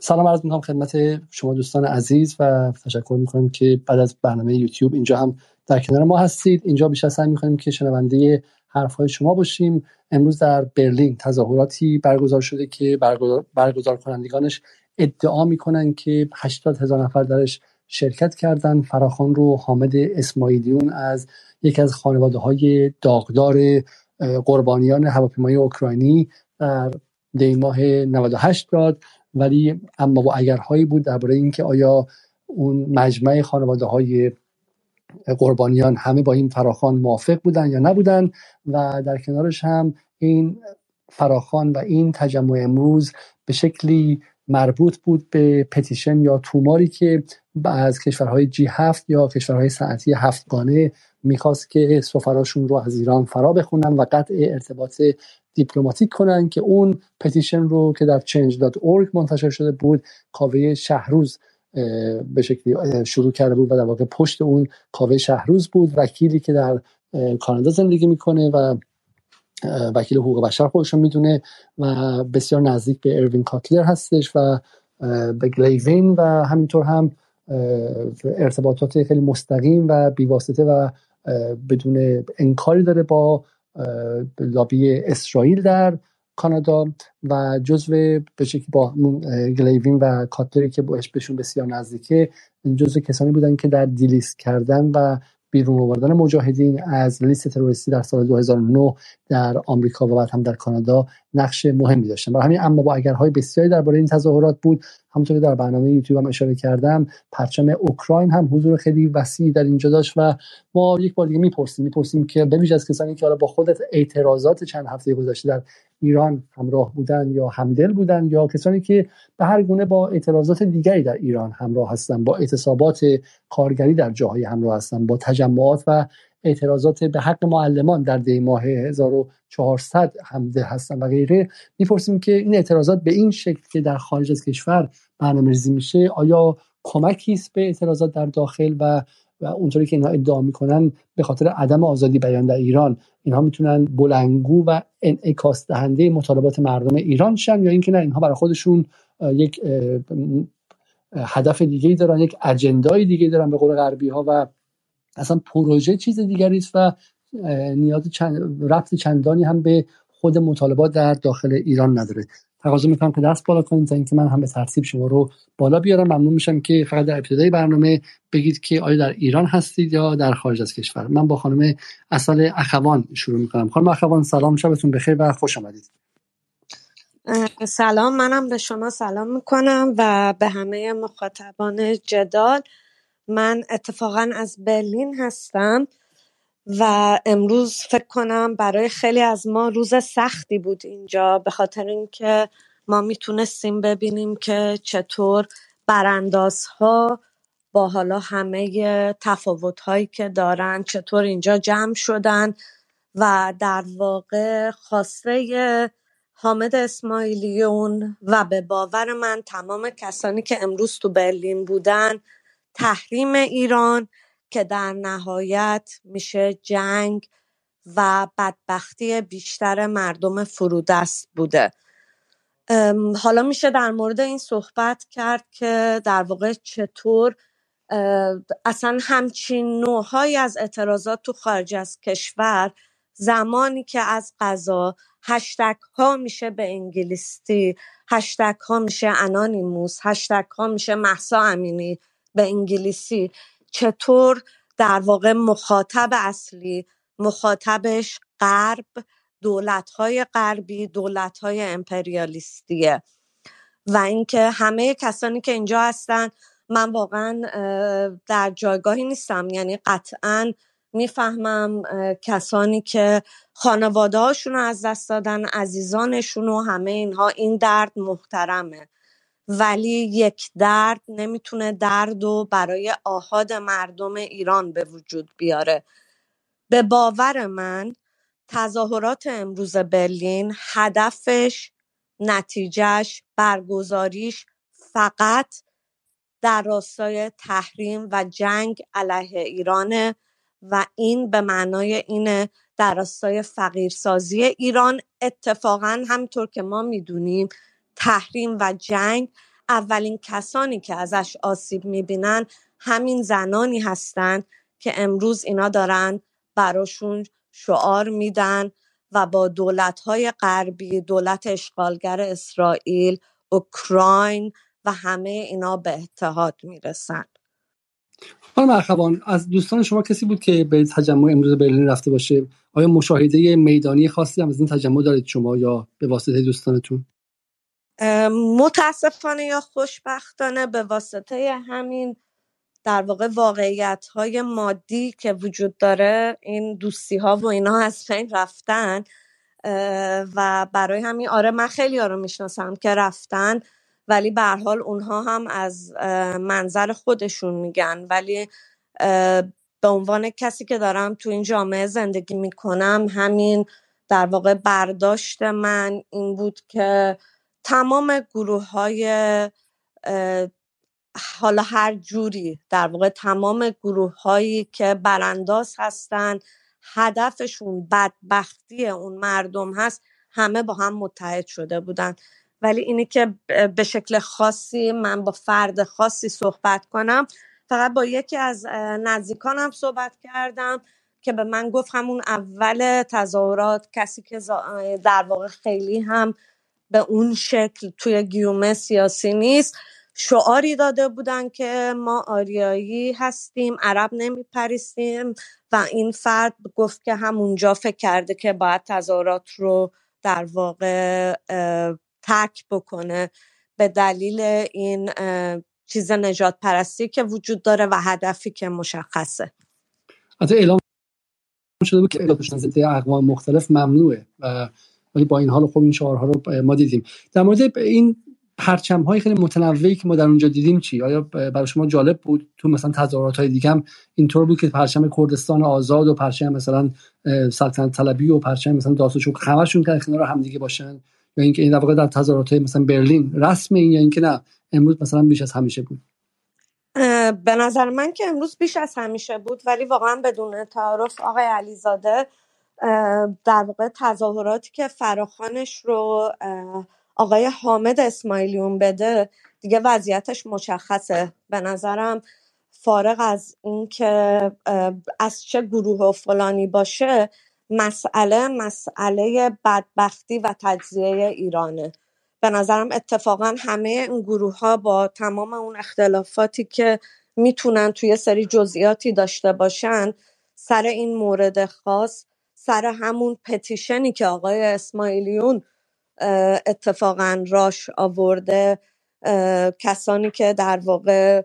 سلام عرض می‌کنم خدمت شما دوستان عزیز و تشکر می‌کنم که بعد از برنامه یوتیوب اینجا هم در کنار ما هستید. اینجا بیشتر سعی می‌کنیم که شنونده حرفهای شما باشیم. امروز در برلین تظاهراتی برگزار شده که برگزار, برگزار کنندگانش ادعا می‌کنن که 80 هزار نفر درش شرکت کردن. فراخان رو حامد اسماعیلیون از یکی از خانواده های داغدار قربانیان هواپیمای اوکراینی در دی ماه 98 داد. ولی اما با اگرهایی بود درباره اینکه آیا اون مجمع خانواده های قربانیان همه با این فراخان موافق بودن یا نبودن و در کنارش هم این فراخان و این تجمع امروز به شکلی مربوط بود به پتیشن یا توماری که از کشورهای جی هفت یا کشورهای ساعتی هفتگانه می‌خواست که سفراشون رو از ایران فرا بخونن و قطع ارتباط دیپلماتیک کنن که اون پتیشن رو که در change.org منتشر شده بود کاوه شهروز به شکلی شروع کرده بود و در واقع پشت اون کاوه شهروز بود وکیلی که در کانادا زندگی می‌کنه و وکیل حقوق بشر خودشون می‌دونه و بسیار نزدیک به اروین کاتلر هستش و به گلیوین و همینطور هم ارتباطات خیلی مستقیم و بیواسطه و بدون انکاری داره با لابی اسرائیل در کانادا و جزو به شکلی با گلیوین و کاتلری که بهشون بسیار نزدیکه جزو کسانی بودن که در دیلیست کردن و بیرون آوردن مجاهدین از لیست تروریستی در سال 2009 در آمریکا و بعد هم در کانادا نقش مهمی داشتن. برای همین اما با اگرهای بسیاری درباره این تظاهرات بود همونطور که در برنامه یوتیوب هم اشاره کردم پرچم اوکراین هم حضور خیلی وسیعی در اینجا داشت و ما یک بار دیگه می‌پرسیم می‌پرسیم که ببیش از کسانی که حالا با خودت اعتراضات چند هفته گذشته در ایران همراه بودن یا همدل بودن یا کسانی که به هر گونه با اعتراضات دیگری در ایران همراه هستن با اعتصابات کارگری در جاهای همراه هستن با تجمعات و اعتراضات به حق معلمان در دی ماه 1400 همده هستن و غیره. می‌پرسیم که این اعتراضات به این شکل که در خارج از کشور برنامه‌ریزی میشه آیا کمکی است به اعتراضات در داخل و و اونطوری که اینها ادعا می‌کنن به خاطر عدم آزادی بیان در ایران؟ اینها می‌تونن بلنگو و انعکاس دهنده مطالبات مردم ایران شن یا اینکه نه اینها برای خودشون یک هدف دیگه دارن یک اجندای دیگه دارن به قول غربی ها و اصلا پروژه چیز دیگری است و نیاز چند رفت چندانی هم به خود مطالبات در داخل ایران نداره. تقاضا می‌کنم که دست بالا کنید تا اینکه من هم به ترتیب شما رو بالا بیارم. ممنون میشم که فقط در ابتدای برنامه بگید که آیا در ایران هستید یا در خارج از کشور. من با خانم اصل اخوان شروع می‌کنم. خانم اخوان سلام شبتون بخیر و خوش آمدید. سلام منم به شما سلام می‌کنم و به همه مخاطبان جدال. من اتفاقا از برلین هستم و امروز فکر کنم برای خیلی از ما روز سختی بود اینجا به خاطر اینکه ما می‌تونستیم ببینیم که چطور براندازها با حالا همه تفاوت هایی که دارن چطور اینجا جمع شدن و در واقع خواسته حامد اسماعیلیون و به باور من تمام کسانی که امروز تو برلین بودن تحریم ایران که در نهایت میشه جنگ و بدبختی بیشتر مردم فرودست بوده. حالا میشه در مورد این صحبت کرد که در واقع چطور اصلا همچین نوعهایی از اعتراضات تو خارج از کشور زمانی که از قضا هشتک ها میشه به انگلیسی هشتک ها میشه انانیموس هشتک ها میشه محسا امینی به انگلیسی. چطور در واقع مخاطب اصلی مخاطبش غرب های غربی های امپریالیستیه. و اینکه همه کسانی که اینجا هستن من واقعا در جایگاهی نیستم. یعنی قطعا می‌فهمم کسانی که خانواده هاشون رو از دست دادن عزیزانشون و همه اینها این درد محترمه. ولی یک درد نمی‌تونه درد و برای آهاد مردم ایران به وجود بیاره. به باور من تظاهرات امروز برلین هدفش نتیجهش برگزاریش فقط در راستای تحریم و جنگ علیه ایرانه و این به معنای اینه در راستای فقیرسازی ایران. اتفاقا همطور که ما می‌دونیم تحریم و جنگ اولین کسانی که ازش آسیب می‌بینن همین زنانی هستند که امروز اینا دارن براشون شعار میدن و با دولت های غربی دولت اشغالگر اسرائیل اوکراین و همه اینا به اتحاد می‌رسن. خانم اخوان از دوستان شما کسی بود که به تجمع امروز برلین رفته باشه؟ آیا مشاهده میدانی خاصی هم از این تجمع دارید شما یا به واسطه دوستانتون؟ متاسفانه یا خوشبختانه به واسطه همین در واقع واقعیت های مادی که وجود داره این دوستی ها و اینا از بین رفتن و برای همین آره من خیلی ها رو می‌شناسم که رفتن ولی به حال اونها هم از منظر خودشون میگن. ولی به عنوان کسی که دارم تو این جامعه زندگی می‌کنم همین در واقع برداشت من این بود که تمام گروه های حالا هر جوری در واقع تمام گروه هایی که برانداز هستن هدفشون بدبختی اون مردم هست همه با هم متحد شده بودن. ولی اینی که به شکل خاصی من با فرد خاصی صحبت کنم فقط با یکی از نزدیکانم صحبت کردم که به من گفت همون اول تظاهرات کسی که در واقع خیلی هم به اون شکل توی گیومه سیاسی نیست. شعاری داده بودن که ما آریایی هستیم عرب نمیپریستیم و این فرد گفت که همونجا فکر کرده که باید تظاهرات رو در واقع ترک بکنه. به دلیل این چیز نجات پرستی که وجود داره و هدفی که مشخصه. حتی اعلام شده بود که ضد اقوام مختلف ممنوعه و ولی با این حال خب این شعارها رو ما دیدیم. در مورد این پرچم های خیلی متنوعی که ما در اونجا دیدیم چی؟ آیا برای شما جالب بود؟ تو مثلا تظاهرات های دیگه هم اینطور بود که پرچم کردستان آزاد و پرچم مثلا سلطنت طلبی و پرچم مثلا داستان همشون که کنار هم دیگه باشن؟ یا اینکه این در واقع در تظاهرات مثلا برلین رسم این یا اینکه نه امروز مثلا بیش از همیشه بود؟ به نظر من که امروز بیش از همیشه بود ولی واقعا بدون تعارف آقای علیزاده در واقع تظاهراتی که فراخانش رو آقای حامد اسماعیلیون بده دیگه وضعیتش مشخصه. به نظرم فارغ از اینکه از چه گروه و فلانی باشه مسئله مسئله بدبختی و تجزیه ایرانه. به نظرم اتفاقا همه این گروه ها با تمام اون اختلافاتی که می‌تونن توی سری جزئیاتی داشته باشن سر این مورد خاص سر همون پتیشنی که آقای اسماعیلیون اتفاقا راش آورده کسانی که در واقع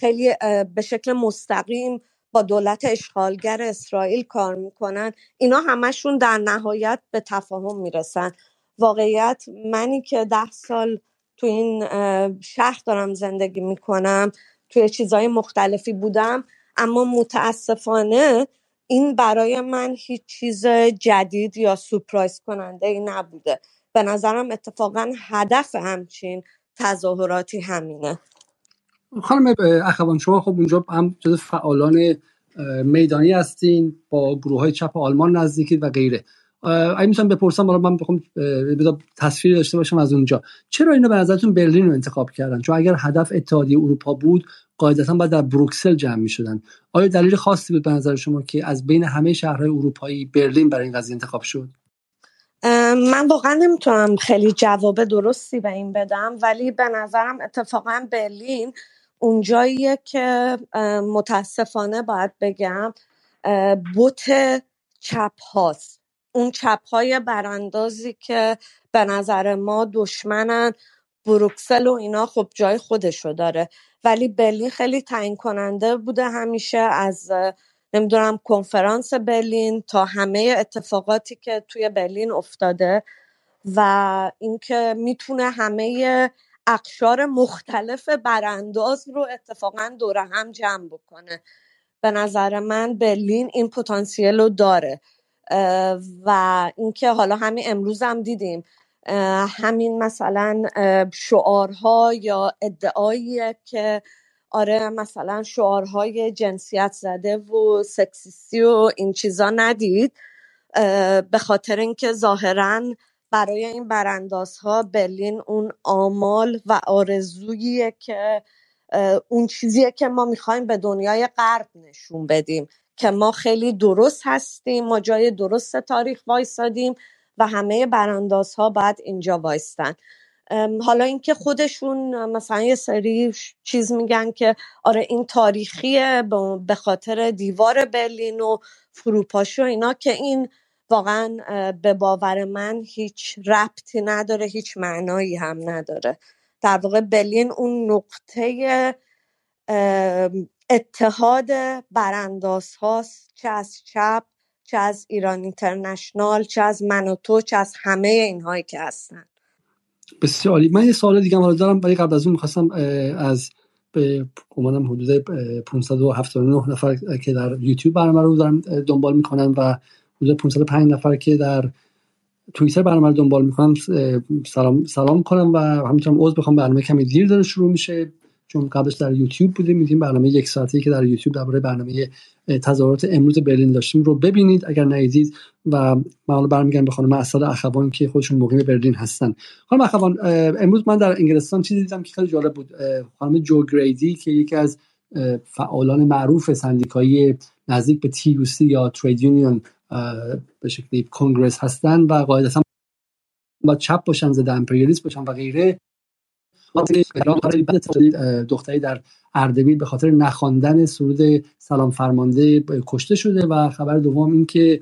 خیلی به شکل مستقیم با دولت اشغالگر اسرائیل کار می‌کنن. اینا همشون در نهایت به تفاهم می‌رسن. واقعیت منی که ده سال تو این شهر دارم زندگی می‌کنم توی چیزهای مختلفی بودم اما متاسفانه این برای من هیچ چیز جدید یا سپرایز کننده ای نبوده. به نظرم اتفاقا هدف همچین تظاهراتی همینه. خانم اخوان شما خب اونجا هم جز فعالان میدانی هستین با گروه های چپ آلمان نزدیکید و غیره. اگه می‌تونم بپرسم حالا من بخوام تصویر داشته باشم از اونجا. چرا اینو به نظرتون برلین رو انتخاب کردن؟ چون اگر هدف اتحادیه اروپا بود قاعدتا باید در بروکسل جمع می‌شدن. آیا دلیل خاصی بود به نظر شما که از بین همه شهرهای اروپایی برلین برای این قضیه انتخاب شد؟ من واقعا نمی‌تونم خیلی جواب درستی به این بدم ولی به نظرم اتفاقا برلین اونجاییه که متاسفانه باید بگم بوت چپ هاست. اون چپ های براندازی که به نظر ما دشمنن بروکسل و اینا خب جای خودشو داره. ولی برلین خیلی تعیین کننده بوده همیشه از نمی‌دونم کنفرانس برلین تا همه اتفاقاتی که توی برلین افتاده و اینکه می‌تونه همه اقشار مختلف برانداز رو اتفاقا دور هم جمع بکنه. به نظر من برلین این پتانسیل رو داره. و اینکه حالا همین امروز هم دیدیم همین مثلا شعارها یا ادعایی که آره مثلا شعارهای جنسیت زده و سکسیستی و این چیزا ندید به خاطر اینکه ظاهرا برای این براندازها برلین اون آمال و آرزوییه که اون چیزیه که ما می‌خوایم به دنیای غرب نشون بدیم. که ما خیلی درست هستیم ما جای درست تاریخ وایسادیم و همه براندازها باید اینجا وایستن. حالا اینکه خودشون مثلا یه سری چیز میگن که آره این تاریخیه به خاطر دیوار برلین و فروپاشی و اینا که این واقعا به باور من هیچ ربطی نداره هیچ معنایی هم نداره. در واقع برلین اون نقطه اتحاد برانداز هاست چه از چپ چه از ایران اینترنشنال چه از من و تو چه از همه اینهایی که هستن. بسیار عالی. من یه سوال دیگه هم دارم ولی قبل از اون می‌خواستم از به گمانم حدود 579 نفر که در یوتیوب برنامه رو دارم دنبال می‌کنن و حدود 505 نفر که در توییتر برنامه رو دنبال می‌کنن سلام سلام کنم و همینطورم عذر بخوام برنامه کمی دیر داره شروع میشه. چون قبلش در یوتیوب بودیم می‌تونیم برنامه یک ساعتی که در یوتیوب درباره برنامه تظاهرات امروز برلین داشتیم رو ببینید اگر ندیدید و من برمیگردم به خانم اسد اخوان که خودشون مقیم برلین هستن. خانم اخوان امروز من در انگلستان چیزی دیدم که خیلی جالب بود. خانم جو گریدی که یکی از فعالان معروف سندیکایی نزدیک به تی یا ترید یونیون به شکلی کنگرس هستن و قاعدتا با چپ باشن ضد امپریالیسم باشن و غیره. دختری در اردبیل به خاطر نخواندن سرود سلام فرمانده کشته شده و خبر دوم این که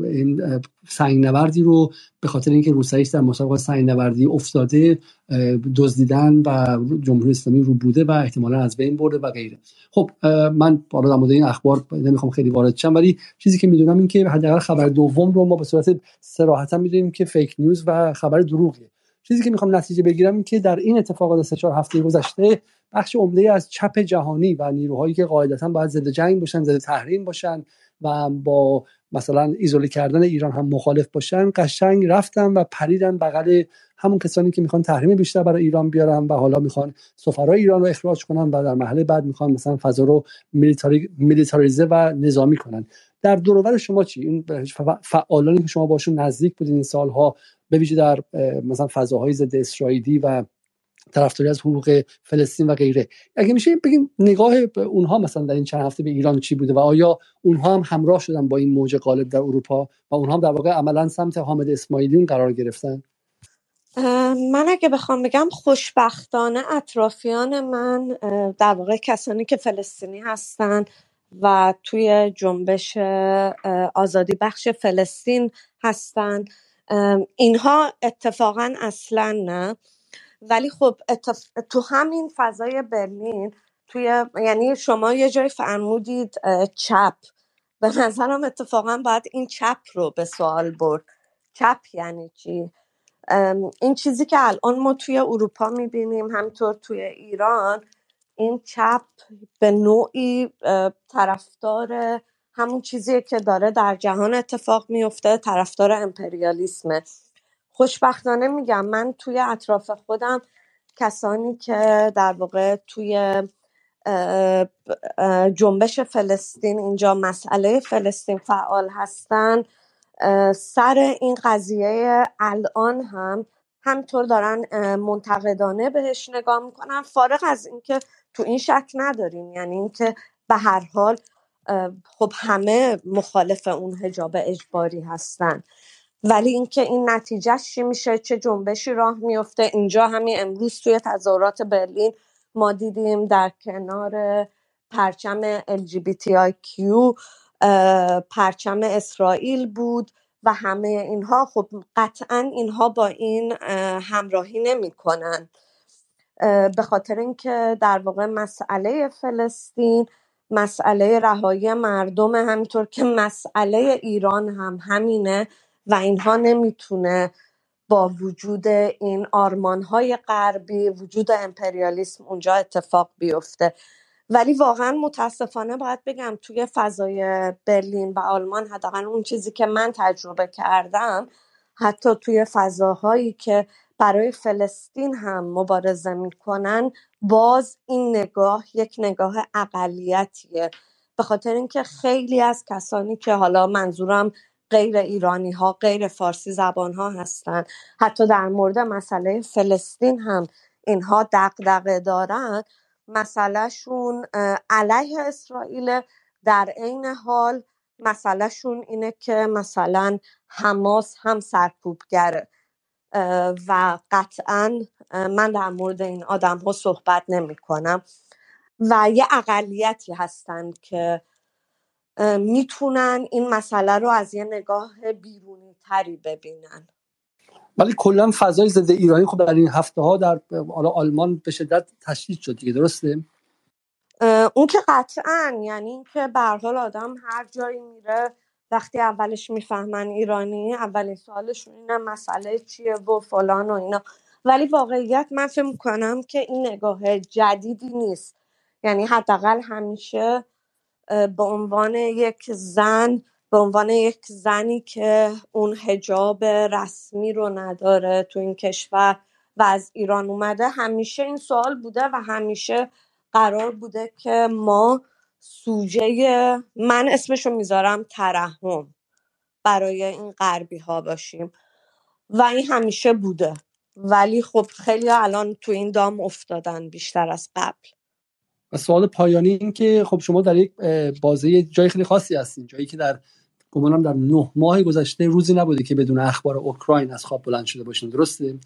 این سنگ نوردی رو به خاطر اینکه روسیه در مسابقات سنگ نوردی افتاده دزدیدن و جمهوری اسلامی رو بوده و احتمالا از بین برده و غیره. خب من بالا در مورد این اخبار نمی‌خوام خیلی وارد شم ولی چیزی که می‌دونم این که حداقل خبر دوم رو ما به صورت صراحتا می‌دونیم که فیک نیوز و خبر دروغیه. چیزی که می‌خوام نتیجه بگیرم این که در این اتفاقات سه چهار هفته گذشته بخش عمده از چپ جهانی و نیروهایی که قاعدتا باید ضد جنگ باشن ضد تحریم باشن و با مثلا ایزوله کردن ایران هم مخالف باشن قشنگ رفتن و پریدن بغل همون کسانی که می‌خوان تحریم بیشتر برای ایران بیارن و حالا می‌خوان سفرای ایران رو اخراج کنن و در محله بعد می‌خوان مثلا فضا رو میلیتاریزه و نظامی کنن. در دورور شما چی؟ این فعالانی که شما باشون نزدیک بودین این سالها به ویژه در مثلا فضاهای ضد اسرائیلی و طرفداری از حقوق فلسطین و غیره. اگه میشه بگیم نگاه اونها مثلا در این چند هفته به ایران چی بوده و آیا اونها هم همراه شدن با این موج غالب در اروپا و اونها هم در واقع عملا سمت حامد اسماعیلیون قرار گرفتن؟ من اگه بخوام بگم خوشبختانه اطرافیان من در واقع کسانی که فلسطینی هستن و توی جنبش آزادی بخش فلسطین هستن اینها اتفاقا اصلا نه. ولی خب تو همین فضای برلین توی یعنی شما یه جای فرمودید چپ. به نظرم اتفاقا باید این چپ رو به سوال برد. چپ یعنی چی؟ این چیزی که الان ما توی اروپا می‌بینیم همطور توی ایران این چپ به نوعی طرفدار همون چیزیه که داره در جهان اتفاق میفته طرفدار امپریالیسمه. خوشبختانه میگم من توی اطراف خودم کسانی که در واقع توی جنبش فلسطین اینجا مسئله فلسطین فعال هستن سر این قضیه الان هم همطور دارن منتقدانه بهش نگاه می‌کنن. فارغ از اینکه تو این شک نداریم یعنی اینکه به هر حال خب همه مخالف اون حجاب اجباری هستن. ولی اینکه این نتیجهش چی میشه چه جنبشی راه میفته اینجا همین امروز توی تظاهرات برلین ما دیدیم در کنار پرچم LGBTIQ پرچم اسرائیل بود و همه اینها. خب قطعا اینها با این همراهی نمی‌کنن. به خاطر اینکه در واقع مسئله فلسطین مسئله رهایی مردم همینطور که مسئله ایران هم همینه و اینها نمی‌تونه با وجود این آرمانهای غربی وجود امپریالیسم اونجا اتفاق بیفته. ولی واقعا متاسفانه باید بگم توی فضای برلین و آلمان حداقل اون چیزی که من تجربه کردم حتی توی فضاهایی که برای فلسطین هم مبارزه می‌کنن باز این نگاه یک نگاه اقلیتیه. به خاطر اینکه خیلی از کسانی که حالا منظورم غیر ایرانی ها غیر فارسی زبان ها هستن حتی در مورد مسئله فلسطین هم اینها دقدقه دارن. مسئلهشون علیه اسرائیل در عین حال مسئلهشون اینه که مثلا حماس هم سرکوبگره. و قطعا من در مورد این آدم ها صحبت نمی کنم و یه اقلیتی هستند که می‌تونن این مسئله رو از یه نگاه بیرونی تری ببینن. ولی کلا فضای ضد ایرانی خب در این هفته ها در آلمان به شدت تشدید شد دیگه درسته؟ اون که قطعا یعنی اینکه به حال آدم هر جایی میره وقتی اولش می‌فهمن ایرانی اولین سوالشون اینه مسئله چیه و فلان و اینا. ولی واقعیت من فکر می‌کنم که این نگاه جدیدی نیست. یعنی حداقل همیشه به عنوان یک زن به عنوان یک زنی که اون هجاب رسمی رو نداره تو این کشور و از ایران اومده همیشه این سوال بوده و همیشه قرار بوده که ما سوژه من اسمشو می‌ذارم ترحم برای این غربی ها باشیم. و این همیشه بوده. ولی خب خیلی الان تو این دام افتادن بیشتر از قبل. و سوال پایانی این که خب شما در یک بازه جای خیلی خاصی هستین. جایی که در گمانم در نه ماه گذشته روزی نبوده که بدون اخبار اوکراین از خواب بلند شده باشین. درسته؟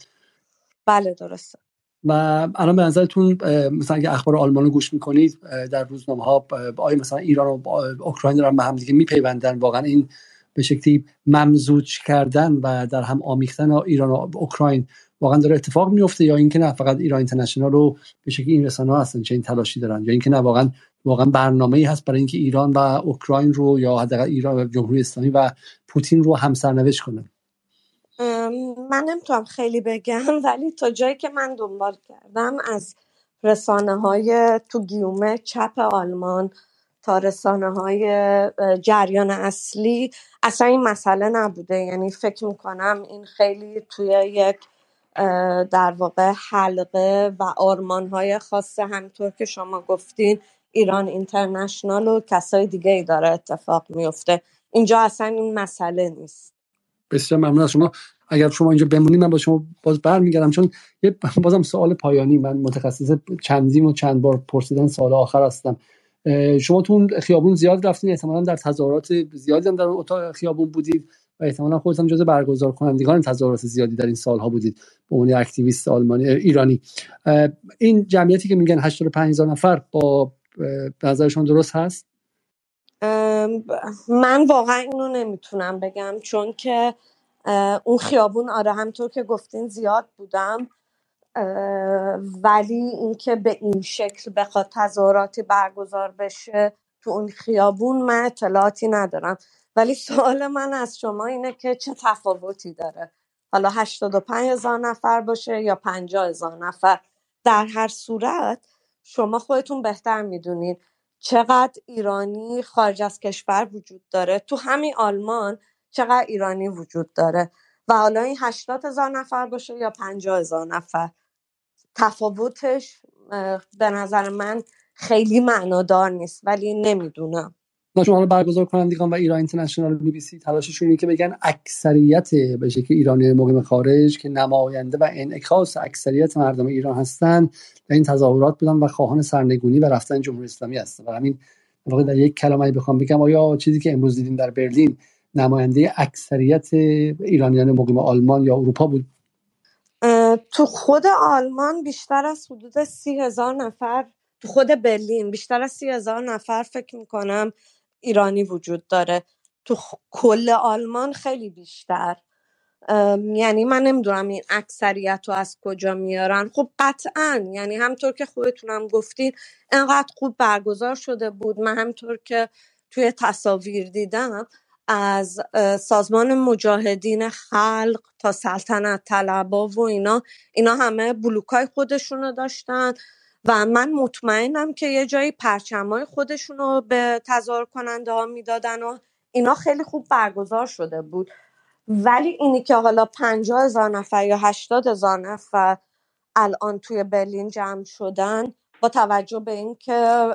بله درسته. و الان به نظرتون مثلا اگه اخبار آلمان رو گوش می‌کنید در روزنامه ها آیا مثلا ایران و اوکراین دارن به هم دیگه میپیوندن؟ واقعا این به شکلی ممزوج کردن و در هم آمیختن ایران و اوکراین واقعا داره اتفاق میفته یا اینکه نه فقط ایران اینترنشنال رو به شکلی این رسانه ها هستن چه این تلاشی دارن یا اینکه نه واقعا واقعا برنامه ای هست برای اینکه ایران و اوکراین رو یا حداقل ایران و جمهوری اسلامی و پوتین رو همسرنوشت کنه من نمی‌تونم خیلی بگم ولی تا جایی که من دنبال کردم از رسانه های تو گیومه چپ آلمان تا رسانه های جریان اصلی اصلا این مسئله نبوده. یعنی فکر می‌کنم این خیلی توی یک در واقع حلقه و آرمان های خاصه همطور که شما گفتین ایران اینترنشنال و کسای دیگه ای داره اتفاق میفته اینجا اصلا این مسئله نیست. بسیار ممنون از شما. اگر شما اینجا بمونید من با شما باز برمیگردم چون یه بازم سوال پایانی من متخصص چندیم و چند بار پرسیدن سوال آخر هستم. شما تو خیابون زیاد رفتین؟ احتمالا در تظاهرات زیادی هم در اتاق خیابون بودید و احتمالا خودتون جزء برگزار کنندگان تظاهرات زیادی در این سالها بودید به عنوان اکتیویست آلمانی ایرانی. این جمعیتی که میگن 85 هزار نفر با نظرشون درست هست؟ من واقعا اینو نمی‌تونم بگم چون که اون خیابون آره همطور که گفتین زیاد بودم. ولی اینکه به این شکل بخواد تظاهراتی برگزار بشه تو اون خیابون من اطلاعاتی ندارم. ولی سوال من از شما اینه که چه تفاوتی داره؟ حالا 85 هزار نفر باشه یا 50 هزار نفر؟ در هر صورت شما خودتون بهتر می‌دونین چقدر ایرانی خارج از کشور وجود داره. تو همین آلمان چقدر ایرانی وجود داره و حالا این 80 هزار نفر باشه یا 50 هزار نفر. تفاوتش به نظر من خیلی معنادار نیست ولی نمی‌دونم. شما حالا برگزار کنندگان و ایران اینترنشنال بی بی سی تلاششون اینه که بگن اکثریت به شکل ایرانی مقیم خارج که نماینده و انعکاس اکثریت مردم ایران هستن در این تظاهرات بودن و خواهان سرنگونی و رفتن جمهوری اسلامی هستن. و همین واقع در یک کلمه بخوام بگم آیا چیزی که امروز دیدیم در برلین نماینده اکثریت ایرانیان مقیم آلمان یا اروپا بود. تو خود آلمان بیشتر از حدود سی هزار نفر تو خود برلین بیشتر از سی هزار نفر فکر می‌کنم ایرانی وجود داره. تو کل آلمان خیلی بیشتر. یعنی من نمی‌دونم این اکثریت رو از کجا میارن. خب قطعا یعنی همطور که خودتونم گفتین انقدر خوب برگزار شده بود. من همطور که توی تصاویر دیدم از سازمان مجاهدین خلق تا سلطنت طلبا و اینا اینا همه بلوکای خودشونو داشتن و من مطمئنم که یه جایی پرچمای خودشون رو به تظاهر کننده ها می‌دادن و اینا خیلی خوب برگزار شده بود. ولی اینی که حالا پنجاه هزار نفر یا هشتاد هزار نفر الان توی برلین جمع شدن با توجه به اینکه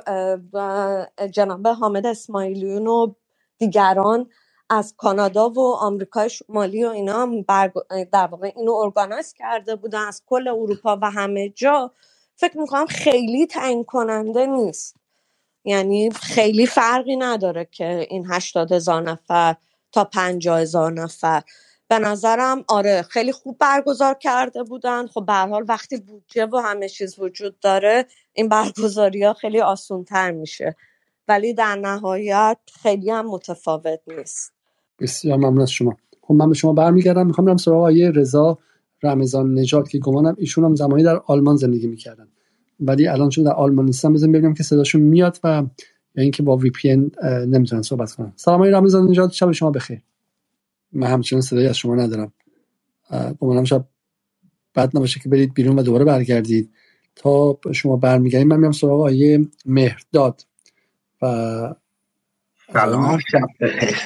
جناب حامد اسماعیلیون و دیگران از کانادا و آمریکای شمالی و اینا در واقع اینو ارگانایز کرده بودن از کل اروپا و همه جا. فکر می‌کنم خیلی تعیین کننده نیست. یعنی خیلی فرقی نداره که این هشتاد هزار نفر تا پنجاه هزار نفر. به نظرم آره خیلی خوب برگزار کرده بودن. خب به حال وقتی بودجه و همه چیز وجود داره این برگزاری ها خیلی آسون تر میشه. ولی در نهایت خیلی هم متفاوت نیست. بسیار ممنون از شما. خب من به شما برمیگردم می‌خوام برم سراغ آیه رضا رمضان نجات که گمانم ایشون هم زمانی در آلمان زندگی می‌کردن. ولی الان چون در آلمان نیستم بزن ببینم که صداشون میاد و یا اینکه با وی پی ان نمی‌تونن صحبت کنن. سلام آقای رمضان نجات شب شما بخیر. من همچنان صدایی از شما ندارم. امیدوارم شب بد نباشه که برید بیرون و دوباره برگردید. تا شما برمیگردید من میام سراغ آیه مهرداد. و سلام. شب بخیر.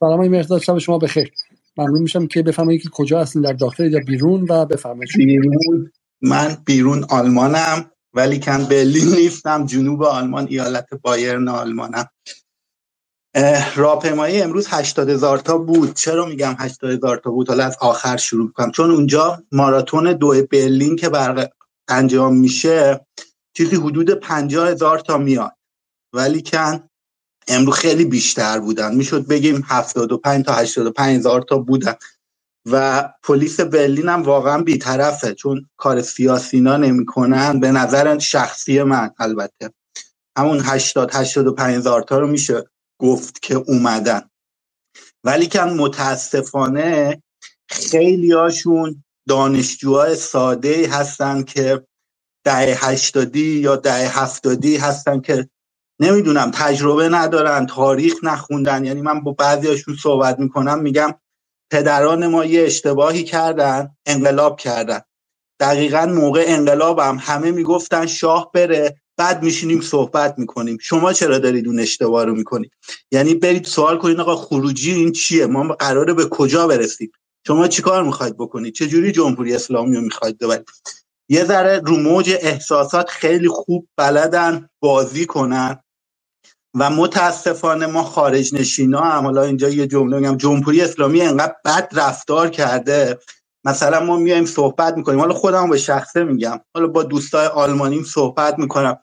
سلام آقای مهرداد شب شما بخیر. ممنون میشم که بفرمایید که کجا هستین در داخل یا بیرون و بفرمایید. بیرون من بیرون آلمانم ولی کن برلین نیستم جنوب آلمان ایالت بایرن آلمانم. راهپیمایی امروز 80 هزار تا بود. چرا میگم 80 هزار تا بود؟ حالا از آخر شروع کنم چون اونجا ماراتون دو برلین که بر انجام میشه چیزی حدود 50 هزار تا میاد. ولی کن امروز خیلی بیشتر بودن. می‌شد بگیم 75 تا 85 هزار تا بودن. و پلیس برلین هم واقعا بیطرفه چون کار سیاسینا نمی‌کنن. به نظر شخصی من البته. همون 80 85 هزار تا رو میشه گفت که اومدن. ولی که متاسفانه خیلی هاشون دانشجوهای ساده هستن که ده هشتادی یا ده هفتادی هستن که نمی‌دونم تجربه ندارن تاریخ نخوندن. یعنی من با بعضی هاشون صحبت می‌کنم میگم پدران ما یه اشتباهی کردن انقلاب کردن. دقیقا موقع انقلابم همه می‌گفتن شاه بره بعد میشینیم صحبت می‌کنیم. شما چرا دارید اون اشتباه رو می‌کنید؟ یعنی برید سوال کنید آقا خروجی این چیه؟ ما قراره به کجا برسیم؟ شما چیکار می‌خواید بکنید؟ چه جوری جمهوری اسلامی رو می‌خواید ببرید؟ یه ذره رو موج احساسات خیلی خوب بلدن بازی کنن. و متاسفانه ما خارج نشینا هم حالا اینجا یه جمله میگم جمهوری اسلامی انقدر بد رفتار کرده. مثلا ما میایم صحبت می‌کنیم. حالا خودم به شخصه میگم. حالا با دوستای آلمانیم صحبت می‌کنم.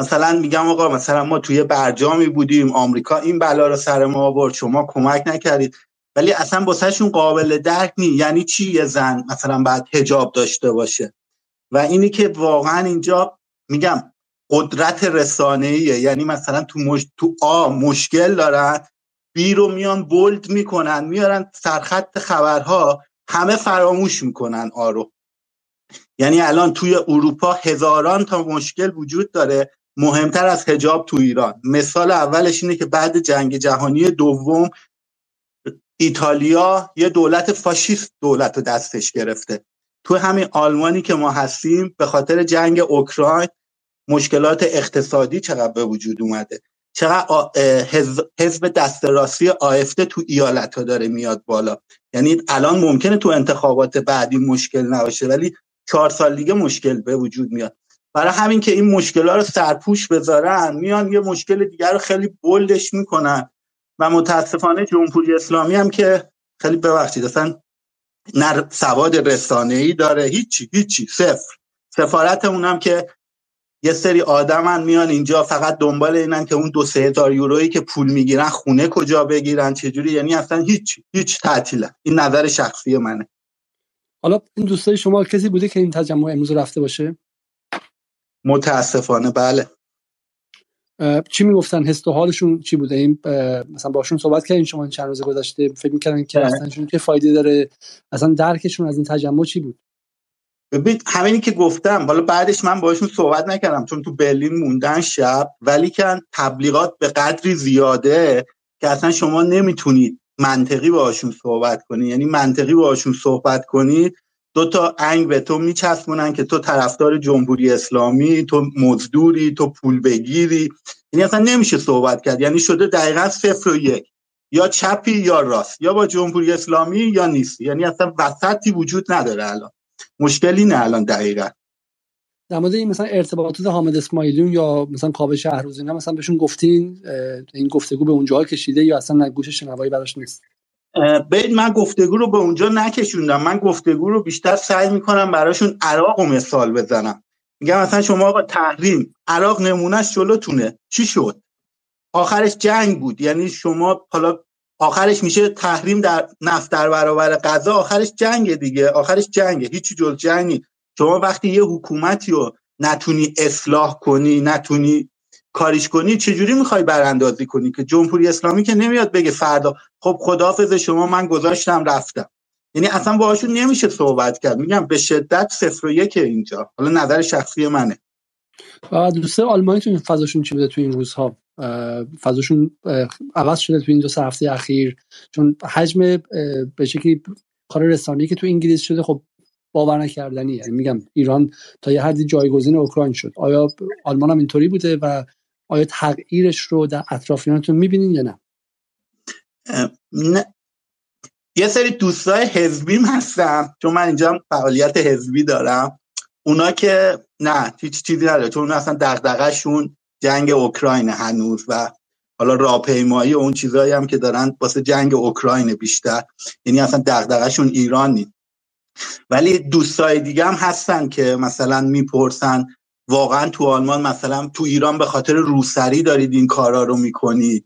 مثلا میگم آقا مثلا ما توی برجامی بودیم آمریکا این بلا رو سر ما آورد شما کمک نکردید. ولی اصلا واسهشون قابل درک نی یعنی چی یه زن مثلا بعد هجاب داشته باشه؟ و اینی که واقعا اینجا میگم قدرت رسانه یعنی مثلا تو, مش... تو آ مشکل دارن بی رو میان بولد می‌کنن میارن سرخط خبرها همه فراموش می‌کنن آرو یعنی الان توی اروپا هزاران تا مشکل وجود داره مهمتر از هجاب تو ایران. مثال اولش اینه که بعد جنگ جهانی دوم ایتالیا یه دولت فاشیست دولت رو دستش گرفته. تو همین آلمانی که ما هستیم به خاطر جنگ اوکراین مشکلات اقتصادی چقدر به وجود اومده. چقدر حزب دست راستی آفته تو ایالت ها داره میاد بالا. یعنی الان ممکنه تو انتخابات بعدی مشکل نباشه ولی چهار سال دیگه مشکل به وجود میاد. برای همین که این مشکل رو سرپوش بذارن میان یه مشکل دیگر رو خیلی بلدش می‌کنن. و متاسفانه جمهوری اسلامی هم که خیلی ببخشید اصلا نه سواد رسانه ای داره. هیچی هیچی صفر. سفارت اونم که یه سری آدمن میان اینجا فقط دنبال اینن که اون دو سه هزار یورویی که پول می‌گیرن خونه کجا بگیرن چجوری یعنی اصلا هیچ هیچ تعطیله. این نظر شخصی منه. حالا این دوستای شما کسی بوده که این تجمع امروز رفته باشه؟ متاسفانه بله. چی می‌گفتن؟ حس و حالشون چی بوده؟ این مثلا باشون صحبت کردین شما این چند روز گذشته فکر می‌کردن که اصلا که فایده داره؟ اصلا درکشون از این تجمع چی بود؟ ببین همینی که گفتم حالا بعدش من باشون صحبت نکردم چون تو برلین موندن شب ولی که تبلیغات به قدری زیاده که اصلا شما نمی‌تونید منطقی باشون صحبت کنید یعنی منطقی باشون صحبت کنید دو تا انگ به تو میچسبونن که تو طرفدار جمهوری اسلامی تو مزدوری تو پول بگیری. یعنی اصلا نمیشه صحبت کرد. یعنی شده دقیقا صفر و یک. یا چپی یا راست. یا با جمهوری اسلامی یا نیستی. یعنی اصلا وسطی وجود نداره الان. مشکلی نه الان دقیقا. در مورد این مثلا ارتباطات حامد اسماعیلیون یا مثلا کاوه شهروزی اینا مثلا بهشون گفتین این گفتگو به اونجا کشیده یا اصلا گوش شنوایی براش نیست؟ ببین من گفتگو رو به اونجا نکشوندم. من گفتگو رو بیشتر سعی می‌کنم براشون عراق و مثال بزنم. میگم مثلا شما آقا تحریم عراق نمونهش جلوتونه. چی شد؟ آخرش جنگ بود. یعنی شما حالا آخرش میشه تحریم در نفت در برابر غذا. آخرش جنگ دیگه. آخرش جنگه. هیچی جز جنگی شما وقتی یه حکومتی رو نتونی اصلاح کنی نتونی کاریش کنی چجوری می‌خوای براندازی کنی که جمهوری اسلامی که نمیاد بگه فردا؟ خب خداحافظ شما من گذاشتم رفتم. یعنی اصلا باهاشون نمیشه صحبت کرد. میگم به شدت صفر و یک اینجا. حالا نظر شخصی منه. و دوسته آلمانی تو فضاشون چی بوده تو این روزها؟ فضاشون عوض شده تو این دو سه هفته اخیر. چون حجم به شکلی کار رسانه‌ای که تو انگلیس شده خب باور نکردنی. یعنی میگم ایران تا یه حدی جایگزین اوکراین شد. آیا آلمان هم اینطوری بوده و آیا تغییرش رو در اطرافیانتون می‌بینین یا نه؟ نه. یه سری دوستای حزبیم هستم چون من اینجا فعالیت حزبی دارم. اونا که نه هیچ چیزی نداره. چون اصلا دغدغه‌شون جنگ اوکراین هنوز و حالا راهپیمایی و اون چیزایی هم که دارن واسه جنگ اوکراین بیشتر. یعنی اصلا دغدغه‌شون ایران نیست. ولی دوستای دیگه هم هستن که مثلا می‌پرسن واقعا تو آلمان مثلا تو ایران به خاطر روسری دارید این کارا رو می‌کنید؟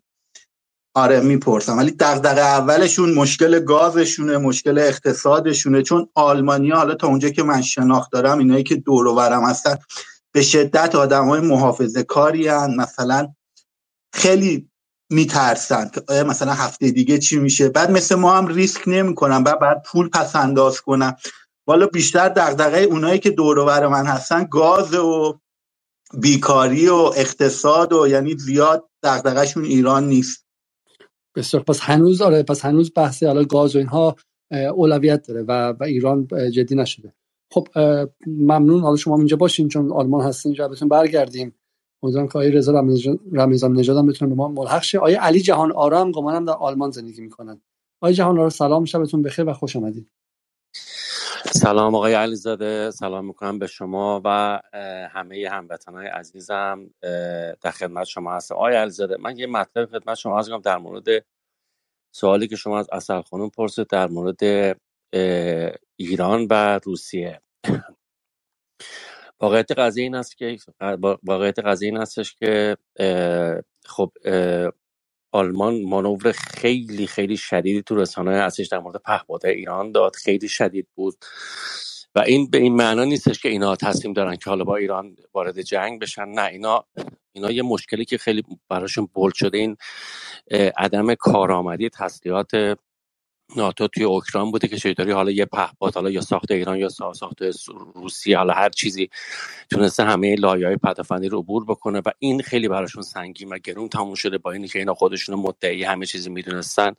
آره می‌پرسم ولی دغدغه اولشون مشکل گازشونه مشکل اقتصادشونه. چون آلمانیا حالا تا اونجا که من شناخت دارم اینایی که دور و برم هستن به شدت آدم های محافظه کاری مثلا خیلی میترسن که مثلا هفته دیگه چی میشه؟ بعد مثل ما هم ریسک نمی‌کنن. بعد بعد پول پس انداز کنم والا بیشتر دغدغه اونایی که دور من هستن گاز و بیکاری و اقتصاد و یعنی زیاد دغدغه‌شون ایران نیست. بسیار. پس هنوز آره پس هنوز بحث حالا گاز و اینها اولویت داره و, و ایران جدی نشده. خب ممنون. حالا شما اینجا باشین چون آلمان هستین اینجا بهتون برگردیم. امیدوارم که آقای رضا رمضان نژاد هم بتونه به ما ملحق شه. آقای علی جهان آرام گمانم در آلمان زندگی می‌کنن. آقای جهان آرام سلام. شبتون بخیر و خوش آمدید سلام آقای علیزاده. سلام می‌کنم به شما و همه هموطنهای عزیزم در خدمت شما هست آقای علیزاده من یه مطلب خدمت شما از در مورد سوالی که شما از اصل خانم پرسید در مورد ایران و روسیه. واقعیت قضیه این است که واقعیت قضیه این هستش که خب آلمان مانور خیلی خیلی شدیدی تو رسانه هستش در مورد پهپاد ایران داد. خیلی شدید بود. و این به این معنا نیستش که اینا تصمیم دارن که حالا با ایران وارد جنگ بشن. نه اینا اینا یه مشکلی که خیلی براشون بولد شده این عدم کارآمدی تسلیحات ناتو توی اوکراین بوده که چطوری حالا یه پهپاد حالا یا ساخت ایران یا ساخت روسیه حالا هر چیزی تونسته همه لایه های پدافندی رو عبور بکنه و این خیلی براشون سنگین و گرون تموم شده با اینی که اینا خودشون مدعی همه چیزی می‌دونستن.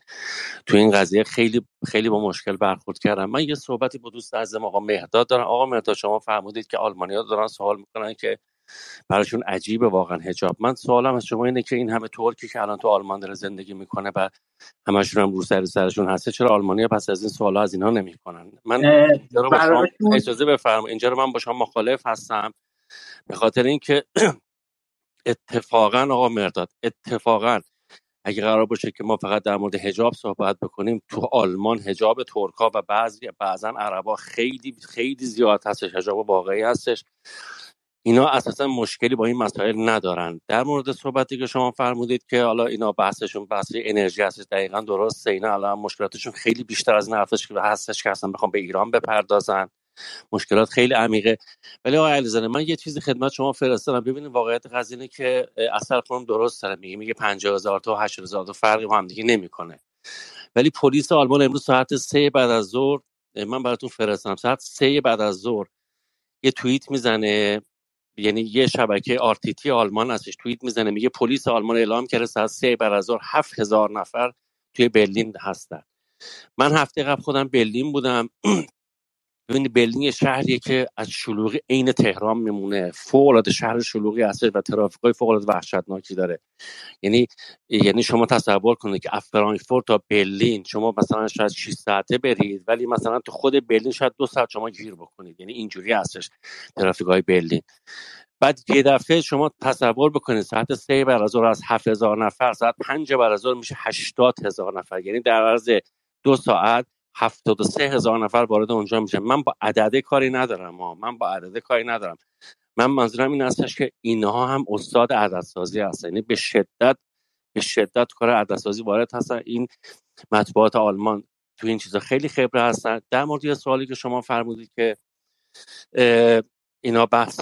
تو این قضیه خیلی خیلی با مشکل برخورد کردم من یه صحبتی با دوست عزیزم آقا مهداد دارم. آقا مهداد شما فرمودید که آلمانیا دارن سوال می‌کنن که براشون عجیبه واقعا هجاب من سوالم از شما اینه که این همه ترکی که الان تو آلمان داره زندگی می‌کنه و همشون هم رو سر سرشون هسته چرا آلمانیا پس از این سوالا از اینها نمی‌کنن من اجازه بفرم اینجا رو من با شما مخالف هستم به خاطر اینکه اتفاقا آقا مرداد اتفاقا اگه قرار باشه که ما فقط در مورد حجاب صحبت بکنیم تو آلمان حجاب ترکا و بعضی بعضا عربا خیلی خیلی زیاد هستش حجاب واقعی هستش. اینا اساسا مشکلی با این مسائل ندارن. در مورد صحبتی که شما فرمودید که حالا اینا بحثشون بحث انرژی هستش دقیقا درسته. اینا الان مشکلاتشون خیلی بیشتر از این که هستش که اصلا بخوام به ایران بپردازن. مشکلات خیلی عمیقه. ولی آقای علیزاده من یه چیزی خدمت شما فرستادم. ببینید واقعیت قضیه که اثر خودم درست داره. میگه میگه 50000 تا و 80000 تا فرقی با هم دیگه نمی‌کنه. ولی پلیس آلمان امروز ساعت سه بعد از ظهر من براتون فرستم ساعت سه بعد از ظهر یه توییت می‌زنه. یعنی یه شبکه آرتیتی آلمان هستش توییت می‌زنه میگه پلیس آلمان اعلام کرده ساعت سه بعد از هفت هزار نفر توی برلین هستن. من هفته قبل خودم برلین بودم. ببینید برلین شهریه که از شلوغی عین تهران میمونه. فوق العاده شهر شلوغی هستش و ترافیکای فوق العاده وحشتناکی داره. یعنی یعنی شما تصور کنید که از فرانکفورت تا برلین شما مثلا شاید 6 ساعته برید ولی مثلا تو خود برلین شاید دو ساعت شما گیر بکنید. یعنی اینجوری هستش ترافیکای برلین بعد یه دفعه شما تصور بکنید ساعت سه بعد از از هفت هزار نفر ساعت پنج بعد از میشه هشتاد هزار نفر. یعنی در عرض دو ساعت هفتاد و سه هزار نفر وارد اونجا میشه من با عدده کاری ندارم ما من با عدده کاری ندارم. من منظورم این هستش که اینها هم استاد عددسازی هستن. یعنی به شدت به شدت کار عددسازی وارد هستن. این مطبوعات آلمان تو این چیزا خیلی خبره هستن. در مورد سوالی که شما فرمودید که اینا بحث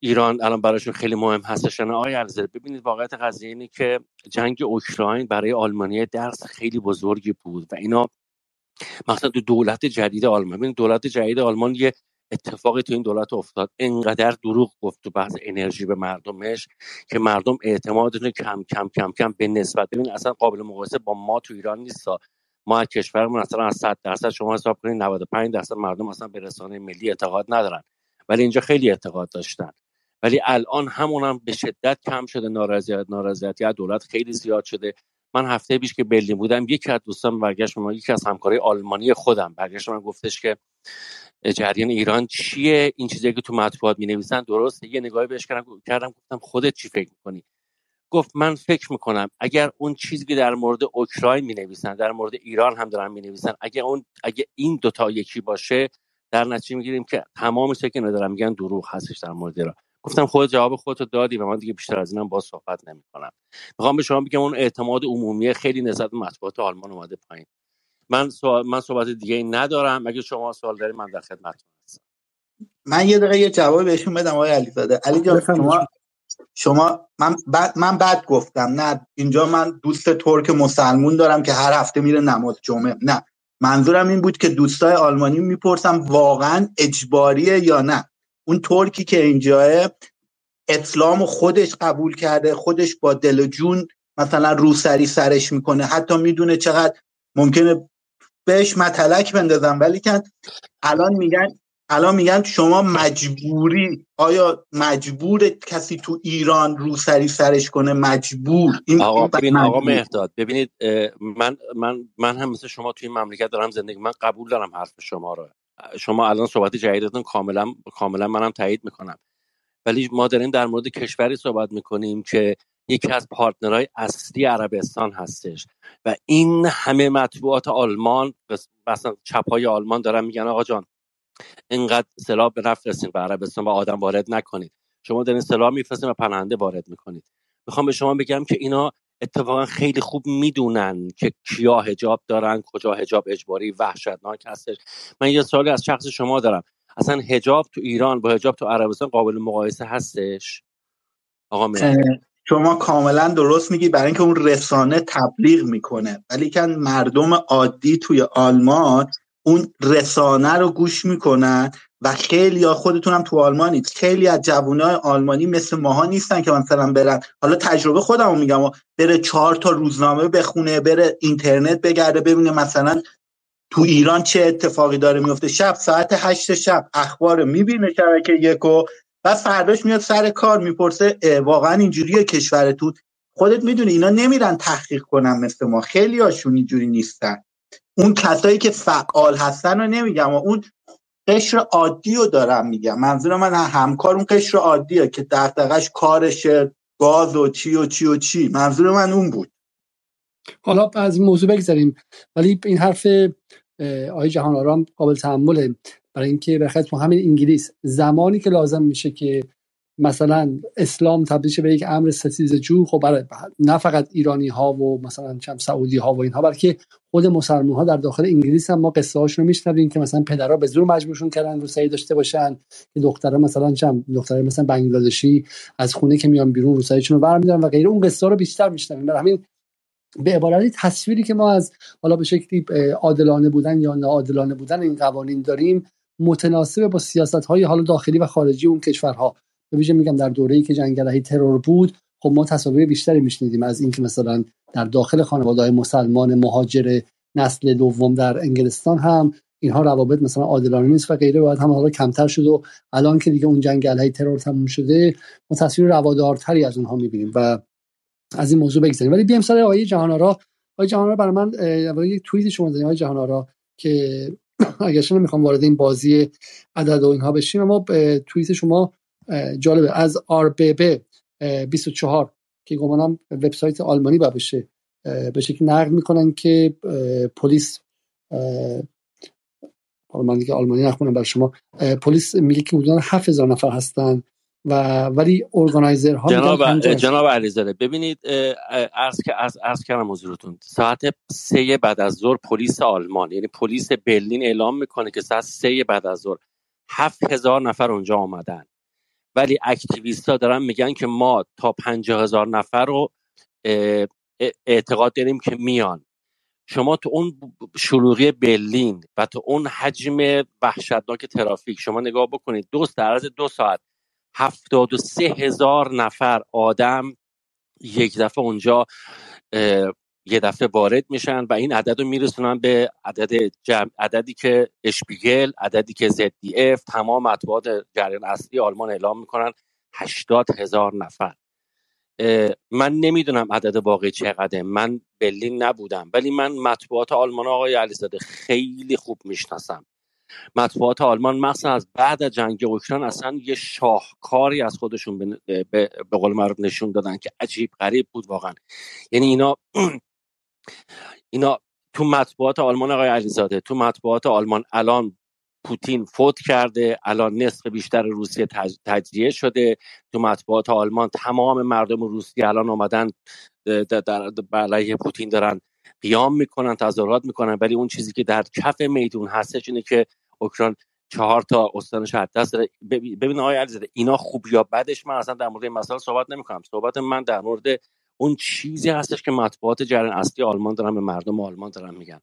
ایران الان براشون خیلی مهم هستش. نه آقای علیزاده ببینید واقعیت قضیه اینه که جنگ اوکراین برای آلمانی درس خیلی بزرگی بود و اینا مثلا تو دولت جدید آلمان. ببین دولت جدید آلمان یه اتفاقی تو این دولت افتاد. انقدر دروغ گفت تو بحث انرژی به مردمش که مردم اعتمادشون کم کم کم کم به نسبت ببین اصلا قابل مقایسه با ما تو ایران نیست ما از کشورمون اصلا از 100 درصد شما حساب کنید 95 درصد مردم اصلا به رسانه ملی اعتقاد ندارن. ولی اینجا خیلی اعتقاد داشتن. ولی الان همون هم به شدت کم شده. نارضایت نارضایتی از دولت خیلی زیاد شده. من هفته پیش که برلین بودم یکی از دوستان برگشت من یکی از همکارای آلمانی خودم برگشت من گفتش که جریان ایران چیه؟ این چیزی که تو مطبوعات می نویسن درسته؟ یه نگاهی بهش کردم کردم گفتم خودت چی فکر می‌کنی؟ گفت من فکر می‌کنم اگر اون چیزی که در مورد اوکراین می نویسن در مورد ایران هم دارن می نویسن اگر اون اگه این دوتا یکی باشه در نتیجه می‌گیریم که تمام که ندارم میگن دروغ هستش در مورد ایران. گفتم خود جواب خودتو دادی و من دیگه بیشتر از اینم با صحبت نمی‌کنم. می‌خوام به شما بگم اون اعتماد عمومی خیلی نسبت به مطبوعات آلمان اومده پایین. من سوال من صحبت دیگه ای ندارم. اگه شما سوال دارید من در خدمتتون هستم. من یه دقیقه یه جواب بهشون بدم آقای علیزاده. علی جان شما شما من بعد من بعد گفتم. نه اینجا من دوست ترک مسلمون دارم که هر هفته میره نماز جمعه. نه. منظورم این بود که دوستای آلمانی می‌پرسم واقعا اجباریه یا نه. اون ترکی که اینجاه اسلام خودش قبول کرده خودش با دل و جون مثلا روسری سرش می‌کنه. حتی می‌دونه چقدر ممکنه بهش متلک بندازم ولی که الان میگن الان میگن شما مجبوری. آیا مجبور کسی تو ایران روسری سرش کنه؟ مجبور. این آقا ببین آقا مهداد ببینید من من من هم مثل شما توی این مملکت دارم زندگی من قبول دارم حرف شما رو. شما الان صحبت جدیدتون کاملا کاملا منم تایید می‌کنم. ولی ما داریم در مورد کشوری صحبت می‌کنیم که یکی از پارتنرهای اصلی عربستان هستش و این همه مطبوعات آلمان مثلا چپای آلمان دارن میگن آقا جان اینقدر سلاح به نفرستین به عربستان و آدم وارد نکنید. شما دارین سلاح میفرستین و پناهنده وارد می‌کنید. می‌خوام به شما بگم که اینا اتفاقا خیلی خوب می‌دونن که کیا هجاب دارن کجا هجاب اجباری وحشتناک هستش. من یه سوالی از شخص شما دارم. اصلا هجاب تو ایران با هجاب تو عربستان قابل مقایسه هستش؟ آقا شما کاملا درست میگی. برای اینکه اون رسانه تبلیغ می‌کنه. ولی که مردم عادی توی آلمان اون رسانه رو گوش می‌کنن و خیلی یا خودتون هم تو آلمانید خیلی از جوانای آلمانی مثل ماها نیستن که مثلا برن. حالا تجربه خودمو میگم بره چهار تا روزنامه بخونه بره اینترنت بگرده ببینه مثلا تو ایران چه اتفاقی داره میفته. شب ساعت هشت شب اخبار می‌بینه شبکه یکو و فرداش میاد سر کار می‌پرسه واقعا اینجوریه کشورتون؟ خودت می‌دونی اینا نمیرن تحقیق کنن مثل ما. خیلی هاشون اینجوری نیستن. اون کسایی که فعال هستن رو نمیگم و اون قشر عادی رو دارم میگم. منظور من همکار اون قشر عادیه که دقدقش کارشه گاز و چی و چی و چی. منظور من اون بود. حالا از این موضوع بگذاریم ولی این حرف آقای جهان آرام قابل تحمله. برای اینکه تو همین انگلیس. زمانی که لازم میشه که مثلا اسلام تبدیل به یک امر ستیز جو خب برای نه فقط ایرانی ها و مثلا چم سعودی ها و اینها بلکه خود مسلمان ها در داخل انگلیس هم ما قصه هاشون رو میشنویم که مثلا پدرها به زور مجبورشون کردن روسری داشته باشن که دخترها مثلا چم دختره مثلا بنگلادشی از خونه که میان بیرون روسریشون رو برمیدارن و غیره. اون قصه رو بیشتر میشنویم. برای همین به عبارتی تصویری که ما از حالا به شکلی عادلانه بودن یا ناعادلانه بودن این قوانین داریم متناسب با سیاست های حالا داخلی و خارجی اون کشورها. به ویژه میگم در دوره‌ای که جنگ علیه ترور بود خب ما تصاویر بیشتری میشنیدیم از اینکه مثلا در داخل خانواده های مسلمان مهاجر نسل دوم در انگلستان هم اینها روابط مثلا عادلانه نیست و غیره باید هم حالا کمتر شد و الان که دیگه اون جنگ علیه ترور تموم شده ما تصویر روادارتری از اونها می‌بینیم و از این موضوع بگذاریم. ولی بیام سر آقای جهانارا آقای جهانارا برای من یک توییت شما دادیم آقای جهانارا که اگرچه نمی‌خوام وارد این بازی عدد و اینها بشیم اما توییت شما جالبه. از RBB 24 که گمانم وبسایت آلمانی باشه به شکل نقل می‌کنن که پلیس حالا من دیگه آلمانی نخونم بر شما. پلیس میگه که حدودا 7000 نفر هستن و ولی ارگانایزر ها جناب جناب علیزاده ببینید عرض که از عرض کردم حضورتون. ساعت سه بعد از ظهر پلیس آلمان یعنی پلیس برلین اعلام می‌کنه که ساعت سه بعد از ظهر هفت هزار نفر اونجا آمدن. ولی activist ها دارن میگن که ما تا پنجاه هزار نفر رو اعتقاد داریم که میان. شما تو اون شلوغی برلین و تو اون حجم وحشتناک ترافیک شما نگاه بکنید دو در دو ساعت هفتاد و سه هزار نفر آدم یک دفعه اونجا یه دفعه وارد میشن و این عدد رو میرسونن به عدد جمع عددی که اشپیگل عددی که ZDF تمام مطبوعات جریان اصلی آلمان اعلام می‌کنن. هشتاد هزار نفر. من نمی‌دونم عدد واقعی چقدره. من برلین نبودم ولی من مطبوعات آلمان آقای علیزاده خیلی خوب می‌شناسم. مطبوعات آلمان مخصوصا از بعد از جنگ اوکراین اصلا یه شاهکاری از خودشون به, به, قول معروف نشون دادن که عجیب غریب بود واقعا. یعنی اینا اینا تو مطبوعات آلمان آقای علیزاده تو مطبوعات آلمان الان پوتین فوت کرده الان نصف بیشتر روسیه تجزیه شده. تو مطبوعات آلمان تمام مردم روسیه الان آمدن در علیه پوتین دارن قیام می‌کنن تظاهرات می‌کنن. ولی اون چیزی که در کف میدون هستش اینه که اوکراین چهار تا استانش از دست داره ببین آقای علیزاده اینا خوب یا بدش؟ من اصلا در مورد این مسئله صحبت نمی‌کنم. صحبت من در مورد اون چیزی هستش که مطبوعات جریان اصلی آلمان دارن به مردم آلمان دارن میگن.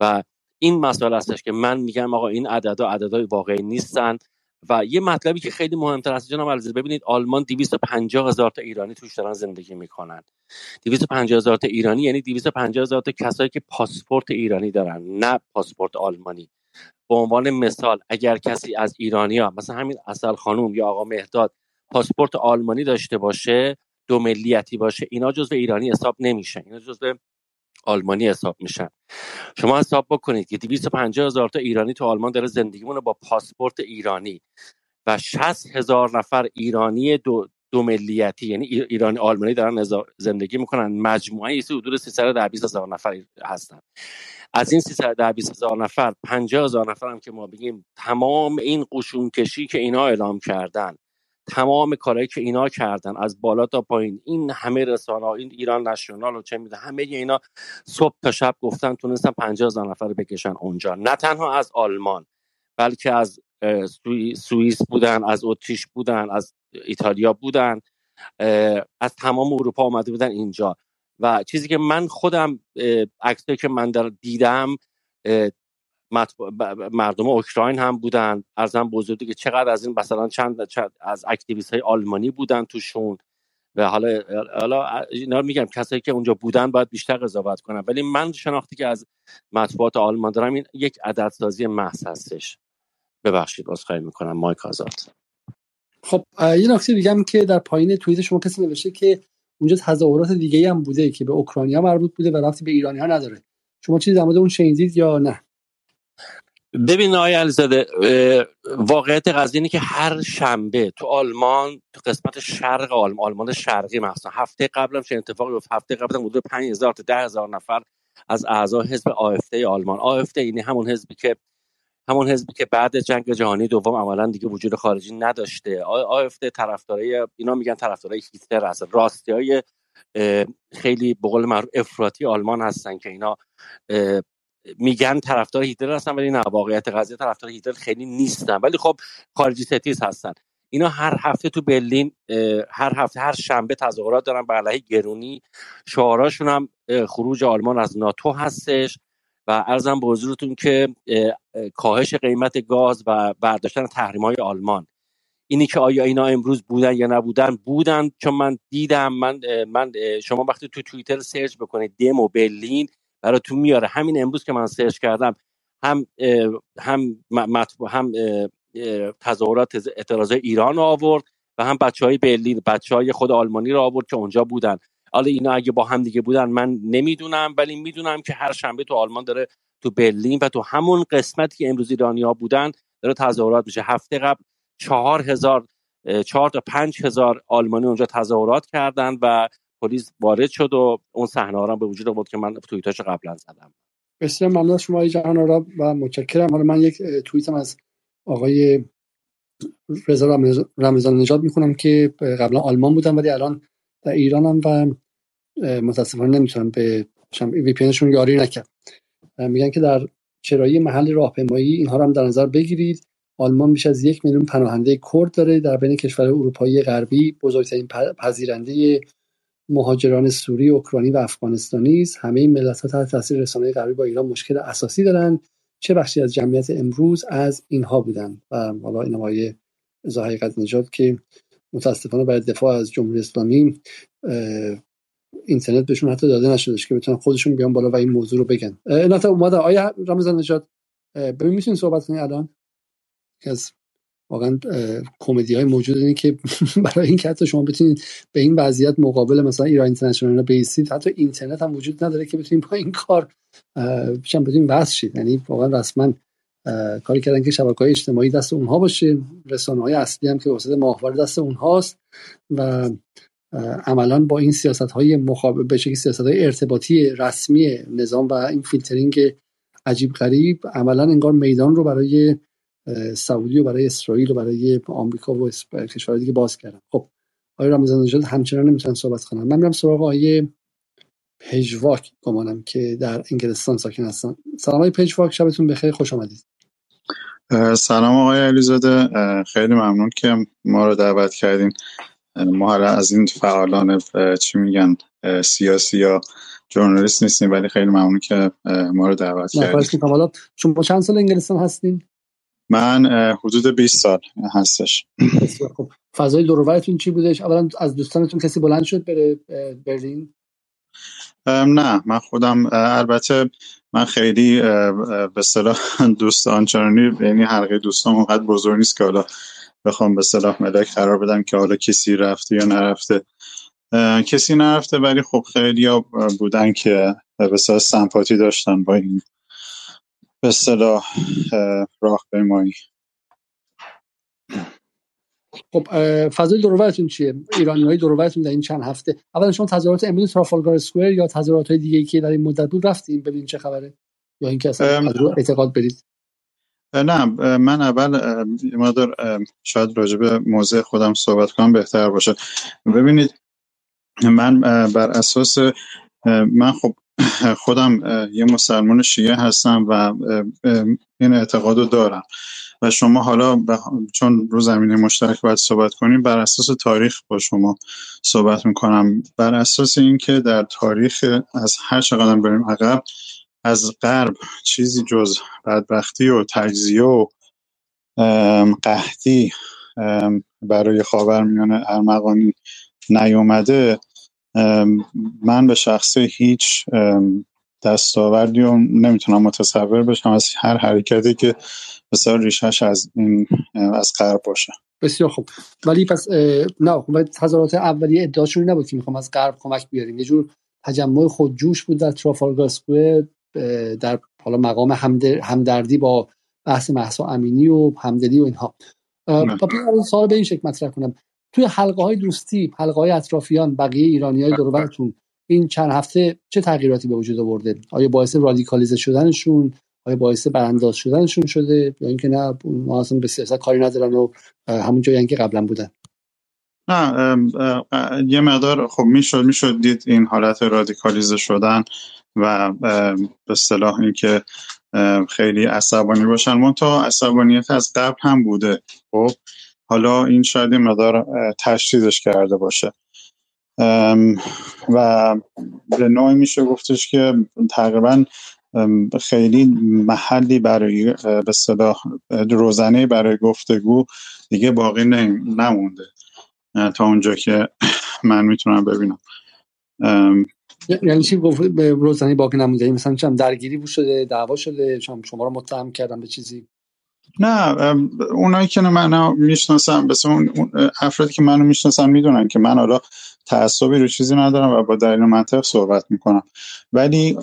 و این مسئله هستش که من میگم آقا این عددها عددهای واقعی نیستن. و یه مطلبی که خیلی مهمتر است جناب علیزاده ببینید آلمان 250 هزار تا ایرانی توش دارن زندگی می‌کنن. 250 هزار تا ایرانی یعنی 250 هزار تا کسایی که پاسپورت ایرانی دارن نه پاسپورت آلمانی. به عنوان مثال اگر کسی از ایرانیا مثلا همین اصل خانوم یا آقا مهداد پاسپورت آلمانی داشته باشه دو ملیتی باشه اینا جزو ایرانی حساب نمیشن اینا جزو آلمانی حساب میشن. شما حساب بکنید که 250 هزار تا ایرانی تو آلمان داره زندگیمونه با پاسپورت ایرانی و 60 هزار نفر ایرانی دو, دو ملیتی یعنی ایرانی آلمانی دارن زندگی می‌کنن. مجموعه ایسی حدود 310 هزار نفر هستن. از این 310 هزار نفر 50 هزار نفر هم که ما بگیم تمام این قشون کشی که اینا اعلام کردن. تمام کارهایی که اینا کردن از بالا تا پایین این همه رسانه این ایران نشنال و چه میده همه اینا صبح تا شب گفتن تونستن 50 هزار نفر بکشن اونجا. نه تنها از آلمان بلکه از سوئیس بودن از اتریش بودن از ایتالیا بودن از تمام اروپا آمده بودن اینجا. و چیزی که من خودم عکسایی که من در دیدم مردم اوکراین هم بودن. ارزم بزرگی که چقدر از این مثلا چند, از اکتیویست های آلمانی بودن توشون. و حالا حالا اینا میگم کسایی که اونجا بودن باید بیشتر قضاوت کنن. ولی من شناختی که از مطبوعات آلمان دارم این یک عدد سازی محض هستش. ببخشید عذرخواهی می‌کنم. مایک آزاد. خب یه نکته دیگه هم که در پایین توییت شما کسی نوشته که اونجا تظاهرات دیگه هم بوده که به اوکراینیا مربوط بوده و رفتی به ایرانی ها نداره. شما چیزی در مورد اون شنیدید یا نه؟ ببین آقای علیزاده واقعیت قضیه اینه که هر شنبه تو آلمان تو قسمت شرق آلمان آلمان شرقی مثلا هفته قبلم چه اتفاقی افتاد. هفته قبلم حدود 5000 تا 10000 نفر از اعضای حزب آفته آلمان. آفته اینه همون حزبی که همون حزبی که بعد جنگ جهانی دوم عملا دیگه وجود خارجی نداشته. آفته طرفدارای اینا میگن طرفدارای هیتلر هستن. راستی های خیلی به قول معروف افراطی آلمان هستن که اینا میگن طرفدار هیتلر هستن ولی نه واقعیت قضیه طرفدار هیتلر خیلی نیستن. ولی خب خارجی ستیز هستن. اینا هر هفته تو برلین هر هفته هر شنبه تظاهرات دارن بر علیه گرونی. شعاراشون هم خروج آلمان از ناتو هستش و ارزم به حضورتون که کاهش قیمت گاز و برداشتن تحریم های آلمان. اینی که آیا اینا امروز بودن یا نبودن بودن چون من دیدم من من شما وقتی تو توییتر سرچ بکنید دمو برلین براتون میاره. همین امروز که من سرچ کردم هم هم هم تظاهرات اعتراض ایران رو آورد و هم بچه های برلین بچه های خود آلمانی رو آورد که اونجا بودن. حالا اینا اگه با هم دیگه بودن من نمی‌دونم ولی می‌دونم که هر شنبه تو آلمان داره تو برلین و تو همون قسمتی که امروز ایرانی بودن داره تظاهرات میشه. هفته قبل چهار هزار چهار تا پنج هزار آلمانی اونجا تظاهرات کردن و پلیس وارد شد و اون صحنه ها به وجود آورد که من توییتاشو قبلا زدم. بسیار ممنون شما جهان را و متشکرم. حالا من یک توییتم از آقای رضا رمضان نجات می‌کنم که قبلا آلمان بودن ولی الان در ایران هم و متاسفانه نمی‌تونم به وی پی یاری نکرد. میگن که در چرایی محل راهپیمایی اینها رو هم در نظر بگیرید. آلمان بیش از یک میلیون پناهنده کرد داره در بین کشور اروپایی غربی بزرگترین پذیرنده مهاجران سوری، اوکراینی و افغانستانی است. همه این ملت ها تحت تاثیر رسانه غربی با ایران مشکل اساسی دارند. چه بخشی از جمعیت امروز از اینها بودند و حالا این آقای حقیقت نجات که متاسفانه برای دفاع از جمهوری اسلامی اینترنت بهشون حتی داده نشدش که بتونن خودشون بیان بالا و این موضوع رو بگن. نه اومده آیا رمضان نجات. ببین می‌تونین صحبت کنی الان؟ از واقعا کمدی های موجود اینه که برای اینکه حتی شما بتونید به این وضعیت مقابل مثلا ایران اینترنشنال بیسید حتی اینترنت هم وجود نداره که بتونید با این کار چند بتونید وصل شید. یعنی واقعا رسما کاری کردن که شبکه های اجتماعی دست اونها باشه. رسانه های اصلی هم که وسط ماهواره دست اونهاست و عملا با این سیاست های مخابه به سیاست های ارتباطی رسمی نظام و این فیلترینگ عجیب غریب عملا انگار میدان رو برای سعودی و برای اسرائیل و برای آمریکا و کشورهای دیگه باز کردن. خب آقای رمضان نژاد همچنان نمی‌تونن صحبت کنم من میرم سراغ آقای پژواک گمانم که در انگلستان ساکن هستن. سلام آقای پژواک شبتون بخیر خوش آمدید. سلام آقای علیزاده. خیلی ممنون که ما رو دعوت کردین. ما از این فعالان چی میگن سیاسی یا ژورنالیست نیستیم ولی خیلی ممنون که ما رو دعوت کردین. حالا شما چند سال انگلستان هستین؟ من حدود 20 سال هستش. خب فضای دورورتون چی بودش؟ اولا از دوستانتون کسی بلند شد بره برلین؟ نه من خودم البته من خیلی به صلاح دوستان چرانی یعنی حلقه دوستان اونقدر بزرگ نیست که حالا بخوام به صلاح ملک قرار بدم که حالا کسی رفته یا نرفته. کسی نرفته ولی خب خیلی ها بودن که به صلاح سمپاتی داشتن با این به صلاح راهپیمایی خب فضای دورورتون چیه؟ ایرانی های دورورتون در این چند هفته؟ اولا شما تظاهرات امروز ترافالگار اسکوئر یا تظاهرات های دیگه که در این مدت بود رفتیم ببینید چه خبره. یا اینکه اصلا اعتقاد برید. نه من اول مادر شاید راجع به موضوع خودم صحبت کنم بهتر باشه. ببینید من بر اساس من خب خودم یه مسلمان شیعه هستم و این اعتقاد رو دارم. و شما حالا چون رو زمینه مشترک باید صحبت کنیم بر اساس تاریخ با شما صحبت می‌کنم. بر اساس اینکه در تاریخ از هر چقدر بریم عقب از غرب چیزی جز بدبختی و تجزیه و قحطی برای خاورمیانه ارمغانی نیومده من به شخصه هیچ دستاوردی رو نمی‌تونم متصور بشم از هر حرکتی که بسیار ریشش از این از غرب باشه. بسیار خوب. ولی پس نه خب تظاهرات اولیه ادعاشون نبود که می‌خوام از غرب کمک بیاریم. یه جور تجمع خودجوش بود در ترافالگار در حالا مقام همدردی با بحث محسا امینی و همدلی و اینها. سوال به این شکل مطرح کنم. توی حلقه های دوستی حلقه های اطرافیان بقیه ایرانی های دورورتون این چند هفته چه تغییراتی به وجود آورده؟ آیا باعث رادیکالیزه شدنشون؟ آیا باعث برانداز شدنشون شده؟ یا اینکه نه ما اصلا به سیاست کاری ندارن و همون جایی که قبلا بودن. نه یه مقدار خب می‌شد می‌شد دید این حالت رادیکالیزه شدن و به صلاح اینکه خیلی عصبانی باشن. منتها عصبانیت از قبل هم بوده. خب حالا این شاید این مقدار تشدیدش کرده باشه. و به نوعی میشه گفتش که تقریبا خیلی محلی برای به صلاح روزنه برای گفتگو دیگه باقی نمونده. تا اونجا که من می‌تونم ببینم. یعنی چی گفت؟ به روزنی باقی نمونده. مثلا چم درگیری بود شده دعوا شده شما رو متهم کردن به چیزی؟ نه اونایی که منو می‌شناسن بس اون افرادی که منو می‌شناسن می‌دونن که من حالا تعصبی رو چیزی ندارم و با دلیل منطق صحبت می‌کنم. ولی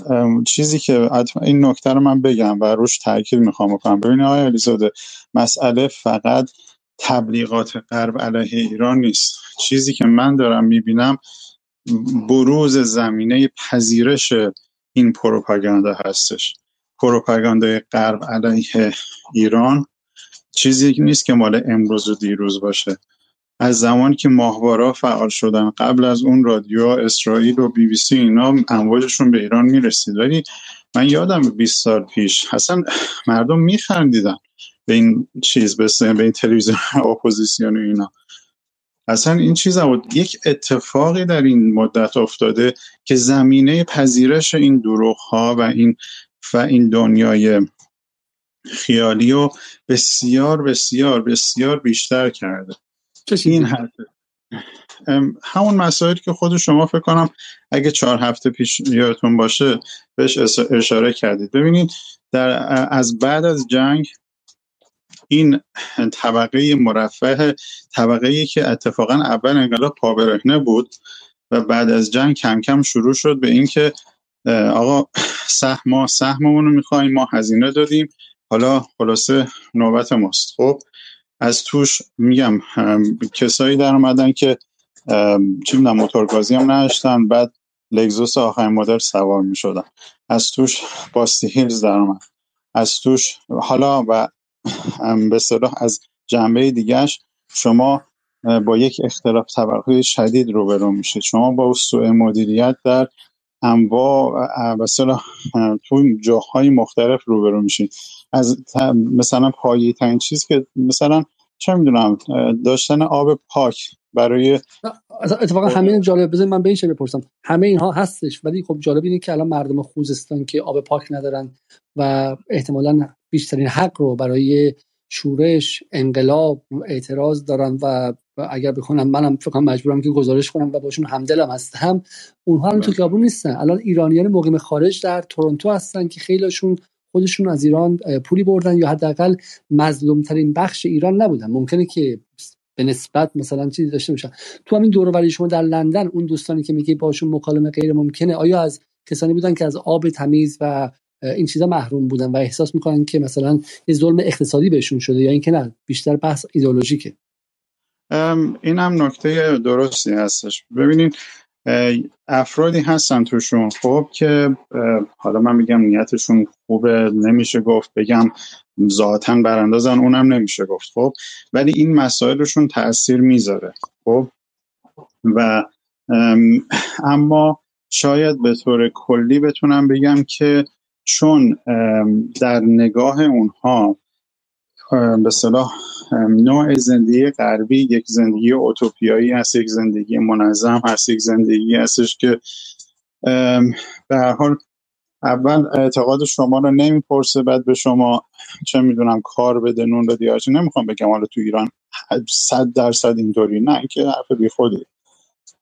چیزی که این نکته رو من بگم و روش تاکید می‌خوام بکنم. ببینید آقای علیزاده مسئله فقط تبلیغات غرب علیه ایران نیست. چیزی که من دارم می‌بینم بروز زمینه پذیرش این پروپاگاندا هستش. پروپاگاندای غرب علیه ایران. چیزی نیست که مال امروز و دیروز باشه. از زمانی که ماهوارا فعال شدن قبل از اون رادیو اسرائیل و بی بی سی اینا امواجشون به ایران می‌رسید. ولی من یادم 20 سال پیش اصلا مردم میخندیدن به این چیز به این تلویزیون اپوزیسیون و اینا. اصلا این چیز بود یک اتفاقی در این مدت افتاده که زمینه پذیرش این دروغ ها و این و این دنیای خیالی رو بسیار بسیار بسیار بیشتر کرده. این حرفه همون مسائلی که خود شما فکر کنم اگه چهار هفته پیش یادتون باشه بهش اشاره کردید. ببینید در از بعد از جنگ این طبقه مرفه طبقه ای که اتفاقا اول انقلاب پابرهنه بود و بعد از جنگ کم کم شروع شد به اینکه آقا سهم ما سهممون رو می‌خوایم ما هزینه دادیم. حالا خلاصه نوبت ماست. خب از توش میگم کسایی در اومدن که چی می‌دونم موتورگازی هم نداشتن بعد لگزوس آخرین مدل سوار می‌شدن. از توش باستی هیلز در اومد. از توش حالا و به صلاح از جنبه دیگهش شما با یک اختلاف طبقه شدید روبرو میشید. شما با سوء مدیریت در انواع مثلا تو جاهای مختلف روبرو میشید از مثلا پایی ترین چیز که مثلا چه می‌دونم داشتن آب پاک برای اتفاقا همه این جالب بزن من به این بپرسم. همه اینها هستش ولی خب جالب اینه که الان مردم خوزستان که آب پاک ندارن و احتمالا بیشترین حق رو برای شورش انقلاب اعتراض دارن و اگر بخونم منم فکر مجبورم که گزارش کنم و باشون همدلم هستم اونها هم تو. خیابون نیستن. الان ایرانیان مقیم خارج در تورنتو هستن که خیلیشون خودشون از ایران پولی بردن یا حداقل مظلوم ترین بخش ایران نبودن. ممکنه که به نسبت مثلا چیزی داشته باشن. تو همین دور شما در لندن اون دوستانی که میگی باشون مکالمه غیر ممکنه آیا از کسانی بودن که از آب تمیز و این چیزا محروم بودن و احساس می‌کنن که مثلا یه ظلم اقتصادی بهشون شده یا اینکه نه بیشتر بحث ایدئولوژیکه؟ این هم نکته درستی هستش. ببینید افرادی هستن توشون خب که حالا من میگم نیتشون خوبه نمیشه گفت. بگم ذاتا براندازن اونم نمیشه گفت. خب ولی این مسائلشون تاثیر می‌ذاره. خب و اما شاید به طور کلی بتونم بگم که چون در نگاه اونها به صلاح نوع زندگی غربی یک زندگی اوتوپیایی هست یک زندگی منظم هست یک زندگی هستش که به هر حال اول اعتقاد شما رو نمی‌پرسه بعد به شما چه می‌دونم کار بده نون بده یا نمی‌خوام بگم حالا تو ایران صد درصد اینطوری نه که حرف بی خودی.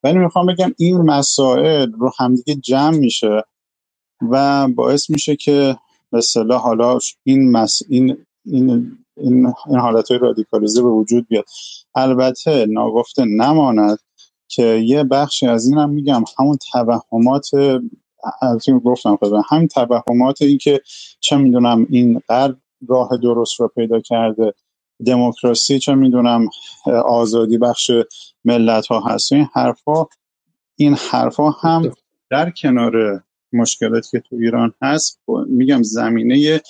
ولی می‌خوام بگم این مسائل رو همدیگه جمع میشه و باعث میشه که به اصطلاح حالا این مس این این این, این حالت های رادیکالیزه به وجود بیاد. البته ناگفته نماند که یه بخشی از این هم میگم همون توهمات گفتم خدا همین توهمات این که چه می‌دونم این غرب راه درست رو پیدا کرده دموکراسی چه می‌دونم آزادی بخش ملت ها هست. این حرفا این حرفا هم در کنار مشکلاتی که تو ایران هست میگم زمینه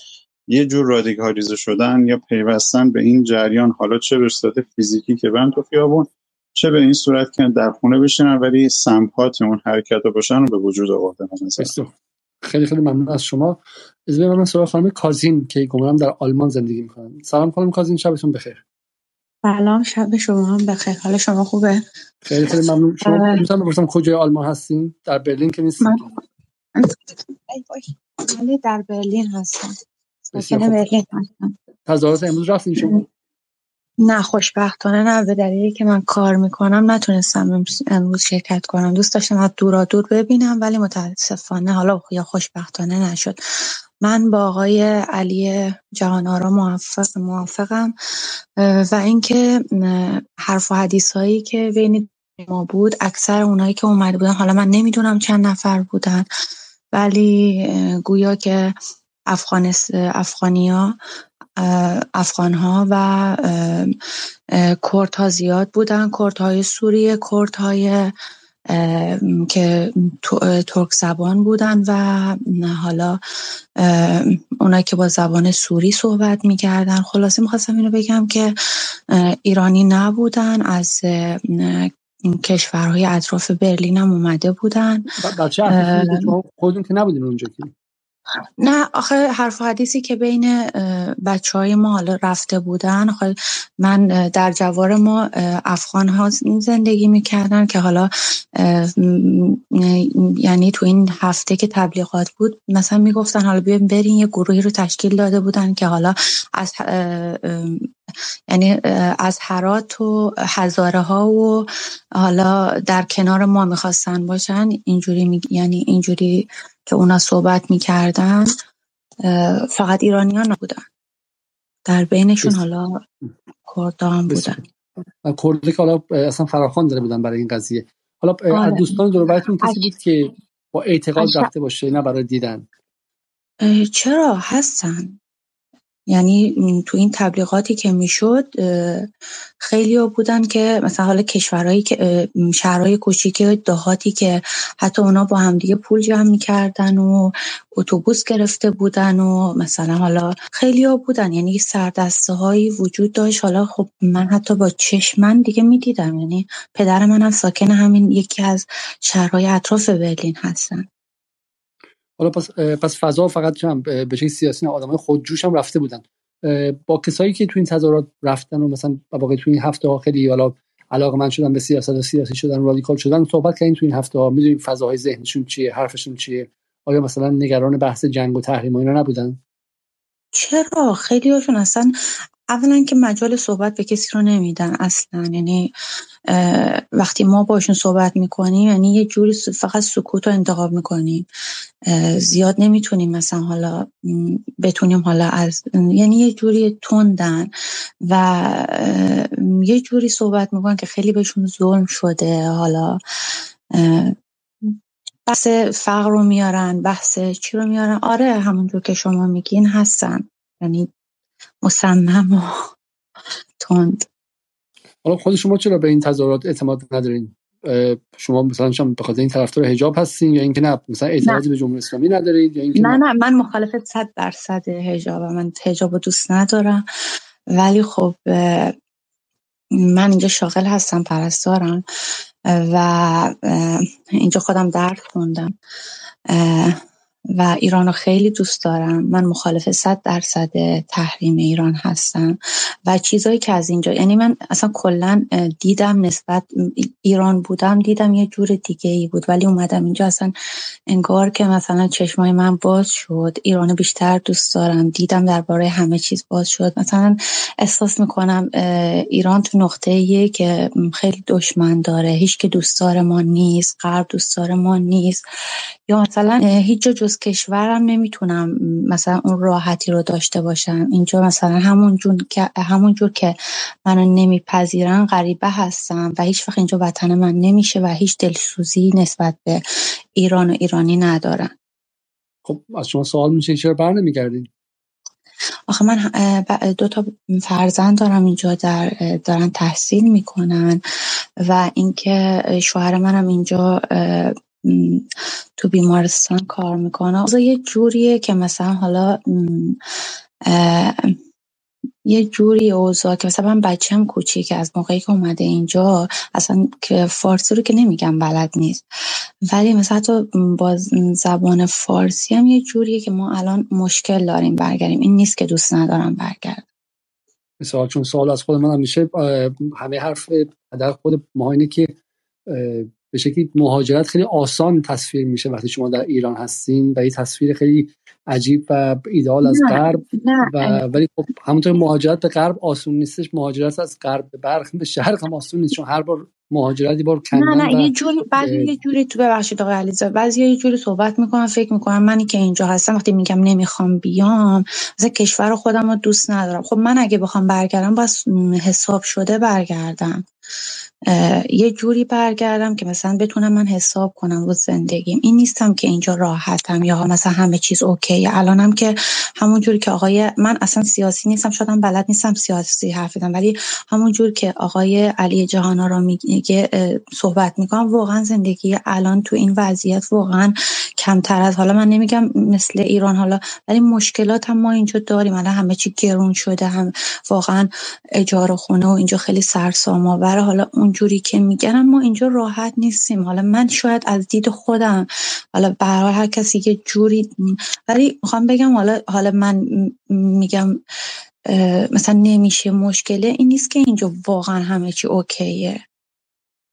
یه جور رادیکالیزه شدن یا پیوستن به این جریان حالا چه به صورت فیزیکی که بند تو خیابون چه به این صورت که در خونه بشینن ولی سمپات اون حرکت رو باشن رو به وجود آورده خیلی خیلی ممنون از شما. از من سراغ خانم کازین که گمانم در آلمان زندگی می‌کنن سلام خانم کازین شبتون بخیر. سلام شب شما هم بخیر. حال شما خوبه؟ خیلی خیلی ممنون. شما می‌تونم بپرسم کجای آلمان هستین؟ در برلین که نیستین. من در برلین هستم. هستم تظاهرات امروز رفتین شما؟ نه خوشبختانه نه. به دلیلی که من کار می‌کنم نتونستم امروز شرکت کنم. دوست داشتم از دورا دور ببینم ولی متاسفانه حالا یا خوشبختانه نشد. من با آقای علی جهانآرا موافق موافقم. و اینکه حرف و حدیث هایی که بین ما بود اکثر اونایی که اومده بودن حالا من نمی‌دونم چند نفر بودن ولی گویا که افغانس افغانیا افغانها و کردها زیاد بودن. کردهای سوریه کردهای که ترک زبان بودن و حالا اونایی که با زبان سوری صحبت می‌کردن. خلاصه می‌خواستم اینو بگم که ایرانی نبودن. از کشورهای اطراف برلین هم اومده بودن. بچه خودتون که نبودین اونجا که. نه آخه حرف و حدیثی که بین بچه های ما حالا رفته بودن من در جوار ما افغان ها زندگی می‌کردن که حالا یعنی تو این هفته که تبلیغات بود مثلا می‌گفتن حالا بیایم برین یه گروهی رو تشکیل داده بودن که حالا از یعنی از حرات و هزاره ها و حالا در کنار ما می‌خواستن باشن اینجوری می... یعنی اینجوری که اونا صحبت می‌کردن فقط ایرانیان نبودن. در بینشون حالا کردان بودن. کرده که حالا اصلا فراخان داره بودن برای این قضیه. حالا از آره. دوستان دور کسی بود که با اعتقاد رفته باشه نه برای دیدن؟ چرا؟ هستن. یعنی تو این تبلیغاتی که می‌شد خیلی ها بودن که مثلا حالا کشورهایی که شهرهای کوچیک دهاتی که حتی اونا با همدیگه پول جمع می‌کردن و اتوبوس گرفته بودن و مثلا حالا خیلی ها بودن. یعنی سردسته هایی وجود داشت. حالا خب من حتی با چشمن دیگه می‌دیدم. یعنی پدر منم ساکن همین یکی از شهرهای اطراف برلین هستن. حالا پس پس فضا فقط هم به شکل سیاسی نه آدمای خودجوش هم رفته بودن. با کسایی که تو این تظاهرات رفتن و مثلا واقعا تو این هفته ها خیلی حالا علاقه من شدن به سیاست و سیاسی شدن رادیکال شدن صحبت کردین تو این هفته ها. می‌دونید فضاهای ذهنشون چیه حرفشون چیه؟ آیا مثلا نگران بحث جنگ و تحریم و اینا نبودن؟ چرا؟ خیلی هاشون اصلا اولا که مجال صحبت به کسی رو نمیدن اصلا. یعنی وقتی ما باشون صحبت می‌کنیم یعنی یه جوری فقط سکوت رو انتخاب می‌کنیم. زیاد نمی‌تونیم مثلا حالا بتونیم حالا از یعنی یه جوری تندن و یه جوری صحبت می‌کنن که خیلی بهشون ظلم شده. حالا بحث فقر رو میارن بحث چی رو میارن؟ آره همونجور که شما میگین هستن. یعنی مصمم و تند. حالا خود شما چرا به این تظاهرات اعتماد ندارین؟ شما مثلا شما به خاطر این طرفدار حجاب هستین یا اینکه نه مثلا اعتمادی به جمهوری اسلامی ندارید یا اینکه نه نه؟ من مخالف 100 درصد حجاب من حجاب دوست ندارم. ولی خب من اینجا شاغل هستم پرستارم و اینجا خودم درد خوندم. و ایران رو خیلی دوست دارم. من مخالف صد درصد تحریم ایران هستم و چیزایی که از اینجا یعنی من اصلا کلا دیدم نسبت ایران بودم دیدم یه جور دیگه ای بود ولی اومدم اینجا اصلا انگار که مثلا چشمای من باز شد ایران بیشتر دوست دارم دیدم درباره همه چیز باز شد. مثلا احساس می‌کنم ایران تو نقطه ایه که خیلی دشمن داره هیچ که دوستدار ما نیست غرب دوستدار ما نیست. یا مثلا هیچ جا جز کشورم نمی‌تونم مثلا اون راحتی رو داشته باشم. اینجا مثلا همون جور که همون جور که منو نمیپذیرن غریبه هستم و هیچ وقت اینجا وطن من نمیشه و هیچ دلسوزی نسبت به ایران و ایرانی ندارن. خب از شما سوال میشه چرا بر نمیگردین؟ آخه من دو تا فرزند دارم اینجا در دارن تحصیل می‌کنن و اینکه شوهر منم اینجا تو بیمارستان کار می‌کنه. یه جوریه که مثلا حالا یه جوری اوضاع که مثلا من هم کوچیک از موقعی که اومده اینجا اصلا که فارسی رو که نمیگم بلد نیست. ولی مثلا حتی با زبان فارسی هم یه جوریه که ما الان مشکل داریم برگردیم. این نیست که دوست ندارم برگرد مثال چون سوال از خود من هم میشه همه حرف در خود ما اینه که به شکلی مهاجرت خیلی آسان تصویر میشه وقتی شما در ایران هستین و یه تصویر خیلی عجیب و ایدال از غرب و ولی خب همونطور مهاجرت به غرب آسون نیستش مهاجرت از غرب به برق به شرق هم آسون نیست چون هر بار مهاجرتی بار کندن نه نه یه جوری بعضی یه جوری تو ببخشید آقای علیزاده بعضی یه جوری صحبت می‌کنن فکر می‌کنم منی که اینجا هستم وقتی میگم نمی‌خوام بیام مثلا کشور خودم رو دوست ندارم. خب من اگه بخوام برگردم باید حساب شده برگردم. یه جوری برگردم که مثلا بتونم من حساب کنم رو زندگیم. این نیستم که اینجا راحتم یا مثلا همه چیز اوکی. الانم که همون جوری که آقای من اصلا سیاسی نیستم شدم بلد نیستم سیاسی حرف بزنم ولی همون جور که آقای علی جهانا را میگه صحبت می‌کنم واقعا زندگی الان تو این وضعیت واقعا کمتر از حالا من نمیگم مثل ایران حالا ولی مشکلات هم ما اینجا داریم. الان همه چی گرون شده هم واقعا اجاره خونه و اینجا خیلی سرسام آوره حالا اونجوری که میگن ما اینجا راحت نیستیم. حالا من شاید از دید خودم حالا به هر کسی یه جوری ولی می‌خوام بگم حالا حالا من میگم مثلا نمیشه مشکله این نیست که اینجا واقعا همه چی اوکیه.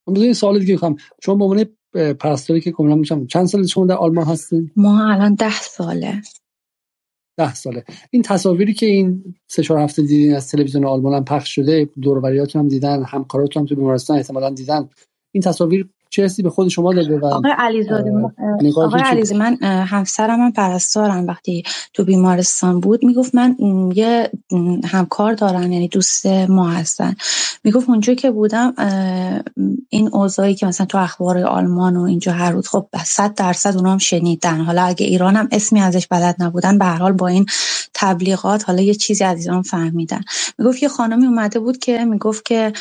این سوال دیگه می‌خوام شما به عنوان پرستاری که کاملا میشم چند سال شما در آلمان هستین؟ ما الان ده ساله. ده ساله. این تصاویری که این سه چهار هفته دیدین از تلویزیون آلمان هم پخش شده دوروریاتون هم دیدن همکاراتون هم تو بیمارستان احتمالا دیدن این تصاویر چه حسی به خود شما داده و آقای علیزاده آقای علیزاده من همسرم هم پرستارم وقتی تو بیمارستان بود. می‌گفت من یه همکار دارن یعنی دوست ما هستن. می‌گفت اونجا که بودم این اوضاعی که مثلا تو اخبار آلمان و اینجا هر روز خب صد درصد اونام شنیدن. حالا اگه ایران هم اسمی ازش بلد نبودن به هر حال با این تبلیغات حالا یه چیزی از ایران فهمیدن. می‌گفت یه خانمی اومده بود که می‌گفت که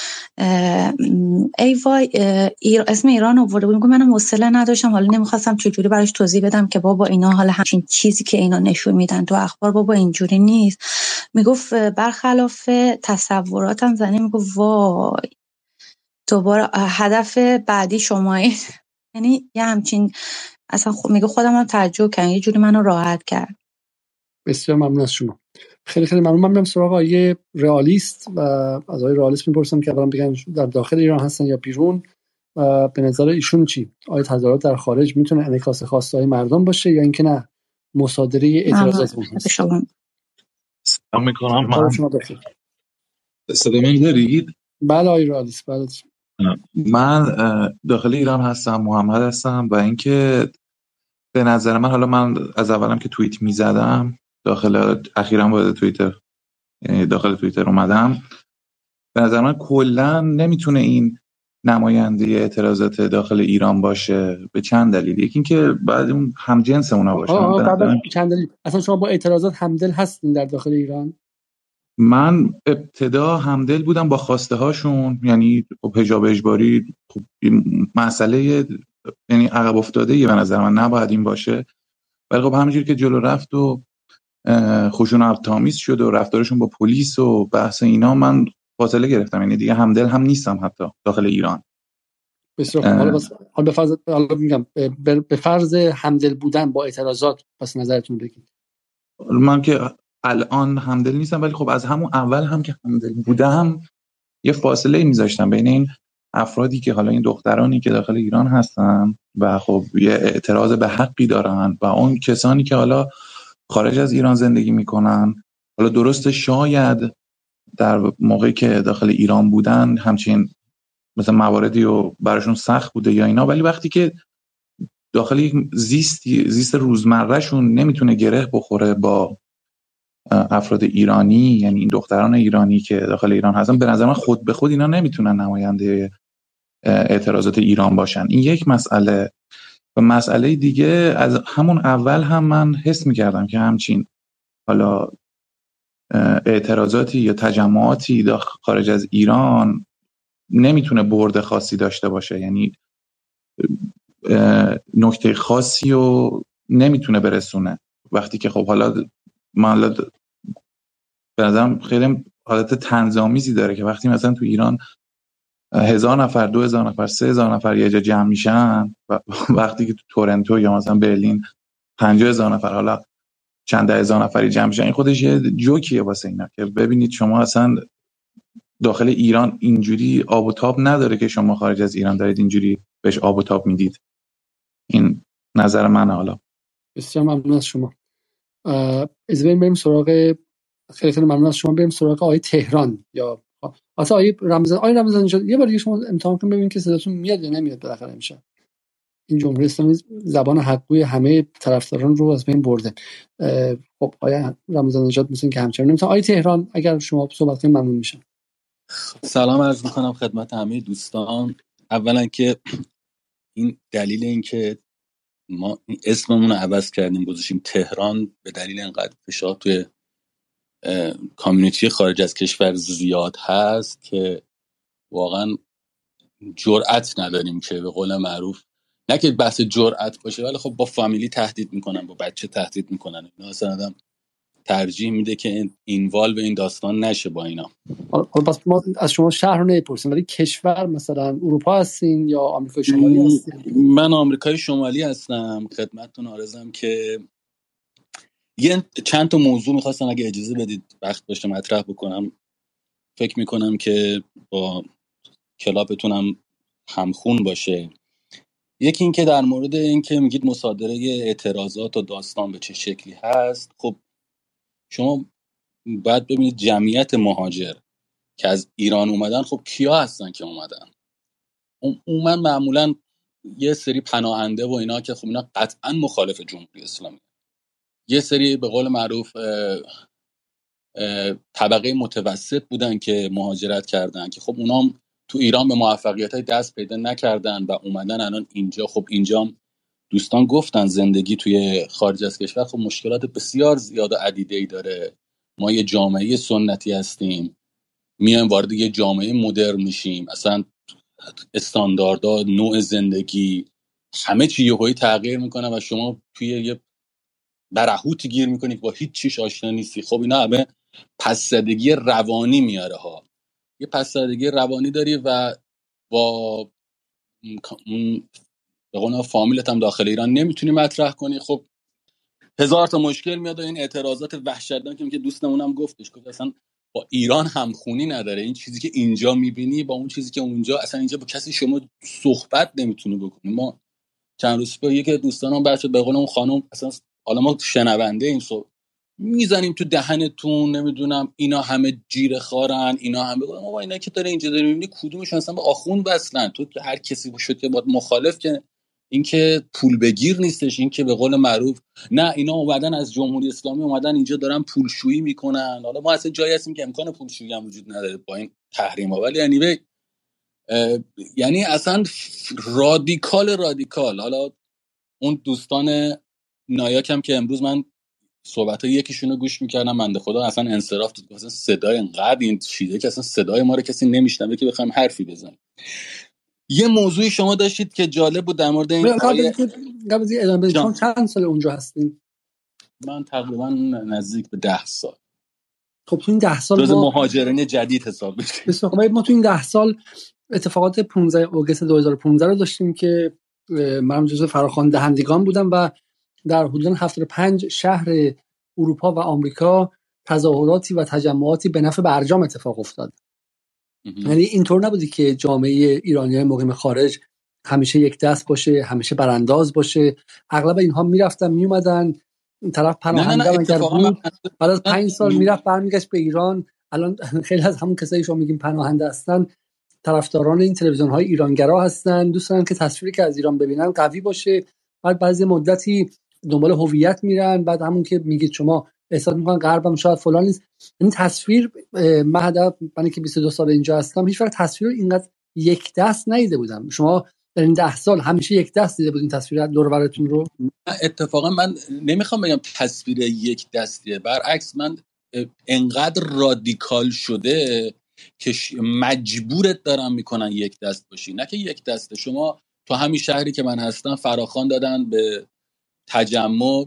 ای وای اسم ایران آورده بود. منم حوصله نداشتم. حالا نمی‌خواستم چجوری براش توضیح بدم که بابا اینا حالا همچین چیزی که اینا نشون میدن تو اخبار بابا اینجوری نیست. می‌گفت برخلاف تصوراتم زنی می‌گفت وای دوباره هدف بعدی شما یعنی یه همچین اصلا میگه خودم هم تعجب کردم. یه جوری منو راحت کرد. بسیار ممنون از شما. خیلی خیلی ممنون. من میرم سراغ آیه رئالیست و از آیه رئالیست می‌پرسم که اولا بگن در داخل ایران هستن یا بیرون. به نظر ایشون چی؟ آیا تظاهرات در خارج می‌تونه انعکاس خواسته های مردم باشه یا اینکه نه؟ مصادره اعتراضات هست. سلام می‌کنم. من صدا من دارید؟ بله آقای رئالیست بله. من داخل ایران هستم محمد هستم و اینکه به نظر من حالا من از اولم که توییت می‌زدم داخل اخیرا وارد توییتر یعنی داخل توییتر اومدم. به نظر من کلا نمی‌تونه این نماینده اعتراضات داخل ایران باشه به چند دلیل؟ یکی اینکه بعد اون هم جنس اونا باشه چند دلیل. اصلا شما با اعتراضات همدل هستین در داخل ایران؟ من ابتدا همدل بودم با خواسته هاشون یعنی خب حجاب اجباری خب مسئله یعنی عقب افتاده یه به نظر من. نباید این باشه. ولی خب همینجور که جلو رفت و خوشون تامیز شد و رفتارشون با پلیس و بحث اینا من فاصله گرفتم. یعنی دیگه همدل هم نیستم حتی داخل ایران. بسیار حالا بس حالا به فرض حالا میگم به فرض همدل بودن با اعتراضات پس نظرتون بگید. من که الان همدل نیستم ولی خب از همون اول هم که همدل بودم یه فاصله میذاشتم بین این افرادی که حالا این دخترانی که داخل ایران هستن و خب یه اعتراض به حقی دارن و اون کسانی که حالا خارج از ایران زندگی می‌کنن حالا درست شاید در موقعی که داخل ایران بودن همچین مثلا مواردی و براشون سخت بوده یا اینا ولی وقتی که داخل یک زیست زیست روزمرهشون نمی‌تونه گره بخوره با افراد ایرانی یعنی این دختران ایرانی که داخل ایران هستن به نظر من خود به خود اینا نمی‌تونن نماینده اعتراضات ایران باشن. این یک مسئله. و مسئله دیگه از همون اول هم من حس می‌کردم که همچین حالا اعتراضاتی یا تجمعاتی داخل خارج از ایران نمی‌تونه برد خاصی داشته باشه. یعنی نکته خاصی رو نمی‌تونه برسونه. وقتی که خب حالا من به نظرم خیلی حالت تنظامیزی داره که وقتی مثلا تو ایران هزار نفر دو هزار نفر سه هزار نفر یه جا جمع میشن و وقتی که تو تورنتو یا مثلا برلین پنجاه هزار نفر حالا چند هزار نفری جمع میشن این خودش یه جوکیه واسه اینا که ببینید شما اصلا داخل ایران اینجوری آب و تاب نداره که شما خارج از ایران دارید اینجوری بهش آب و تاب می‌دید. این نظر من حالا. بسیار ممنون از شما. از بریم سراغ خیلی خیلی ممنون از شما. بریم سراغ آقای تهران. یا اصلا آقای رمضان آقای رمضان یه بار دیگه شما امتحان کنید ببینید که صداتون میاد یا نمیاد بالاخره میشه این جمهوری اسلامی زبان حقوقی همه طرفداران رو از بین برده. خب آیا رمضان نجات مثل که همچنان نمی‌تونه آقای تهران اگر شما صحبت کنید ممنون میشم. سلام عرض می‌کنم خدمت همه دوستان. اولا که این دلیل اینکه ما اسممون رو عوض کردیم گذاشیم تهران به دلیل اینقدر فشار توی کامیونیتی خارج از کشور زیاد هست که واقعا جرأت نداریم که به قول معروف نه که بحث جرأت باشه ولی خب با فامیلی تهدید می‌کنن با بچه تهدید می‌کنن. اینا اصلا آدم ترجیح میده که اینوال به این داستان نشه با اینا. پس ما از شما شهر رو نمی‌پرسیم ولی کشور مثلا اروپا هستین یا آمریکای شمالی هستین؟ من آمریکای شمالی هستم. خدمتتون آرزم که یه چند تا موضوع می‌خواستم اگه اجازه بدید وقت باشه مطرح بکنم. فکر می‌کنم که با کلابتونم همخون باشه. یکی اینکه در مورد اینکه میگید مصادره اعتراضات و داستان به چه شکلی هست. خب شما باید ببینید جمعیت مهاجر که از ایران اومدن خب کیا هستن که اومدن؟ اومن معمولا یه سری پناهنده و اینا که خب اینا قطعا مخالف جمهوری اسلامی. یه سری به قول معروف طبقه متوسط بودن که مهاجرت کردن که خب اونا تو ایران به موفقیت های دست پیدا نکردن و اومدن الان اینجا. خب اینجا دوستان گفتن زندگی توی خارج از کشور خب مشکلات بسیار زیاد و عدیده ای داره. ما یه جامعه سنتی هستیم. میایم وارد یه جامعه مدرن میشیم. اصلا استانداردها نوع زندگی همه چی یهویی تغییر می‌کنه و شما توی یه برهوتی گیر می‌کنی با هیچ چیش آشنا نیستی. خب اینا همه پسدگی روانی میاره ها. یه پسدگی روانی داری و با به قول فامیلت هم داخل ایران نمی‌تونی مطرح کنی. خب هزار تا مشکل میاد و این اعتراضات وحشتناکی که دوستمون هم گفتش گفت اصلا با ایران همخونی نداره. این چیزی که اینجا می‌بینی با اون چیزی که اونجا اصلا اینجا با کسی شما صحبت نمی‌تونه بکنی. ما چند روز پیش یکی دوستانم بچه به قول اون خانم اصلا حالا ما شنونده این می‌زنیم تو دهنتون نمی‌دونم اینا همه جیر خارن اینا همه ما اینا که داره اینجا داره می‌بینی کدومشون اصلا به آخون بسلن تو هر کسی باشد که مخالف که اینکه پول بگیر نیستش اینکه به قول معروف نه اینا اومدن از جمهوری اسلامی اومدن اینجا دارن پولشویی می‌کنن. حالا ما اصلا جایی هستیم که امکان پولشویی هم وجود نداره با این تحریم ها ولی یعنی به یعنی اصلا رادیکال رادیکال. حالا اون دوستان نایاکم که امروز من صحبت های یکیشون رو گوش می‌کردم بنده خدا اصلا انصراف داد. اصلا صدای انقدر این چیزه که اصلا صدای ما رو کسی نمیشنوه که بخوایم حرفی بزنیم. یه موضوعی شما داشتید که جالب بود در مورد این قبل چون چند سال اونجا هستیم؟ من تقریبا نزدیک به ده سال. خب تو این ده سال ما مهاجرین جدید حساب بشه ما تو این ده سال اتفاقات 15 اوگست 2015 رو داشتیم که من جزو فراخوان دهندگان بودم و در حدود 75 شهر اروپا و آمریکا تظاهراتی و تجمعاتی به نفع برجام اتفاق افتاد. یعنی اینطور نبودی که جامعه ایرانی های مقیم خارج همیشه یک دست باشه همیشه برانداز باشه. اغلب اینها می‌رفتن میومدن این طرف پناهنده اگر بود بعد از پنج سال می‌رفت برمیگشت به ایران. الان خیلی از همون کسایی شما میگیم پناهنده هستن طرفداران این تلویزیون های ایرانگرا هستن. دوست دارن که تصویری که از ایران ببینن قوی باشه. بعد بعضی مدتی دنبال هویت میرن بعد همون که میگید شما احساس می‌کنن غربم شاید فلان نیست. این تصویر من من که 22 سال اینجا هستم هیچ وقت تصویر اینقدر یک دست ندیده بودم. شما در این ده سال همیشه یک دست دیده بودین تصویر دور رو؟ اتفاقا من نمی‌خوام بگم تصویر یک دستیه. برعکس من انقدر رادیکال شده که مجبورت دارم می‌کنن یک دست باشی. نه که یک دسته. شما تو همین شهری که من هستم فراخان دادن به تجمع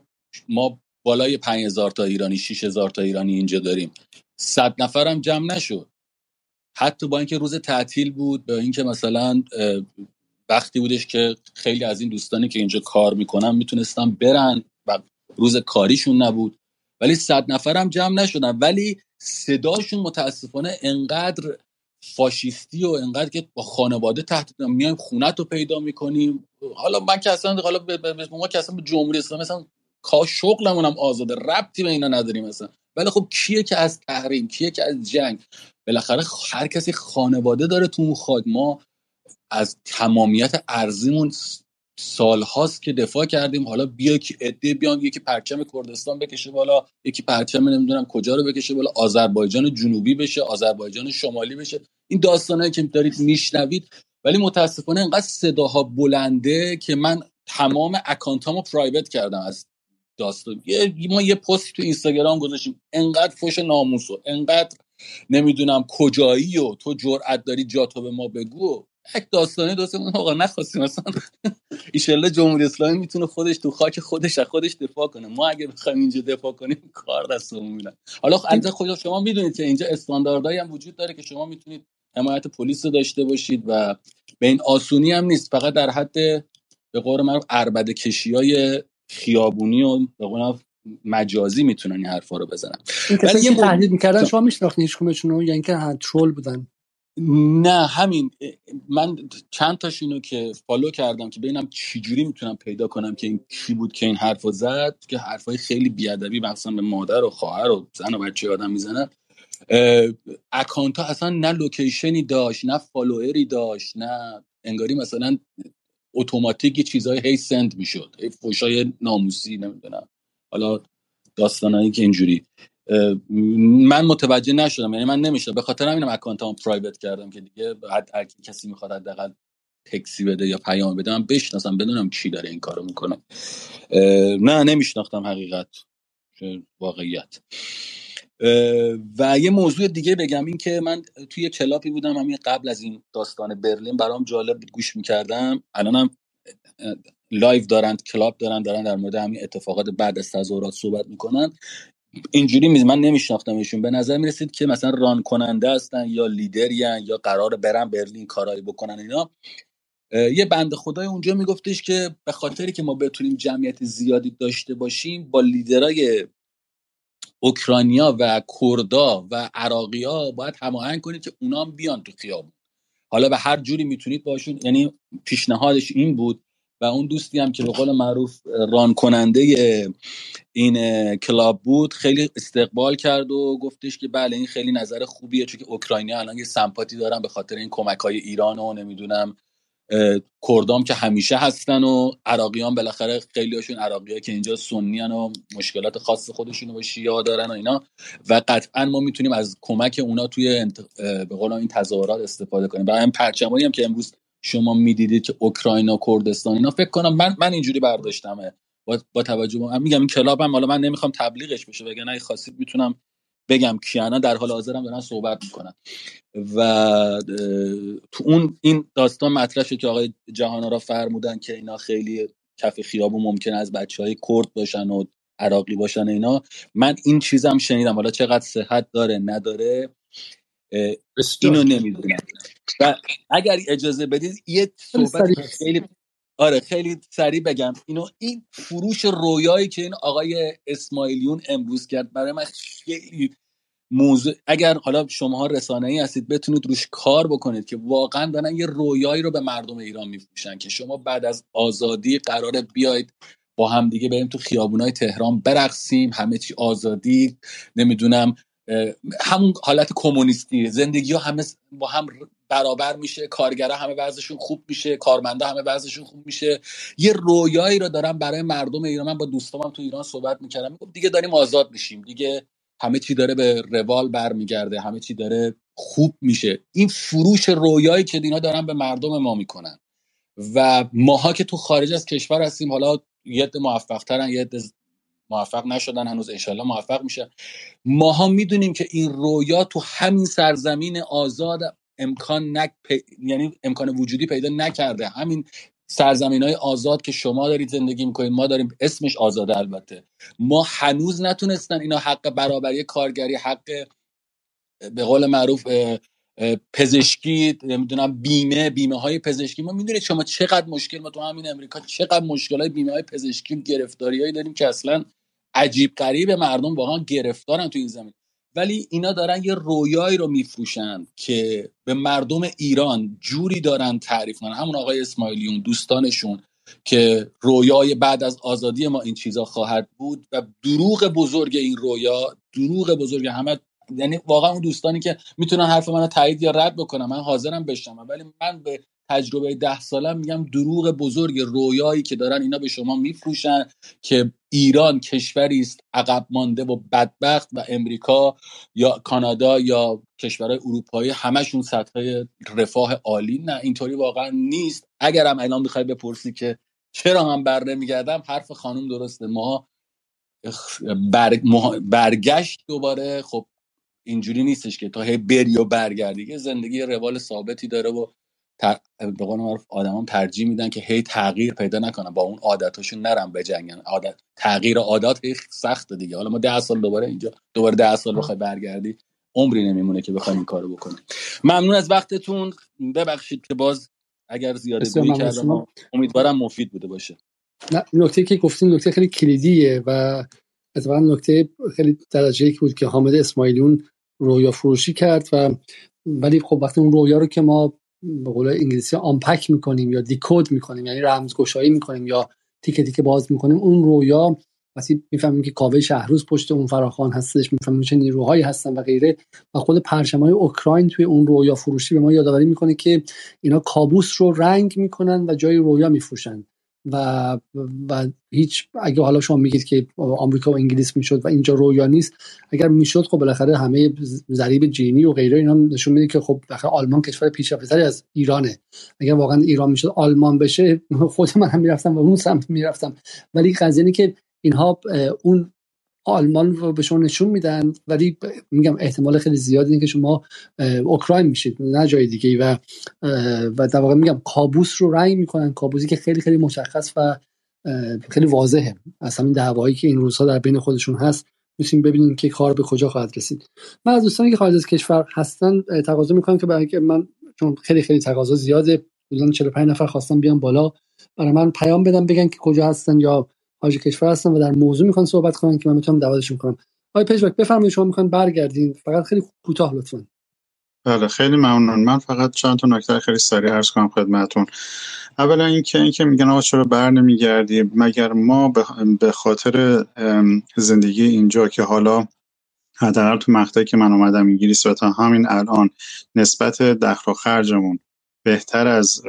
ما بالای 5000 تا ایرانی 6000 تا ایرانی اینجا داریم. 100 نفرم جمع نشد. حتی با اینکه روز تعطیل بود با اینکه مثلا وقتی بودش که خیلی از این دوستانی که اینجا کار می‌کنن می‌تونستن برن و روز کاریشون نبود. ولی صد نفرم جمع نشدن. ولی صداشون متاسفانه انقدر فاشیستی و انقدر که با خانواده تحت میایم خونت رو پیدا می‌کنیم. حالا من که اصلا حالا ما که اصلا به جمهوری اسلامی مثلا کا شغلمون هم آزاده ربطی به اینا نداریم مثلا ولی خب کیه که از تحریم کیه که از جنگ؟ بالاخره هر کسی خانواده داره تو خود ما از تمامیت ارزیمون سالهاست که دفاع کردیم. حالا بیا که عده بیان یکی پرچم کردستان بکشه بالا یکی پرچم نمی‌دونم کجا رو بکشه بالا آذربایجان جنوبی بشه آذربایجان شمالی بشه. این داستانهایی که دارید میشنوید. ولی متاسفانه انقدر صداها بلنده که من تمام اکانتامو پرایوت کردم از داستان. یه ما یه پست تو اینستاگرام گذاشتیم. انقدر فوش ناموسو انقدر نمی‌دونم کجایی و تو جرأت داری جاتو به ما بگو. یک داستانه داستان آقا نخواستیم مثلا ایشالله جمهوری اسلامی می‌تونه خودش تو خاک خودش از خودش دفاع کنه. ما اگه بخوایم اینجا دفاع کنیم کار دستمون میاد حالا البته خود شما می‌دونید که اینجا استانداردهایی هم وجود داره که شما می‌تونید حمایت پلیس رو داشته باشید و به این آسونی هم نیست. فقط در حد به قول معروف اربده کشی های خیابونی و به قول مجازی می‌تونن این حرفا رو بزنن. کسایی که تهدید می‌کردن شما میشناختین هیچ کمشون یا اینکه troll بودن؟ نه همین. من چند تاشونو که follow کردم که ببینم چجوری می‌تونم پیدا کنم که این کی بود که این حرفو زد که حرفای خیلی بیادبی مثلا به مادر و خواهر و زن و بچه آدم می‌زنن. account ها اصلا نه location ی داشت نه follower ی داشت نه انگاری مثلا اتوماتیک چیزای هی سند می‌شد هی فوشای ناموسی نمی‌دونم. حالا داستانایی که اینجوری. من متوجه نشدم یعنی من نمیشه به خاطر همینم اکانتام پرایوت کردم که دیگه هر کسی می‌خواد حداقل تکسی بده یا پیام بده من بشناسم بدونم کی داره این کارو می‌کنه. نه نمیشناختم حقیقت. واقعیت. و یه موضوع دیگه بگم این که من توی club ی بودم همین قبل از این داستان برلین برام جالب بود گوش می‌کردم. الانم live دارن club دارن دارن در مورد همین اتفاقات بعد از تظاهرات صحبت می‌کنن. اینجوری میز من نمیشناختمشون به نظر می‌رسید که مثلا run کننده هستن یا لیدریان یا قرار برن برلین کارایی بکنن اینا. یه بنده خدایی اونجا میگفتش که به خاطری که ما بتونیم جمعیت زیادی داشته باشیم با لیدرای اوکراینیا و کردا و عراقیا باید هماهنگ کنید که اونا بیان تو خیابون. حالا به هر جوری می‌تونید باشون یعنی پیشنهادش این بود و اون دوستی هم که به قول معروف ران کننده این کلاب بود خیلی استقبال کرد و گفتش که بله این خیلی نظر خوبیه چون که اوکراینی الان یه سمپاتی دارن به خاطر این کمک های ایران و نمی‌دونم کردام که همیشه هستن و عراقیان بالاخره خیلی هاشون عراقی که اینجا سنی و مشکلات خاص خودشون با شیعه دارن و اینا. و قطعا ما می‌تونیم از کمک اونا توی انت... به قول این تظاهرات استفاده کنیم. و هم پرچمایی هم که امروز شما می‌دیدید که اوکراین و کردستان اینا فکر کنم من من اینجوری برداشتمه. با, با توجه به میگم این کلاب هم حالا من نمی‌خوام تبلیغش بشه بگن اگه خواستید می‌تونم بگم کیانا در حال حاضرم دارن صحبت می‌کنن. و تو اون این داستان مطرح شد که آقای جهانا را فرمودن که اینا خیلی کف خیابون ممکن از بچه های کرد باشن و عراقی باشن اینا. من این چیزم شنیدم. حالا چقدر صحت داره نداره. اینو نمی‌دونم. و اگر اجازه بدید یه صحبت خیلی آره خیلی سریع بگم. اینو این فروش رویایی که این آقای اسماعیلیون امروز کرد برای من خیلی موضوع اگر حالا شماها رسانه ای هستید بتونید روش کار بکنید که واقعا دارن یه رویایی رو به مردم ایران میفروشن که شما بعد از آزادی قرار بیاید با هم دیگه بریم تو خیابونای تهران برقصیم همه چی آزادی نمی‌دونم همون حالت کمونیستی. زندگی ها همه با هم برابر میشه کارگرا همه وضعشون خوب میشه کارمندا همه وضعشون خوب میشه. یه رویایی رو دارم برای مردم ایران. من با دوستامم تو ایران صحبت می‌کردم. دیگه داریم آزاد میشیم. دیگه همه چی داره به روال برمیگرده. همه چی داره خوب میشه. این فروش رویایی که اینا دارن به مردم ما می‌کنن. و ماها که تو خارج از کشور هستیم حالا یه موفق ترن یه موفق نشدن هنوز انشالله موفق میشه. ماها می‌دونیم که این رویا تو همین سرزمین آزاد امکان نک یعنی امکان وجودی پیدا نکرده. همین سرزمین های آزاد که شما دارید زندگی می‌کنید ما داریم اسمش آزاده البته. ما هنوز نتونستن اینا حق برابری کارگری حق به قول معروف پزشکی نمی‌دونم بیمه بیمه های پزشکی. ما می‌دونید شما چقدر مشکل ما تو همین امریکا چقدر مشکل های بیمه های پزشکی گرفتاری هایی داریم که اصلا عجیب غریب مردم واقعا گرفتارن تو این زمین. ولی اینا دارن یه رویایی رو میفروشن که به مردم ایران جوری دارن تعریف کنن. همون آقای اسماعیلیون دوستانشون که رویای بعد از آزادی ما این چیزا خواهد بود و دروغ بزرگ این رویا دروغ بزرگ همه یعنی واقعا اون دوستانی که می‌تونن حرف منو تایید یا رد بکنم من حاضرم بشنوم. ولی من به تجربه ده سالم میگم دروغ بزرگ رویایی که دارن اینا به شما میفروشن که ایران کشوری است عقب مانده و بدبخت و امریکا یا کانادا یا کشورهای اروپایی همشون سطح رفاه عالی نه. اینطوری واقعا نیست. اگرم الان می‌خوای بپرسی که چرا من بر نمیگردم حرف خانم درسته. ما برگشت دوباره. خب اینجوری نیستش که تا هی بری و برگردی. زندگی روال ثابتی داره و به قول معروف آدمان ترجیح میدن که هی تغییر پیدا نکنن با اون عادتاشون نرم بجنگن. عادت تغییر عادات هی سخته دیگه. حالا ما ده سال دوباره اینجا دوباره ده سال بخوای برگردی عمری نمیمونه که بخوایم این کارو بکنیم ممنون از وقتتون. ببخشید که باز اگر زیاده گویی کردم امیدوارم مفید بوده باشه. نه نکته که گفتیم نکته خیلی کلیدیه و اتفاقا نکته خیلی درجه که بود که حامد اسماعیلیون رویا فروشی کرد و ولی خب وقتی اون رویا رو که ما به قول انگلیسی آنپک می‌کنیم یا دیکود می‌کنیم یعنی رمزگشایی می‌کنیم یا تیکه تیکه باز می‌کنیم. اون رویا وقتی می‌فهمیم که کاوه شهروز پشت اون فراخان هستش می‌فهمیم چه نیروهایی هستن و غیره. و خود پرچمای اوکراین توی اون رویا فروشی به ما یادآوری می‌کنه که اینا کابوس رو رنگ می‌کنن و جای رویا میفروشن. و و هیچ اگه حالا شما میگید که آمریکا و انگلیس می‌شد و اینجا رویا نیست اگر می‌شد خب بالاخره همه ضریب جینی و غیره اینا نشون میده که خب بالاخره آلمان کشور پیشرفته‌تری از ایرانه. اگر واقعا ایران می‌شد آلمان بشه خود من هم می‌رفتم و اون سمت می‌رفتم. ولی قضیه که اینها اون آلمان رو به شما نشون میدن ولی میگم احتمال خیلی زیاد اینه که شما اوکراین میشید نه جای دیگه و و در واقع میگم کابوس رو رنگ می‌کنن کابوسی که خیلی خیلی مشخص و خیلی واضحه. از همین دعوایی که این روزها در بین خودشون هست می‌تونیم ببینیم که کار به کجا خواهد رسید. من از دوستانی که خارج از کشور هستن تقاضا می‌کنم که برای من چون خیلی خیلی تقاضا زیاده حدودا 45 نفر خواستم بیان بالا برای من پیام بدم بگن که کجا هستن یا خارج کشور هستن و در موضوع می‌خوان صحبت کنن که من می‌تونم دعوتشون کنم. آقای پژواک بفرمایید شما می‌خوان برگردین فقط خیلی کوتاه لطفا. بله خیلی ممنون. من فقط چند تا نکته خیلی سریع عرض کنم خدمتتون. اولا اینکه اینکه میگن آقا چرا بر نمیگردی؟ مگر ما به خاطر زندگی اینجا که حالا حداقل تو مقطعی که من اومدم انگلیس و تا همین الان نسبت دخل و خرجمون بهتر از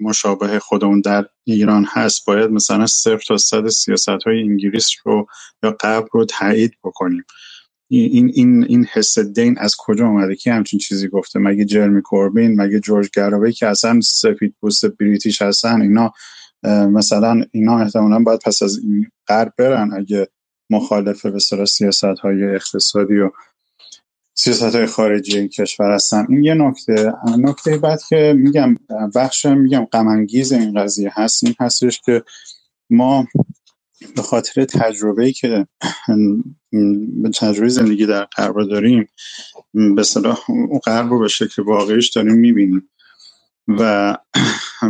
مشابه خودمون در ایران هست باید مثلا صفر تا صد سیاست های انگلیس رو یا قبل رو تایید بکنیم. این این این حس دین از کجا اومده؟ که همچین چیزی گفته؟ مگه جرمی کوربین مگه جورج گراوی که اصلا سفید پوست بریتیش هستن اینا مثلا اینا احتمالا باید پس از این غرب برن اگه مخالف به سیاست های اقتصادی و سیاست های خارجی این کشور هستن. این یه نکته. نکته بعد که میگم بخش میگم غمانگیز این قضیه هست این هستش که ما به خاطر تجربه که به تجربه زندگی در غرب داریم به صلاح غرب رو به شکل واقعیش داریم می‌بینیم. و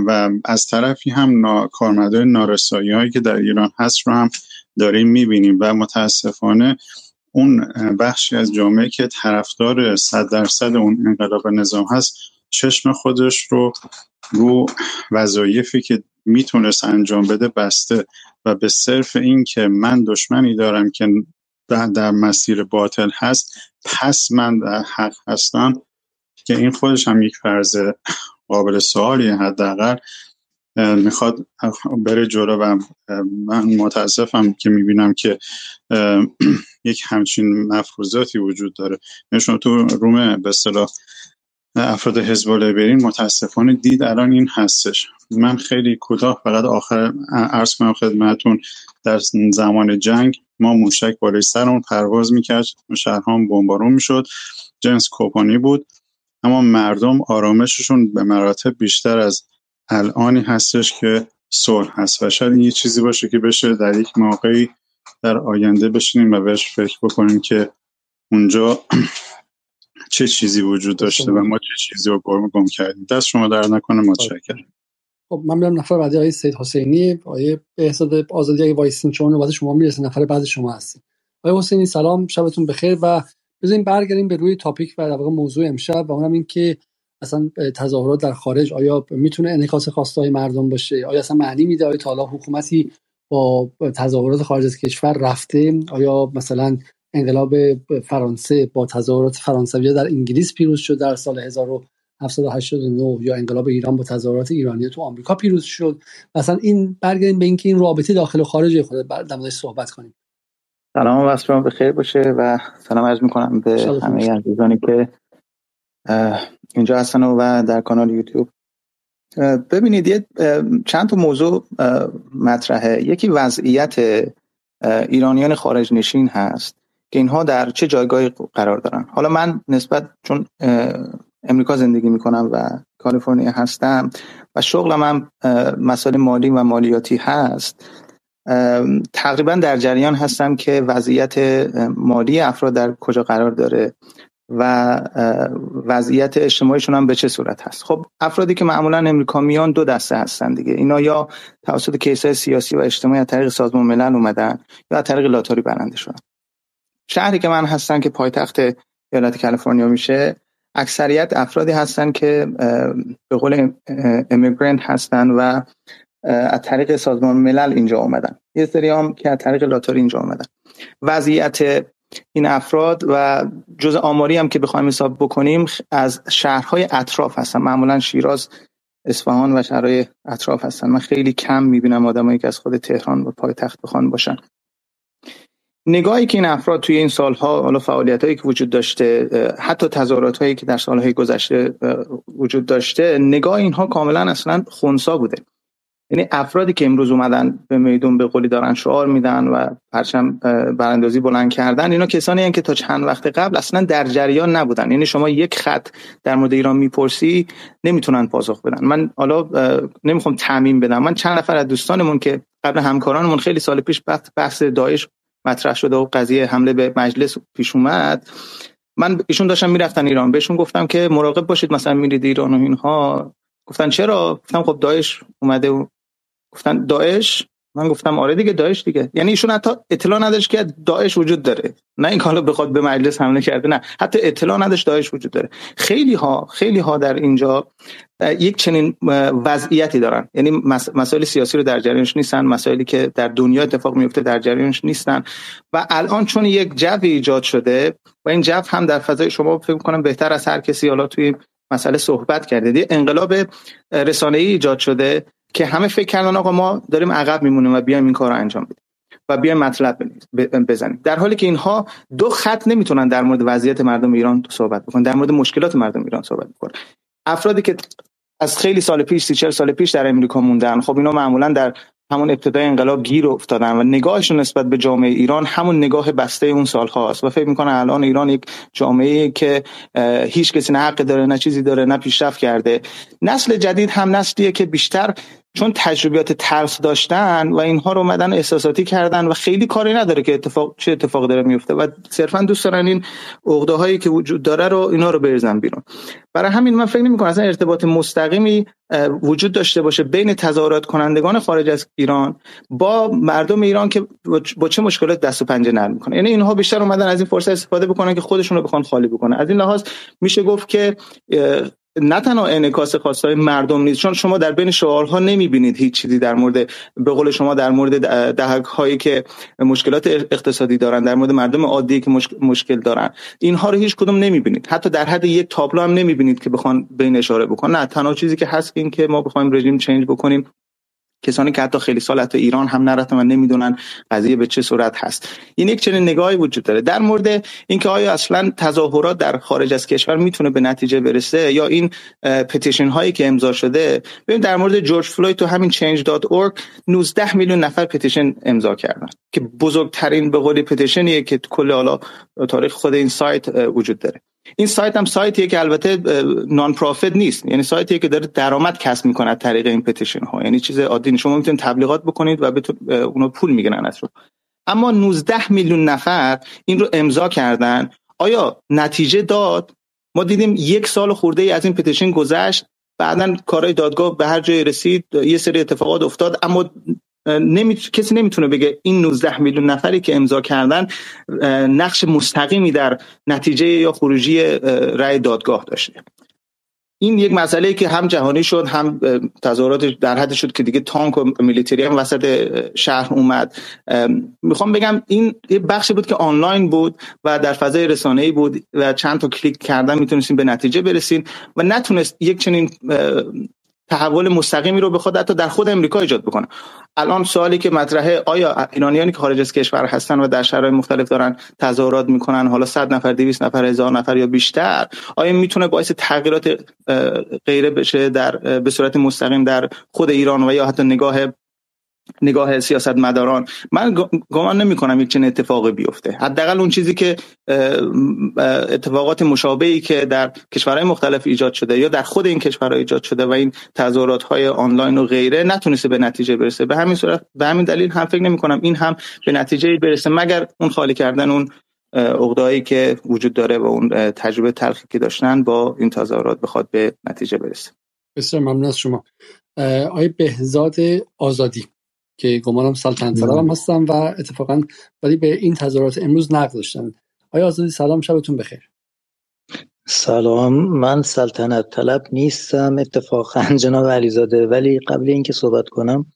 و از طرفی هم کارمدار نارسایی هایی که در ایران هست رو هم داریم می‌بینیم و متاسفانه اون بخشی از جامعه که طرفدار صد درصد اون انقلاب نظام هست چشم خودش رو رو وظایفی که می‌تونست انجام بده بسته و به صرف این که من دشمنی دارم که در مسیر باطل هست پس من در حق هستم که این خودش هم یک فرض قابل سوالی حداقل. می‌خواد بره جلو و من متاسفم که می‌بینم که یک همچین مفروضاتی وجود داره. نشون تو روم به اصطلاح افراد حزب برین متاسفانه دید الان این هستش. من خیلی کوتاه فقط آخر عرض کنم خدمتون در زمان جنگ ما موشک بالای سرمون پرواز می‌کرد. شهرها بمبارون می‌شد. جنس کوپانی بود. اما مردم آرامششون به مراتب بیشتر از الانی هستش که صلح هست و شاید این یه چیزی باشه که بشه در یک موقعی در آینده بشینیم و بهش فکر بکنیم که اونجا چه چیزی وجود داشته و ما چه چیزی رو گم کردیم. دست شما در نکنه متشکرم. خب من میرم نفر بعدی آقای سید حسینی. آقای بهزاد آزادی اگه وایسین چون واسه شما می‌رسه. نفر بعد شما هستین آقای حسینی سلام شبتون بخیر و بزنین برگردیم به روی تاپیک و در واقع موضوع امشب و اونم این که اصلا تظاهرات در خارج آیا می‌تونه انعکاس خواستای مردم باشه؟ آیا اصلا معنی میده؟ آیا تا حکومتی با تظاهرات خارج از کشور رفته؟ آیا مثلا انقلاب فرانسه با تظاهرات فرانسوی در انگلیس پیروز شد در سال 1789 یا انقلاب ایران با تظاهرات ایرانی تو آمریکا پیروز شد؟ مثلا این برگردیم به اینکه این رابطه داخل و خارج خود در صحبت کنیم. سلام و به خیر باشه و سلام عرض می‌کنم به همه عزیزانی که اینجا هستن و در کانال یوتیوب. ببینید یه چند تا موضوع مطرحه. یکی وضعیت ایرانیان خارج نشین هست که اینها در چه جایگاهی قرار دارن. حالا من نسبت چون امریکا زندگی می‌کنم و کالیفرنیا هستم و شغلم هم مسائل مالی و مالیاتی هست تقریبا در جریان هستم که وضعیت مالی افراد در کجا قرار داره. و وضعیت اجتماعیشون هم به چه صورت هست. خب افرادی که معمولا امریکا میان دو دسته هستن دیگه. اینا یا توسط کیسای سیاسی و اجتماعی از طریق سازمان ملل اومدن یا از طریق لاتاری برنده شدن. شهری که من هستم که پایتخت ایالت کالیفرنیا میشه اکثریت افرادی هستن که به قول امیگرنت هستن و از طریق سازمان ملل اینجا اومدن. یه سری هم که از طریق لاتاری اینجا اومدن. وضعیت این افراد و جز آماری هم که بخوایم حساب بکنیم از شهرهای اطراف هستن. معمولا شیراز اصفهان و شهرهای اطراف هستن. من خیلی کم می‌بینم آدمایی که از خود تهران و پایتخت بخوان باشن. نگاهی که این افراد توی این سالها حالا فعالیت هایی که وجود داشته حتی تظاهرات هایی که در سالهای گذشته وجود داشته نگاه اینها کاملا اصلا خونسا بوده. یعنی افرادی که امروز اومدن به میدون به قولی دارن شعار میدن و پرچم براندازی بلند کردن اینا کسانی هستند که تا چند وقت قبل اصلا در جریان نبودن. یعنی شما یک خط در مورد ایران می‌پرسی نمی‌تونن پاسخ بدن. من حالا نمی‌خوام تعمین بدم. من چند نفر از دوستانمون که قبل همکارانمون خیلی سال پیش بحث داعش مطرح شده و قضیه حمله به مجلس پیش اومد. من ایشون داشتم می‌رفتن ایران. بهشون گفتم که مراقب باشید مثلا میرید ایران و اینها. گفتن چرا؟ گفتم خب داعش اومده و گفتن داعش؟ من گفتم آره دیگه داعش دیگه. یعنی ایشون حتی اطلاع نداشت که داعش وجود داره. نه این حالا بخواد به مجلس حمله کرده نه. حتی اطلاع نداشت داعش وجود داره. خیلی ها خیلی ها در اینجا یک چنین وضعیتی دارن. یعنی مسائل سیاسی رو در جریانش نیستن مسائلی که در دنیا اتفاق میفته در جریانش نیستن. و الان چون یک جو ایجاد شده و این جو هم در فضای شما فکر کنم بهتر از هر کسی حالا توی مسئله صحبت کرده. انقلاب رسانه‌ای ایجاد شده. که همه فکر کردن آقا ما داریم عقب میمونیم و بیایم این کار رو انجام بدیم و بیایم مطلب بزنیم. در حالی که اینها دو خط نمی‌تونن در مورد وضعیت مردم ایران صحبت بکنن در مورد مشکلات مردم ایران صحبت بکنن. افرادی که از خیلی سال پیش سی سال پیش در امریکا موندن خب اینا معمولا در همون ابتدای انقلاب گیر افتادن و نگاهشون نسبت به جامعه ایران همون نگاه بسته اون سال هاست و فکر می‌کنن الان ایران یک جامعه که هیچ کسی نه حق داره نه چیزی داره نه پیشرفت کرده. نسل جدید هم نسلیه که بیشتر چون تجربیات تلخ داشتن و اینها رو اومدن احساساتی کردن و خیلی کاری نداره که اتفاق چه اتفاق داره میفته. و صرفا دوست دارن این عقده هایی که وجود داره رو اینا رو بریزن بیرون. برای همین من فکر نمی کنم اصلا ارتباط مستقیمی وجود داشته باشه بین تظاهرات کنندگان خارج از ایران با مردم ایران که با چه مشکلات دست و پنجه نرم می‌کنه. یعنی اینها بیشتر اومدن از این فرصت استفاده بکنن که خودشون رو بخوان خالی بکنن. از این لحاظ میشه گفت که نه تنها انعکاس خواستای مردم نیست چون شما در بین شعارها نمی‌بینید هیچ چیزی در مورد به قول شما در مورد دهک هایی که مشکلات اقتصادی دارن در مورد مردم عادی که مشکل دارن. اینها رو هیچ کدوم نمی‌بینید. حتی در حد یک تابلو هم نمی‌بینید که بخوان بین اشاره بکنن نه تنها چیزی که هست این که ما بخوایم رژیم چنج بکنیم. کسانی که حتی خیلی سال حتی ایران هم نرفتن و نمی‌دونن قضیه به چه صورت هست. این یک چنین نگاهی وجود داره. در مورد اینکه آیا اصلا تظاهرات در خارج از کشور می‌تونه به نتیجه برسه یا این پتیشن هایی که امضا شده ببین در مورد جورج فلوید تو همین change.org 19 میلیون نفر پتیشن امضا کردن که بزرگترین به قول پتیشنیه که کل حالا تاریخ خود این سایت وجود داره. این سایت هم سایتیه که البته نان پروفیت نیست. یعنی سایتیه که داره درآمد کسب می‌کنه طریق این پتیشن ها یعنی چیز عادی شما می‌تونید تبلیغات بکنید و اونا پول می‌گیرن از رو اما 19 میلیون نفر این رو امضا کردن. آیا نتیجه داد؟ ما دیدیم یک سال خورده ای از این پتیشن گذشت. بعدا کارهای دادگاه به هر جای رسید. یه سری اتفاقات افتاد. اما نمی... کسی نمی‌تونه بگه این 19 میلیون نفری که امضا کردن نقش مستقیمی در نتیجه یا خروجی رأی دادگاه داشته. این یک مسئله که هم جهانی شد هم تظاهرات در حد شد که دیگه تانک و میلیتری هم وسط شهر اومد. می‌خوام بگم این یه بخشی بود که آنلاین بود و در فضای رسانه‌ای بود و چند تا کلیک کردن می‌تونستیم به نتیجه برسیم و نتونست یک چنین تحول مستقیمی رو به خود حتی در خود امریکا ایجاد بکنه. الان سوالی که مطرحه آیا ایرانیانی که خارج از کشور هستن و در شهرهای مختلف دارن تظاهرات می‌کنن حالا 100 نفر 200 نفر هزار نفر یا بیشتر آیا می‌تونه باعث تغییرات غیره بشه در به صورت مستقیم در خود ایران و یا حتی نگاه نگاه سیاست مداران من گمان نمی کنم یک چنین اتفاقی بیفته. حداقل اون چیزی که اتفاقات مشابهی که در کشورهای مختلف ایجاد شده یا در خود این کشورها ایجاد شده و این تظاهرات های آنلاین و غیره نتونسته به نتیجه برسه. به همین صورت به همین دلیل هم فکر نمی کنم این هم به نتیجه برسه مگر اون خالی کردن اون عقده‌ای که وجود داره و اون تجربه تلخی که داشتن با این تظاهرات بخواد به نتیجه برسه. بسیار ممنون از شما. آقای بهزاد آزادی. که گمانم سلطنت طلب هم هستم و اتفاقا ولی به این تظاهرات امروز نقد داشتن. آیا آزادی سلام شبتون بخیر؟ سلام. من سلطنت طلب نیستم اتفاقا جناب علیزاده ولی قبل اینکه صحبت کنم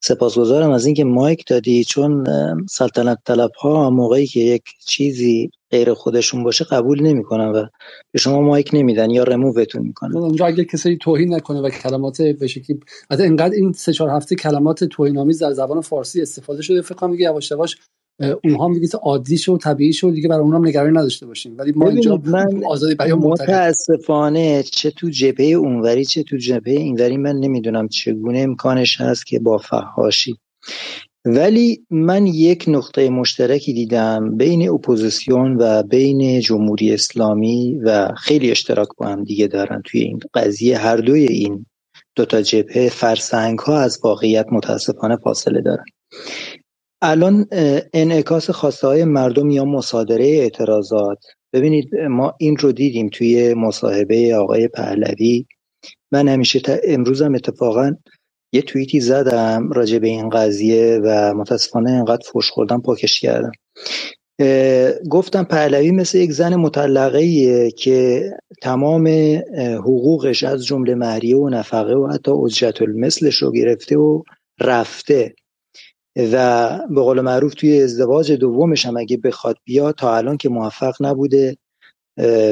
سپاسگزارم از اینکه مایک دادی چون سلطنت طلب ها موقعی که یک چیزی غیر خودشون باشه قبول نمی‌کنن و به شما مایک نمیدن یا رمووتون می‌کنن. اونجا اگه کسی توهین نکنه و کلمات به شکلی حتی اینقدر این سه چهار هفته کلمات توهین آمیز در زبان فارسی استفاده شده فکر کنم یواش یواش اونها هم دیگه عادی شد طبیعی شد دیگه برای اونها نگرانی نداشته باشیم ولی ما اینجا من آزادی بیان متاسفانه چه تو جبهه اونوری چه تو جبهه اینوری من نمی‌دونم چگونه امکانش هست که با فحاشی ولی من یک نقطه مشترکی دیدم بین اپوزیسیون و بین جمهوری اسلامی و خیلی اشتراک با هم دیگه دارن توی این قضیه. هر دوی این دوتا جبهه فرسنگ ها از واقعیت متاسفانه فاصله دارن. الان انعکاس خواسته های مردم یا مصادره اعتراضات. ببینید ما این رو دیدیم توی مصاحبه آقای پهلوی. من همیشه امروزم اتفاقا یه توییتی زدم راجع به این قضیه و متاسفانه انقدر فوش خوردم پاکش کردم. گفتم پهلوی مثل یک زن مطلقه که تمام حقوقش از جمله مهریه و نفقه و حتی اجرت المثلش رو گرفته و رفته. و به قول معروف توی ازدواج دومش هم اگه بخواد بیاد تا الان که موفق نبوده.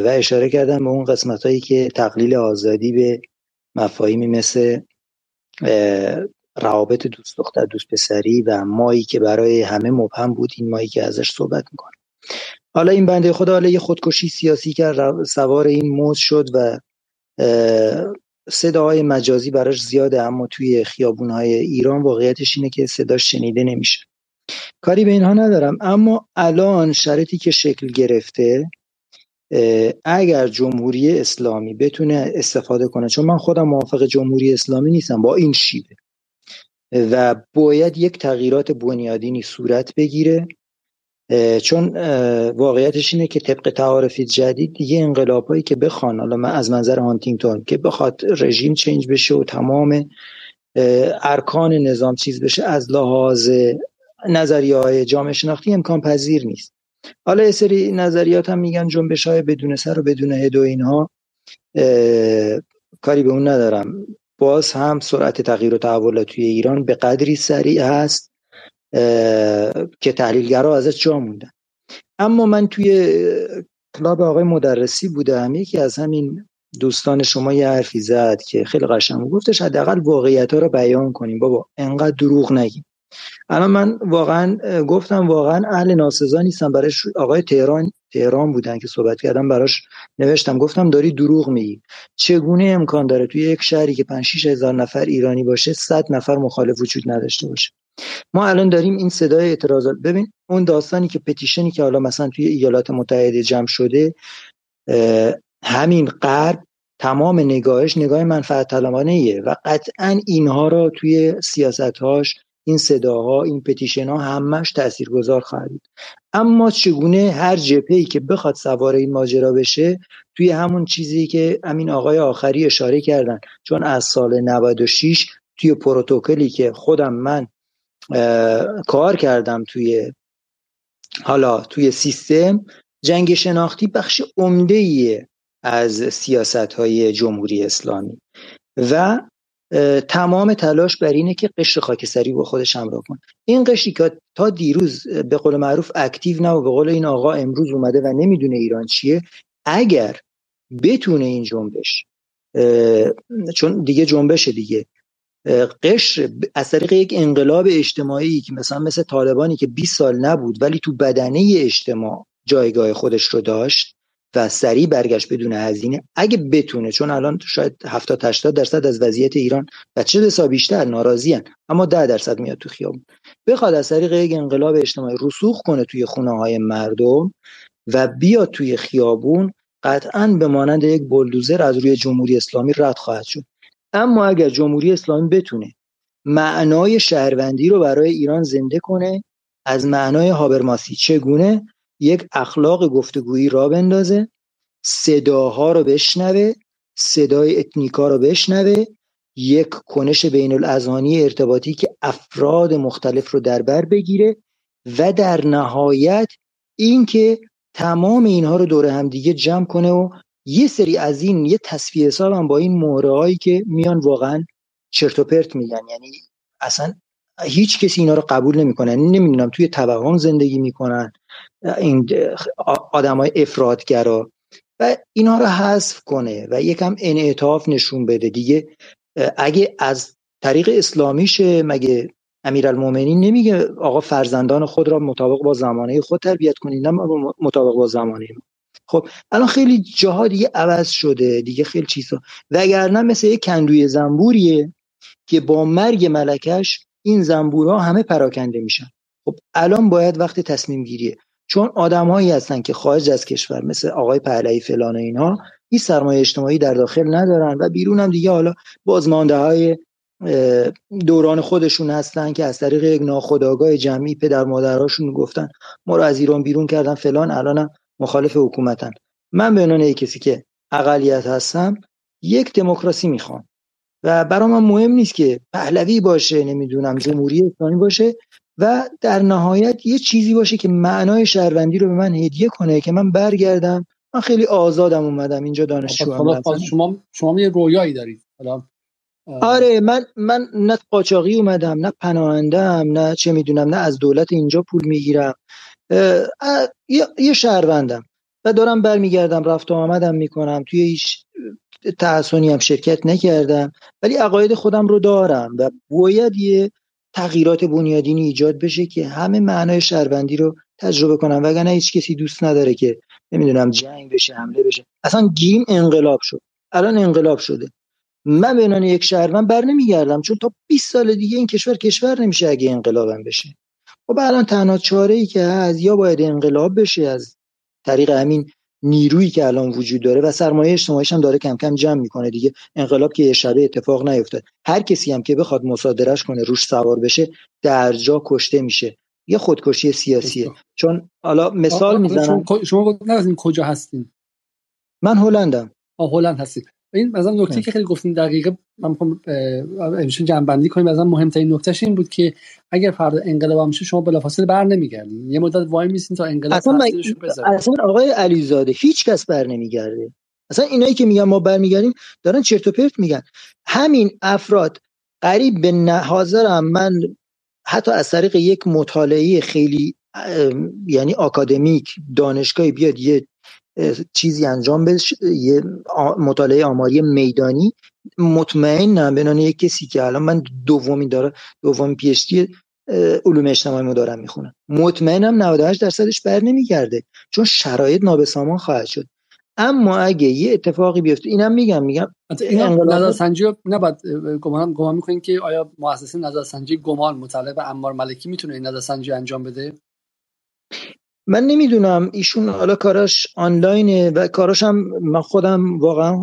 و اشاره کردم به اون قسمت هایی که تقلیل آزادی به مفاهیمی مثل روابط دوست دختر دوست پسری و مایی که برای همه مبهم بود این مایی که ازش صحبت می‌کنه حالا این بنده خدا حالا یه خودکشی سیاسی کرد سوار این موز شد و صداهای مجازی براش زیاده اما توی خیابونهای ایران واقعیتش اینه که صداش شنیده نمیشه. کاری به اینها ندارم اما الان شرطی که شکل گرفته اگر جمهوری اسلامی بتونه استفاده کنه چون من خودم موافق جمهوری اسلامی نیستم با این شیبه و باید یک تغییرات بنیادینی صورت بگیره چون واقعیتش اینه که طبق تعارف جدید دیگه انقلابایی که بخوان حالا من از منظر هانتینگتون که بخواد رژیم چنج بشه و تمام ارکان نظام چیز بشه از لحاظ نظریه های جامعه شناختی امکان پذیر نیست. حالا یه سری نظریات هم میگن جنبش های بدون سر و بدون هد و اینها کاری به اون ندارم. باز هم سرعت تغییر و تحول توی ایران به قدری سریع هست که تحلیلگرا ازش جا موندن. اما من توی کلاب آقای مدرسی بودم یکی از همین دوستان شما یه حرفی زد که خیلی قشنگ گفتش حداقل واقعیت ها رو بیان کنیم. بابا انقدر دروغ نگیم. الان من واقعا گفتم واقعا اهل ناسزا نیستم. برای آقای تهران تهران بودن که صحبت کردم براش نوشتم. گفتم داری دروغ میگی. چگونه امکان داره توی یک شهری که 5 هزار نفر ایرانی باشه 100 نفر مخالف وجود نداشته باشه؟ ما الان داریم این صدای اعتراضات ببین اون داستانی که پتیشنی که حالا مثلا توی ایالات متحده جمع شده همین غرب تمام نگاهش نگاه منفعت طلبانه و قطعا اینها را توی سیاستهاش این صداها این پتیشن ها همش تاثیرگذار خواهد بود. اما چگونه هر جبهه‌ای که بخواد سوار این ماجرا بشه توی همون چیزی که همین آقای آخری اشاره کردن چون از سال 96 توی پروتکلی که خودم من کار کردم توی حالا توی سیستم جنگ شناختی بخش عمده از سیاست های جمهوری اسلامی. و تمام تلاش بر اینه که قشر خاکستری با خودش همراه کن این قشری که تا دیروز به قول معروف اکتیو نه و به قول این آقا امروز اومده و نمی‌دونه ایران چیه اگر بتونه این جنبش چون دیگه جنبشه دیگه قشر از طریق یک انقلاب اجتماعی که مثلا مثل طالبانی که 20 سال نبود ولی تو بدنه اجتماع جایگاه خودش رو داشت و سریع برگشت بدون هزینه. اگه بتونه چون الان شاید 70 80 درصد از وضعیت ایران و چه دسا بیشتر ناراضیان اما 10 درصد میاد تو خیابون. بخواد از طریق یک انقلاب اجتماعی رسوخ کنه توی خونه های مردم و بیاد توی خیابون قطعا به مانند یک بلدوزر از روی جمهوری اسلامی رد خواهد شد. اما اگر جمهوری اسلامی بتونه معنای شهروندی رو برای ایران زنده کنه از معنای هابرماسی چگونه؟ یک اخلاق گفتگویی را بندازه صداها رو بشنوه صدای اتنیکا رو بشنوه یک کنش بین الازانی ارتباطی که افراد مختلف رو در بر بگیره و در نهایت اینکه تمام اینها رو دور هم دیگه جمع کنه و یه سری از این یه تصفیه حساب هم با این مهره که میان واقعا چرت و پرت میگن. یعنی اصلا هیچ کسی اینا رو قبول نمی‌کنن نمی‌دونم توی توهم زندگی می‌کنن. این آدمای افرادگرا و اینا رو حذف کنه و یکم انعطاف نشون بده دیگه. اگه از طریق اسلامیشه مگه امیرالمومنین نمیگه آقا فرزندان خود را مطابق با زمانه خود تربیت کنید نه مطابق با زمانه ما. خب الان خیلی جاها دیگه عوض شده دیگه خیلی چیزا. وگرنه مثل یک کندوی زنبوریه که با مرگ ملکش این زنبورها همه پراکنده میشن. خب الان باید وقت تصمیم گیریه. چون آدمهایی هستن که خارج از کشور مثل آقای پهلوی فلان و اینها هیچ سرمایه اجتماعی در داخل ندارن و بیرون هم دیگه حالا بازمانده های دوران خودشون هستن که از طریق ناخودآگاه جمعی پدر مادرهاشون گفتن ما رو از ایران بیرون کردن فلان الانم مخالف حکومتن. من به عنوان کسی که اقلیت هستم یک دموکراسی می‌خوام. و برای من مهم نیست که پهلوی باشه نمی‌دونم جمهوری اسلامی باشه. و در نهایت یه چیزی باشه که معنای شهروندی رو به من هدیه کنه که من برگردم. من خیلی آزادم اومدم اینجا دانشجو هم شما شما یه رویایی دارید. حالا آره من من نه قاچاقی اومدم نه پناهندم نه چه می‌دونم نه از دولت اینجا پول می‌گیرم. یه شهروندم و دارم برمیگردم رفت و آمدم می‌کنم. توی هیچ تحسنی هم شرکت نکردم. ولی عقاید خودم رو دارم و باید یه تغییرات بنیادینی ایجاد بشه که همه معنای شهروندی رو تجربه کنم وگرنه هیچ کسی دوست نداره که نمی‌دونم جنگ بشه حمله بشه. اصلا گیم انقلاب شد. الان انقلاب شده. من به عنوان یک شهروند بر نمیگردم چون تا 20 سال دیگه این کشور کشور نمیشه اگه انقلابم بشه. خب الان تنها چاره ای که هست یا باید انقلاب بشه از طریق همین نیرویی که الان وجود داره و سرمایه اجتماعیش هم داره کم کم جمع می‌کنه دیگه. انقلاب که یه شبه اتفاق نیفتاد. هر کسی هم که بخواد مصادرهش کنه روش سوار بشه در جا کشته میشه. یه خودکشی سیاسیه. چون حالا مثال می‌زنم. شما, شما کجا هستین؟ من هلندم. آه هلند هستید. این مثلا نکته که خیلی گفتین دقیقه من می‌خوام امشون جنبندی کنیم. مثلا مهمترین نکتهش این بود که اگر فردا انقلاب میشه شما بلافاصله بر نمیگردین. یه مدت وای میسین تا انقلاب اصلا, اصلا آقای علیزاده هیچ کس بر نمیگرده. اصلا اینایی که میگن ما برمیگردیم دارن چرت و پرت میگن. همین افراد قریب به حاضرم من حتی از طریق یک مطالعه خیلی یعنی آکادمیک دانشگاهی بیاد یه چیزی انجام بده. یه مطالعه آماری میدانی. مطمئنم به یک کسی که الان من دومی داره دومی پی علوم اجتماعی رو دارم می‌خونم. مطمئنم 98 درصدش بر نمیگرده چون شرایط نابسامان خواهد شد. اما اگه یه اتفاقی بیفته اینم میگم میگم این سنجی نباید گمان گمان می‌کنین که آیا مؤسسه نظرسنجی گمان مطالعه انبار ملکی می‌تونه این نظرسنجی انجام بده؟ من نمی‌دونم ایشون حالا کاراش آنلاینه و کاراش هم من خودم واقعا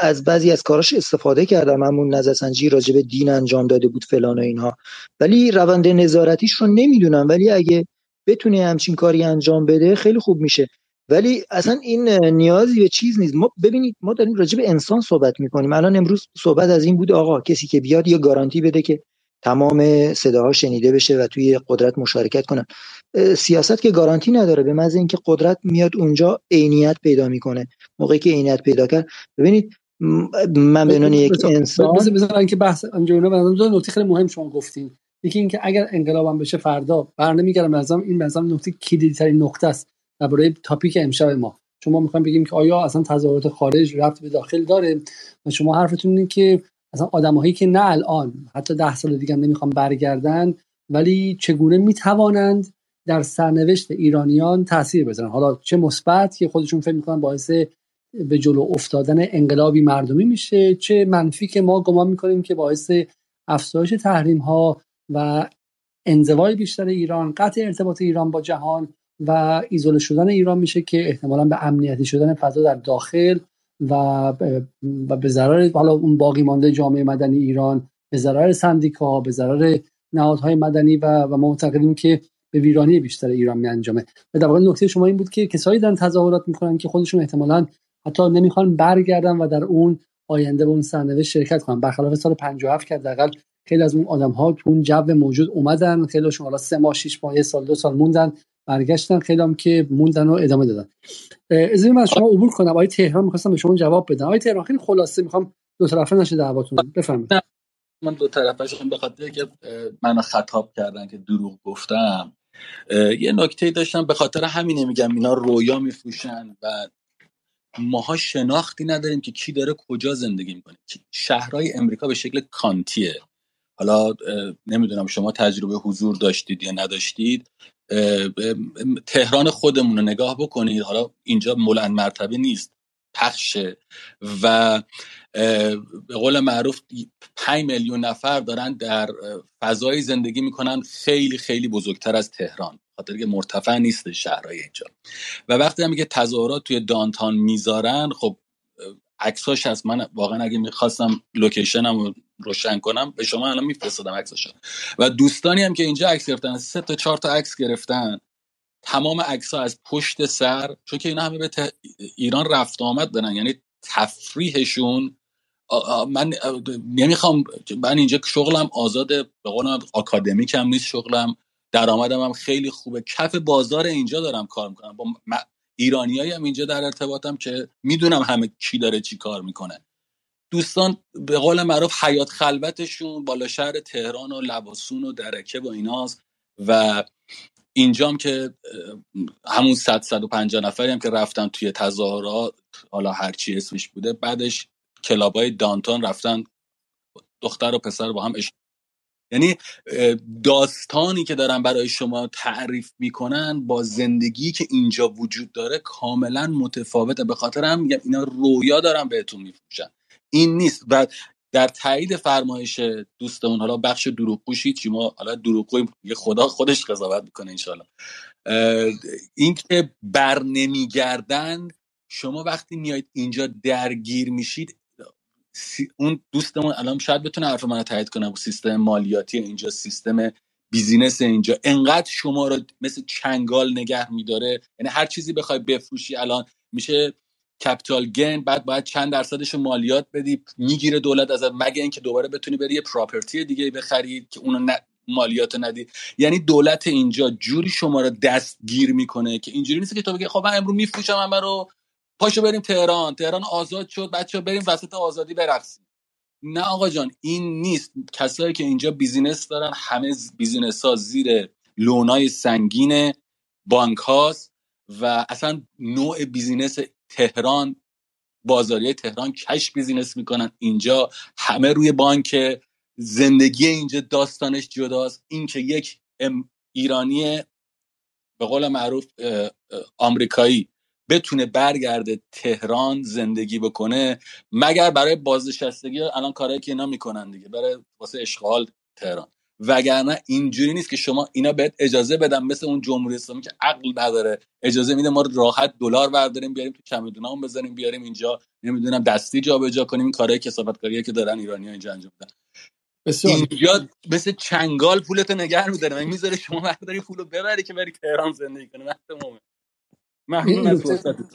از بعضی از کاراش استفاده کردم همون نظرسنجی راجع به دین انجام داده بود فلان و اینها ولی روند نظارتیش رو نمی‌دونم. ولی اگه بتونه همچین کاری انجام بده خیلی خوب میشه. ولی اصلا این نیازی به چیز نیست. ما ببینید ما داریم راجع به انسان صحبت می‌کنیم. الان امروز صحبت از این بود آقا کسی که بیاد یه گارانتی بده که تمام صداها شنیده بشه و توی قدرت مشارکت کنن. سیاست که گارانتی نداره به محض اینکه قدرت میاد اونجا عینیت پیدا می‌کنه. موقعی که عینیت پیدا کرد ببینید من به یک انسان بذار که بحث اونجا دو نکته خیلی مهم شما گفتین. یکی اینکه اگر انقلابم بشه فردا برنمیگردم نظام این مثلا نکته کلیدی ترین نقطه است درباره تاپیک امشب ما. شما می‌خوایم بگیم که آیا اصلا تظاهرات خارج رفت به داخل داره؟ و شما حرفتون اینه که اصلا آدمایی که نه الان حتی ده سال دیگه هم نمی‌خوام برگردن ولی چگونه می‌توانند در سرنوشت ایرانیان تاثیر بذارن. حالا چه مثبت که خودشون فکر می‌کنن باعث به جلو افتادن انقلابی مردمی میشه چه منفی که ما گمان می‌کنیم که باعث افزایش تحریم ها و انزوای بیشتر ایران قطع ارتباط ایران با جهان و ایزوله شدن ایران میشه که احتمالا به امنیتی شدن فضا در داخل و و به ضرر حالا اون باقی مانده جامعه مدنی ایران به ضرر سندیکا به ضرر نهادهای مدنی و و ما معتقدیم که به ویرانی بیشتر ایران می انجامه. و در واقع نکته شما این بود که کسایی دارن تظاهرات می‌کنن که خودشون احتمالا حتی نمی‌خوان برگردن و در اون آینده به اون سرنوشت شرکت کنن. برخلاف سال 57 که حداقل خیلی از اون آدم ها اون جو موجود اومدن خیلیشون حالا سه ماه شش ماه سال دو سال موندن برگشتن خیلی هم که موندن و ادامه دادن. از من از شما عبور کنم. آقای تهران می‌خواستم به شما جواب بدم. آقای تهران خیلی خلاصه می‌خوام دو طرفه نشه دعواتون بفرمایید. من دو طرفش به خاطر که منو خطاب کردن که دروغ گفتم. یه نکته داشتم به خاطر همینه میگم اینا رویا میفروشن و ماها شناختی نداریم که کی داره کجا زندگی می‌کنه. شهرهای امریکا به شکل کانتیه. حالا نمی‌دونم شما تجربه حضور داشتید یا نداشتید. تهران خودمون رو نگاه بکنید. حالا اینجا مولن مرتبه نیست پخشه. و به قول معروف 5 میلیون نفر دارن در فضای زندگی می‌کنن خیلی خیلی بزرگتر از تهران. خاطر که مرتفع نیست شهرهای اینجا. و وقتی هم که تظاهرات توی دانتان می‌ذارن خب عکساش هست. من واقعا اگه می‌خواستم لوکیشنم رو روشن کنم به شما الان میفرستادم عکساشو. و دوستانی هم که اینجا عکس گرفتن سه تا چهار تا عکس گرفتن تمام عکس ها از پشت سر چون که اینا همه به ایران رفت آمد دارن. یعنی تفریحشون من نمی‌خوام من اینجا شغلم آزاد به قولم آکادمیک هم نیست شغلم. درآمدم هم خیلی خوبه. کف بازار اینجا دارم کار می‌کنم. با ایرانیایی هم اینجا در ارتباطم که می‌دونم همه کی داره چی کار می‌کنه. دوستان به قول معروف حیات خلوتشون بالا شهر تهران و لباسون و درکه و ایناست و اینجام که همون 100 150 نفری هم که رفتن توی تظاهرات حالا هرچی اسمش بوده بعدش کلابای دانتون رفتن دختر و پسر با هم یعنی داستانی که دارن برای شما تعریف می‌کنن با زندگی که اینجا وجود داره کاملا متفاوته. به خاطر هم میگم اینا رویا دارن بهتون میفروشن. این نیست. و در تایید فرمایش دوستمون حالا بخش دروغگوشی چی؟ ما حالا دروغگوی خدا خودش قضاوت می‌کنه انشالله این که بر نمیگردن شما وقتی میایید اینجا درگیر میشید اون دوستمون الان شاید بتونه حرف منو تایید کنه سیستم مالیاتی اینجا سیستم بیزینس اینجا. انقدر شما رو مثل چنگال نگه میداره. یعنی هر چیزی بخوای بفروشی الان میشه capital gain بعد باید چند درصدش مالیات بدی می‌گیره دولت از مگه اینکه دوباره بتونی بری یه property دیگه بخری که اونو مالیات ندی. یعنی دولت اینجا جوری شما رو دستگیر می‌کنه که اینجوری نیست که تو بگی خب من امروز میفروشم همه رو. پاشو بریم تهران. تهران آزاد شد. بچه بریم وسط آزادی برقصیم. نه آقا جان این نیست. کسایی که اینجا business دارن همه business ها زیر loan ای سنگین بانک هاست و اصلا نوع business تهران بازاری تهران cash business می‌کنن. اینجا همه روی بانک زندگی اینجا داستانش جداست. این که یک ایرانی به قول معروف آمریکایی بتونه برگرده تهران زندگی بکنه مگر برای بازنشستگی الان کارهایی که اینا می‌کنن دیگه برای واسه اشغال تهران. وگرنه اینجوری نیست که شما اینا بهت اجازه بدن مثل اون جمهوری اسلامی که عقل نداره اجازه میده ما راحت دلار برداریم بیاریم تو چمدونامون بزنیم بیاریم اینجا نمی‌دونم دستی جابجا کنیم این کارهای کسافتکاریه که دارن ایرانی ها اینجا انجام میدن. اینجا مثل چنگال پولتو نگه میداره من می‌ذاره شما برداری پولو ببری که بری تهران زندگی کنی ممنون از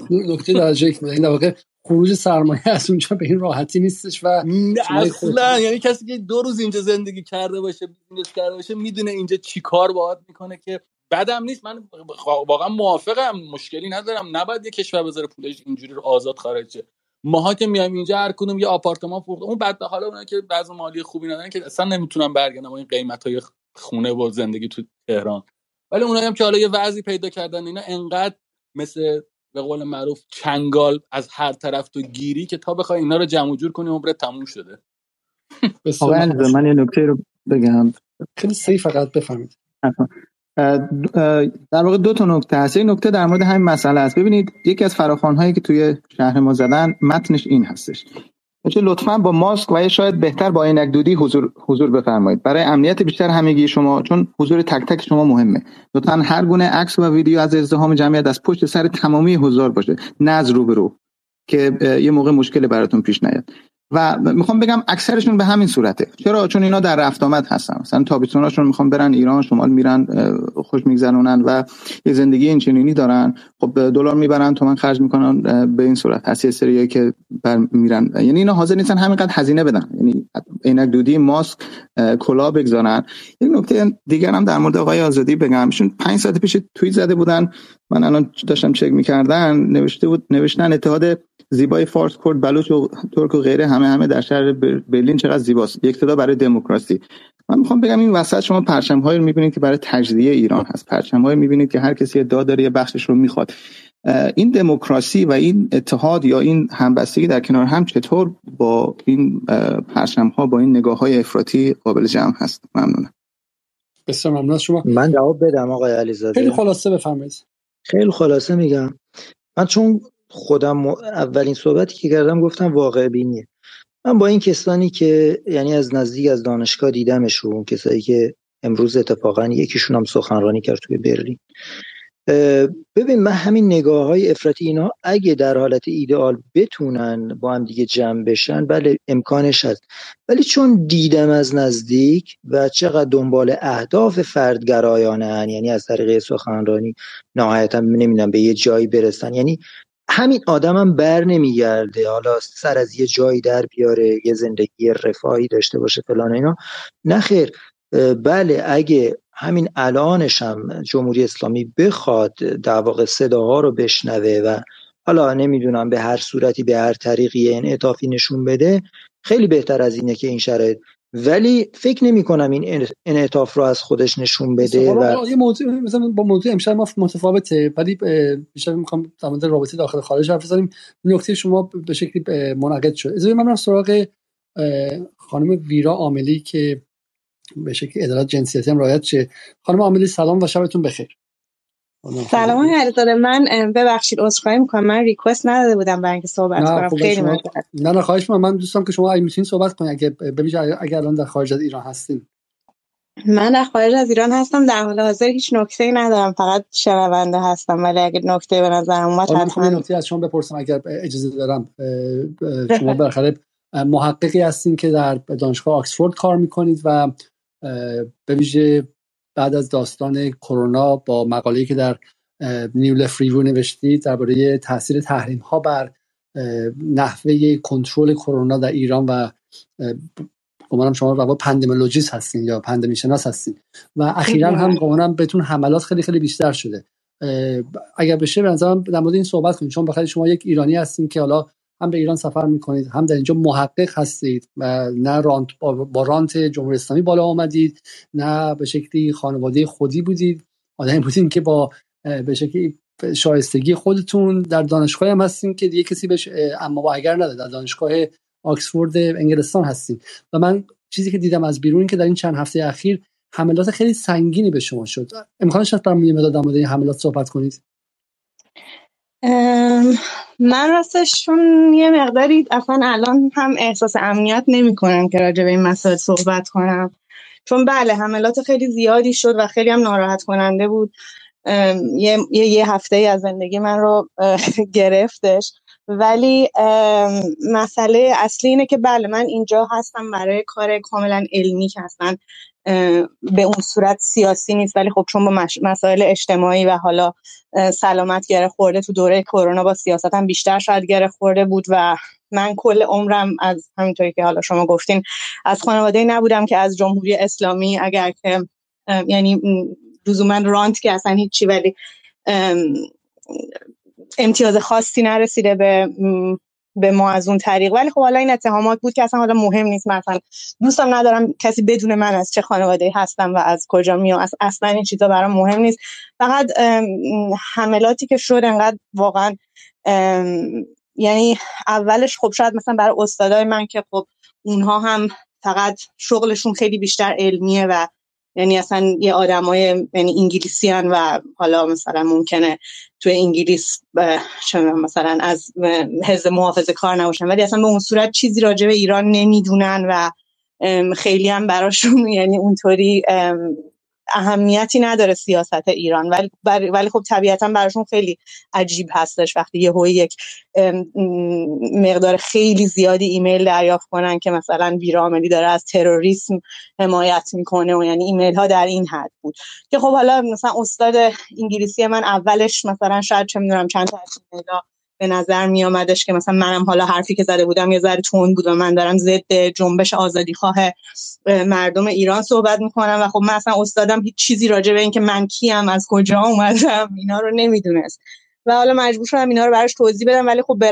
نکته درجه یک این واقع خروج سرمایه از اونجا به این راحتی نیستش و اصلا. یعنی کسی که دو روز اینجا زندگی کرده باشه business کرده باشه می‌دونه اینجا چی کار باید می‌کنه که بدم نیست. من واقعا موافقم. مشکلی ندارم. نباید یه کشور بذاره پولش اینجوری رو آزاد خارج شه. ماها که میایم اینجا هر کدوم یه آپارتمان فروخته. اون بعد حالا اونایی که بعضی مالی خوبی ندارن که اصلا نمی‌تونن برگردن با این قیمت های خونه و زندگی تو تهران. ولی اونایی هم که حالا یه وضعی پیدا کردن اینا انقدر مثل به قول معروف چنگال از هر طرف تو گیری که تا بخوای اینا رو جمع جور کنی عمرت تموم شده. من یه نکته رو بگم. خیلی سی فقط بفهمید. در واقع دو تا نکته هست. یک نکته در مورد همین مسئله است. ببینید یکی از فراخوان هایی که توی شهر ما زدن متنش این هستش. لطفا با ماسک و شاید بهتر با عینک دودی حضور حضور بفرمایید. برای امنیت بیشتر همگی شما چون حضور تک تک شما مهمه. لطفا هر گونه عکس و ویدیو از ازدحام جمعیت از پشت سر تمامی حضار باشه. نه از روبرو که یه موقع مشکل براتون پیش نیاد. و می‌خوام بگم اکثرشون به همین صورته. چرا؟ چون اینا در رفت آمد هستن. مثلا تابستوناشون می‌خوام برن ایران شمال میرن خوش میگذرونن و یه زندگی اینچنینی دارن. خب دلار می‌برن تومن خرج می‌کنن به این صورت. هست یه سریایی که بر میرن. یعنی اینا حاضر نیستن همینقدر هزینه بدن. یعنی عینک دودی ماسک کلا بگذارن. یک نکته دیگر هم در مورد آقای آزادی بگم. ایشون 5 ساعت پیش توییت زده بودن. من الان داشتم چک می‌کردن. نوشته بود نوشتن اتحاد زیبای فارس کرد بلوچ و ترک و غیره همه همه در شهر برلین چقدر زیباست. یک صدا برای دموکراسی. من می‌خوام بگم این وسط شما پرچم هایی رو می‌بینید که برای تجزیه ایران هست. پرچم هایی می‌بینید که هر کسی ادعا داره یه بخشش رو می‌خواد. این دموکراسی و این اتحاد یا این همبستگی در کنار هم چطور با این پرچم ها با این نگاه های افراطی قابل جمع هست؟ ممنونم. بسیار ممنون. شما من جواب بدم آقای علیزاده. خیلی خلاصه بفرمایید. خیلی خلاصه میگم. من چون خودم اولین صحبتی که کردم گفتم واقع بینیه. من با این کسانی که یعنی از نزدیک از دانشگاه دیدمشون کسایی که امروز اتفاقا یکیشون هم سخنرانی کرد توی برلین. ببین من همین نگاه های افراطی اینا اگه در حالت ایدئال بتونن با هم دیگه جمع بشن بله امکانش هست. ولی چون دیدم از نزدیک و چقدر دنبال اهداف فردگرایانه یعنی از طریق سخنرانی نهایتا نمی‌دونم به یه جایی برسن یعنی همین آدمم بر نمیگرده. حالا سر از یه جایی در بیاره یه زندگی رفاهی داشته باشه فلان اینا. نه خیر. بله اگه همین الانش هم جمهوری اسلامی بخواد در واقع صداها رو بشنوه و حالا نمی‌دونم به هر صورتی به هر طریقی انعطافی نشون بده خیلی بهتر از اینه که این شرایط ولی فکر نمی کنم این انعطاف رو از خودش نشون بده و یه موضوع مثلا با موضوع امشب ما متفاوته ولی بیشتر می‌خوام در مورد رابطه داخل خارج حرف بزنیم. نکته شما به شکلی منعقد شد. از من سراغ خانم ویرا عاملی که به شکل عدالت جنسیتی هم رعایت شه خانم عاملی سلام و شبتون بخیر. سلام علیزاده من ببخشید عذرخواهی می‌کنم. من ریکوست نداده بودم برای اینکه صحبت کنم. خیلی شما... نه نه خواهش من دوستم که شما اگه می‌تونید صحبت کنید اگه ببینید اگر الان در خارج از ایران هستین. من در خارج از ایران هستم در حال حاضر هیچ نکته ای ندارم. فقط شنونده هستم. ولی اگه نکته به نظر اومد حتما نکته از شما بپرسم اگر اجازه دارم. شما بالاخره محققی هستین که در دانشگاه آکسفورد کار می‌کنید و به ویژه بعد از داستان کرونا با مقاله‌ای که در نیو فریوو نوشتید درباره تاثیر تحریم ها بر نحوه کنترل کرونا در ایران و گمانم شما رو اپیدمیولوژیست هستین یا اپیدمی شناس هستین و اخیرا هم گمانم بهتون حملات خیلی خیلی بیشتر شده. اگر بشه به نظرم در مورد این صحبت کنید چون بخاطر شما یک ایرانی هستین که حالا هم به ایران سفر می‌کنید هم در اینجا محقق هستید نه رانت با رانت جمهوری اسلامی بالا آمدید نه به شکلی خانواده خودی بودید. آدمی بودید که با به شکلی شایستگی خودتون در دانشگاه هم هستین که دیگه کسی بهش اما با اگر نداره در دانشگاه آکسفورد انگلستان هستین. و من چیزی که دیدم از بیرون که در این چند هفته اخیر حملات خیلی سنگینی به شما شد. امکانش هست برام مداد در مورد این حملات صحبت کنید؟ من راستشون یه مقداری اصلا الان هم احساس امنیت نمی کنم که راجع به این مسائل صحبت کنم. چون بله حملات خیلی زیادی شد و خیلی هم ناراحت کننده بود یه, یه هفته ای از زندگی من رو گرفتش. ولی مسئله اصلی اینه که بله من اینجا هستم برای کار کاملا علمی که هستن به اون صورت سیاسی نیست ولی خب چون با مسائل اجتماعی و حالا سلامت گره خورده تو دوره کرونا با سیاست هم بیشتر شاید گره خورده بود و من کل عمرم از همینطوری که حالا شما گفتین از خانواده نبودم که از جمهوری اسلامی اگر که یعنی لزوما رانت که اصلا هیچی ولی امتیاز خاصی نرسیده به به ما از اون طریق. ولی خب حالا این اتهامات بود که اصلا حالا مهم نیست. مثلا دوستم ندارم کسی بدون من از چه خانواده هستم و از کجا میام. اصلا این چیزا برام مهم نیست. فقط حملاتی که شد انقدر واقعا یعنی اولش خب شاید مثلا برای استادای من که خب اونها هم فقط شغلشون خیلی بیشتر علمیه و یعنی اصلا یه آدمای یعنی انگلیسی و حالا مثلا ممکنه تو انگلیس مثلا از حزب محافظه کار نباشن. ولی اصلا به اون صورت چیزی راجع به ایران نمی‌دونن و خیلی هم براشون یعنی اونطوری اهمیتی نداره سیاست ایران. ولی ولی خب طبیعتا براشون خیلی عجیب هستش وقتی یه یک مقدار خیلی زیادی ایمیل دریافت کنن که مثلا بیراملی داره از تروریسم حمایت می‌کنه و یعنی ایمیل ها در این حد بود. که خب حالا مثلا استاد انگلیسی من اولش مثلا شاید چه می‌دونم چند تا ایمیل به نظر می آمدش که مثلا منم حالا حرفی که زده بودم یه ذره تون بود و من دارم ضد جنبش آزادی خواه مردم ایران صحبت می‌کنم و خب من اصلا استادم هیچ چیزی راجع به اینکه من کیم از کجا اومدم اینا رو نمی‌دونست. و حالا مجبور شدم اینا رو براش توضیح بدم ولی خب به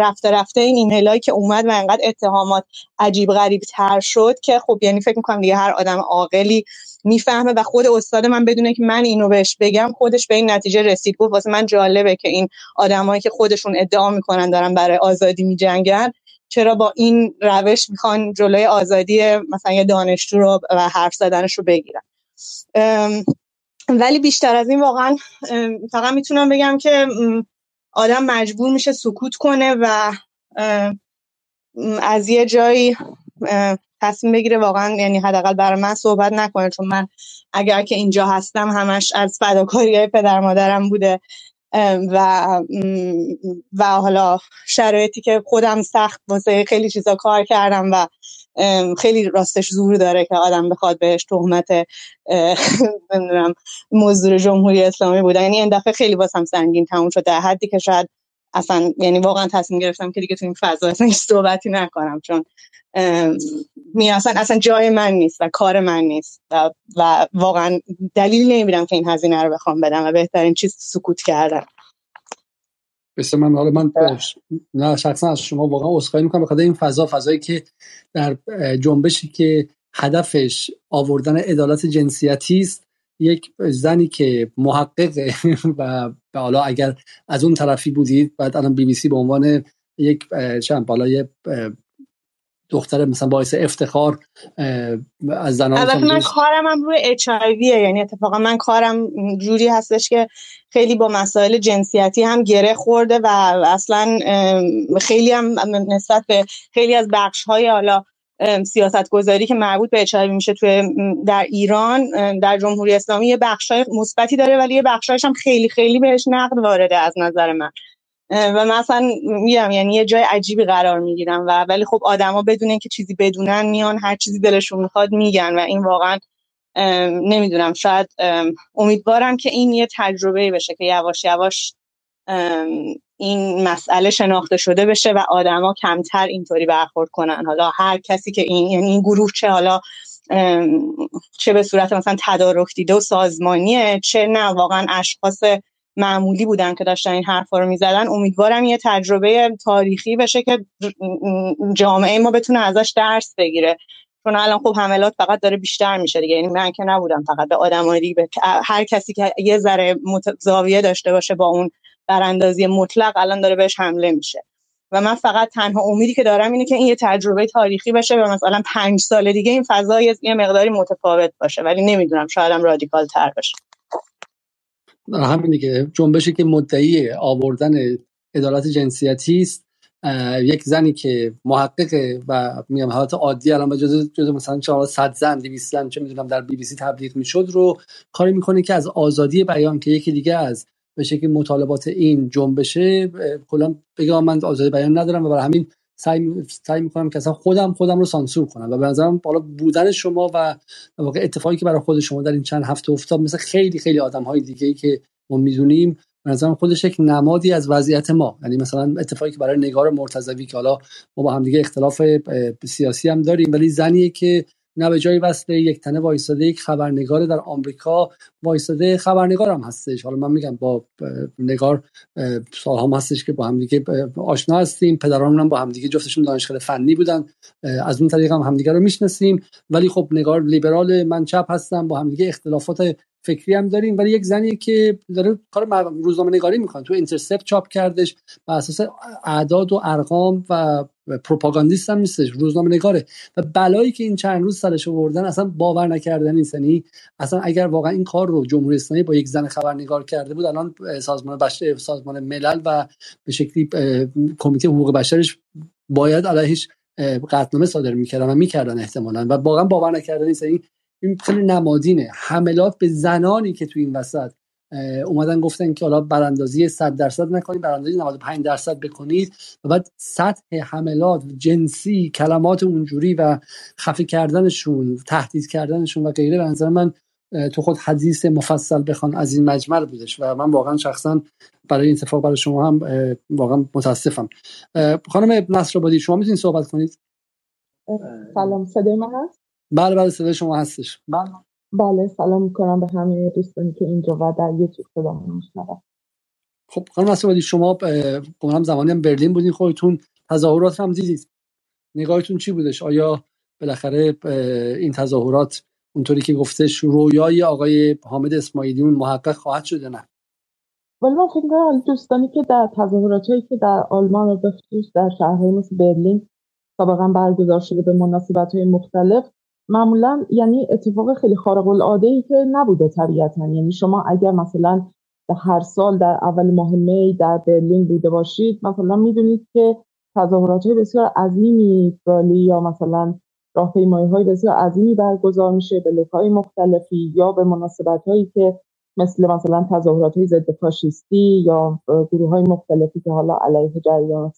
رفته رفته این ایمیلایی که اومد و انقدر اتهامات عجیب غریب تر شد که خب یعنی فکر می‌کنم دیگه هر آدم عاقلی می‌فهمه و خود استاد من بدونه که من اینو بهش بگم خودش به این نتیجه رسید. گفت واسه من جالبه که این آدمایی که خودشون ادعا می‌کنن دارن برای آزادی میجنگن. چرا با این روش می‌خوان جلوی آزادی مثلا یه دانشجو رو و حرف زدنش رو بگیرن؟ ولی بیشتر از این واقعا فقط می‌تونم بگم که آدم مجبور میشه سکوت کنه و از یه جایی تصمیم بگیره واقعا یعنی حداقل برای من صحبت نکنه چون من اگر که اینجا هستم همش از فداکاری های پدر مادرم بوده. و و حالا شرایطی که خودم سخت واسه خیلی چیزا کار کردم و خیلی راستش زور داره که آدم بخواد بهش تهمت نمی‌دونم مزدور جمهوری اسلامی بودن. یعنی این دفعه خیلی واسم سنگین تموم شد در حدی که شاید اصلا یعنی واقعا تصمیم گرفتم که دیگه تو این فضا اصلا صحبتی نکنم چون می اصلا اصلا جای من نیست و کار من نیست و, و واقعا دلیل نمی‌بینم که این هزینه رو بخوام بدم و بهترین چیز سکوت کردم بسه من حالا من نه شخصا از شما واقعا عذرخواهی می‌کنم. بخاطر این فضا فضایی که در جنبشی که هدفش آوردن عدالت جنسیتی است. یک زنی که محقق و حالا اگر از اون طرفی بودید بعد الان بی بی سی به عنوان یک چند بالا یه دختر مثلا باعث افتخار از زنان البته من کارم هم روی اچ یعنی اتفاقا من کارم جوری هستش که خیلی با مسائل جنسیتی هم گره خورده و اصلا خیلی هم نسبت به خیلی از بخش های حالا سیاست گذاری که مربوط به اچ میشه توی در ایران در جمهوری اسلامی یه بخشای مثبتی داره ولی یه بخشایش هم خیلی خیلی بهش نقد وارده از نظر من. و مثلا میگم یعنی یه جای عجیبی قرار می‌گیرم و ولی خب آدما بدون که چیزی بدونن میان هر چیزی دلشون می‌خواد میگن و این واقعا نمی‌دونم شاید امیدوارم که این یه تجربه بشه که یواش یواش این مسئله شناخته شده بشه و آدما کمتر اینطوری برخورد کنن. حالا هر کسی که این یعنی این گروه چه حالا چه به صورت مثلا تدارک دیده و سازمانیه چه نه واقعا اشخاص معمولی بودن که داشتن این حرفا رو می‌زدن. امیدوارم یه تجربه تاریخی بشه که جامعه ما بتونه ازش درس بگیره. چون الان خب حملات فقط داره بیشتر میشه دیگه. یعنی من که نبودم فقط به آدمای دیگه هر کسی که یه ذره زاویه داشته باشه با اون براندازی مطلق الان داره بهش حمله میشه. و من فقط تنها امیدی که دارم اینه که این یه تجربه تاریخی بشه و مثلا پنج سال دیگه این فضا یه مقداری متفاوت باشه ولی نمی‌دونم شاید هم رادیکال تر باشه. همین دیگه جنبشی که مدعی آوردن عدالت جنسیتی است. یک زنی که محقق و میگم حالت عادی الان جز جز مثلا چهار صد زن 200 زن چه می‌دونم در بی بی سی تبلیغ می‌شد رو کاری می‌کنه که از آزادی بیان که یکی دیگه از به شکل مطالبات این جنبشه کلا بگم من آزادی بیان ندارم و برای همین سعی سعی می‌کنم که اصلا خودم خودم رو سانسور کنم و به نظرم بالا بودن شما و واقع اتفاقی که برای خود شما در این چند هفته افتاد مثل خیلی خیلی آدم های دیگه ای که ما می‌دونیم به نظرم خودش یک نمادی از وضعیت ما. یعنی مثلا اتفاقی که برای نگار مرتضوی که حالا ما با هم دیگه اختلاف سیاسی هم داریم ولی زنیه که نه به جای وصله یک تنه وایساده یک خبرنگار در آمریکا وایساده خبرنگار هم هستش. حالا من میگم با نگار سال هم هستش که با هم دیگه آشنا هستیم. پدران هم با هم دیگه جفتشون دانشگاه فنی بودن. از اون طریق هم همدیگه رو می‌شناسیم. ولی خب نگار لیبرال من چپ هستم با هم دیگه اختلافات فکری هم داریم ولی یک زنی که داره کار روزنامه نگاری می‌کنه. تو اینترسپت چاپ کردش بر اساس اعداد و ارقام و پروپاگاندیست هم نیستش روزنامه نگاره و بلایی که این چند روز سرش آوردن اصلا باور نکردنی نیست. یعنی اصلا اگر واقعا این کار رو جمهوری اسلامی با یک زن خبرنگار کرده بود الان سازمان بشر سازمان ملل و به شکلی کمیته حقوق بشرش باید علیهش قطعنامه صادر می‌کردن و می‌کردن احتمالا. و واقعا باور نکردنی نیست. یعنی این خیلی نمادینه. حملات به زنانی که تو این وسط اومدن گفتن که حالا براندازی 100 درصد نکنید براندازی 95 درصد بکنید. و بعد سطح حملات جنسی کلمات اونجوری و خفه کردنشون تهدید کردنشون و غیره به نظر من تو خود حدیث مفصل بخوان از این مجمل بودش. و من واقعا شخصا برای این اتفاق برای شما هم واقعا متاسفم. خانم نصر آبادی شما می‌تونید صحبت کنید؟ سلام صدای من هست؟ بله بله صدای شما هستش. بله. بله سلام می‌کنم به همه دوستانی که اینجا و در یوتیوب صدا خب خانم اسوادی شما گمانم زمانی هم برلین بودین خودتون تظاهرات هم دیدید. نگاهتون چی بودش؟ آیا بالاخره این تظاهرات اونطوری که گفتش رویای آقای حامد اسماعیلیون محقق خواهد شده نه؟ ولی من فکر کنم دوستانی که در تظاهرات هایی که در آلمان و در شهرهای مثل برلین سابقا برگزار شده به مناسبت های مختلف معمولا یعنی اتفاق خیلی خارق العاده ای که نبوده طبیعتا. یعنی شما اگر مثلا هر سال در اول ماه می در برلین بوده باشید مثلا می‌دونید که تظاهرات های بسیار عظیمی سالی یا مثلا راهپیمایی های بسیار عظیمی برگزار میشه به های مختلفی یا به مناسبت هایی که مثل مثلا تظاهرات های ضد فاشیستی یا گروه های مختلفی که حالا علیه جریانات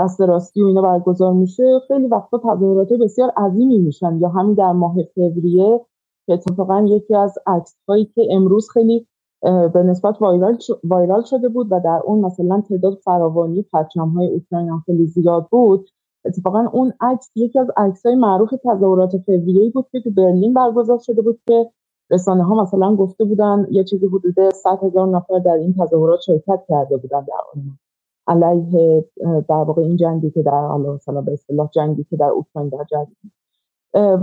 دست راستی و اینا برگزار میشه خیلی وقتا تظاهرات بسیار عظیمی میشن یا همین در ماه فوریه که اتفاقا یکی از عکس هایی که امروز خیلی به نسبت وایرال, وایرال شده بود و در اون مثلا تعداد فراوانی پرچم های اوکراین خیلی زیاد بود اتفاقا اون عکس یکی از عکس های معروف تظاهرات فوریه بود که تو برلین برگزار شده بود که رسانه ها مثلا گفته بودن یه چیزی حدود 100 هزار نفر در این تظاهرات شرکت کرده بودن در اون علیه در واقع این جنگی که در حالا مثلا به اصطلاح جنگی که در اوکراین در جنگ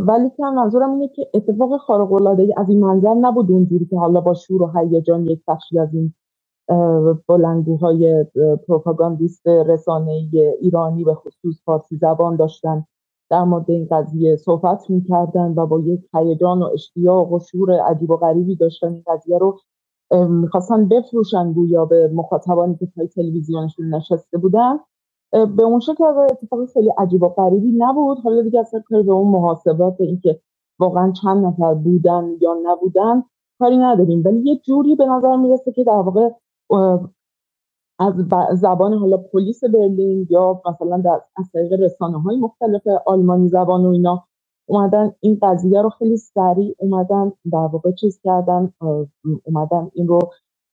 ولی که منظورم اینه که اتفاق خارق العاده از این منظر نبود اونجوری که حالا با شور و هیجان یک بخشی از این بلندگوهای پروپاگاندیست رسانه ایرانی به خصوص فارسی زبان داشتن در مورد این قضیه صحبت می‌کردن و با یک هیجان و اشتیاق و شور عجیب و غریبی داشتن این قضیه رو می‌خواستن بفروشن گویا به مخاطبانی که پای تلویزیونشون نشسته بودن. به اون شکل اتفاق خیلی عجیب و غریبی نبود. حالا دیگه اصلا کاری به اون محاسبات اینکه واقعا چند نفر بودن یا نبودن کاری نداریم. ولی یه جوری به نظر می‌رسه که در واقع از زبان حالا پلیس برلین یا مثلا در از طریق رسانه های مختلف آلمانی زبان و اینا اومدن این قضیه رو خیلی سریع اومدن در واقع چیز کردن اومدن این رو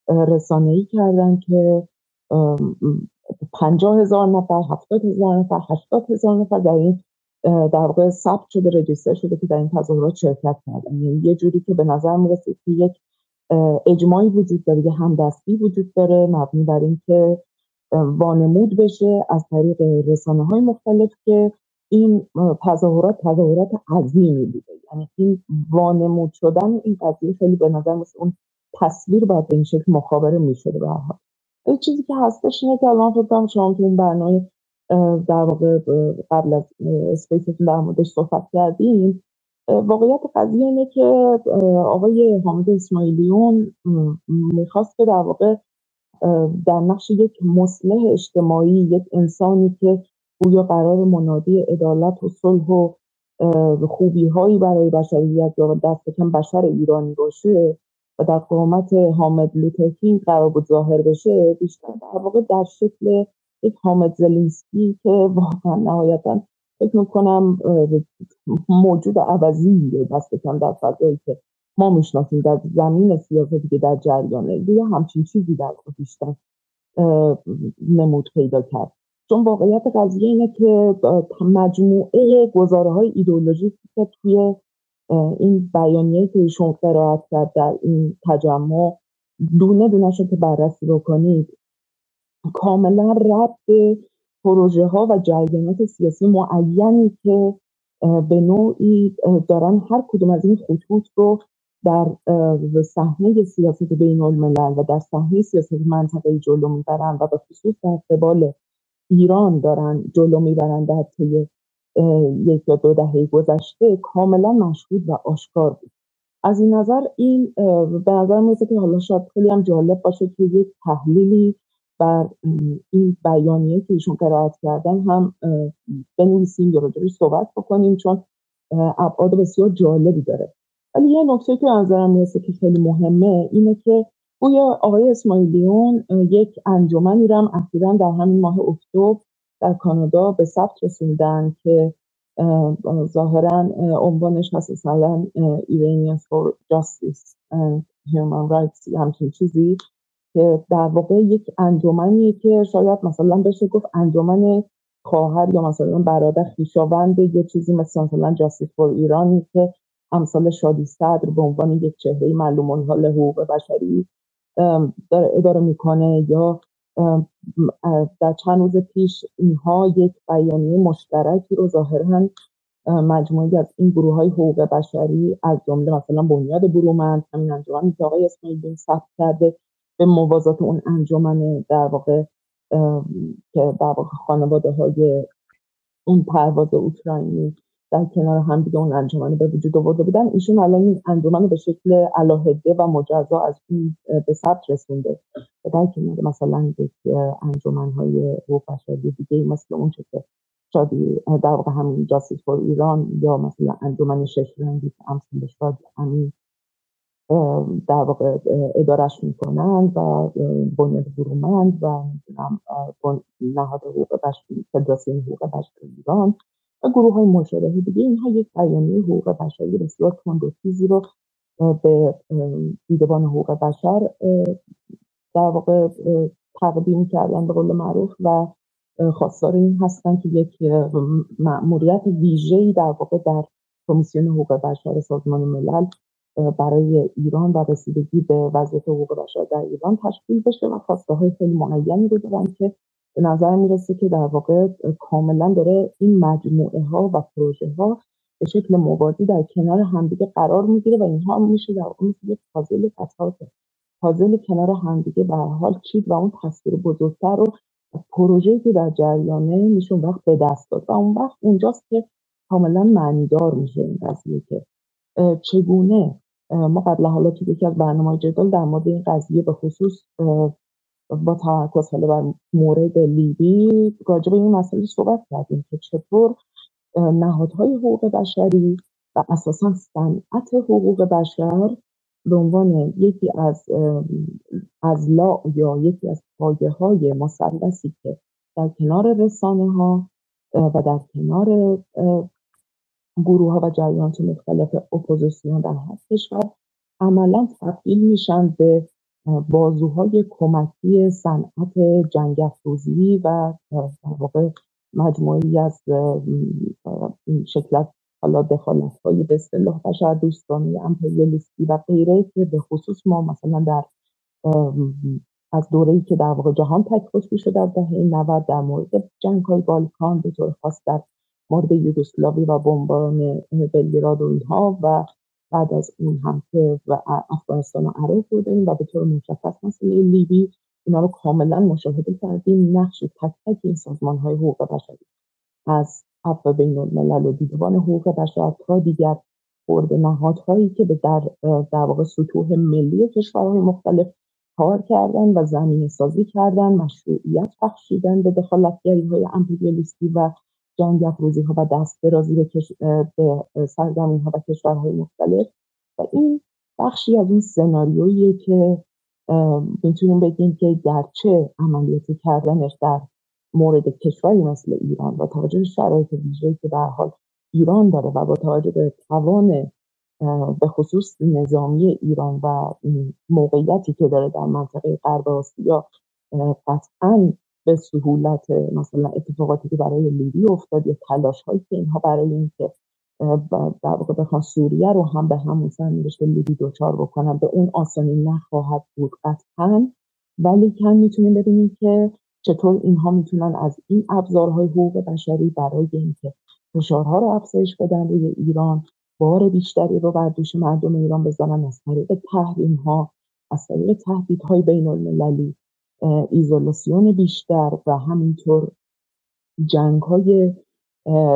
رسانه ای کردن که پنجاه هزار نفر هفتاد هزار نفر هشتاد هزار نفر در این در واقع ثبت شده رجیستر شده که در این تظاهرات شرکت کردن. یعنی یه جوری که به نظر می‌رسه که یک اجماعی وجود داره یه همدستی وجود داره مبنی بر اینکه وانمود بشه از طریق رسانه های مختلف که این تظاهرات تظاهرات عظیمی بوده. یعنی این وانمود شدن این قضیه خیلی به نظر مثل اون تصویر باید این شکل مخابره می‌شده به حال. چیزی که هستش اینه که الان فکر شما تو این برنامه در واقع قبل از اسپیستون در موردش صحبت کردیم واقعیت قضیه اینه که آقای حامد اسماعیلیون می‌خواست که در واقع در نقش یک مصلح اجتماعی یک انسانی که گویا قرار منادی عدالت و صلح و خوبی هایی برای بشریت یا دست کم بشر ایرانی باشه و در قامت حامد لوترکینگ قرار بود ظاهر بشه بیشتر در واقع در شکل یک حامد زلینسکی که واقعا نهایتا فکر می‌کنم موجود عوضی دست کم در فضایی که ما می‌شناسیم در زمین سیاستی که در جریانه یا همچین چیزی در بیشتر نمود پیدا کرد. چون واقعیت قضیه اینه که مجموعه گزاره های ایدئولوژیکی که توی این بیانیه که ایشون قرائت کرد در این تجمع دونه دونه که بررسی بکنید. کاملا ربط پروژه ها و جریانات سیاسی معینی که به نوعی دارن هر کدوم از این خطوط رو در صحنه سیاست بین الملل و در صحنه سیاست منطقه جلو می‌برن و به خصوص در قبال ایران دارن جلو می‌برن در طی یک یا دو دهه گذشته کاملا مشهود و آشکار بود. از این نظر این به نظر میاد که حالا شاید خیلی هم جالب باشه که یک تحلیلی بر این بیانیه که ایشون قرائت کردن هم بنویسیم یا راجبش صحبت بکنیم چون ابعاد بسیار جالبی داره. ولی یه نکته که نظرم می‌رسه که خیلی مهمه اینه که گویا آقای اسماعیلیون یک انجمنی رو هم اخیرا در همین ماه اکتبر در کانادا به ثبت رسوندن که ظاهرا عنوانش هست مثلا Iranians for Justice and Human Rights همچین چیزی که در واقع یک انجمنیه که شاید مثلا بشه گفت انجمن خواهر یا مثلا برادر خیشاوند یه چیزی مثل مثلا جاستیس فور ایرانی که امثال شادی صدر به عنوان یک چهره معلوم حال حقوق بشری داره اداره می‌کنه یا در چند روز پیش اینها یک بیانیه مشترکی رو ظاهرا مجموعی از این گروه های حقوق بشری از جمله مثلا بنیاد برومند همین انجمنی که آقای اسماعیلی ثبت کرده به موازات اون انجمن در واقع که در واقع خانواده های اون پرواز اوکراینی در کنار هم دیگه اون انجمن به وجود آورده بودن. ایشون الان این انجمن به شکل علاهده و مجزا از این به ثبت رسونده. در کنار مثلا یک انجمن های حقوق بشری دیگه مثل اون چه که شادی در واقع همین جاستیس فور ایران یا مثلا انجمن شش رنگی که امثال شاد همین در واقع ادارش می‌کنند و بنیاد برومند و نهاد حقوق بشری فدراسیون حقوق بشری ایران. گروه های مشابه دیگه. اینها یک بیانیه حقوق بشری بسیار تند و تیزی رو به دیدبان حقوق بشر در واقع تقدیم کردن به قول معروف و خواستار این هستن که یک مأموریت ویژه‌ای در واقع در کمیسیون حقوق بشر سازمان ملل برای ایران و رسیدگی به وضعیت حقوق بشر در ایران تشکیل بشه و خواسته های خیلی معینی رو دارن که به نظر می‌رسه که در واقع کاملا داره این مجموعه ها و پروژه ها به شکل موازی در کنار همدیگه قرار می‌گیره و اینها میشه در مثل یک پازل اساس پازل کنار همدیگه به حال چید و اون تصویر بزرگتر رو پروژه‌ای که در جریانه میشون وقت به دست داد. و اون وقت اونجاست که کاملا معنیدار میشه این قضیه که چگونه ما قبل حالا تو یکی از برنامه جدال در مورد این قضیه به خصوص با تمرکز حالا بر مورد لیبی راجع به این مسئله صحبت کردیم که چطور نهادهای حقوق بشری و اساسا صنعت حقوق بشر به عنوان یکی از لا یا یکی از پایه های مثلثی که در کنار رسانه ها و در کنار گروه ها و جریانات مختلف اپوزیسیون در هر کشور عملا تبدیل میشن به بازوهای کمکی صنعت جنگ افروزی و در واقع مجموعی از شکلت حالا دخالت های به اصطلاح بشر دوستانه امپریالیستی و غیره که به خصوص ما مثلا در از ای که در واقع جهان تکفشی شد در دهه 90 در مورد جنگ های بالکان به طور خاص در مورد یوگسلاوی و بمباران بلگراد و اینها و بعد از اون هم که و افغانستان و عراق رو داریم و به طور مشخص مسئله لیبی اینا رو کاملا مشاهده کردیم. نقش تک تک این سازمان های حقوق بشری. از عفو بین الملل و دیدبان حقوق بشر تا دیگر خورد نهادهایی که به در, در واقع سطوح ملی کشورهای مختلف کار کردن و زمین سازی کردن مشروعیت بخشیدن به دخالتگری های امپریالیستی و جنگ افروزی ها و دست به, کش... به سرزمین ها و کشورهای مختلف. و این بخشی از این سناریویی که می‌تونیم بگیم که گرچه عملیاتی کردنش در مورد کشوری مثل ایران با توجه به شرایط ویژه‌ای که در حال ایران داره و با توجه به توان به خصوص نظامی ایران و موقعیتی که داره در منطقه غرب آسیا قطعا به سهولت مثلا اتفاقاتی که برای لیبی افتاد یا تلاش هایی که اینها برای اینکه در واقع بخوان سوریه رو هم به همون سرنوشت لیبی دوچار بکنن به اون آسانی نخواهد بود قطعا. ولی کم می‌تونیم ببینیم که چطور اینها می‌تونن از این ابزارهای حقوق بشری برای اینکه فشارها رو افزایش بدن روی ایران بار بیشتری رو بر دوش مردم ایران بزنن از طریق تحریم ها از طریق تهدیدهای بین المللی ایزولاسیون بیشتر و همینطور جنگ های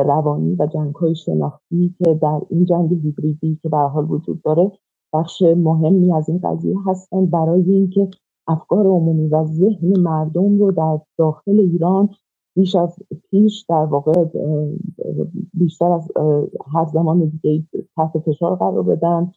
روانی و جنگ های شناختی که در این جنگ هیبریدی که به حال وجود داره بخش مهمی از این قضیه هستند. برای اینکه افکار عمومی و ذهن مردم رو در داخل ایران بیش از پیش در واقع بیشتر از هر زمان دیگه تحت فشار قرار بدن.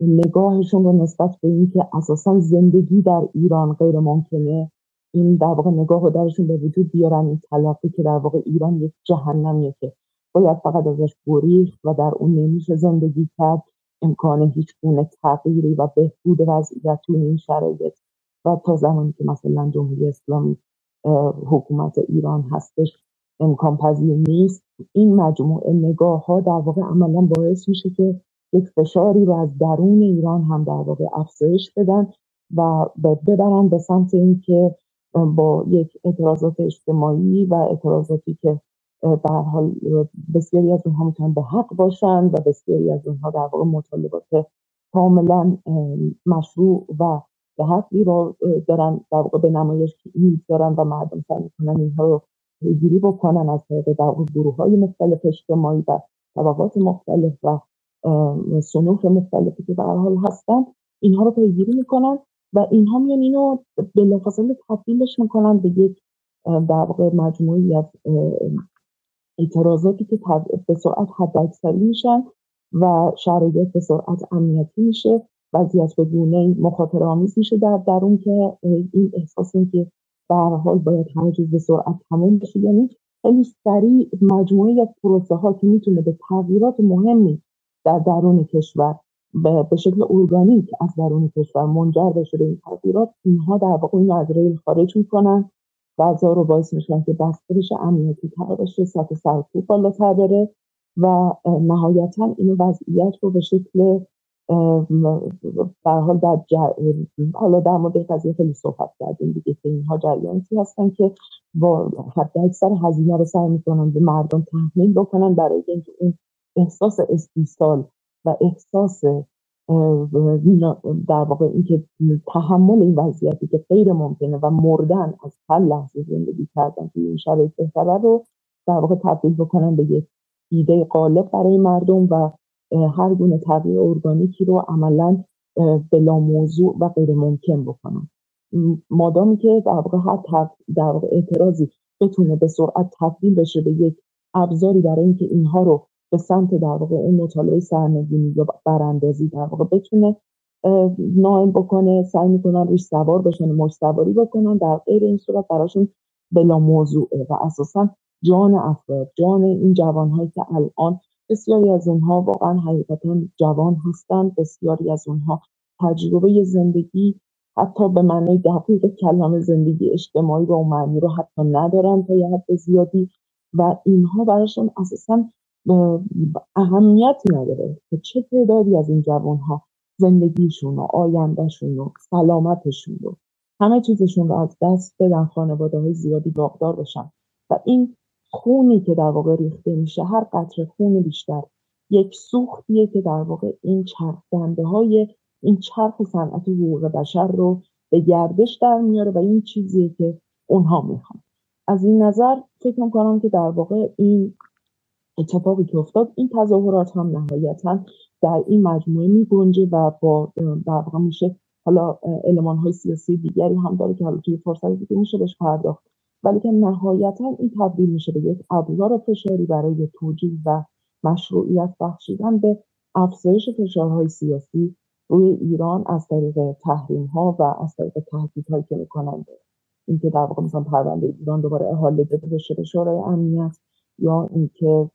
نگاهشون رو نسبت به اینکه اساسا زندگی در ایران غیر ممکنه این در واقع نگاه رو درشون به وجود بیارن این تلقی که در واقع ایران یک جهنمیه که باید فقط ازش گریخت و در اون نمیشه زندگی کرد. امکان هیچ گونه تغییری و بهبود وضعیت این شرایط و تا زمانی که مثلا جمهوری اسلامی حکومت ایران هستش امکان پذیر نیست. این مجموعه نگاه ها در واقع عملا باعث میشه که یک فشاری رو از درون ایران هم در واقع افزایش بدن و ببرن به سمت اینکه با یک اعتراضات اجتماعی و اعتراضاتی که به حال بسیاری از اونها می‌تونن به حق باشن و بسیاری از اونها در واقع مطالبات کاملا مشروع و به حقی رو دارن در واقع به نمایش می‌ذارن و مردم سعی می‌کنن اینها رو پیگیری بکنن از طریق در واقع گروه های مختلف اجتماعی و طبقات مختلف و صنوف مختلفی که به حال هستن اینها رو پیگیری می‌کنن و اینها میان اینو بلافاصله تبدیلش می‌کنن به یک در واقع مجموعی از اعتراضاتی که به سرعت حداکثری میشن و شرایط به سرعت امنیتی میشه. وضعیت به گونه مخاطر آمیز میشه در درون که این احساس این که به حال باید همه چیز به سرعت تموم بشه. یعنی خیلی سریع مجموعه از پروسه ها که می‌تونه به تغییرات مهمی در درون کشور به شکل ارگانیک از درون کشور منجر بشه به این تغییرات اینها در واقع این از ریل خارج می‌کنن بعضا رو باعث میشن که بسترش امنیتی تر بشه سطح سرکوب بالاتر بره و نهایتا این وضعیت رو به شکل در حال در حالا در مورد قضیه خیلی صحبت کردیم دیگه که اینها جریانتی هستن که با حد اکثر هزینه رو سعی می‌کنن به مردم تحمیل بکنن برای اینکه اون احساس استیصال و احساس در واقع اینکه تحمل این وضعیتی که غیر ممکنه و مردن از هر لحظه زندگی کردن توی این شرایط بهتره رو در واقع تبدیل بکنن به یک ایده قالب برای مردم و هر گونه تغییر ارگانیکی رو عملا بلا موضوع و غیر ممکن بکنن. مادامی که در واقع هر در واقع اعتراضی بتونه به سرعت تبدیل بشه به یک ابزاری برای اینکه اینها رو به سمت در واقع اون مطالعه سرنگونی یا براندازی در واقع بتونه نائم بکنه سعی می‌کنن روش سوار بشن مش سواری بکنن در غیر این صورت براشون بلا موضوعه و اساسا جان افراد جان این جوانهایی که الان بسیاری از اونها واقعا حقیقتا جوان هستند بسیاری از اونها تجربه زندگی حتی به معنای دقیق کلمه زندگی اجتماعی و معنی رو حتی ندارن تا یه حد زیادی و اینها براشون اساسا اهمیتی نداره که چه تعدادی از این جوانها زندگیشون و آیندهشون و سلامتشون رو همه چیزشون رو از دست بدن خانواده های زیادی باغدار بشن. و این خونی که در واقع ریخته میشه هر قطره خون بیشتر یک سوختیه که در واقع این چرخ های این چرخ صنعت حقوق بشر رو به گردش در میاره و این چیزیه که اونها می‌خوان. از این نظر فکر می‌کنم که در واقع این اتفاقی که افتاد این تظاهرات هم نهایتا در این مجموعه می گنجه و با در میشه حالا علمان های سیاسی دیگری هم داره که حالا توی فرصت دیگه میشه بهش پرداخت. ولی که نهایتا این تبدیل میشه به یک ابزار فشاری برای توجیه و مشروعیت بخشیدن به افزایش فشارهای سیاسی روی ایران از طریق تحریم ها و از طریق تهدیدهایی که می‌کنند. اینکه در واقع مثلا پرونده ایران دوباره احاله داده بشه به شورای امنیت. یا اینکه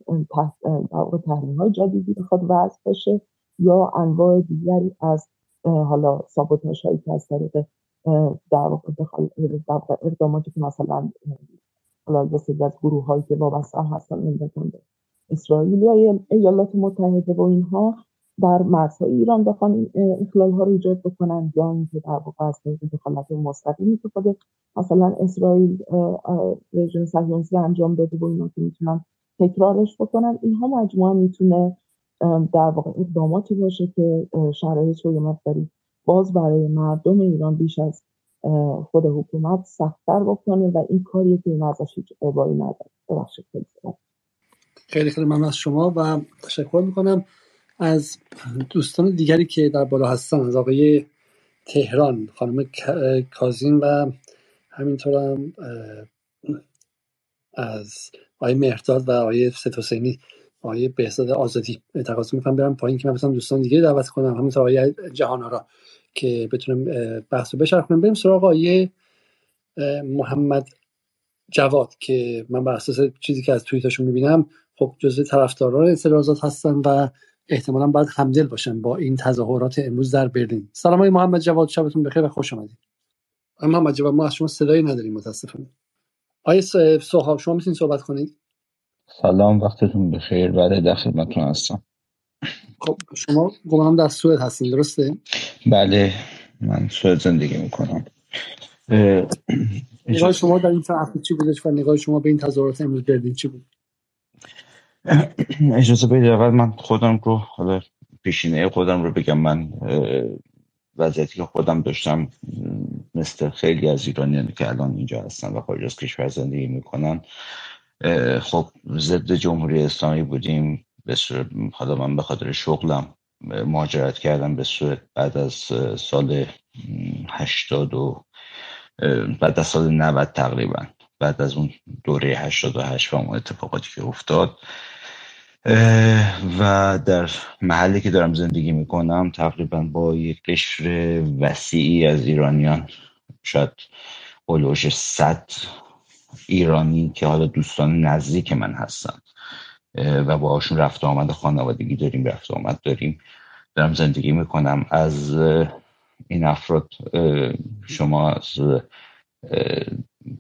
تحریم های جدیدی بخواد وضع بشه یا انواع دیگری از حالا سابوتاژ هایی که از طریق در واقع اقداماتی که مثلا حالا یه از گروه هایی که وابسته هستن نمی‌دونم اسرائیل یا ایالات متحده و اینها در مرزهای ایران بخوان اخلال ها رو ایجاد بکنن یا اینکه در واقع از دخالت مستقیمی که مثلا اسرائیل رژیم صهیونیستی انجام بده و اینا که می‌تونن تکرارش بکنن اینها مجموعه می‌تونه در واقع اقداماتی باشه که شرایط رو یه باز برای مردم ایران بیش از خود حکومت سختتر بکنه و این کاریه که این ازش هیچ نداره. خیلی خیلی ممنون از شما و تشکر می‌کنم. از دوستان دیگری که در بالا هستن از آقای تهران خانم کازین و همینطور هم از آقای مهرداد و آقای ست حسینی آقای بهزاد آزادی. تقاضا می‌کنم برم پایین که من بتونم دوستان دیگه دعوت کنم. همینطور آقای جهانارا که بتونم بحث رو بشرح بریم سراغ آقای محمد جواد که من بر اساس چیزی که از توییتاشون می‌بینم خب جزء طرفداران اعتراضات هستن و احتمالا باید همدل باشن با این تظاهرات امروز در برلین. سلام های محمد جواد شبتون بخیر و خوش آمدید محمد جواد ما از شما صدایی نداریم متاسفانه. آیه سوها شما می‌تونید صحبت کنید؟ سلام وقتتون بخیر. بعد در خدمتتون هستم. خب شما گمانم در سوئد هستین درسته؟ بله من سوئد زندگی می‌کنم. نگاه شما در این طرف چی بودش و نگاه شما به این تظاهرات امروز برلین چی بود؟ اجازه بدید اول من خودم رو حالا پیشینه خودم رو بگم. من وضعیتی که خودم داشتم مثل خیلی از ایرانیانی که الان اینجا هستن و خارج از کشور زندگی می‌کنن خب ضد جمهوری اسلامی بودیم. به حالا من به خاطر شغلم مهاجرت کردم. به سوئد بعد از سال هشتاد و بعد از سال 90 تقریبا. بعد از اون دوره 88 و اون اتفاقاتی که افتاد و در محلی که دارم زندگی می‌کنم تقریبا با یک قشر وسیعی از ایرانیان شاید بلوش صد ایرانی که حالا دوستان نزدیک من هستن. و باهاشون رفت آمد خانوادگی داریم رفت آمد داریم. دارم زندگی می‌کنم. از این افراد شما از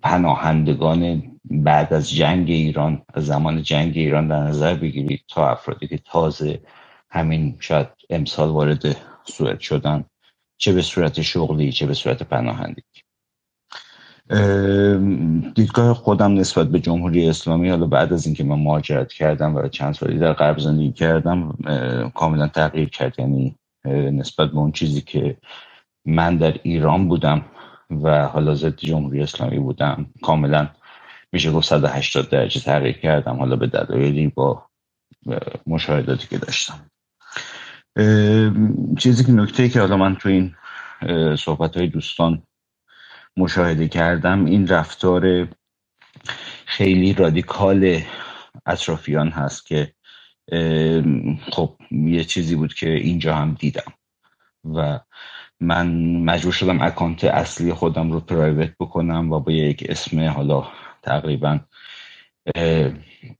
پناهندگان بعد از جنگ ایران از زمان جنگ ایران در نظر بگیرید تا افرادی که تازه همین شاید امسال وارد سوئد شدن چه به صورت شغلی چه به صورت پناهندگی. دیدگاه خودم نسبت به جمهوری اسلامی حالا بعد از اینکه من مهاجرت کردم و چند سالی در غرب زندگی کردم کاملا تغییر کرد. یعنی نسبت به اون چیزی که من در ایران بودم و حالا ضد جمهوری اسلامی بودم. کاملا میشه گفت 180 درجه تغییر کردم. حالا به دلایلی با مشاهداتی که داشتم. چیزی که نکته که حالا من تو این صحبت های دوستان مشاهده کردم این رفتار خیلی رادیکال اطرافیان هست که خب یه چیزی بود که اینجا هم دیدم. و من مجبور شدم اکانت اصلی خودم رو پرایوت بکنم و با یک اسم حالا تقریبا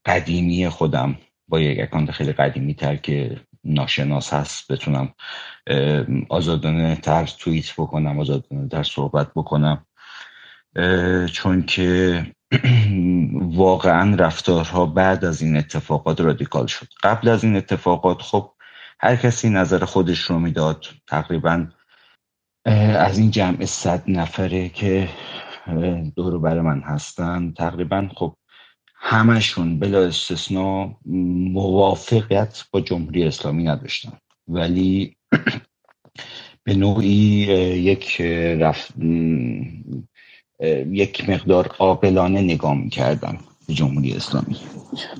قدیمی خودم با یک اکانت خیلی قدیمی تر که ناشناس هست بتونم آزادانه تر توییت بکنم آزادانه تر صحبت بکنم. چون که واقعا رفتارها بعد از این اتفاقات رادیکال شد. قبل از این اتفاقات خب هر کسی نظر خودش رو می‌داد. تقریبا از این جمع صد نفره که دور بر من هستن تقریبا خب همشون بلا استثنا موافقت با جمهوری اسلامی نداشتن. ولی به نوعی یک رفت یک مقدار عاقلانه نگاه می‌کردم به جمهوری اسلامی.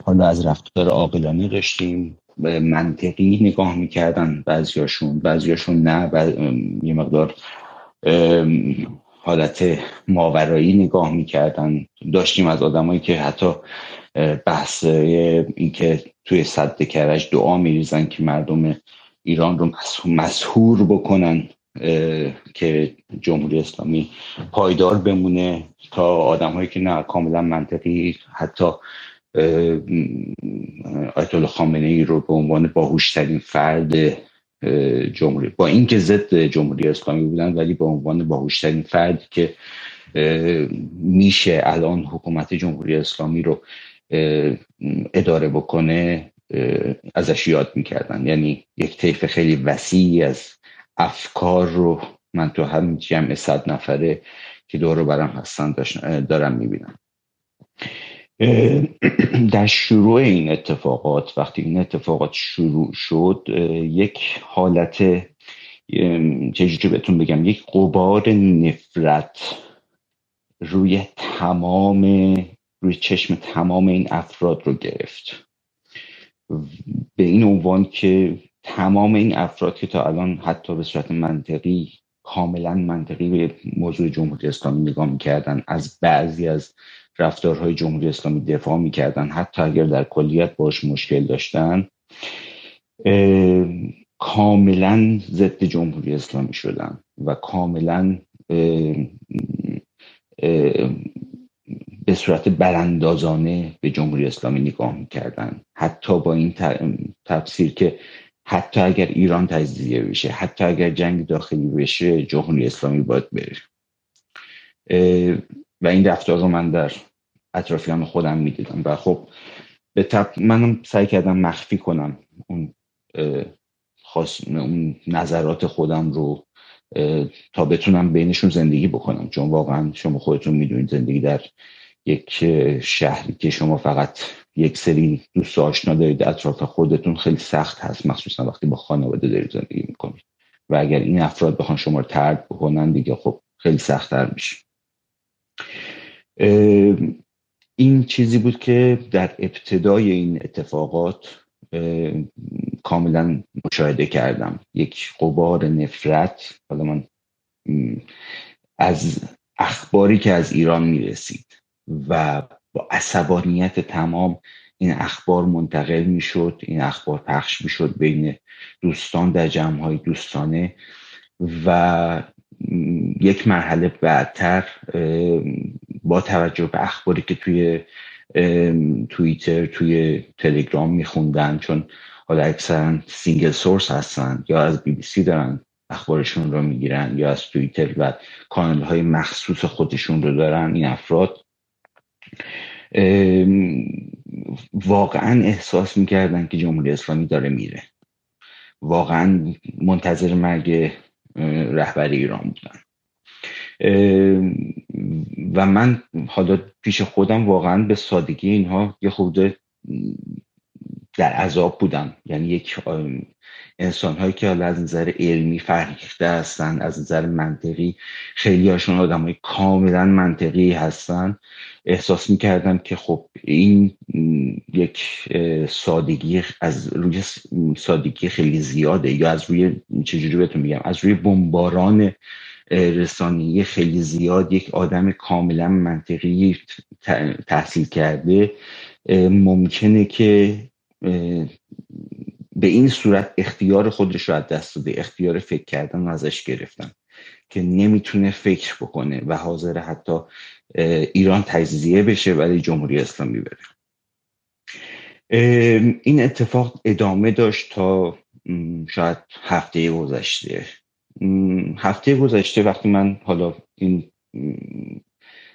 حالا از رفتار عاقلانه داشتیم. منطقی نگاه می‌کردن بعضیاشون بعضیاشون نه یه مقدار حالت ماورایی نگاه می‌کردن. داشتیم از آدمایی که حتی بحث اینکه توی صد کرج دعا میریزن که مردم ایران رو مسهور بکنن که جمهوری اسلامی پایدار بمونه تا آدم هایی که نه کاملا منطقی حتی آیت الله خامنه ای رو به عنوان باهوشترین فرد جمهوری با اینکه ضد جمهوری اسلامی بودن ولی به عنوان باهوشترین فرد که میشه الان حکومت جمهوری اسلامی رو اداره بکنه ازش یاد می‌کردن. یعنی یک طیف خیلی وسیعی از افکار رو من تو هم جمع صد نفره که دور برم هستن دارم می‌بینم در شروع این اتفاقات وقتی این اتفاقات شروع شد یک حالت چجوری بهتون بگم یک قبار نفرت روی تمام روی چشم تمام این افراد رو گرفت. به این عنوان که تمام این افراد که تا الان حتی به صورت منطقی کاملا منطقی به موضوع جمهوری اسلامی نگاه می‌کردن از بعضی از رفتارهای جمهوری اسلامی دفاع می‌کردن. حتی اگر در کلیت باش مشکل داشتن کاملا ضد جمهوری اسلامی شدن و کاملا به صورت براندازانه به جمهوری اسلامی نگاه می‌کردن. حتی با این تفسیر که حتی اگر ایران تجزیه بشه حتی اگر جنگ داخلی بشه جمهوری اسلامی باید بره. و این رفتار رو من در اطرافیان خودم می‌دیدم. و خب به طب منم سعی کردم مخفی کنم اون خاص اون نظرات خودم رو تا بتونم بینشون زندگی بکنم. چون واقعا شما خودتون می‌دونید زندگی در یک شهری که شما فقط یک سری دوست آشنا دارید اطراف خودتون خیلی سخت هست. مخصوصا وقتی با خانواده دارید زندگی می‌کنید. و اگر این افراد بخوان شما رو ترد بکنن دیگه خب خیلی سختتر میشه. این چیزی بود که در ابتدای این اتفاقات کاملا مشاهده کردم. یک قبار نفرت حالا من از اخباری که از ایران می‌رسید و با عصبانیت تمام این اخبار منتقل می‌شد این اخبار پخش می‌شد بین دوستان در جمع های دوستانه و یک مرحله بعدتر با توجه به اخباری که توی توییتر توی تلگرام میخوندن چون حالا اکثرا single source هستن یا از بی بی سی دارن اخبارشون رو می‌گیرن یا از توییتر و کانال های مخصوص خودشون رو دارن این افراد. واقعا احساس می‌کردن که جمهوری اسلامی داره میره. واقعا منتظر مرگ رهبر ایران بودن. و من حالا پیش خودم واقعا به سادگی اینها یه خورده در عذاب بودم یعنی یک انسان هایی که حالا از نظر علمی فرهیخته هستن از نظر منطقی خیلی هاشون آدم های کاملا منطقی هستن. احساس می‌کردم که خب این یک سادگی از روی سادگی خیلی زیاده یا از روی چجوری بهتون میگم از روی بمباران رسانی خیلی زیاد یک آدم کاملا منطقی تحصیل کرده. ممکنه که به این صورت اختیار خودش رو از دست داده اختیار فکر کردن ازش گرفتن که نمی‌تونه فکر بکنه و حاضر حتی ایران تجزیه بشه ولی جمهوری اسلامی بره. این اتفاق ادامه داشت تا شاید هفته گذشته. هفته گذشته وقتی من حالا این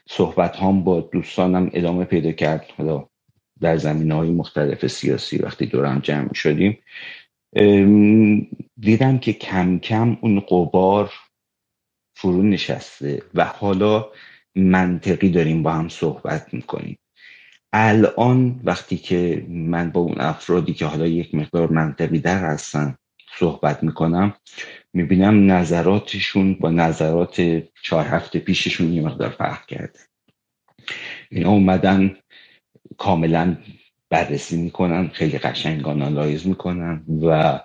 صحبت هم با دوستانم ادامه پیدا کرد حالا در زمین های مختلف سیاسی وقتی دورم جمع شدیم دیدم که کم کم اون قبار فرو نشسته و حالا منطقی داریم با هم صحبت می‌کنیم. الان وقتی که من با اون افرادی که حالا یک مقدار منطقی در هستن صحبت می‌کنم می‌بینم نظراتشون با نظرات چهار هفته پیششون یه مقدار فرق کرده. اینا اومدن کاملا بررسی می‌کنن خیلی قشنگ آنالایز می‌کنن و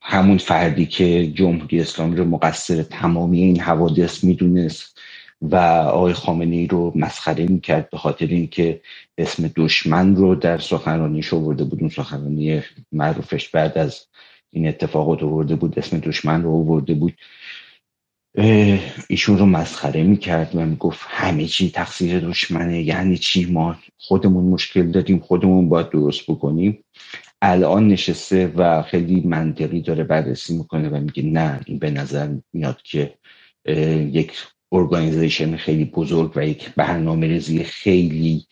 همون فردی که جمهوری اسلامی رو مقصر تمامی این حوادث می‌دونست و آقای خامنه رو مسخره می‌کرد به خاطر اینکه اسم دشمن رو در سخنرانیش آورده بود. اون سخنرانی معروفش بعد از این اتفاقات آورده بود اسم دشمن رو آورده بود. ایشون رو مسخره می‌کرد و می‌گفت همه چی تقصیر دشمنه یعنی چی؟ ما خودمون مشکل داریم خودمون باید درست بکنیم. الان نشسته و خیلی منطقی داره بررسی می‌کنه و میگه نه این به نظر میاد که یک ارگانیزیشن خیلی بزرگ و یک برنامه ریزی خیلی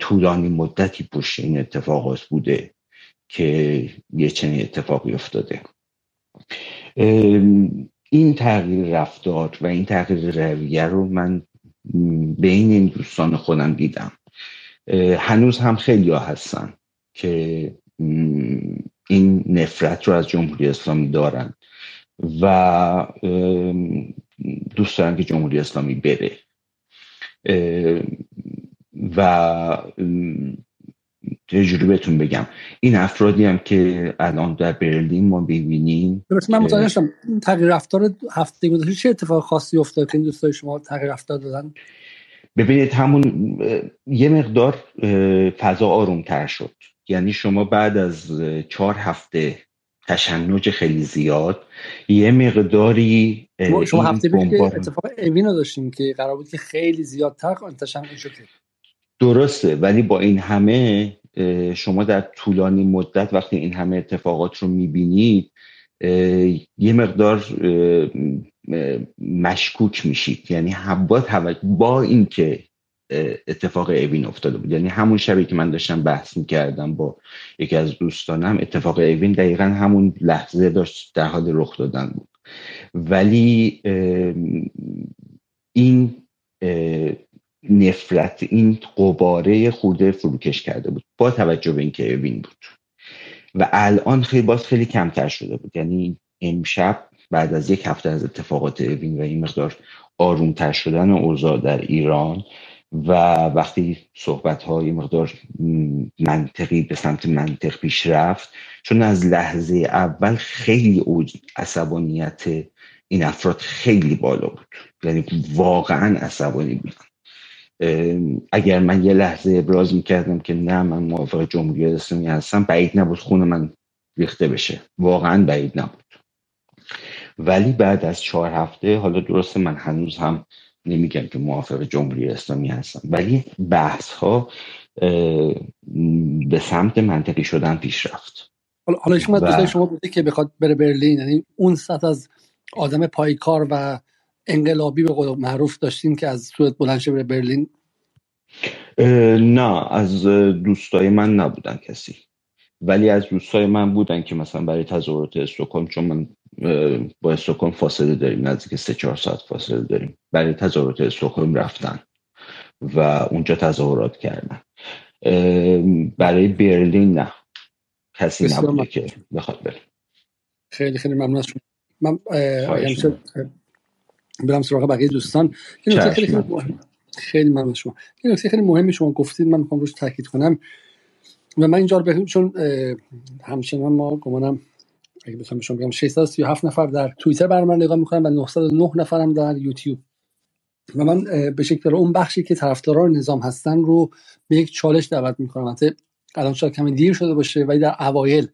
طولانی مدتی پشت این اتفاقات بوده که یه چنین اتفاقی افتاده. این تغییر رفتار و این تغییر رویه رو من بین این دوستان خودم دیدم. هنوز هم خیلی ها هستن که این نفرت رو از جمهوری اسلامی دارن و دوست دارن که جمهوری اسلامی بره. و جوری بهتون بگم. این افرادی هم که الان در برلین ما ببینیم من متوجه شدم تغییر رفتار هفته گذشته چه اتفاق خاصی افتاد که این دوستای شما تغییر رفتار دادن؟ ببینید همون یه مقدار فضا آروم تر شد. یعنی شما بعد از چهار هفته تشنج خیلی زیاد یه مقداری شما هفته که اتفاق اوین رو داشتیم که قرار بود که خیلی زیادتر تشنج شد. درسته ولی با این همه شما در طولانی مدت وقتی این همه اتفاقات رو می‌بینید یه مقدار مشکوک میشید. یعنی با, با اینکه اتفاق اوین افتاده بود. یعنی همون شبی که من داشتم بحث می‌کردم با یکی از دوستانم اتفاق اوین دقیقا همون لحظه داشت در حال رخ دادن بود. ولی این نفرت این قباره خورده فروکش کرده بود با توجه به اینکه اوین بود. و الان خیلی باز خیلی کمتر شده بود. یعنی امشب بعد از یک هفته از اتفاقات اوین و این مقدار آرومتر شدن اوضاع در ایران و وقتی صحبت های مقدار منطقی به سمت منطق پیش رفت چون از لحظه اول خیلی اوج عصبانیت این افراد خیلی بالا بود. یعنی واقعا عصبانی بودن. اگر من یه لحظه ابراز می‌کردم که نه من موافق جمهوری اسلامی هستم بعید نبود خون من ریخته بشه. واقعا بعید نبود. ولی بعد از چهار هفته حالا درسته من هنوز هم نمیگم که موافق جمهوری اسلامی هستم ولی بحث ها به سمت منطقی شدن پیش رفت حالا شما و... شما بوده که بخواد بره برلین یعنی اون سطح از آدم پایکار و انقلابی به قول معروف داشتین که از سوئد بلند شه بره برلین؟ نه از دوستای من نبودن کسی. ولی از دوستای من بودن که مثلا برای تظاهرات استکهلم چون من با استکهلم فاصله داریم نزدیک سه چهار ساعت فاصله داریم. برای تظاهرات استکهلم رفتن و اونجا تظاهرات کردن. برای برلین نه. کسی نبوده که بخواد بریم خیلی خیلی ممنون از شما. من برم سراغ بقیه دوستان. این نکته خیلی خیلی مهم خیلی ممنون شما. این نکته خیلی مهمی شما گفتید من می‌خوام روش تاکید کنم. و من اینجا رو چون همچنان ما گمانم اگه بتونم شما بگم 637 نفر در توییتر برنامه من نگاه می‌کنم و 909 نفرم در یوتیوب. و من به شکل اون بخشی که طرفداران نظام هستن رو به یک چالش دعوت می‌کنم. البته الان شاید کمی دیر شده باشه ولی در اوایل.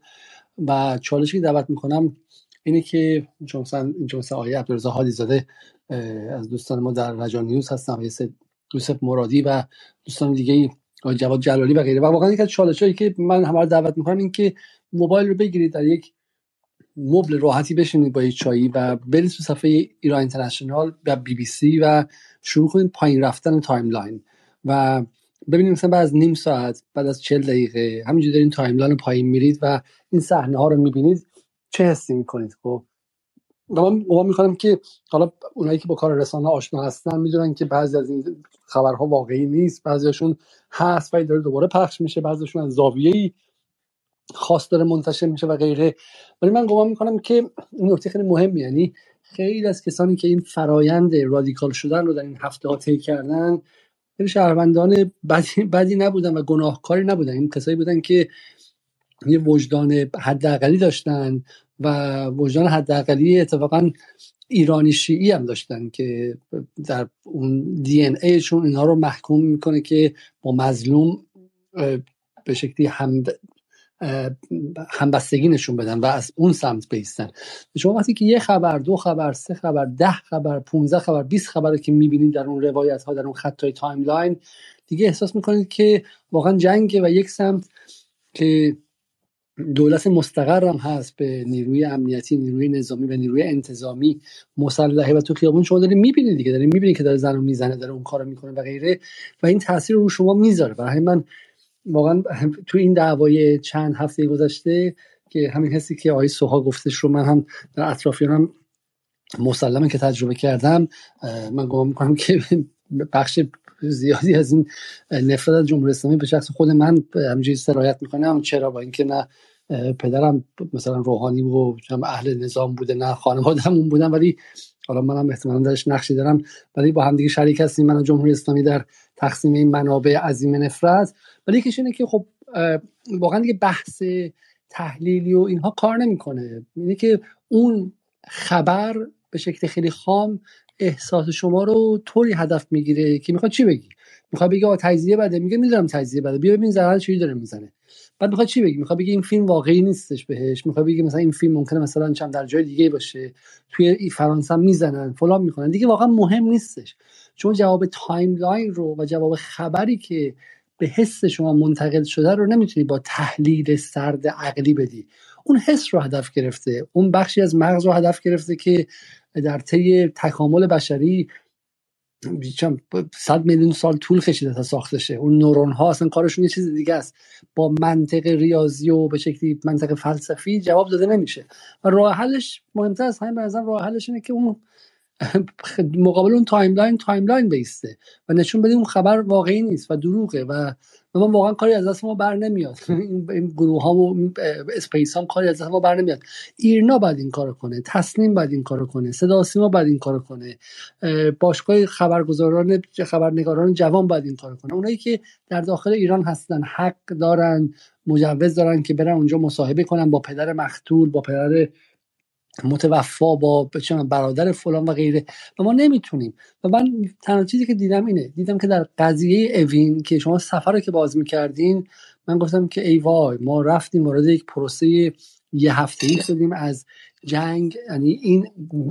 و چالشی که دعوت می‌کنم اینه که چون مثلا آقای عبدالرضا حالی زاده از دوستان ما در رجا نیوز هستن یوسف مرادی و دوستان دیگه جواد جلالی و غیره. و واقعا یک از چالشایی که من همه دعوت می‌کنم این که موبایل رو بگیرید در یک مبل راحتی بشینید با یک چایی و برید تو صفحه ایران اینترنشنال و بی بی سی و شروع کنید پایین رفتن timeline. و ببینید مثلا بعد از نیم ساعت بعد از چل دقیقه همینجوری دارین timeline پایین میرید و این صحنه ها رو می‌بینید. چه حسی می‌کنید؟ خب من گمان می‌کنم که حالا اونایی که با کار رسانه آشنا هستن می‌دونن که بعضی از این خبرها واقعی نیست بعضیشون هست ولی داره دوباره پخش میشه بعضیشون از زاویه خاص داره منتشر میشه و غیره. ولی من گمان می‌کنم که این نکته خیلی مهمی یعنی خیلی از کسانی که این فرایند رادیکال شدن رو در این هفته ها طی کردن خیلی شهروندان بدی, بدی نبودن و گناهکاری نبودن. این کسایی بودن که یه وجدان حداقلی داشتن و وجدان حداقلی اتفاقا ایرانی شیعی هم داشتن که در اون دی ان ایشون اینها رو محکوم می‌کنه که با مظلوم به شکلی هم همبستگی نشون بدن و از اون سمت بایستن. شما وقتی که یه خبر دو خبر سه خبر ده خبر 15 خبر 20 خبر که می‌بینید در اون روایت ها در اون خطای timeline دیگه احساس می‌کنید که واقعا جنگه و یک سمت که دولت مستقر هم هست به نیروی امنیتی نیروی نظامی و نیروی انتظامی مسلحه و تو خیابون شما دارید می‌بینید دیگه دارید می‌بینید که داره زن رو می‌زنه داره اون کارو می‌کنه و غیره و این تاثیر رو شما می‌ذاره. برای من واقعا تو این دعوای چند هفته گذشته که همین حسی که آقای سوها گفتش رو من هم در اطرافیانم مسلمه که تجربه کردم من گمان می‌کنم که بخش زیادی از این نفرت از جمهوری اسلامی به شخص خود من همینجوری سرایت می‌کنم. چرا؟ با اینکه نه پدرم مثلا روحانی و اهل نظام بوده نه خانوادهمون بودن ولی حالا منم احتمالا درش نقشی دارم. ولی با هم دیگه شریک هستیم. من جمهوری اسلامی در تقسیم این منابع عظیم نفرت. ولی یکیش اینه که خب واقعا دیگه بحث تحلیلی و اینها کار نمی‌کنه. اینه که اون خبر به شکل خیلی خام احساس شما رو طوری هدف می‌گیره که می‌خواد چی بگی؟ می‌خواد بگی آ تجزیه بده میگه می‌دونم تجزیه بده بیا ببین زرال چی داره می‌زنه. بعد می‌خواد چی بگی؟ می‌خواد بگی این فیلم واقعی نیستش بهش می‌خواد بگی مثلا این فیلم ممکنه مثلا چند در جای دیگه باشه توی فرانسه می‌زنن فلان می‌کنن. دیگه واقعا مهم نیستش. چون جواب timeline رو و جواب خبری که به حس شما منتقل شده رو نمی‌تونی با تحلیل سرد عقلی بدی. اون حس رو هدف گرفته. اون بخشی از مغز رو هدف گرفته که در طی تکامل بشری صد میلیون سال طول کشیده تا ساخته شه اون نورون ها اصلا کارشون یه چیز دیگه است. با منطق ریاضی و به شکلی منطق فلسفی جواب داده نمیشه. و راه حلش مهمتر از همین به راه حلش اینه که اون مقابل اون timeline timeline بایسته و نشون بده اون خبر واقعی نیست و دروغه و ما واقعا کاری از دست ما بر نمیاد. این گروه ها و اسپیس هم کاری از دست ما بر نمیاد. ایرنا باید این کارو کنه تسلیم باید این کارو کنه صدا سیما باید این کارو کنه باشگاه خبرگزاران خبرنگاران جوان باید این کارو کنه. اونایی که در داخل ایران هستن حق دارن مجوز دارن که برن اونجا مصاحبه کنن با پدر مختول با پدر متوفا با برادر فلان و غیره. و ما نمی‌تونیم. و من تنها چیزی که دیدم اینه. دیدم که در قضیه اوین که شما سفر رو که باز می‌کردین من گفتم که ای وای ما رفتیم وارد یک پروسه یه هفته ای شدیم از جنگ. یعنی این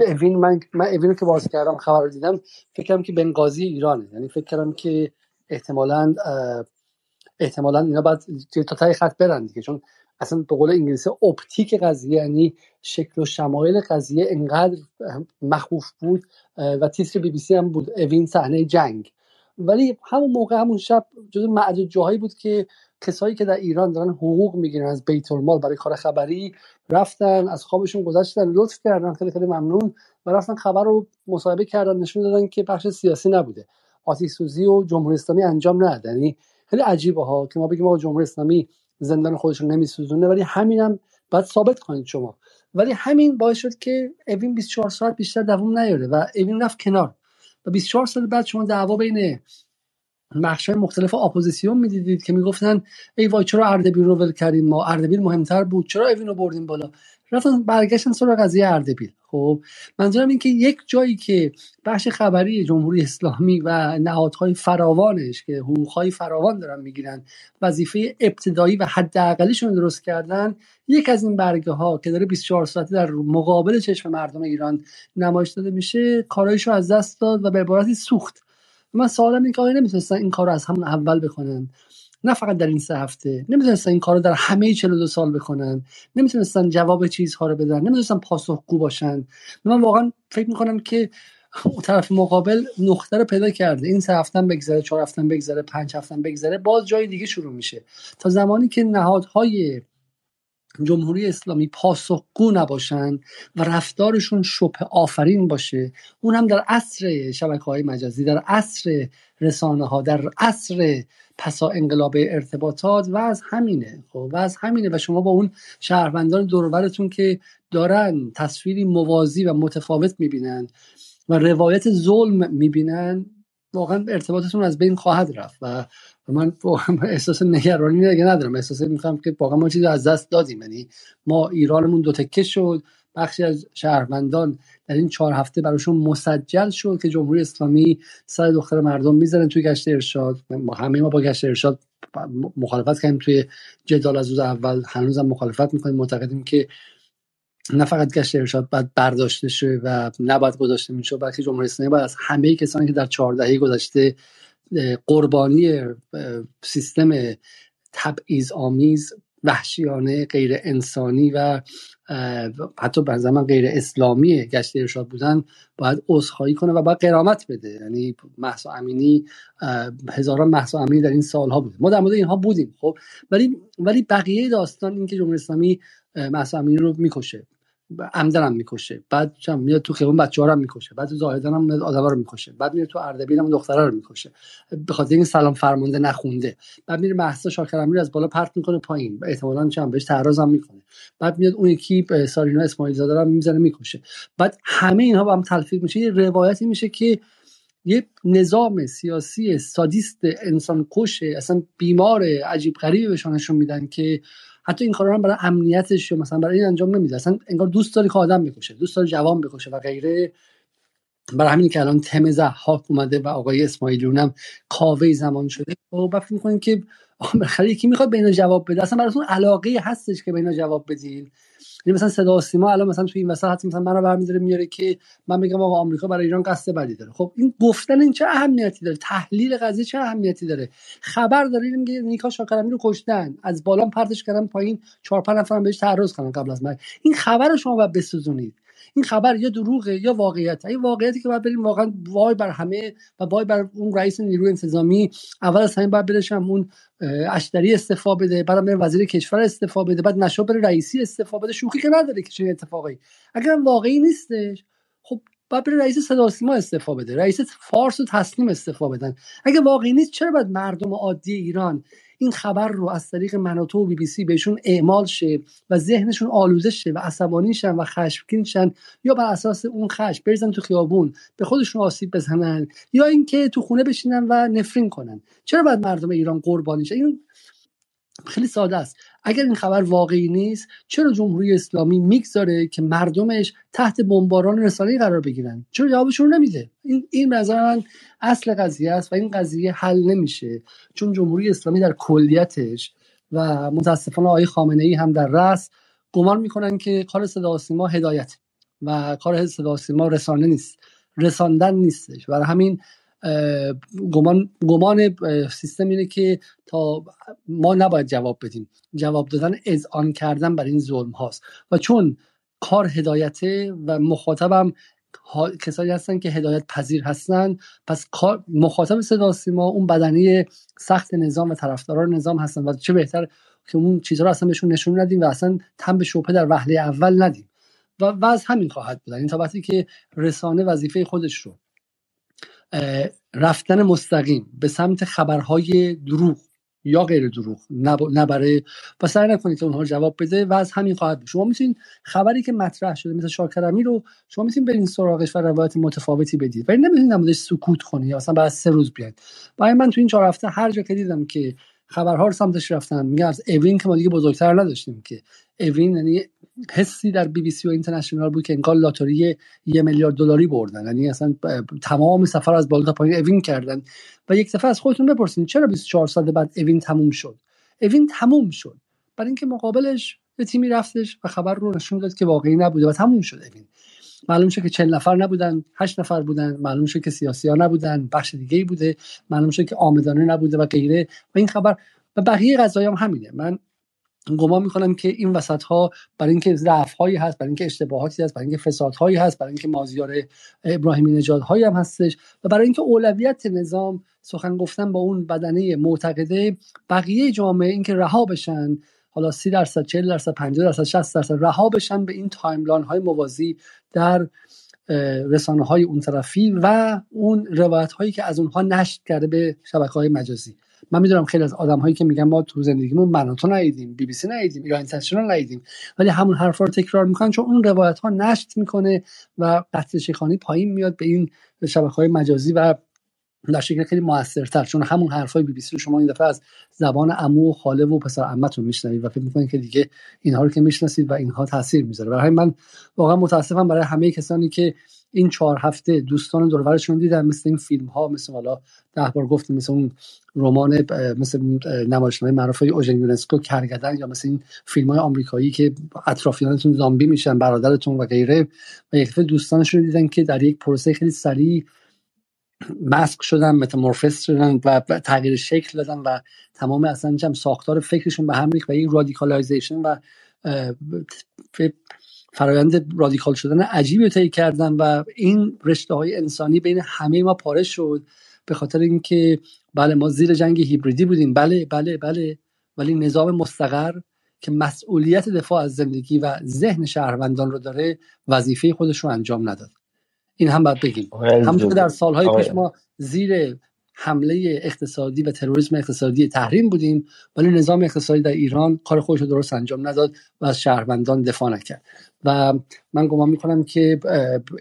اوین من من اوین رو که باز کردم خبر رو دیدم فکرم که بنقاضی ایرانه. یعنی فکر کردم که احتمالا احتمالا اینا باید تا تای خط برن دیگه. چون اصلا به قول انگلیسی اپتیک قضیه یعنی شکل و شمایل قضیه انقدر مخوف بود و تیتر بی بی سی هم بود اوین صحنه جنگ. ولی همون موقع همون شب جز معدود جاهایی بود که کسایی که در ایران دارن حقوق می‌گیرن از بیت المال برای کار خبری رفتن از خوابشون گذشتن لطف کردن خیلی خیلی ممنون و رفتن خبر رو مصاحبه کردن نشون دادن که بخش سیاسی نبوده. آتش سوزی و جمهوری اسلامی انجام نداد یعنی خیلی عجیبه ها که ما بگیم آقا جمهوری اسلامی زندان خودش رو نمیسوزونه. ولی همینم هم باید ثابت کنید شما. ولی همین باعث شد که اوین 24 ساعت بیشتر دوام نیاره و اوین رفت کنار. و 24 ساعت بعد شما دعوا بین بخش مختلف اپوزیسیون می‌دیدید که می‌گفتن ای وای چرا اردبیل رو ول کردیم ما؟ اردبیل مهمتر بود. چرا اوین رو بردیم بالا؟ رفتن برگشتن سراغ قضیه اردبیل. خب منظورم این که یک جایی که بخش خبری جمهوری اسلامی و نهادهای فراوانش که حقوقهای فراوان دارن می‌گیرن وظیفه ابتدایی و حداقلیشون درست کردن یک از این برگه ها که داره 24 ساعته در مقابل چشم مردم ایران نمایش داده میشه کارایشو از دست داد و به عبارتی سوخت. من سوالم این که نمی‌تونستن این کار رو از همون اول بکنن. نه فقط در این سه هفته. نمی‌تونستن این کارو در همه 42 سال بکنن. نمی‌تونستن جواب چیزها رو بدن. نمی‌تونستن پاسخگو باشن. من واقعا فکر می‌کنم که طرف مقابل نقطه رو پیدا کرده. این سه هفته بگذره چهار هفته بگذره پنج هفته بگذره باز جای دیگه شروع میشه. تا زمانی که نهادهای جمهوری اسلامی پاسخگو نباشن و رفتارشون شبه آفرین باشه. اون هم در عصر شبکه های مجازی در عصر رسانه ها در عصر پسا انقلاب ارتباطات و از همینه خب؟ و از همینه. و شما با اون شهروندان دورورتون که دارن تصویری موازی و متفاوت می‌بینن و روایت ظلم می‌بینن واقعا ارتباطتون از بین خواهد رفت و من احساس نگرانی نگه ندارم. احساس می‌کنم که واقعا ما چیزی از دست دادیم. یعنی ما ایرانمون دو تکه شد. بخشی از شهروندان در این چهار هفته براشون مسجل شد که جمهوری اسلامی سر دختر مردم می‌زنن توی گشت ارشاد. ما همه ما با گشت ارشاد مخالفت کردیم. توی جدال از روز اول هنوزم مخالفت می‌کنیم. معتقدیم که نه فقط گشت ارشاد باید برداشته شه و نباید گذاشته میشه بلکه جمهوری اسلامی باید از همه کسانی که در چهار دهه گذشته قربانی سیستم تبعیض آمیز وحشیانه غیر انسانی و حتی به زمان غیر اسلامی گشت ارشاد بودن باید عذرخواهی کنه و باید قرامت بده. یعنی محسا امینی هزاران محسا امینی در این سالها بود ما در مورد اینها بودیم خب. ولی ولی بقیه داستان این که جمهوری اسلامی محسا امینی رو می‌کشه. عمدن هم می‌کشه. بعد میاد تو خیابون بچه هم می‌کشه. بعد زاهدان هم میاد آدم رو می‌کشه. بعد میره تو اردبیل هم دختره رو می‌کشه. به خاطر این سلام فرمانده نخونده. بعد میره مهسا شاکر رو از بالا پرت می‌کنه پایین. احتمالاً چم بهش تعرض هم می‌کنه. بعد میاد اون یکی سارینا اسماعیل زاده رو می‌زنه می‌کشه. بعد همه اینها با هم تلفیق میشه. یه روایتی میشه که یه نظام سیاسی سادیست انسان کشه اصلا بیمار عجیب غریبی بهشون میدن که حتی این کارا رو برای امنیتش مثلا برای این انجام نمیده. اصلا انگار دوست داری که آدم بکشه دوست داره جوان بکشه و غیره. برای همین که الان تم زحاک اومده و آقای اسماعیلیون هم کاوه زمان شده. و خب، فکر می‌کنین که بالاخره یکی می‌خواد به اینا جواب بده. اصلا براتون علاقه هستش که به اینا جواب بدین. یعنی مثلا صدا سیما الان مثلا توی این وسط مثلا منو برمیداره میاره که من بگم آقا آمریکا برای ایران قصد بدی داره. خب این گفتن این چه اهمیتی داره؟ تحلیل قضیه چه اهمیتی داره؟ خبر داره میگه نیکا شاکرمی رو کشتن. از بالا پرتش کردن پایین چهار پنج نفرم بهش تعرض کردن قبل از مرگ. این خبر رو شما باید بسوزونید. این خبر یا دروغه یا واقعیت. این واقعیتی که باید بریم واقعا وای بر همه و وای بر اون رئیس نیروی انتظامی اول از همین باید برشم اون اشتری استفا بده بعدم بره وزیر کشور استفا بده بعد نشو بره رئیسی استفا بده شوخی که نداره که چه اتفاقی اگر واقعی نیستش خب باید بره رئیس صدا سیما استفا بده رئیس فارس و تسلیم استفا بدن. اگه واقعی نیست چرا باید مردم عادی ایران این خبر رو از طریق مناطو و بی بی سی بهشون اعمال شه و ذهنشون آلوده شه و عصبانی شن و خشمگین شن یا بر اساس اون خشم بریزن تو خیابون به خودشون آسیب بزنن یا اینکه تو خونه بشینن و نفرین کنن. چرا باید مردم ایران قربانی شن این خیلی ساده است. اگر این خبر واقعی نیست چرا جمهوری اسلامی می‌گذاره که مردمش تحت بمباران رسانه‌ای قرار بگیرن؟ چرا جوابشون نمیده؟ این این نظر من اصل قضیه است و این قضیه حل نمیشه. چون جمهوری اسلامی در کلیتش و متاسفانه آقای خامنه ای هم در رأس گمان می‌کنن که کار صدا سیما هدایت و کار صدا سیما رسانه نیست. رساندن نیستش. برای همین گمان گمان سیستم اینه که تا ما نباید جواب بدیم. جواب دادن آن کردن بر این ظلم هاست. و چون کار هدایته و مخاطبم کسایی هستن که هدایت پذیر هستن پس مخاطب صدا سیما اون بدنی سخت نظام و طرفداران نظام هستن و چه بهتر که اون چیزها رو اصلا بهشون نشون ندیم و اصلا تن به شبهه در وهله اول ندیم. و, و از همین خواهد بود. این تا وقتی که رسانه وظیفه خودش رو رفتن مستقیم به سمت خبرهای دروغ یا غیر دروغ نبره. و سعی نکنید که اونها جواب بده و از همین خواهد بود. شما می‌تونید خبری که مطرح شده مثل شاکرمی رو شما می‌تونید برین سراغش و روایت متفاوتی بدید. ولی نمی‌تونید نمودش سکوت کنید. یا مثلا بعد سه روز بیاید. برای من تو این چهار هفته هر جا که دیدم که خبرها رو سمتش رفتن میگه از اوین که ما دیگه بزرگتر نداشتیم که. اوین یعنی حسی در بی بی سی و اینترنشنال بود که انگار لاتاری یه میلیارد دلاری بردن. یعنی اصلا تمام سفر از بالا تا پایین اوین کردن. و یک دفعه از خودتون بپرسین چرا 24 سال بعد اوین تموم شد؟ اوین تموم شد. برای اینکه مقابلش به تیمی رفتش و خبر رو نشون داد که واقعی نبوده و تموم شد اوین. معلوم شد که 40 نفر نبودن 8 نفر بودن. معلوم شد که سیاسی ها نبودن بخش دیگه بوده. معلوم شد که عامدانه نبوده و غیره. و این خبر و بقیه قضایا هم همینه. من گمان می‌کنم که این وسط ها برای اینکه ضعف هایی هست برای اینکه اشتباهاتی هست برای اینکه فساد هایی هست برای اینکه مازیار ابراهیمی نژاد هایی هم هستش و برای اینکه اولویت نظام سخن گفتن با اون بدنه معتقده بقیه جامعه اینکه رها بشن حالا 30 درصد 40 درصد 50 درصد 60 درصد رها بشن به این timeline های موازی در رسانه های اون طرفی و اون روایت هایی که از اونها نشر کرده به شبکه های مجازی. من می‌دونم خیلی از آدم هایی که میگن ما تو زندگیمون مناتو ندیدیم بی بی سی ندیدیم ایران اینترنشنال ندیدیم ولی همون حرفا رو تکرار می‌کنن چون اون روایت ها نشت می‌کنه و قطع شیخانی پایین میاد به این شبکه های مجازی و در شکل خیلی موثرتر. چون همون حرفای بی بی سی رو شما این دفعه از زبان عمو و خاله و پسر عمتون میشنوید و فکر می‌کنید که دیگه اینها رو که می‌شناسید و اینها تاثیر می‌ذاره. برای من واقعا متاسفم برای همه کسانی که این چهار هفته دوستان دورورشون دیدن مثل این فیلم ها مثل حالا ده بار گفتیم مثل اون رمان مثل نمایشنامه معروف اوژن یونسکو کرگدن یا مثل این فیلم های آمریکایی که اطرافیانتون زامبی میشن برادرتون و غیره. و یک دوستانشون دیدن که در یک پروسه خیلی سریع مسخ شدن metamorphose شدن و تغییر شکل دادن و تمام اصلا ساختار فکرشون به هم ریخت و یک radicalization و فرایند رادیکال شدن عجیبی رو طی کردن و این رشته های انسانی بین همه ما پاره شد به خاطر اینکه بله ما زیر جنگ هیبریدی بودیم. بله بله بله. ولی نظام مستقر که مسئولیت دفاع از زندگی و ذهن شهروندان رو داره وظیفه خودش رو انجام نداد. این هم باید بگیم. همونطور در سالهای پیش ما زیر حمله اقتصادی و تروریسم اقتصادی تحریم بودیم ولی نظام اقتصادی در ایران کار خودش رو درست انجام نداد و از شهروندان دفاع نکرد. و من گمان می‌کنم که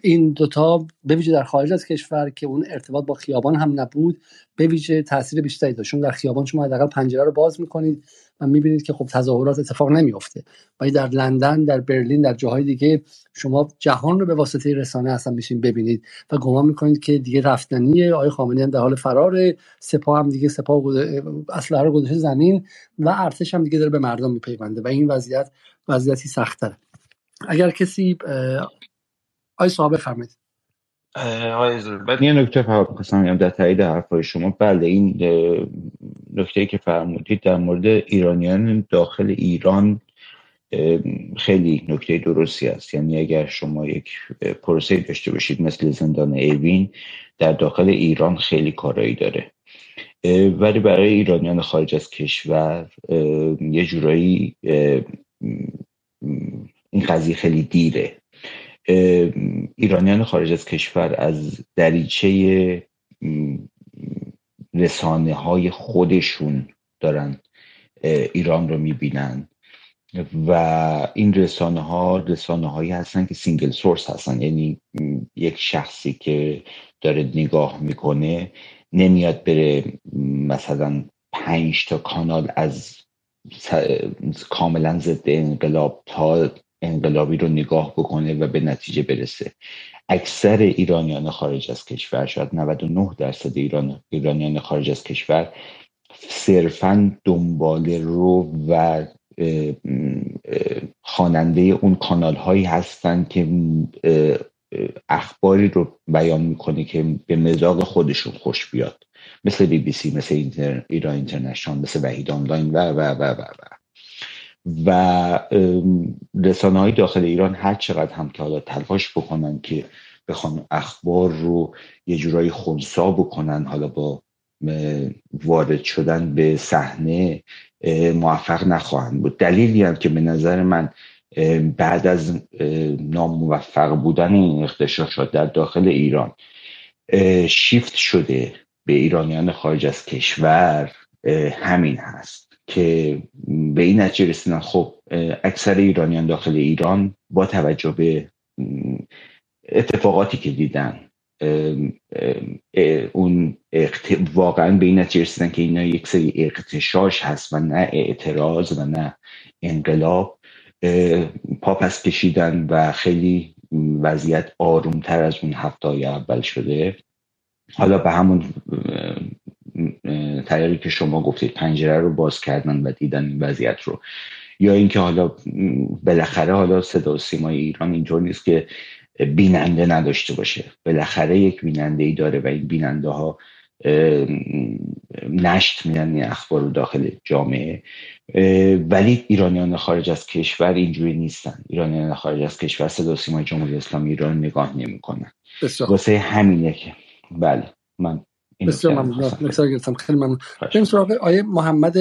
این دوتا به ویژه در خارج از کشور که اون ارتباط با خیابان هم نبود به ویژه تاثیر بیشتری داشت. چون در خیابان شما حداقل پنجره رو باز می‌کنید. و می‌بینید که خب تظاهرات اتفاق نمیافته. ولی در لندن در برلین در جاهای دیگه شما جهان رو به واسطه رسانه اصلا میشین ببینید و گمان می‌کنید که دیگه رفتنیه آقای خامنه‌ای هم در حال فرار سپاه هم دیگه سپاه اسلحه رو گذاشته زمین و ارتش هم دیگه داره به مردم میپیونده و این وضعیت وضعیتی سخت‌تره. اگر کسی آی صاحب بفرمایید. یه نکته فقط می‌خواستم در تایید حرفای شما. بله این نکته که فرمودید در مورد ایرانیان داخل ایران خیلی نکته درستی است. یعنی اگر شما یک پروسه داشته باشید مثل زندان ایوین در داخل ایران خیلی کارایی داره. ولی برای ایرانیان خارج از کشور یه جورایی این قضیه خیلی دیره. ایرانیان خارج از کشور از دریچه رسانه های خودشون دارن ایران رو می‌بینن. و این رسانه ها رسانه هایی هستن که single source هستن یعنی یک شخصی که داره نگاه می‌کنه نمیاد بره مثلا پنج تا کانال از کاملا ضد انقلاب تا انقلابی رو نگاه بکنه و به نتیجه برسه اکثر ایرانیان خارج از کشور شاید 99 درصد ایران ایرانیان خارج از کشور صرفا دنبال رو و خواننده اون کانال هایی هستند که اخباری رو بیان می‌کنه که به مزاق خودشون خوش بیاد مثل بی بی سی مثل ایران اینترنشنال مثل وحید آنلاین و و و و, و. و رسانه های داخل ایران هر چقدر هم که حالا تلاش بکنن که بخوان اخبار رو یه جورایی خونسا بکنن حالا با وارد شدن به صحنه موفق نخواهند بود. دلیلی هم که به نظر من بعد از ناموفق بودن این اختشاشات در داخل ایران شیفت شده به ایرانیان خارج از کشور همین هست. که به این نتیجه رسیدن خب اکثر ایرانیان داخل ایران با توجه به اتفاقاتی که دیدن اون واقعا به این نتیجه رسیدن که اینا یک سری اقتشاش هست و نه اعتراض و نه انقلاب پاپس کشیدن و خیلی وضعیت آرومتر از اون هفته اول شده. حالا به همون طریقی که شما گفتید پنجره رو باز کردن و دیدن این وضعیت رو. یا اینکه حالا بالاخره حالا صدا و سیمای ایران اینطور نیست که بیننده نداشته باشه. بالاخره یک بیننده ای داره و این بیننده ها نشت میدن این اخبار رو داخل جامعه. ولی ایرانیان خارج از کشور اینجوری نیستن. ایرانیان خارج از کشور صدا سیمای جمهوری اسلامی ایران نگاه نمی‌کنن. واسه همینه که. بله من بسیار ممنون. مثال گرفتم خیلی ممنون. بریم سراغ آیه محمد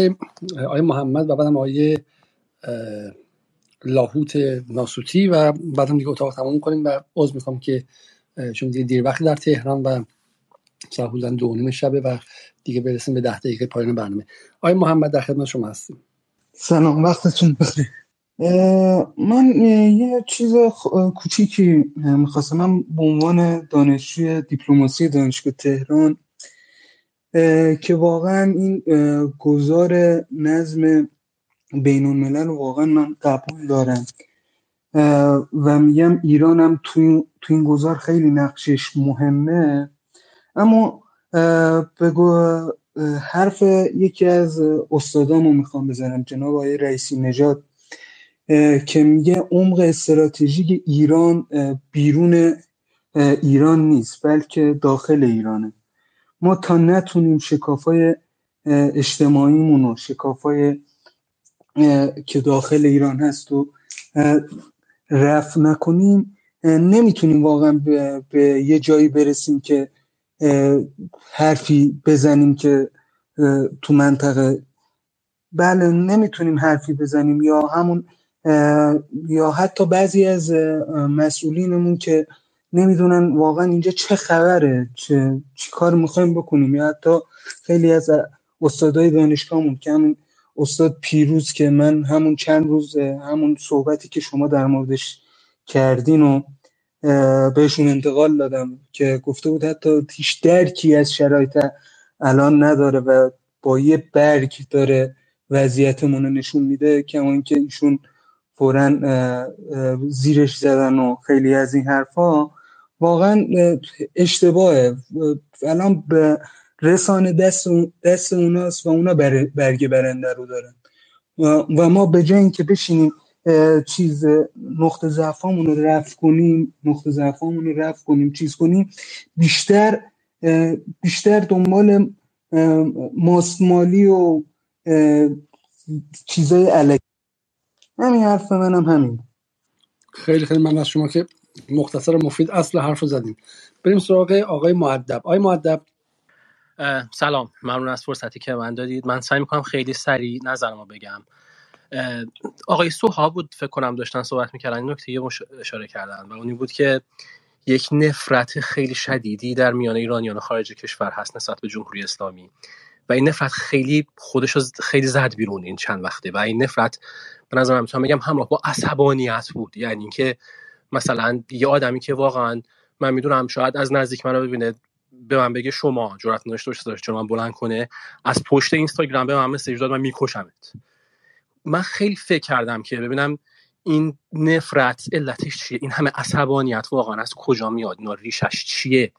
آیه محمد و بعدم آیه لاهوت ناسوتی و بعدم دیگه اتاق تمام کنیم و عضو می‌خوام که چون دیگه دیر وقتی در تهران و ساعت حدودا دو نیم شبه و دیگه برسیم به ده دقیقه پایان برنامه. آیه محمد در خدمت شما هستیم. سلام وقتتون بخیر. من یه چیز کوچیکی می‌خواستم. من به عنوان دانشجوی دیپلماسی دانشگاه تهران که واقعا این گذار نظم بین الملل واقعا من قبول دارم. و میگم ایران هم تو این گذار خیلی نقشش مهمه. اما بگو حرف یکی از استادامو می‌خوام بزنم جناب آقای رئیسی نژاد. که میگه عمق استراتژیک ایران بیرون ایران نیست بلکه داخل ایرانه. ما تا نتونیم شکافای اجتماعیمون و شکافای که داخل ایران هست و رفت نکنیم نمی‌تونیم واقعا به, یه جایی برسیم که حرفی بزنیم که تو منطقه. بله نمی‌تونیم حرفی بزنیم یا همون یا حتی بعضی از مسئولینمون که نمی‌دونن واقعا اینجا چه خبره چه, چی کار می‌خوایم بکنیم. یا حتی خیلی از استادای دانشگاهمون که همون استاد پیروز که من همون چند روز همون صحبتی که شما در موردش کردین و بهشون انتقال دادم که گفته بود حتی هیچ درکی از شرایط الان نداره و با یه برگ داره وضعیتمون رو نشون میده که اینکه ایشون فورا زیرش زدن و خیلی از این حرفا. واقعا اشتباهه. الان به رسانه دست, دست اوناست و اونا برگ برنده رو دارن. و ما به جای اینکه بشینیم چیز نقطه ضعفامون رو رفع کنیم نقطه ضعفامون رو رفع کنیم چیز کنیم بیشتر بیشتر دنبال ماسمالی و چیزای علکی همین حرف منم همین. خیلی خیلی من از شما که مختصر مفید اصل حرف رو زدیم. بریم سراغ آقای معدب آقای معدب سلام. ممنون از فرصتی که من دادید. من سعی می‌کنم خیلی سریع نظرم رو بگم. آقای سوها بود فکر کنم داشتن صحبت می‌کردن. این نکته اشاره کردن. و اونی بود که یک نفرت خیلی شدیدی در میان ایرانیان خارج کشور هست نسبت به جمهوری اسلامی. و این نفرت خیلی خودش خیلی زد بیرون این چند وقته. و این نفرت به نظرم می‌تونم بگم همراه با عصبانیت بود. یعنی اینکه مثلا یه آدمی که واقعا من می‌دونم شاید از نزدیک منو ببینه به من بگه شما جرأت نداشته باشه چون من بلند کنه از پشت اینستاگرام به من مسیج داد من میکشمت. من خیلی فکر کردم که ببینم این نفرت علتش چیه؟ این همه عصبانیت واقعا از کجا میاد؟ اینا ریشش چیه؟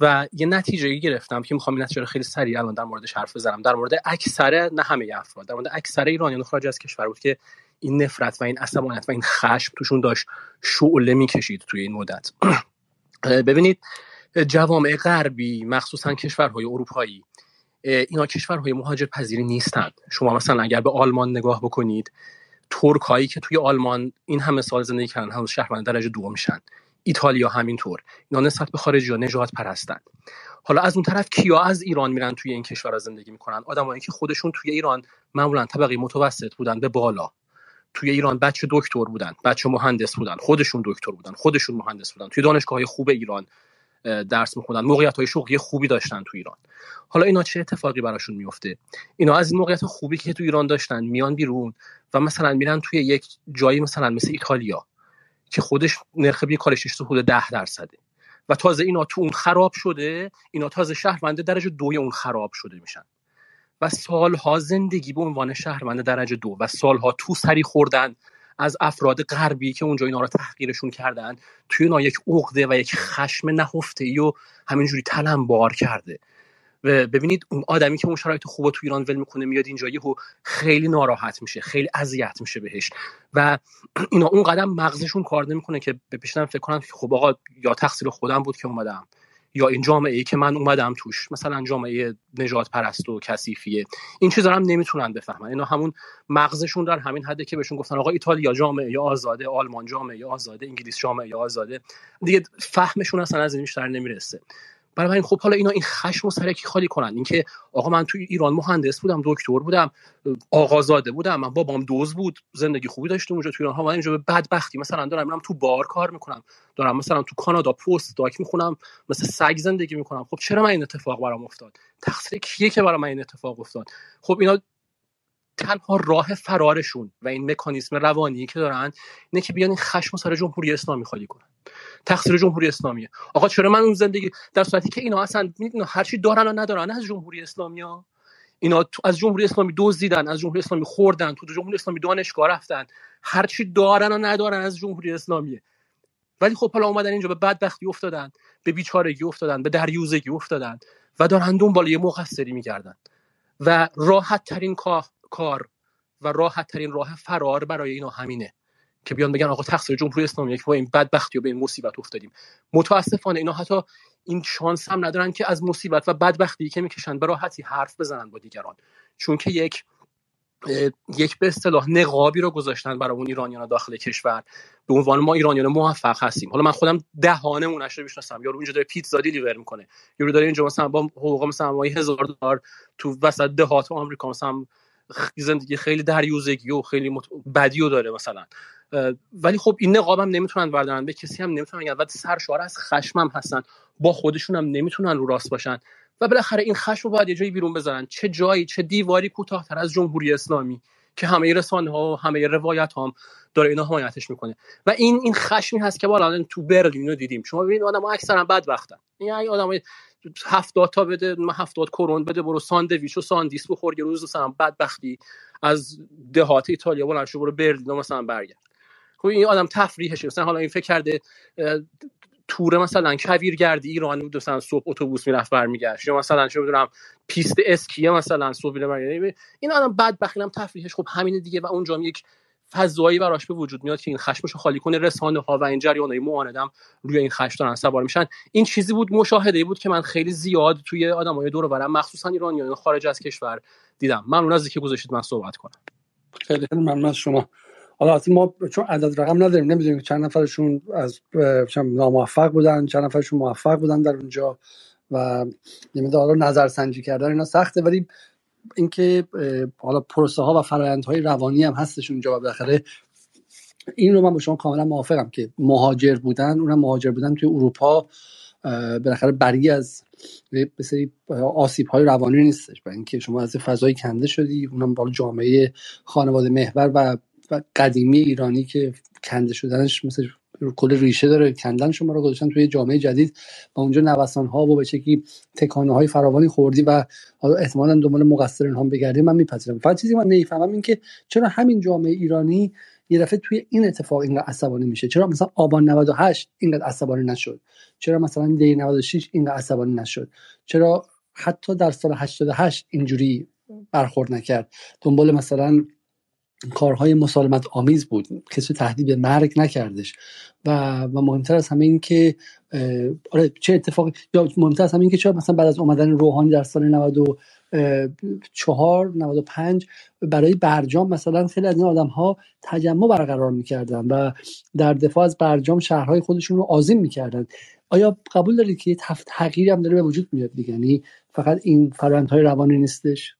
و یه نتیجه گرفتم که می‌خوام این نتیجه خیلی سریع الان در موردش حرف بزنم. در مورد اکثر نه همه افراد در مورد اکثر ایرانیان خارج از کشور بود که این نفرت و این عصبانیت و این خشم توشون داشت شعله می‌کشید توی این مدت. ببینید جوامع غربی مخصوصا کشورهای اروپایی اینا کشورهای مهاجر پذیری نیستند شما مثلا اگر به آلمان نگاه بکنید ترک هایی که توی آلمان این همه سال زندگی کردن هنوز شهروند درجه دو میشن. ایتالیا همینطور. اینا نسبت به خارجی نجات پرستند حالا از اون طرف کیا از ایران میرن توی این کشور زندگی می‌کنن؟ آدمایی که خودشون توی ایران معمولا طبقه متوسط بودن به بالا. توی ایران بچه دکتر بودن بچه مهندس بودن خودشون دکتر بودن خودشون مهندس بودن. توی دانشگاه خوب ایران درس میخوندن موقعیت های شغلی خوبی داشتن تو ایران. حالا اینا چه اتفاقی براشون میفته اینا از این موقعیت خوبی که تو ایران داشتن میان بیرون و مثلا میرن توی یک جایی مثلا مثل ایتالیا که خودش نرخ بیکارشش تو حدود ده درصده و تازه اینا تو اون خراب شده اینا تازه شهرونده درجه دوی اون خراب شده میشن. و سالها زندگی به عنوان شهروند درجه دو و سالها تو سری خوردن از افراد غربی که اونجا اینا رو تحقیرشون کردن توی اینا یک عقده و یک خشم نهفته ای و همینجوری بار کرده. و ببینید اون آدمی که اون شرایط خوب تو ایران ول می‌کنه میاد اینجا یهو خیلی ناراحت میشه خیلی اذیت میشه بهش. و اینا اون قدم مغزشون کار نمی‌کنه که بپیشنم فکر کنم خب آقا یا تقصیر خودم بود که اومدم. یا این جامعه ای که من اومدم توش مثلا جامعه نجات پرست و کثیفیه. این چیزا هم نمی‌تونن بفهمن. اینا همون مغزشون در همین حده که بهشون گفتن آقا ایتالیا جامعه یا آزاده آلمان جامعه یا آزاده انگلیس جامعه یا آزاده. دیگه فهمشون اصلا از این بیشتر نمی‌رسه. برای خب حالا اینا این خشم و سرکی خالی کنن؟ اینکه آقا من توی ایران مهندس بودم دکتر بودم آقازاده بودم من بابام دوز بود زندگی خوبی داشتم اونجا توی ایران. ها من اینجا به بدبختی. مثلا دارم میرم تو بار کار می‌کنم. دارم مثلا تو کانادا پست داک می‌خونم مثل سگ زندگی می‌کنم. خب چرا من این اتفاق برام افتاد؟ تقصیر کیه که برای من این اتفاق افتاد؟ خب اینا تنها راه فرارشون و این مکانیزم روانی که دارن اینه که بیان این خشم سر جمهوری اسلامی خالی کنن. تقصیر جمهوری اسلامیه. آقا چرا من اون زندگی در صورتی که اینا اصلا هر چی دارن و ندارن از جمهوری اسلامی ها. اینا از جمهوری اسلامی دزدیدن از جمهوری اسلامی خوردن تو جمهوری اسلامی دانشگاه رفتن. هر چی دارن و ندارن از جمهوری اسلامیه. ولی خب حالا اومدن اینجا به بدبختی افتادن به بیچارگی افتادن به دریوزگی افتادن و دارن دنبال یه مقصری میگردن. و راحت ترین کار و راحت ترین راه فرار برای اینا همینه که بیان بگن آقا تقصیر جمهوری اسلامی که ما این بدبختی و به این مصیبت افتادیم. متاسفانه اینا حتی این شانس هم ندارن که از مصیبت و بدبختی که می‌کشن به راحتی حرف بزنن با دیگران. چون که یک یک به اصطلاح نقابی رو گذاشتن برای اون ایرانیان داخل کشور. به عنوان ما ایرانیان موفق هستیم. حالا من خودم دهانه اونش رو می‌شناسم. یارو اینجا داره پیتزا دیلیور می‌کنه. یارو داره اینجا مثلا با حقوق مثلا مایی هزار دلار تو وسط دهات آمریکا مثلا زندگی خیلی دریوزگی و خیلی مت... بدی و داره مثلا. ولی خب این نقاب هم نمی‌تونن بردارن. به کسی هم نمی‌تونن و سرشار از خشمم هستن. با خودشون هم نمی‌تونن رو راست باشن. و بالاخره این خشم رو باید یه جایی بیرون بذارن. چه جایی چه دیواری کوتاهتر از جمهوری اسلامی که همه رسانه ها و همه روایت هم داره اینا حمایتش می‌کنه. و این این خشمی هست که بالا تو برلین رو دیدیم. شما ببینید آدم ها اکثرا بدبختن. این یعنی آدم هفتاد تا بده هفتاد کرون بده برو ساندویچ و ساندیس بخور یه روز مثلا بدبختی از دهات ایتالیا بلند شو برو برلین مثلا برگرد. خب این آدم تفریحشه. مثلا حالا این فکر کرده تور مثلا کویرگردی ایران مثلا صبح اتوبوس می‌رفت برمیگشت. یا مثلا چه می‌دونم پیست اسکیه مثلا صبح میره این آدم بدبختی هم تفریحش. خب همینه دیگه و اونجا یک فضایی براش به وجود میاد که این خشمش خالی کنه رسانه ها و این های معاندم روی این خشم دارن سوار میشن. این چیزی بود مشاهده بود که من خیلی زیاد توی های دور برم مخصوصا ایرانیان خارج از کشور دیدم. من اون از که گذاشتید من صحبت کنم. خیلی ممنون از شما. حالا ما چون عدد رقم نداریم نمی‌دونیم چند نفرشون از ناموفق بودن چند نفرشون موفق بودن در اونجا و نمی‌دونم حالا نظر سنجی کردن اینا سخته ولی اینکه حالا پروسه ها و فرآیندهای روانی هم هستش اونجا و بالاخره این رو من با شما کاملا موافقم که مهاجر بودن اونم مهاجر بودن توی اروپا بالاخره برگی از بسیاری آسیب های روانی نیستش. و اینکه شما از فضای کنده شدی اونم با جامعه خانواده محور و قدیمی ایرانی که کنده شدنش مثل کل ریشه داره. کندن شما رو گذاشتن توی جامعه جدید و اونجا نوسان ها و به شکلی تکانه های فراوانی خوردی و حالا احتمالا دنبال مقصرین هم بگردی من میپذیرم. فقط چیزی من نمی‌فهمم این که چرا همین جامعه ایرانی یه دفعه توی این اتفاق اینقدر عصبانی میشه؟ چرا مثلا آبان 98 اینقدر عصبانی نشد؟ چرا مثلا دی 96 اینقدر عصبانی نشد؟ چرا حتی در سال 88 اینجوری برخورد نکرد؟ دنبال مثلا کارهای مسالمت آمیز بود. کسی تهدید به مرگ نکردش. و و مهمتر از همه این که آره چه اتفاقی یا مهمتر از همه این که چرا مثلا بعد از اومدن روحانی در سال 94 95 برای برجام مثلا خیلی از این آدم ها تجمع برقرار می‌کردن و در دفاع از برجام شهرهای خودشون رو آزیم می‌کردن. آیا قبول دارید که یه تغییری هم داره به وجود میاد دیگه؟ یعنی فقط این فرآیندهای روانی نیستش؟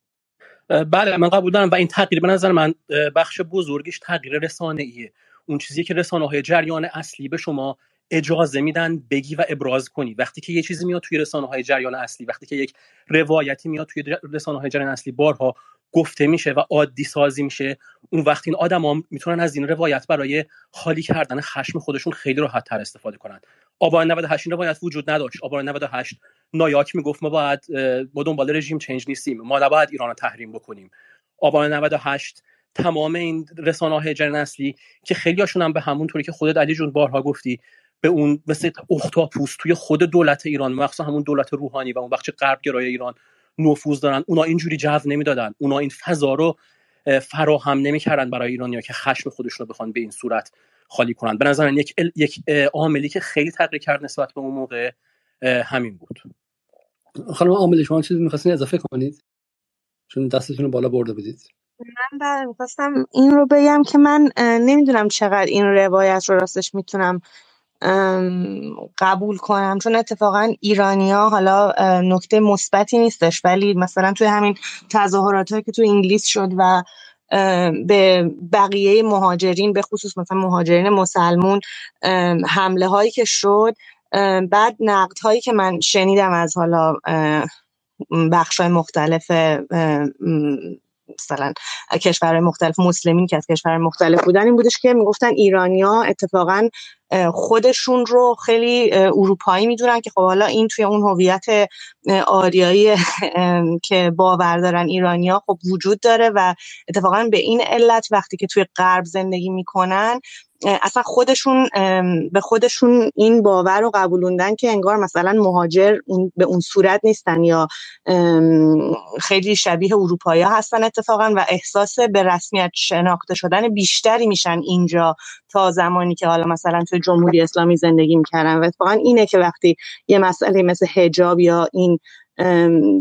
بله من قبول دارم و این تغییر به نظر من بخش بزرگیش تغییر رسانه ایه اون چیزی که رسانه های جریان اصلی به شما اجازه میدن بگی و ابراز کنی. وقتی که یه چیزی میاد توی رسانه های جریان اصلی وقتی که یک روایتی میاد توی رسانه های جریان اصلی بارها گفته میشه و عادی سازی میشه. اون وقت این آدما می‌تونن از این روایت برای خالی کردن خشم خودشون خیلی راحت تر استفاده کنن. آبان 98 این روایت وجود نداشت. آبان 98 نایاک می‌گفت ما باید با دنبال رژیم چنج نیستیم. ما نباید ایران رو تحریم بکنیم. آبان 98 تمام این رسانه های جن اصلی که خیلی هاشون هم به همون طوری که خودت علی جون بارها گفتی به اون مثل اختاپوس توی خود دولت ایران مخصوصا همون دولت روحانی و اون بخش غرب گرای ایران نفوذ دارن. اونا اینجوری جو نمی‌دادن. اونا این فضا رو فراهم نمی‌کردن برای ایرانیا که خشم خودشون رو بخوان به این صورت خالی کنن. به نظر یک عاملی که خیلی تغییر کرد نسبت به اون موقع همین بود. خانم عامل شما چیزی می‌خواستین اضافه کنید؟ چون دستتون رو بالا برده بودید. من بله می‌خواستم این رو بگم که من نمی‌دونم چقدر این روایت رو راستش می‌تونم قبول کنم. چون اتفاقا ایرانیا حالا نکته مثبتی نیستش. ولی مثلا توی همین تظاهرات که تو انگلیس شد و به بقیه مهاجرین به خصوص مثلا مهاجرین مسلمون حمله هایی که شد بعد نقد هایی که من شنیدم از حالا بخش های مختلف مثلا کشورهای مختلف مسلمین که از کشور مختلف بودن این بودش که می‌گفتن ایرانیا اتفاقا خودشون رو خیلی اروپایی می‌دونن که خب حالا این توی اون هویت آریایی که باور دارن ایرانیا خب وجود داره و اتفاقا به این علت وقتی که توی غرب زندگی می‌کنن اصلا خودشون به خودشون این باور رو قبولوندن که انگار مثلا مهاجر به اون صورت نیستن یا خیلی شبیه اروپایی هستن اتفاقا و احساس به رسمیت شناخته شدن بیشتری میشن اینجا تا زمانی که حالا مثلا توی جمهوری اسلامی زندگی می‌کردن. و اتفاقا اینه که وقتی یه مسئله مثل هجاب یا این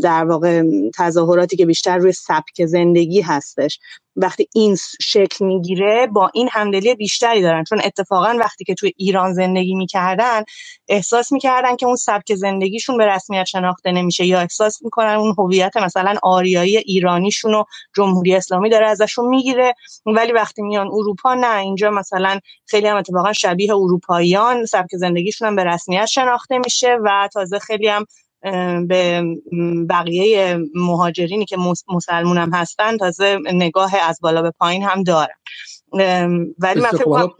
در واقع تظاهراتی که بیشتر روی سبک زندگی هستش. وقتی این شکل می‌گیره با این همدلی بیشتری دارن. چون اتفاقا وقتی که توی ایران زندگی می‌کردن احساس می‌کردن که اون سبک زندگیشون به رسمیت شناخته نمیشه یا احساس می‌کنن اون هویت مثلا آریایی ایرانیشون و جمهوری اسلامی داره ازشون می‌گیره. ولی وقتی میان اروپا نه اینجا مثلا خیلی هم اتفاقا شبیه اروپاییان. سبک زندگیشون هم به رسمیت شناخته میشه و تازه خیلی هم به بقیه مهاجرینی که مسلمون هم هستن تازه نگاه از بالا به پایین هم دارن ولی من فکر کنم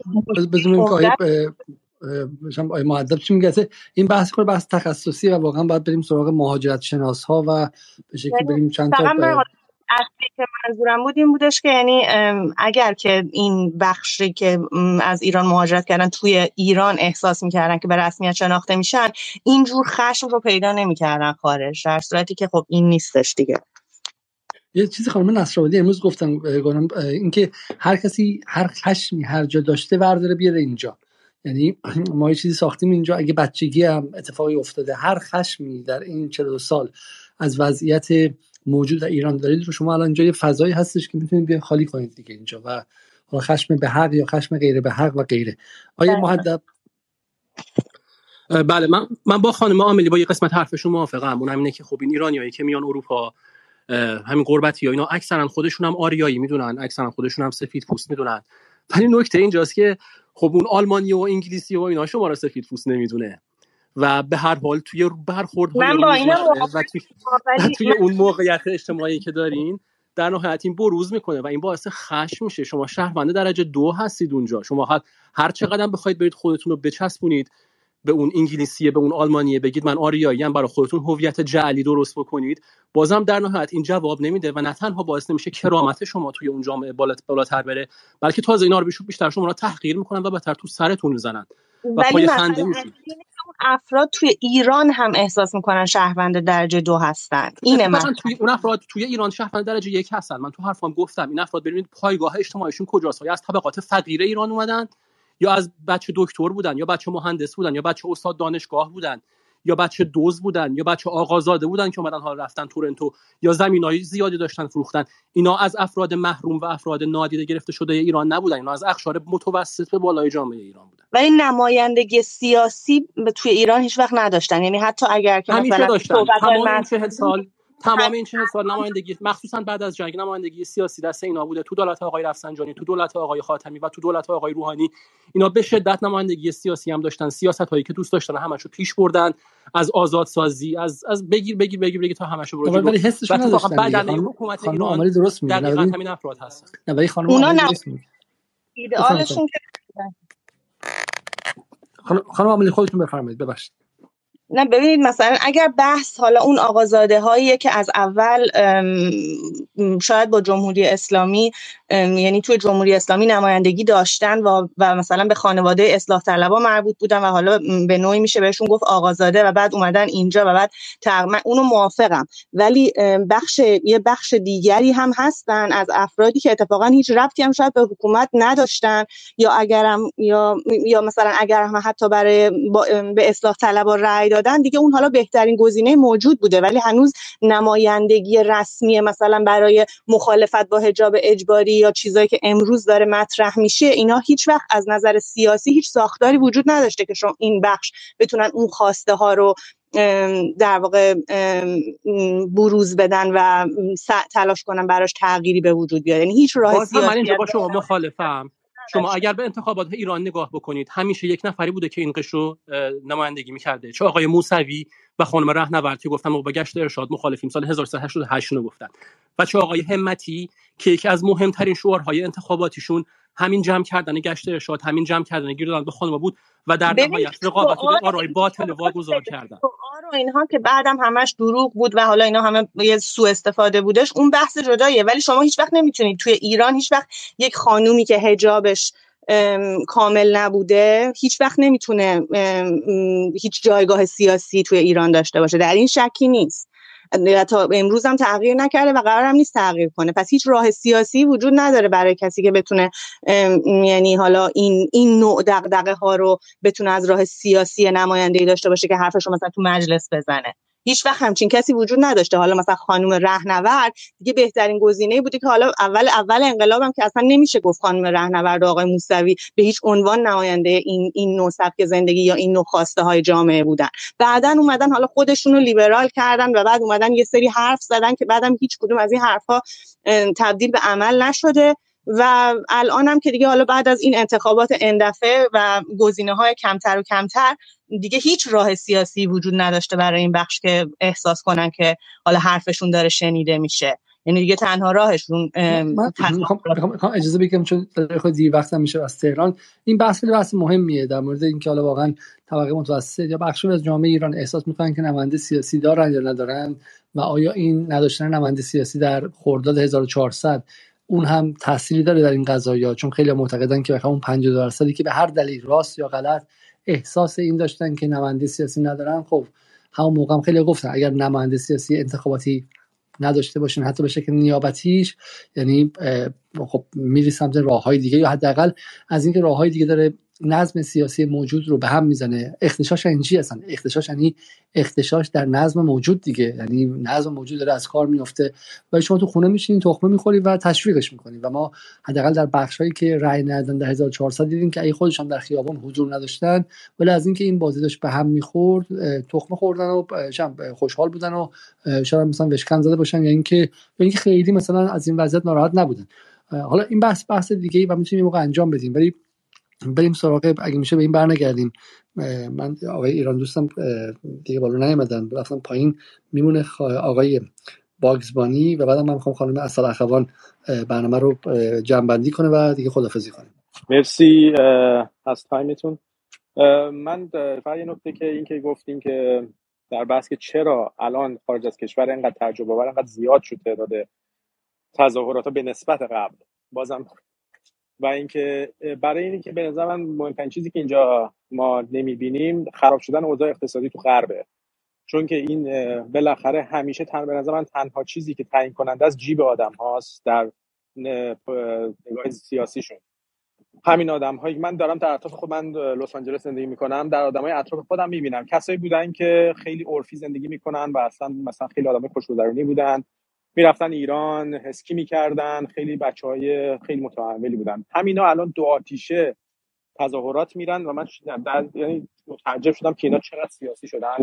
آقای معدب چی میگه؟ این بحث کنه بحث تخصصی و واقعا باید بریم سراغ مهاجرت شناس ها و به شکلی بریم چند تا اصلی که منظورم بود این بودش که یعنی اگر که این بخشی که از ایران مهاجرت کردن توی ایران احساس می‌کردن که به رسمیت شناخته میشن اینجور خشم رو پیدا نمی‌کردن خارج در صورتی که خب این نیستش دیگه. یه چیزی خانم نصرآبادی امروز گفتم گفتم اینکه هر کسی هر خشمی هر جا داشته ورداره بیاره اینجا. یعنی ما یه چیزی ساختیم اینجا اگه بچگی هم اتفاقی افتاده هر خشمی در این 42 سال از وضعیت موجود در ایران دارید رو شما الان اینجا یه فضایی هستش که می‌تونید بیان خالی کنید دیگه اینجا و حالا خشم به حق یا خشم غیر به حق و غیره. آیا بله. محدب بله من من با خانم عاملی با یه قسمت حرفشون موافقم. اون همینه که خب این ایرانیایی که میان اروپا همین قربتی ها اینا اکثرا خودشون هم آریایی می‌دونن اکثرا خودشون هم سفید پوست می‌دونن. ولی نکته اینجاست که خب اون آلمانی و انگلیسی و اینا شما را سفید پوست نمی‌دونه. و به هر حال توی برخورد من با و توی, اون موقعیت اجتماعی که دارین در نهایت این بروز می‌کنه و این باعث خشم میشه. شما شهرونده درجه دو هستید اونجا. شما هر چقدر بخواید برید خودتون رو بچسبونید به اون انگلیسیه به اون آلمانیه بگید من آریایی ام برای خودتون هویت جعلی درست بکنید. بازم در نهایت این جواب نمیده و نه تنها باعث نمیشه کرامت شما توی اون جامعه بالاتر بره بلکه تازه اینا رو بیشتر شما رو تحقیر می‌کنن و بهتر تو سرتون می‌زنن و پای خنده افراد توی ایران هم احساس می‌کنن شهروند درجه دو هستن. اینه من توی اون افراد توی ایران شهروند درجه یک هستن. من تو حرفام گفتم این افراد ببینید پایگاه اجتماعیشون کجاست. یا از طبقات فقیر ایران اومدن یا از بچه دکتر بودن یا بچه مهندس بودن یا بچه استاد دانشگاه بودن. یا بچه دوز بودن یا بچه آقازاده بودن که اومدن حال رفتن تورنتو یا زمینای زیادی داشتن فروختن. اینا از افراد محروم و افراد نادیده گرفته شده ایران نبودن. اینا از اخشار متوسط به بالای جامعه ایران بودن. ولی نمایندگی سیاسی توی ایران هیچ وقت نداشتن. یعنی حتی اگر که مثلا داشتن. سال تمام این چه سال نمایندگی مخصوصا بعد از جنگ نمایندگی سیاسی دست اینا بوده. تو دولت آقای رفسنجانی تو دولت آقای خاتمی و تو دولت آقای روحانی اینا به شدت نمایندگی سیاسی هم داشتن. سیاست هایی که دوست داشتن همشو پیش بردن از آزاد سازی از از بگیر بگیر بگیر بگیر تا همشو برو ولی حسش نداشتن بعد حکومت ایران درست میگه دقیقاً همین افراد هستن. نه ولی خانم اونا درست میگه. ایدئالشون خانم عملی خودتون بفرمایید. ببخشید. نه ببینید مثلا اگر بحث حالا اون آقازاده هایی که از اول شاید با جمهوری اسلامی یعنی توی جمهوری اسلامی نمایندگی داشتن و, و مثلا به خانواده اصلاح طلبا مربوط بودن و حالا به نوعی میشه بهشون گفت آقازاده و بعد اومدن اینجا و بعد من اونو موافقم. ولی بخش یه بخش دیگری هم هستن از افرادی که اتفاقا هیچ ربطی هم شاید به حکومت نداشتن یا اگرم یا یا مثلا اگر هم حتی برای به اصلاح طلبا رأی دادن دیگه اون حالا بهترین گزینه موجود بوده. ولی هنوز نمایندگی رسمی مثلا برای مخالفت با حجاب اجباری یا چیزایی که امروز داره مطرح میشه اینا هیچ وقت از نظر سیاسی هیچ ساختاری وجود نداشته که شما این بخش بتونن اون خواسته ها رو در واقع بروز بدن و تلاش کنن براش تغییری به وجود بیاد. یعنی هیچ راه سیاسی من اینجا با شما مخالفم. شما اگر به انتخابات ایران نگاه بکنید همیشه یک نفری بوده که این قشر نمایندگی می‌کرده. چه آقای موسوی و خانم رهنورد که گفتن با گشت ارشاد مخالفیم سال 1388 رو گفتن. و چه آقای همتی که یکی از مهمترین شعارهای انتخاباتیشون همین جمع کردن گشت ارشاد همین جمع کردن گیر دادن به خانم بود و در نهایت رقابت آرای باطل واگذار کردن. و اینها که بعدم همش دروغ بود و حالا اینا همه یه سوء استفاده بودش اون بحث جداییه. ولی شما هیچ وقت نمی‌تونید توی ایران هیچ وقت یک خانومی که هجابش کامل نبوده هیچ وقت نمی‌تونه هیچ جایگاه سیاسی توی ایران داشته باشه. در این شکی نیست. امروز هم تغییر نکرده و قرارم نیست تغییر کنه. پس هیچ راه سیاسی وجود نداره برای کسی که بتونه یعنی حالا این این نوع دغدغه ها رو بتونه از راه سیاسی نمایندگی داشته باشه که حرفش رو مثلا تو مجلس بزنه. هیچ وقت همچین کسی وجود نداشته. حالا مثلا خانم رهنورد دیگه بهترین گزینه بوده که حالا اول اول انقلابم که اصلا نمیشه گفت خانم رهنورد و آقای موسوی به هیچ عنوان نماینده این این نوع سبک زندگی یا این نوع خواسته های جامعه بودن. بعدا اومدن حالا خودشون رو لیبرال کردن و بعد اومدن یه سری حرف زدن که بعدم هیچ کدوم از این حرفها تبدیل به عمل نشده. و الان هم که دیگه حالا بعد از این انتخابات اندفعه و گزینه های کمتر و کمتر دیگه هیچ راه سیاسی وجود نداشته برای این بخش که احساس کنن که حالا حرفشون داره شنیده میشه. یعنی دیگه تنها راهشون اجازه بگم چون خود دیر وقت میشه از تهران. این بحث بحث مهمیه در مورد اینکه حالا واقعا طبقه متوسط یا بخش از جامعه ایران احساس می‌کنن که نماینده سیاسی دارن یا ندارن و آیا این نداشتن نماینده سیاسی در خرداد 1400 اون هم تأثیری داره در این قضايا چون خیلی معتقدن که اون 50 درصدی که به هر دلیل راست یا غلط احساس این داشتن که نماینده سیاسی ندارن خب همون موقع هم خیلی گفتن اگر نماینده سیاسی انتخاباتی نداشته باشین حتی به شکل نیابتیش یعنی خب میری سمت راه های دیگه یا حداقل از اینکه راه های دیگه داره نظم سیاسی موجود رو به هم می‌زنه. اختشاش یعنی چی اصلا؟ اختشاش یعنی اختشاش در نظم موجود دیگه. یعنی نظم موجود داره از کار میفته و شما تو خونه میشینین تخمه می‌خوری و تشویقش می‌کنی و ما حداقل در بخشهایی که رأی ندادن در 1400 دیدیم که ای خودشان در خیابان حضور نداشتن ولی از اینکه این بازی داشت به هم می‌خورد تخمه خوردن و خوشحال بودن و شاید مثلا وشکن زده باشن یا اینکه اینکه خیلی مثلا از این وضعیت ناراحت نبودن. حالا این بحث بحث دیگه ای و می‌تونیم موقع انجام بدیم ولی بریم سراغ اگه میشه به این برنگردیم. من آقای ایران دوستم دیگه بالا نیومدن. رفتم پایین. میمونه آقای باگزبانی و بعد من می‌خوام خانم اصل اخوان برنامه رو جنبندی کنه و دیگه خدافزی کنیم مرسی از تایمتون. من فقط یه نکته که این که گفتیم که در بحث که چرا الان خارج از کشور اینقدر تجربه آور اینقدر زیاد شد تعداد تظاهرات به نسبت قبل. بازم و اینکه برای اینکه به نظر من مهمترین چیزی که اینجا ما نمی‌بینیم خراب شدن اوضاع اقتصادی تو غربه. چون که این بالاخره همیشه تن به نظر من تنها چیزی که تعیین کننده از جیب آدم هاست در نگاه سیاسیشون. همین آدم هایی من دارم در اطراف خود من لس آنجلس زندگی می‌کنم در آدم های اطراف خودم می‌بینم. کسایی بودن که خیلی عرفی زندگی می‌کنن و اصلا مثلا خیلی آدم خوشگذرونی بودن. می‌رفتن ایران اسکی می‌کردن خیلی بچه های خیلی متحملی بودن. همینا الان دو آتیشه تظاهرات میرن و من در یعنی متعجب شدم که اینا چقدر سیاسی شدن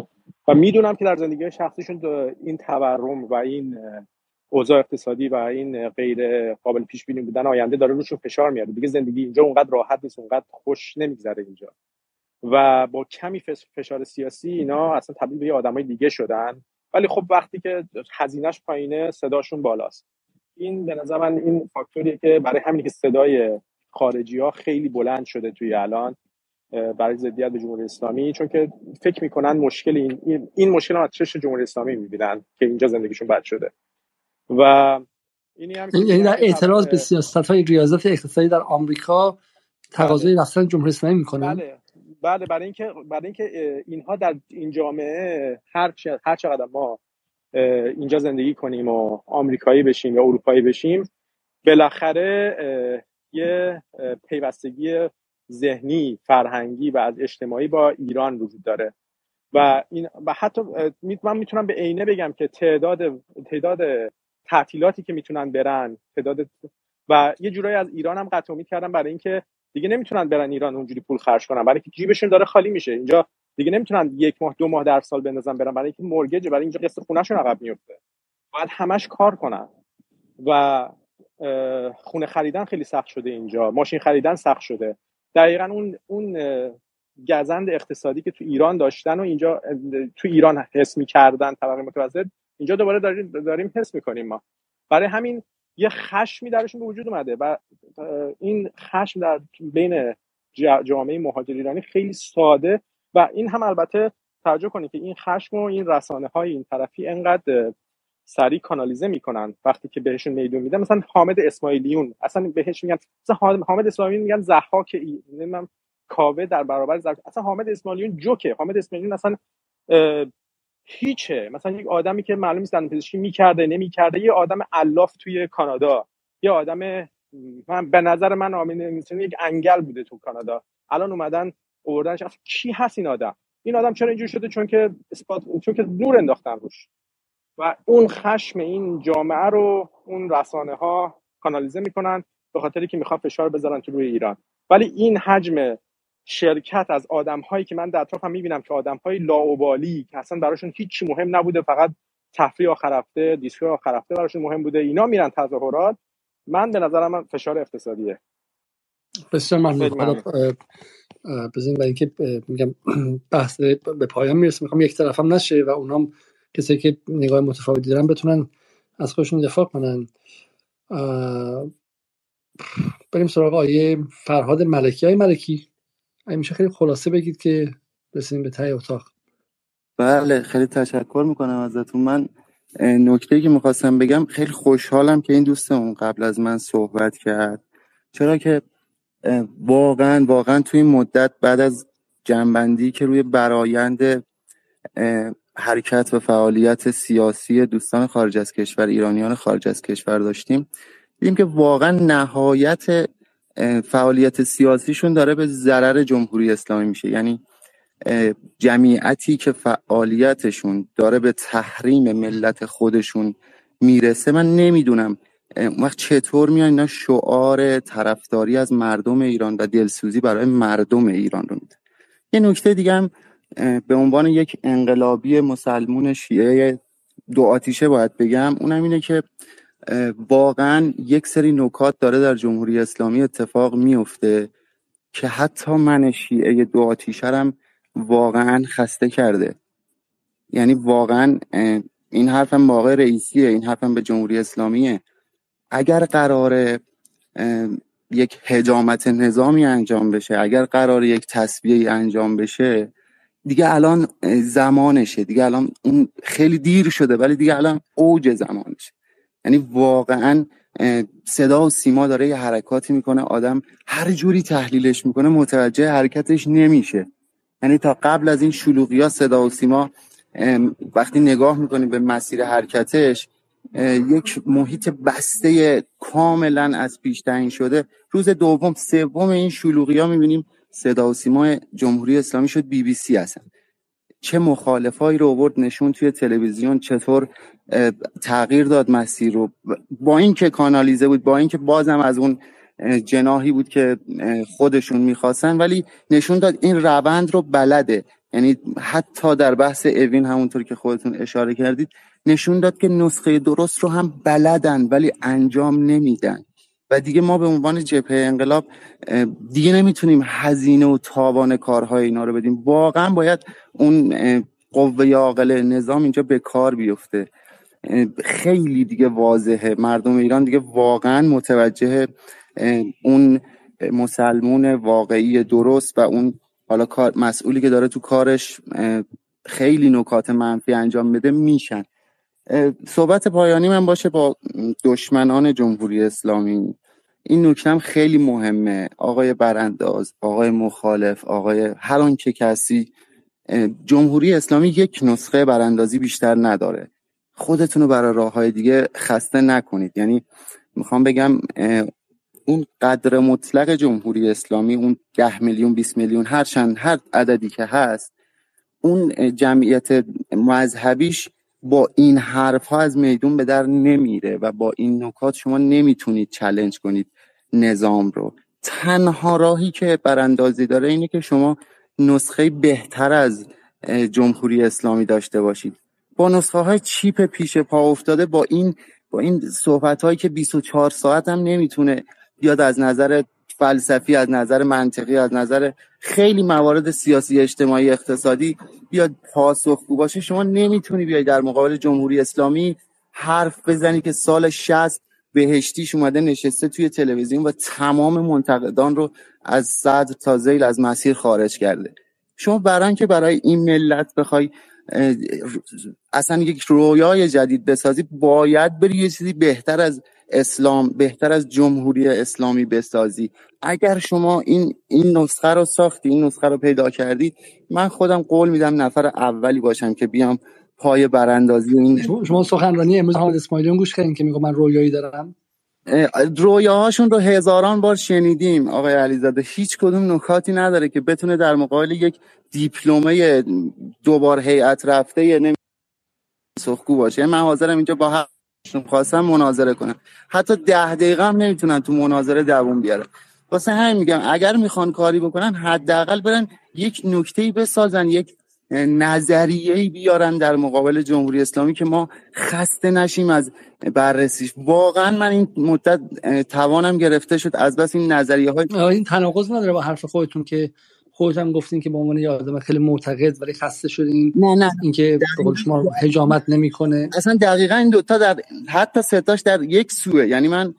و می‌دونم که در زندگی شخصیشون این تورم و این اوضاع اقتصادی و این غیر قابل پیش بینی بودن آینده داره روشون فشار میاره. دیگه زندگی اینجا اونقدر راحت نیست اونقدر خوش نمیگذره اینجا. و با کمی فشار سیاسی اینا اصلا تبدیل به آدمای دیگه شدن. ولی خب وقتی که هزینهش پایینه صداشون بالاست. این به نظر من این فاکتوریه که برای همین که صدای خارجی ها خیلی بلند شده توی الان برای ضدیت به جمهوری اسلامی چون که فکر می‌کنن مشکل این این مشکل از چش جمهوری اسلامی می‌بینن که اینجا زندگیشون بد شده. و اینی هم یعنی در اعتراض به سیاست های ریاضت اقتصادی در آمریکا تقاضای بله. رفتن جمهوری اسلامی می‌کنن بله. بله برای اینکه برای اینکه اینها در این جامعه هر هر چقدر ما اینجا زندگی کنیم و آمریکایی بشیم یا اروپایی بشیم بالاخره یه پیوستگی ذهنی فرهنگی و از اجتماعی با ایران وجود داره. و این و حتی من می‌تونم به عینه بگم که تعداد تعداد تعطیلاتی که می‌تونن برن تعداد و یه جورایی از ایران هم قطع امید کردم برای اینکه دیگه نمی‌تونن برن ایران اونجوری پول خرج کنن. برای اینکه جیبشون داره خالی میشه. اینجا دیگه نمی‌تونن یک ماه دو ماه در سال بندازن برن. برای اینکه مورگج برای اینجا قسط خونهشون عقب میفته باید همش کار کنن. و خونه خریدن خیلی سخت شده اینجا. ماشین خریدن سخت شده. دقیقا اون اون گزند اقتصادی که تو ایران داشتن و اینجا تو ایران حس می‌کردن طبقه متوسط اینجا دوباره داریم داریم حس می‌کنیم ما. برای همین یه خشمی درشون به وجود اومده و این خشم در بین جامعه مهاجر ایرانی خیلی ساده و این هم البته توجه کنید که این خشم و این رسانه های این طرفی انقدر سریع کانالیزه می‌کنن وقتی که بهشون میدون میدن. مثلا حامد اسماعیلیون اصلا بهش میگن مثلا حامد اسماعیلیون میگن زحاک نمی‌دونم کاوه در برابر زحاک اصلا حامد اسماعیلیون جوکه. حامد اسماعیلیون اصلا هیچه. مثلا یک آدمی که معلوم نیست پزشکی می‌کرده نمی‌کرده یه آدم الاف توی کانادا. یه آدم من به نظر من آمین یک انگل بوده تو کانادا. الان اومدن اوردنش کی هست این آدم؟ این آدم چرا اینجور شده؟ چون که اثبات چون که نور انداختن روش. و اون خشم این جامعه رو اون رسانه ها کانالیزه می‌کنن به خاطری که می‌خواد فشار بذارن تو روی ایران. ولی این حجم شرکت از آدم هایی که من در اطرافم می‌بینم که آدم های لاوبالی که اصلا براشون هیچی مهم نبوده فقط تفریح آخر هفته دیسکو آخر هفته براشون مهم بوده اینا میرن تظاهرات من به نظرم من فشار اقتصادیه. بسیار ممنون. بزنین برای اینکه میگم بحث به پایان می‌رسه. می‌خوام یک طرفم نشه و اونام کسی که نگاه متفاوتی دارن بتونن از خودشون دفاع کنن. بریم سراغ آیه فرهاد ملکی. های ملکی میشه خیلی خلاصه بگید که رسیدیم به تای اتاق. بله خیلی تشکر می‌کنم ازتون. من نکته که می‌خواستم بگم خیلی خوشحالم که این دوستمون قبل از من صحبت کرد. چرا که واقعا واقعا توی این مدت بعد از جنبندی که روی برایند حرکت و فعالیت سیاسی دوستان خارج از کشور ایرانیان خارج از کشور داشتیم دیدیم که واقعا نهایت فعالیت سیاسیشون داره به ضرر جمهوری اسلامی میشه. یعنی جمعیتی که فعالیتشون داره به تحریم ملت خودشون می‌رسه من نمی‌دونم وقت چطور میان اینا شعار طرفداری از مردم ایران و دلسوزی برای مردم ایران رو میده یه نکته دیگه هم به عنوان یک انقلابی مسلمون شیعه دو آتیشه باید بگم. اونم اینه که واقعا یک سری نکات داره در جمهوری اسلامی اتفاق میفته که حتی من شیعه دو آتیشرم واقعا خسته کرده. یعنی واقعا این حرفم واقع رئیسیه این حرفم به جمهوری اسلامیه. اگر قرار یک هجامت نظامی انجام بشه اگر قرار یک تصویه انجام بشه دیگه الان زمانشه. دیگه الان اون خیلی دیر شده ولی دیگه الان اوج زمانشه. یعنی واقعا صدا و سیما داره یه حرکاتی می‌کنه آدم هر جوری تحلیلش می‌کنه متوجه حرکتش نمیشه. یعنی تا قبل از این شلوغی ها صدا و سیما وقتی نگاه می‌کنیم به مسیر حرکتش یک محیط بسته کاملا از پیش تعیین شده. روز دوم سوم این شلوغی ها می‌بینیم صدا و سیما جمهوری اسلامی شد بی بی سی هستن. چه مخالفایی رو آورد نشون توی تلویزیون چطور تغییر داد مسیر رو. با اینکه کانالیزه بود با اینکه بازم از اون جناهی بود که خودشون می‌خواستن ولی نشون داد این روند رو بلده. یعنی حتی در بحث اوین همونطور که خودتون اشاره کردید نشون داد که نسخه درست رو هم بلدن ولی انجام نمیدن. و دیگه ما به عنوان جبهه انقلاب دیگه نمی‌تونیم هزینه و تاوان کارهای اینا رو بدیم. واقعا باید اون قوه عاقل نظام اینجا به کار بیفته. خیلی دیگه واضحه. مردم ایران دیگه واقعا متوجه اون مسلمون واقعی درست و اون حالا کار مسئولی که داره تو کارش خیلی نکات منفی انجام بده میشن. صحبت پایانی من باشه با دشمنان جمهوری اسلامی. این نکتم خیلی مهمه. آقای برانداز آقای مخالف آقای هر که کسی جمهوری اسلامی یک نسخه براندازی بیشتر نداره. خودتون رو برای راه های دیگه خسته نکنید. یعنی می‌خوام بگم اون قدر مطلق جمهوری اسلامی اون ده میلیون 20 میلیون هر چند هر عددی که هست اون جمعیت مذهبیش با این حرف ها از میدون به در نمیره و با این نکات شما نمی‌تونید چلنج کنید نظام رو. تنها راهی که براندازی داره اینه که شما نسخه بهتر از جمهوری اسلامی داشته باشید. نسخه های چیپ پیش پا افتاده با این با این صحبت هایی که 24 ساعت هم نمی‌تونه بیاد از نظر فلسفی از نظر منطقی از نظر خیلی موارد سیاسی اجتماعی اقتصادی بیاد پاسخگو باشه. شما نمی‌تونی بیای در مقابل جمهوری اسلامی حرف بزنی که سال 60 بهشتیش اومده نشسته توی تلویزیون و تمام منتقدان رو از صدر تا زیل از مسیر خارج کرده. شما بران که برای این ملت بخوای اصلا یک رویای جدید بسازی باید بری یه چیزی بهتر از اسلام بهتر از جمهوری اسلامی بسازی. اگر شما این این نسخه رو ساختی این نسخه رو پیدا کردی من خودم قول میدم نفر اولی باشم که بیام پای براندازی این. شما سخنرانی امروز حامد اسماعیلیون گوش کردین که میگه من رویایی دارم؟ رویاهاشون رو هزاران بار شنیدیم آقای علیزاده. هیچ کدوم نکاتی نداره که بتونه در مقابل یک دیپلمه دوبار هیئت رفته نمی سخگو باشه. من حاضرم اینجا با هر خواستم مناظره کنم. حتی ده دقیقه هم نمی‌تونن تو مناظره دووم بیاره واسه همین میگم اگر می‌خوان کاری بکنن حداقل برن یک نکته بسازن یک نظریه بیارن در مقابل جمهوری اسلامی که ما خسته نشیم از بررسیش. واقعا من این مدت توانم گرفته شد از بس این نظریه های این تناقض نداره با حرف خودتون که خودتون گفتین که به عنوان یه آدم خیلی معتقد ولی خسته شدین. نه نه اینکه به شما حجامت نمی‌کنه. اصلا دقیقا این دوتا در حتی ستاش در یک سوه یعنی من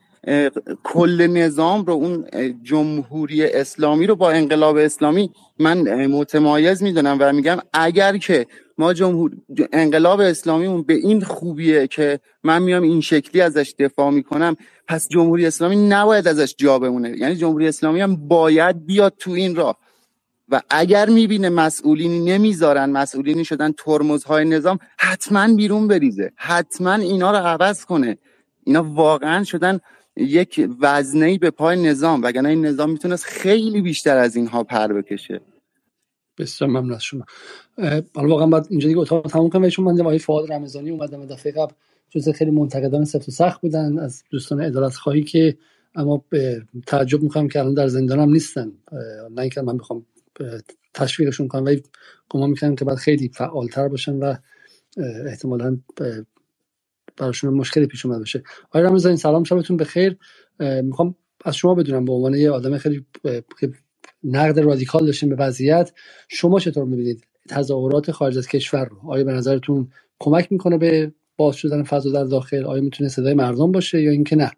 کل نظام رو اون جمهوری اسلامی رو با انقلاب اسلامی من متمایز می‌دونم و میگم اگر که ما جمهور انقلاب اسلامی به این خوبیه که من میام این شکلی ازش دفاع می‌کنم پس جمهوری اسلامی نباید ازش جا بمونه. یعنی جمهوری اسلامی هم باید بیاد تو این راه. و اگر می‌بینه مسئولینی نمی‌ذارن مسئولینی شدن ترمزهای نظام حتما بیرون بریزه. حتما اینا رو عوض کنه. اینا واقعا شدن یک وزنه به پای نظام وگرنه این نظام می‌تونست خیلی بیشتر از اینها پر بکشه. بسیار ممنون از شما. حالا واقعا بعد اینجا دیگه اتاق تموم کنم. چون من آقای فؤاد رمضانی اومدم دفعه قبل جزء خیلی منتقدان سفت و سخت بودن از دوستان ادالت خواهی که اما تعجب می‌کنم که الان در زندان هم نیستن نه اینکه من بخوام تشویقشون کنم ولی گمان می‌کنم که بعد خیلی فعالتر باشن و احتمالا براشون مشکلی پیش اومده باشه. آقای رمضانی سلام شبتون بخیر. می‌خوام از شما بدونم به عنوان یه آدم خیلی نقد رادیکال داشتیم به وضعیت شما چطور می‌بینید تظاهرات خارج از کشور رو؟ آیا به نظرتون کمک می‌کنه به باز شدن فضا در داخل؟ آیا می‌تونه صدای مردم باشه یا اینکه نه؟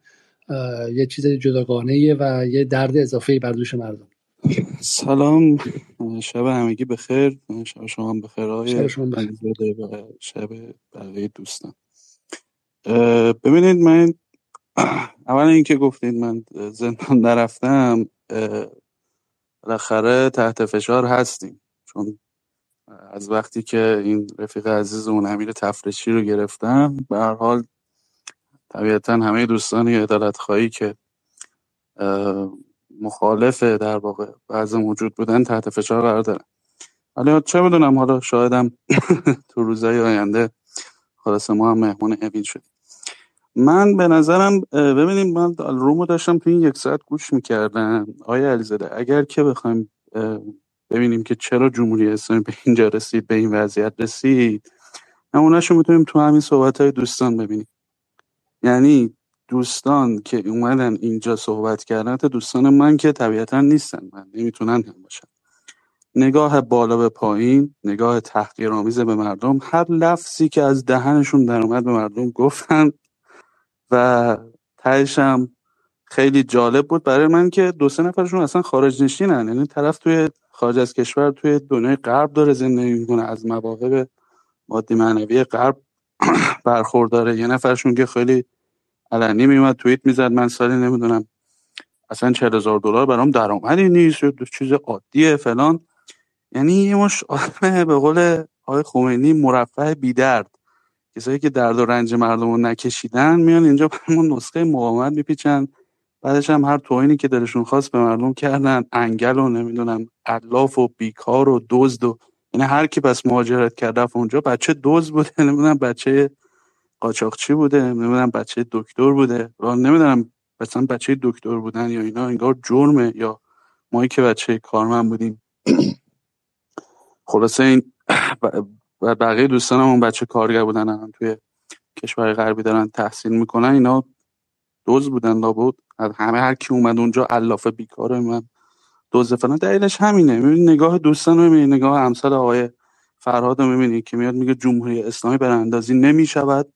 یه چیز جداگانه و یه درد اضافه بر دوش مردم. سلام شب همگی بخیر. شب شما هم بخیر آقای شب شما بخیر. شب بقیه دوستان. ببینید من اول اینکه گفتید من زندان نرفتم بالاخره تحت فشار هستیم. چون از وقتی که این رفیق عزیزمون امیر تفرشی رو گرفتم به هر حال طبیعتا همه دوستانی عدالت خواهی که مخالف در واقع. بعض موجود بودن تحت فشار قرار دارن. ولی چه بدونم حالا شایدم تو روزهای آینده خلاص ما هم مهمون اوین شدیم. من به نظرم ببینیم من رومو داشتم تو این یک ساعت گوش می‌کردم. آیا علیزاده اگر که بخوایم ببینیم که چرا جمهوری اسلامی به اینجا رسید به این وضعیت رسید نمونهشو می‌تونیم تو همین صحبت های دوستان ببینیم. یعنی دوستان که اومدن اینجا صحبت کردن تا دوستان من که طبیعتا نیستن من نمی‌تونن هم باشن. نگاه بالا به پایین نگاه تحقیرآمیز به مردم هر لفظی که از دهنشون در اومد به مردم گفتن. و تهش هم خیلی جالب بود برای من که دو سه نفرشون اصلا خارج نشینن یعنی طرف توی خارج از کشور توی دنیای غرب داره زندگی می‌کنه. از مواقع مادی معنوی غرب برخورداره. یه نفرشون که خیلی علنی میومد توییت می‌زد من سالی نمی‌دونم. اصلا چهل هزار دلار برام درآمدی نیست چیز عادیه فلان. یعنی یه مش آدم به قول آقای خمینی مرفه بیدرد. کسایی که درد و رنج مردم رو نکشیدن میان اینجا برامون نسخه مقاومت میپیچن. بعدش هم هر توهینی که دلشون خواست به مردم کردن انگل و نمی‌دونم علاف و بیکار و دزد و یعنی هر کی پس مهاجرت کرده اونجا بچه دوز بوده نمی‌دونم بچه قاچاقچی بوده نمی‌دونم بچه دکتر بوده نمی‌دونم مثلا بچه دکتر بودن یا اینا انگار جرمه یا مایی که بچه کارمند بودیم. خلاصه این و بقیه دوستانم اون بچه کارگر بودن هم توی کشور غربی دارن تحصیل می‌کنن اینا دوز بودن لابد. همه هر کی اومد اونجا علافه بیکاره من دوز فلان. دلیلش همینه. می‌بینی نگاه دوستان می‌بینی نگاه امثال آقای فرهاد رو می‌بینی که میاد میگه جمهوری اسلامی براندازی نمی‌شود.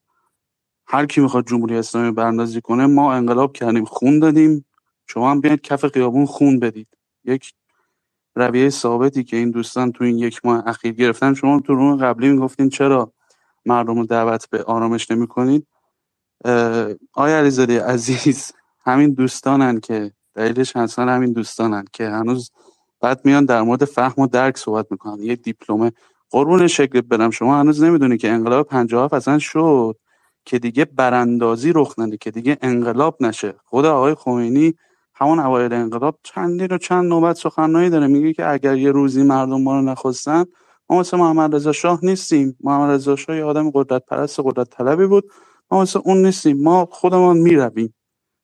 هر کی می‌خواد جمهوری اسلامی براندازی کنه ما انقلاب کردیم خون دادیم. شما هم بیاید کف خیابون خون بدید. یک رویه ثابتی که این دوستان تو این یک ماه اخیر گرفتن. شما تو روم قبلی می‌گفتین چرا مردم رو دعوت به آرامش نمی‌کنید؟ آیا علیزاده عزیز همین دوستانن که دلیلش اصلا همین دوستانن که هنوز بعد میان در مورد فهم و درک صحبت می‌کنن. یه دیپلمه قربون شکل برم. شما هنوز نمی‌دونی که انقلاب 57 اصلا شد. که دیگه براندازی رخ نده که دیگه انقلاب نشه. خود آقای خمینی همون اوایل انقلاب چندی و چند نوبت سخنرانی داره. میگه که اگر یه روزی مردم ما رو نخواستن ما مثل محمد رضا شاه نیستیم. محمد رضا شاه یه آدم قدرت پرست قدرت طلبی بود. ما مثل اون نیستیم. ما خودمان می‌رویم.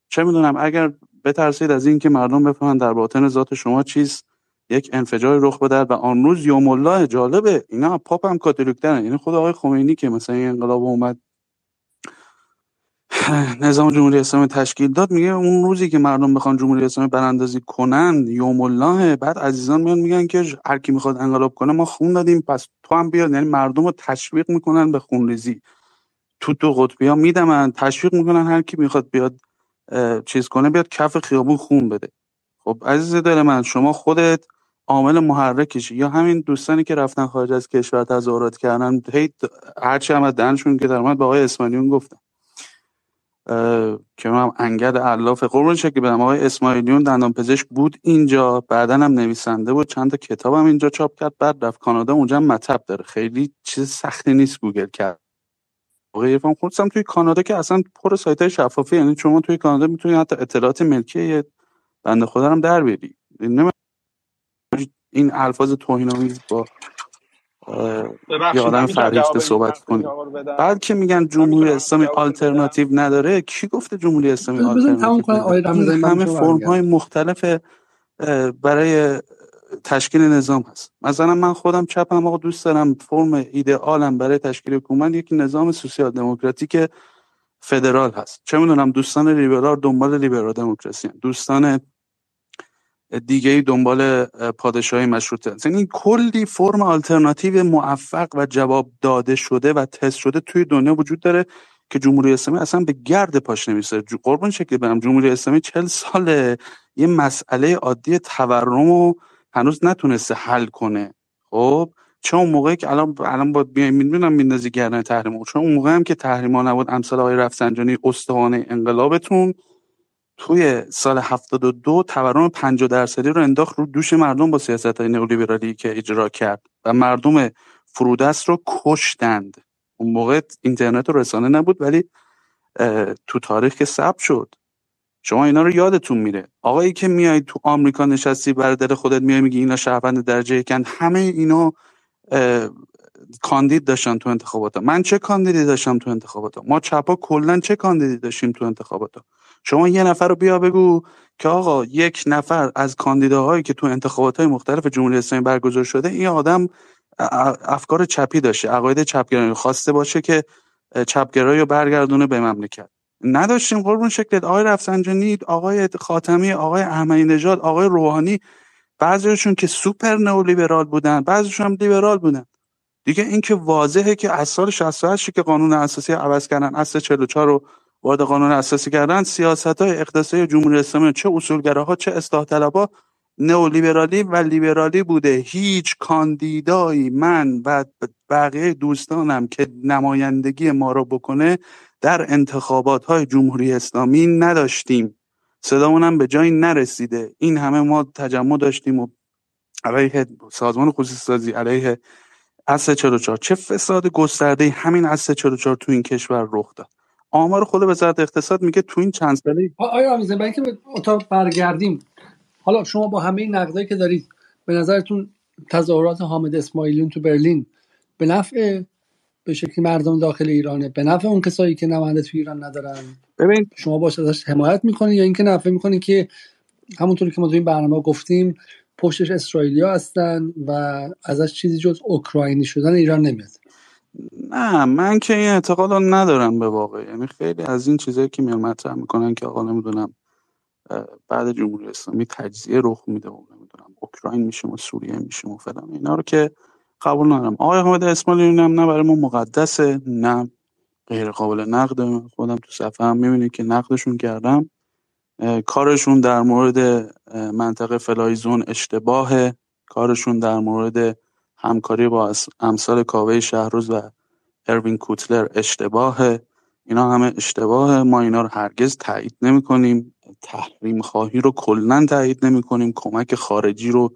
چه می‌دونم اگر بترسید از اینکه مردم بفهمن در باطن ذات شما چیز یک انفجار رخ بده و آن روز یوم الله جالبه. اینا پاپ هم کاتولیک دارن یعنی خود آقای خمینی که مثلا این انقلاب اومد نظام جمهوری اسلامی تشکیل داد. میگه اون روزی که مردم بخوان جمهوری اسلامی براندازی کنن یوم الله بعد عزیزان میان میگن که هر کی می‌خواد انقلاب کنه ما خون دادیم پس تو هم بیاد یعنی مردم رو تشویق می‌کنن به خونریزی. تو تو قطبی ها میدمن تشویق می‌کنن هر کی می‌خواد بیاد چیز کنه بیاد کف خیابون خون بده. خب عزیز دل من شما خودت عامل محرکشی. یا همین دوستانی که رفتن خارج از کشور تظاهرات کردن هی هرچی هم دهنشون که در به آقای اسماعیلیون گفتم که هم انگد علاف قربون شکل بدم آقای اسماعیلیون دندان پزشک بود اینجا. بعدا هم نویسنده بود. چند تا کتاب هم اینجا چاپ کرد. بعد رفت کانادا. اونجا هم مطب داره. خیلی چیز سختی نیست گوگل کرد. آقای ارفان خودم توی کانادا که اصلا پر سایت های شفافی. یعنی شما توی کانادا می‌تونی حتی اطلاعات ملکی بنده هم در بیاری. این الفاظ توهین‌آمیز با یه آدم فرهیخته صحبت کنیم بعد که میگن جمهوری اسلامی آلترناتیو نداره کی گفته جمهوری اسلامی آلترناتیو؟ همه فرم های مختلف برای تشکیل نظام هست. مثلا من خودم چپم آقا دوست دارم فرم ایدئالم برای تشکیل حکومت یک نظام سوسیال دموکراتیک فدرال هست. چه می‌دونم دوستان لیبرال دنبال لیبرال دموکراسی دوستان دیگه دنبال پادشاهی مشروطه یعنی کلی فرم آلترناتیو موفق و جواب داده شده و تست شده توی دنیا وجود داره که جمهوری اسلامی اصلا به گرد پاش نمیسه قربان شکل برم. جمهوری اسلامی چل ساله یه مسئله عادی تورم رو هنوز نتونسته حل کنه. خب؟ چه اون موقعی که الان الان با می‌دونم میندازی گردن تحریم. چون اون موقع هم که تحریما نبود امثال آقای رفسنجانی استوانه انقلابتون توی سال 72 تورم 50 درصدی رو انداخت رو دوش مردم با سیاست های نئولیبرالی که اجرا کرد و مردم فرودست رو کشتند. اون موقع اینترنت و رسانه نبود ولی تو تاریخ که ثبت شد. شما اینا رو یادتون میره. آقایی که میای تو آمریکا نشستی بر دل خودت میای میگی اینا شهروند درجه یکن همه اینا کاندید داشتن تو انتخابات من چه کاندیدی داشتم تو انتخابات ما چپا کلا چه کاندیدی داشتیم تو انتخابات شما یه نفر رو بیا بگو که آقا یک نفر از کاندیداهایی که تو انتخابات های مختلف جمهوری اسلامی برگزار شده این آدم افکار چپی داشته عقاید چپگرایی خواسته باشه که چپگرایی رو برگردونه به مملکت. نداشتیم قربون شکلت آقای رفسنجانی آقای خاتمی آقای احمدی نژاد آقای روحانی بعضیشون که سوپر نئولیبرال بودن بعضیشون هم لیبرال بودن. دیگه این که واضحه که از سال 68 که قانون اساسی عوض کردن اصل 44 رو وارد قانون اساسی کردن سیاست های اقتصادی جمهوری اسلامی چه اصولگراها چه اصلاح طلبها نئولیبرالی و لیبرالی بوده. هیچ کاندیدایی من و بقیه دوستانم که نمایندگی ما رو بکنه در انتخابات های جمهوری اسلامی نداشتیم. صدامون هم به جایی نرسیده. این همه ما تجمع داشتیم و علیه سازمان خصوصی سازی علیه اصل 44 چه فساد گسترده همین اصل 44 تو این کشور رخ داد. آمار خود وزارت اقتصاد میگه تو این چند ساله آیا آمیزه برای اینکه به اتاق برگردیم حالا شما با همه این نقدایی که دارید به نظرتون تظاهرات حامد اسماعیلیون تو برلین به نفع به شکلی مردم داخل ایرانه به نفع اون کسایی که نماینده تو ایران ندارن؟ ببین شما باش ازش حمایت می‌کنید یا اینکه نفع می‌کنید که همونطوری که ما تو این برنامه گفتیم پشتش اسرائیلیا هستن و ازش چیزی جز اوکراینی شدن ایران نمیاد؟ نه من که این اعتقاد رو ندارم به واقع. یعنی خیلی از این چیزایی که میان مطرح می‌کنن که آقا نمی‌دونم بعد جمهوری اسلامی تجزیه رخ میده و نمی‌دونم اوکراین میشه و سوریه میشه و فلان اینا رو که قبول ندارم. آقای حامد اسماعیلی هم نه برای ما مقدسه نه غیر قابل نقد. خودم تو صفحه هم می‌بینید که نقدشون کردم. کارشون در مورد منطقه فلایزون اشتباهه. کارشون در مورد همکاری با امثال کاوه شهروز و اروین کوتلر اشتباهه. اینا همه اشتباهه. ما اینا رو هرگز تایید نمی کنیم تحریم خواهی رو کلا تایید نمی کنیم کمک خارجی رو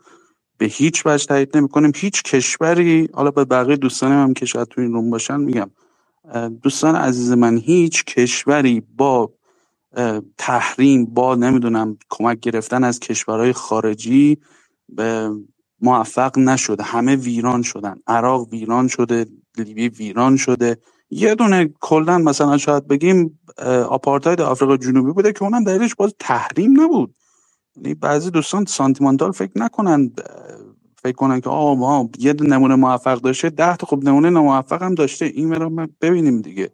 به هیچ وجه تایید نمی کنیم هیچ کشوری حالا به بقیه دوستانم هم که شاید تو این روم باشن میگم دوستان عزیز من هیچ کشوری با تحریم با نمی‌دونم کمک گرفتن از کشورهای خارجی به موفق نشده. همه ویران شدن. عراق ویران شده. لیبی ویران شده. یه دونه کلا مثلا شاید بگیم آپارتاید آفریقا جنوبی بوده که اونم دلیلش باز تحریم نبود. یعنی بعضی دوستان سانتیمانتال فکر نکنن فکر کنن که آقا ما یه نمونه موفق داشته. ده تا خب نمونه ناموفق هم داشته. این رو ببینیم دیگه.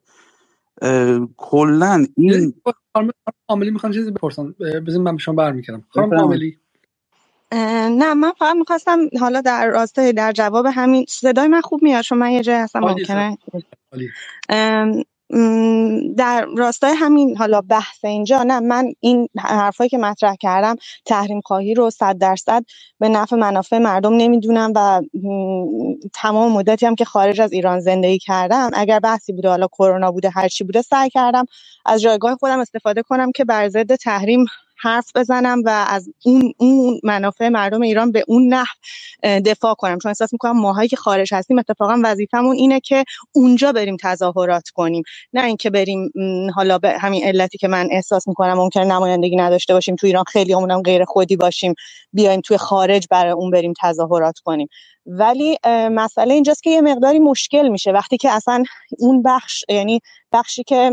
کلا این خانم عاملی می‌خوام چیزی بپرسم بزنین من به شما برمیگردم. خانم عاملی نه من فقط می‌خواستم حالا در راستای در جواب همین صدای من خوب میاد چون من یه جای هستم ممکنه. در راستای همین حالا بحث اینجا نه من این حرفایی که مطرح کردم تحریم خواهی رو صد درصد به نفع منافع مردم نمی‌دونم و تمام مدتی هم که خارج از ایران زندگی کردم اگر بحثی بوده حالا کرونا بوده هر چی بوده سعی کردم از جایگاه خودم استفاده کنم که بر ضد تحریم حرف بزنم و از اون اون منافع مردم ایران به اون نحو دفاع کنم. چون احساس می‌کنم ماهایی که خارج هستیم اتفاقا وظیفمون اینه که اونجا بریم تظاهرات کنیم. نه اینکه بریم حالا به همین علتی که من احساس می‌کنم ممکن نمایندگی نداشته باشیم. تو ایران خیلی همونم غیر خودی باشیم. بیایم توی خارج برای اون بریم تظاهرات کنیم. ولی مسئله اینجاست که یه مقداری مشکل میشه. وقتی که اصلا اون بخش یعنی بخشی که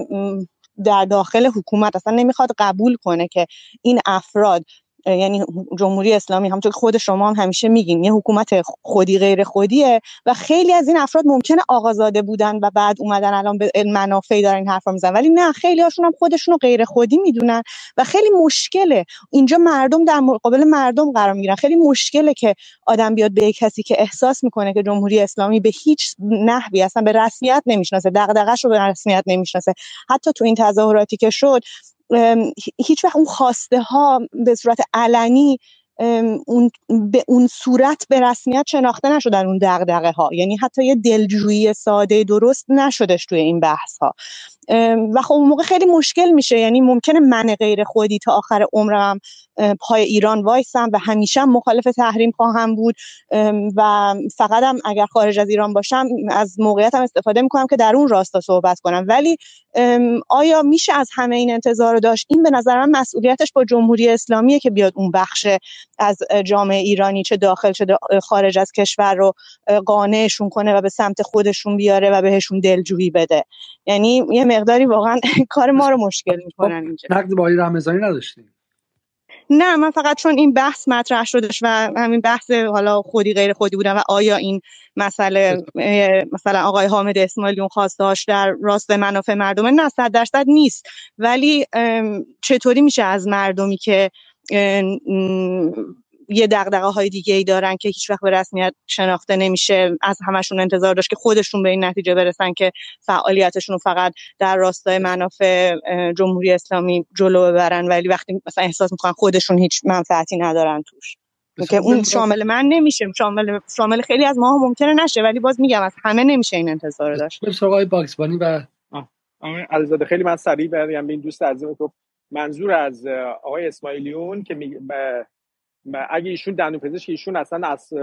در داخل حکومت اصلا نمی‌خواد قبول کنه که این افراد یعنی جمهوری اسلامی همونطور که خود شما هم همیشه میگین یه حکومت خودی غیر خودیه و خیلی از این افراد ممکنه آقازاده بودن و بعد اومدن الان به منافعی دارن این حرفا می‌زنن ولی نه خیلی هاشون هم خودشون رو غیر خودی می‌دونن و خیلی مشکله. اینجا مردم در مقابل مردم قرار می‌گیرن. خیلی مشکله که آدم بیاد به کسی که احساس می‌کنه که جمهوری اسلامی به هیچ نحوی اصلا به رسمیت نمی‌شناسه دغدغه‌ش رو به رسمیت نمی‌شناسه. حتی تو این تظاهراتی که شد هیچ وقت اون خواسته ها به صورت علنی اون به اون صورت به رسمیت شناخته نشدن اون دغدغه ها یعنی حتی یه دلجویی ساده درست نشدش توی این بحث ها و خب اون موقع خیلی مشکل میشه. یعنی ممکنه من غیر خودی تا آخر عمرم پای ایران وایسم و همیشه مخالف تحریم خواهم بود. و فقط هم اگر خارج از ایران باشم از موقعیتم استفاده می‌کنم که در اون راستا صحبت کنم. ولی آیا میشه از همه این انتظار رو داشت؟ این به نظر من مسئولیتش با جمهوری اسلامیه که بیاد اون بخش از جامعه ایرانی چه داخل چه خارج از کشور رو قانعشون کنه و به سمت خودشون بیاره و بهشون دلجویی بده. یعنی یه مقداری واقعا کار ما رو مشکل می‌کنن خب، اینجا. نقد با رمضانی نداشتیم؟ نه من فقط چون این بحث مطرح شدش و همین بحث حالا خودی غیر خودی بودن و آیا این مسئله مثلا آقای حامد اسماعیلیون خواستاش در راست منافع مردمه نه صد درصد نیست. ولی چطوری میشه از مردمی که یه دغدغه های دیگه ای دارن که هیچ وقت به رسمیت شناخته نمیشه. از همشون انتظار داشت که خودشون به این نتیجه برسن که فعالیتشون فقط در راستای منافع جمهوری اسلامی جلو ببرن. ولی وقتی مثلا احساس می‌کنن خودشون هیچ منفعتی ندارن توش. که اون شامل من نمیشه. شامل شامل خیلی از ما ممکنه نشه. ولی باز میگم از همه نمیشه این انتظار داشت. سراغ باکسبانی و علیزاده خیلی من سریع بریم به این دوست عزیزم منظور از آقای اسماعیلیون که اگه ایشون دندون پزشک ایشون اصلا از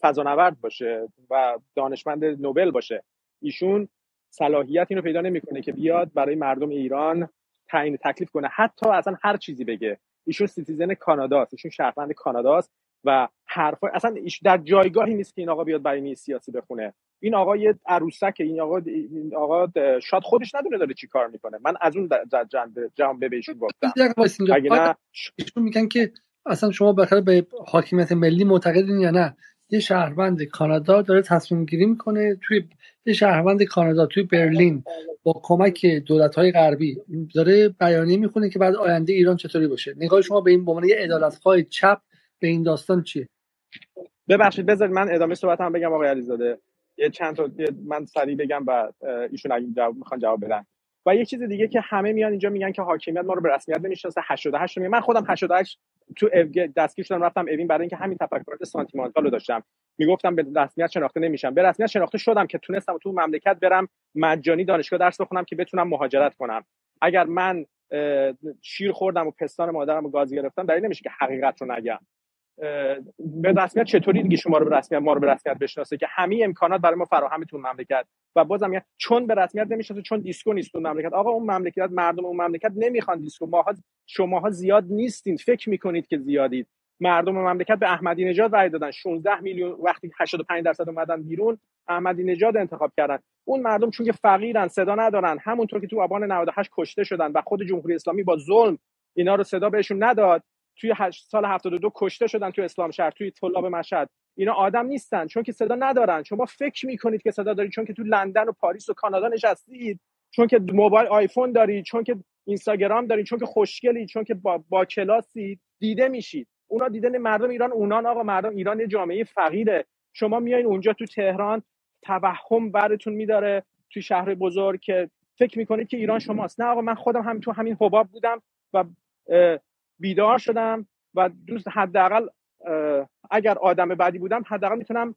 فضانورد باشه و دانشمند نوبل باشه. ایشون صلاحیت اینو پیدا نمی‌کنه که بیاد برای مردم ایران تعیین تکلیف کنه. حتی اصلا هر چیزی بگه. ایشون citizen کاناداست ایشون شهروند کاناداست. و حرف اصلا ایش در جایگاهی نیست که این آقا بیاد بیانیه سیاسی بخونه. این آقا یه عروسک این آقا این آقا شاید خودش ندونه داره چی کار می‌کنه. من از اون جنبه به ایشون گفتم. اگه نه ایشون میگن که اصلا شما بخاطر به حاکمیت ملی معتقدین یا نه؟ یه شهروند کانادا داره تصمیم گیری می‌کنه توی یه شهروند کانادا توی برلین با کمک دولت های غربی داره بیانیه می‌خونه که بعد آینده ایران چطوری باشه. نگاه شما به این به عنوان یه عدالتخواه چپ به این داستان چیه؟ ببخشید بذارید من ادامه صحبت هم بگم آقای علیزاده. یه چند تا من سریع بگم و ایشون اگه جواب می‌خوان جواب بدن. و یه چیز دیگه که همه میان اینجا میگن که حاکمیت ما رو به رسمیت نمی‌شناسه 88 می من خودم 88 تو دستگیر شدم رفتم اوین برای اینکه همین تفکرات سانتیمانتال رو داشتم. می‌گفتم به رسمیت شناخته نمیشم. به رسمیت شناخته شدم که تونستم تو مملکت برم مجانی دانشگاه درس بخونم که بتونم مهاجرت کنم. اگر من شیر خوردم و پستان مادرم رو گاز گرفتم دلیل نمیشه که حقیقت رو نگم. به رسمیت چطوری دیگه شما رو به رسمیت ما رو به رسمیت بشناسه که همه امکانات برای ما فراهم تو مملکت. و بازم میگن چون به رسمیت نمی‌شناسه چون دیسکو نیست تو مملکت. آقا اون مملکت مردم اون مملکت نمی‌خوان دیسکو. ماها شماها زیاد نیستین. فکر می‌کنید که زیادید. مردم مملکت به احمدی نژاد رای دادن. 16 میلیون وقتی 85 درصد اومدن بیرون احمدی نژاد انتخاب کردن. اون مردم چون که فقیرن صدا ندارن. همونطور که تو آبان 98 کشته شدن و خود جمهوری اسلامی با ظلم اینا رو صدا بهشون نداد توی سال 72 کشته شدن توی اسلام شهر توی طلاب مشهد. اینا آدم نیستن چون که صدا ندارن. شما فکر می‌کنید که صدا دارید چون که تو لندن و پاریس و کانادا نشستید چون که موبایل آیفون دارید چون که اینستاگرام دارید چون که خوشگلید چون که با, با کلاسی دیده میشید. اونا دیدن مردم ایران اونان آقا مردم ایران یه جامعه فقیره. شما میایین اونجا تو تهران توهم براتون میداره تو شهر بزرگ که فکر می‌کنید که ایران شماست. نه آقا من خودم هم تو همین حباب بودم و بیدار شدم و دوست حداقل اگر آدم بدی بودم حداقل می‌تونم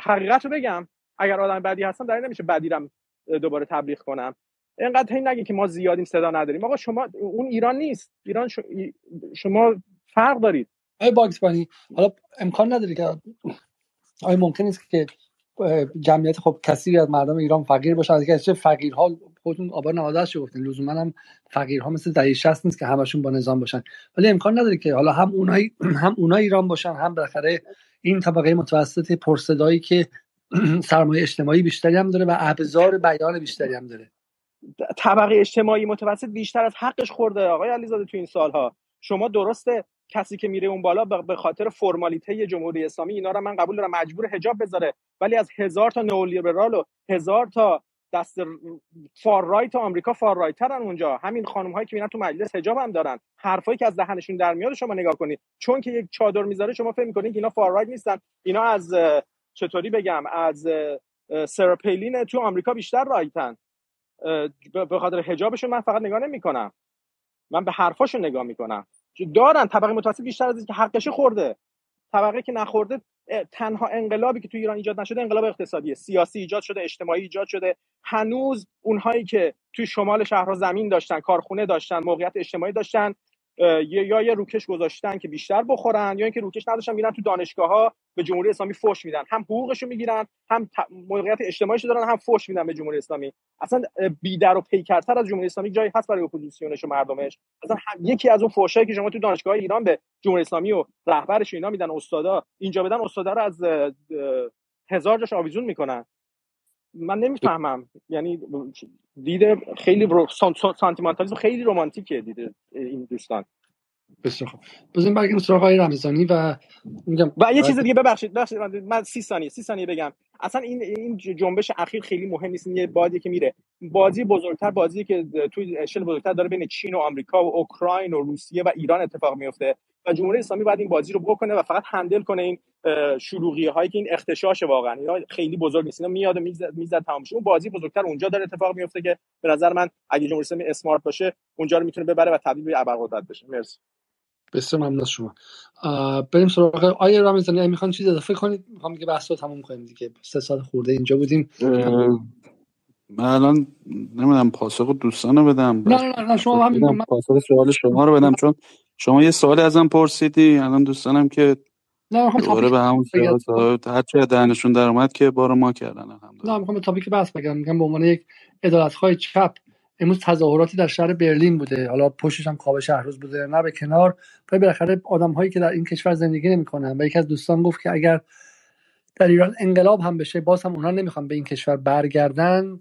حقیقت رو بگم. اگر آدم بدی هستم در نمیشه بدیرم دوباره تبلیغ کنم. اینقدر این نگین که ما زیادیم صدا نداریم. آقا شما اون ایران نیست. ایران شما فرق دارید. آیا باکس بانی حالا امکان نداری که آیا ممکن نیست که جمعیت خب کسی از مردم ایران فقیر باشن؟ از که فقیرها خودتون آبان 98 گفتین. لزوما هم فقیرها مثل دهه 60 نیست که همشون با نظام باشن. ولی امکان نداره که حالا هم اونایی هم اونای ایران باشن هم بالاخره این طبقه متوسط پرصدایی که سرمایه اجتماعی بیشتری هم داره و ابزار بیان بیشتری هم داره. طبقه اجتماعی متوسط بیشتر از حقش خورده آقای علیزاده تو این سالها. شما درسته کسی که میره اون بالا به خاطر فرمالیته جمهوری اسلامی اینا رو من قبول دارم مجبور حجاب بذاره. ولی از هزار تا نئولیبرال و هزار تا دست far right آمریکا far right ترن اونجا. همین خانم هایی که میرن تو مجلس حجاب هم دارن. حرفایی که از دهنشون در میاد شما نگاه کنید. چون که یک چادر می‌ذاره شما فکر می‌کنید اینا far right نیستن. اینا از چطوری بگم از سراپیلین تو آمریکا بیشتر رایتن. به خاطر حجابشون من فقط نگاه نمی‌کنم. من به حرفاشون نگاه می‌کنم. دارن طبقه متوسط بیشتر از که حقش خورده. طبقه که نخورده تنها انقلابی که تو ایران ایجاد نشده انقلاب اقتصادی سیاسی ایجاد شده اجتماعی ایجاد شده. هنوز اونهایی که توی شمال شهرها زمین داشتن کارخونه داشتن موقعیت اجتماعی داشتن یا یه روکش گذاشتن که بیشتر بخورن یا اینکه روکش نداشتن میرن تو دانشگاه ها به جمهوری اسلامی فوش میدن. هم حقوقشو می‌گیرن هم موقعیت اجتماعیشو دارن هم فوش میدن به جمهوری اسلامی. اصلا بی در و پیکرتر از جمهوری اسلامی جایی هست برای اپوزیسیونش و مردمش. اصلا یکی از اون فوشایی که شما تو دانشگاه ایران به جمهوری اسلامی و رهبرش اینا میدن استادا اینجا بدن استادا رو از هزار جاش آویزون می‌کنن. من نمی‌فهمم. یعنی دیده خیلی رو... سانتیمانتالیسم خیلی رمانتیکه دیده این دوستان. بسیار خوب. بزنیم برگردیم سراغ آقای رمضانی و میگم و یه چیز دیگه ببخشید ببخشید من 30 ثانیه 30 ثانیه بگم. اصلا این این جنبش اخیر خیلی مهم نیست. یه بادی که میره. بازی بزرگتر بازی که توی اشل بزرگتر داره بین چین و آمریکا و اوکراین و روسیه و ایران اتفاق میفته و جمهوری اسلامی باید این بازی رو بکنه و فقط هندل کنه این شلوغی هایی که این اختشاش واقعا. اینا خیلی بزرگ نیست. اینا میاد و می‌زد تمام اون بازی بزرگتر اونجا داره اتفاق میفته که به نظر من اگه جمهوری اسلامی اسمارت باشه اونجا رو می‌تونه ببره و تبدیل به ابرقدرت بشه. مرسی. بسیار ممنون شما. بریم سراغ آیه رمضانی اگه می‌خوان چیز اضافه کنید؟ می‌خوام دیگه بحث رو تموم کنیم دیگه. سه سال خورده اینجا بودیم. من الان نمی‌دونم پاسخ دوستان رو بدم. نه نه نه شما همین من... پاسخ سوال شما رو بدم. چون شما یه سوالی ازم پرسیدی. الان دوستانم که نه دوباره به همون سوال هر چه دهنشون در اومد که بار ما کردن نه می‌خوام تاپیک بحث بگم. میگم به عنوان یک عدالتخواه چپ امروز تظاهراتی در شهر برلین بوده. حالا پشتش هم کاوه شهروز بوده. نه به کنار. ولی بالاخره آدم هایی که در این کشور زندگی نمی‌کنن و یکی از دوستان گفت که اگر در ایران انقلاب هم بشه باز هم اونها نمی‌خوان به این کشور برگردن.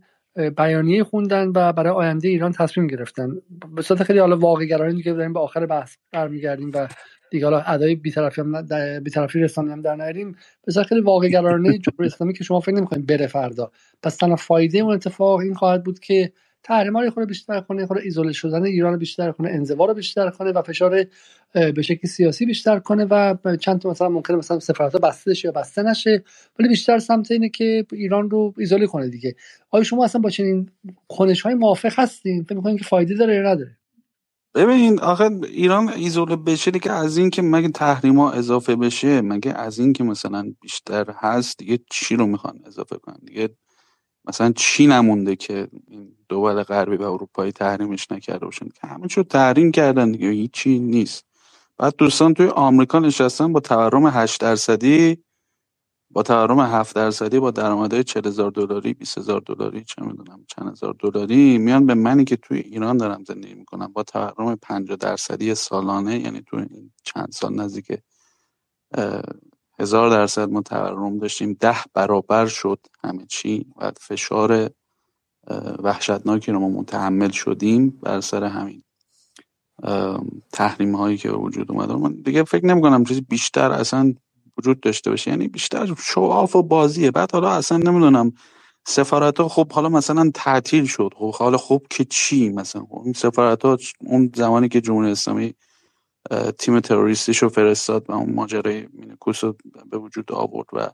بیانیه خوندن و برای آینده ایران تصمیم گرفتن. به صورت خیلی حالا واقع گرایانه که داریم به آخر بحث برمیگردیم و دیگه حالا ادای بی‌طرفی هم بی‌طرفی رسانه در نیاریم. بسیار خیلی واقع گرایانه جمهوری اسلامی که شما فکر نمی‌کنید بره فردا. پس تنها فایده اون اتفاق این خواهد بود که تحریم های خود بیشتر کنه خود ایزوله شدن ایران بیشتر کنه انزوا رو بیشتر کنه و فشار به شکل سیاسی بیشتر کنه و چند تا مثلا ممکنه مثلا سفارت بسته شه یا بسته نشه ولی بیشتر سمت اینه که ایران رو ایزوله کنه دیگه. آیا شما اصلا با چنین کنش های موافق هستین؟ فکر می‌کنین که فایده داره یا نداره؟ ببین آخه ایران ایزوله بشه دیگه از این که مگه تحریما اضافه بشه مگه از این که مثلا بیشتر هست دیگه چی رو می‌خوان اضافه کنن؟ دیگه مثلا چی نمونده که این دول غربی و اروپایی تحریمش نکرده باشن؟ که چون تحریم کردن دیگه هیچی نیست. بعد دوستان توی آمریکا نشستن با تورم 8 درصدی با تورم 7 درصدی با درآمدهای 40 هزار دلاری 20 هزار دلاری چه می‌دونم چند هزار دلاری میان به منی که توی ایران دارم زندگی می‌کنم. با تورم 50 درصدی سالانه یعنی توی چند سال نزدیک هزار درصد ما تورم داشتیم. ده برابر شد همه چی و فشار وحشتناکی رو ما متحمل شدیم بر سر همین تحریم هایی که وجود اومده. من دیگه فکر نمی کنم چیزی بیشتر اصلا وجود داشته باشه. یعنی بیشتر شواف و بازیه. بعد حالا اصلا نمی‌دونم سفارت ها خب حالا مثلا تعطیل شد. خب حالا خوب که چی مثلا؟ خب این سفارت ها اون زمانی که جمهوری اسلامی تیم تروریستیشو فرستاد و اون ماجرای مینکوس رو به وجود آورد و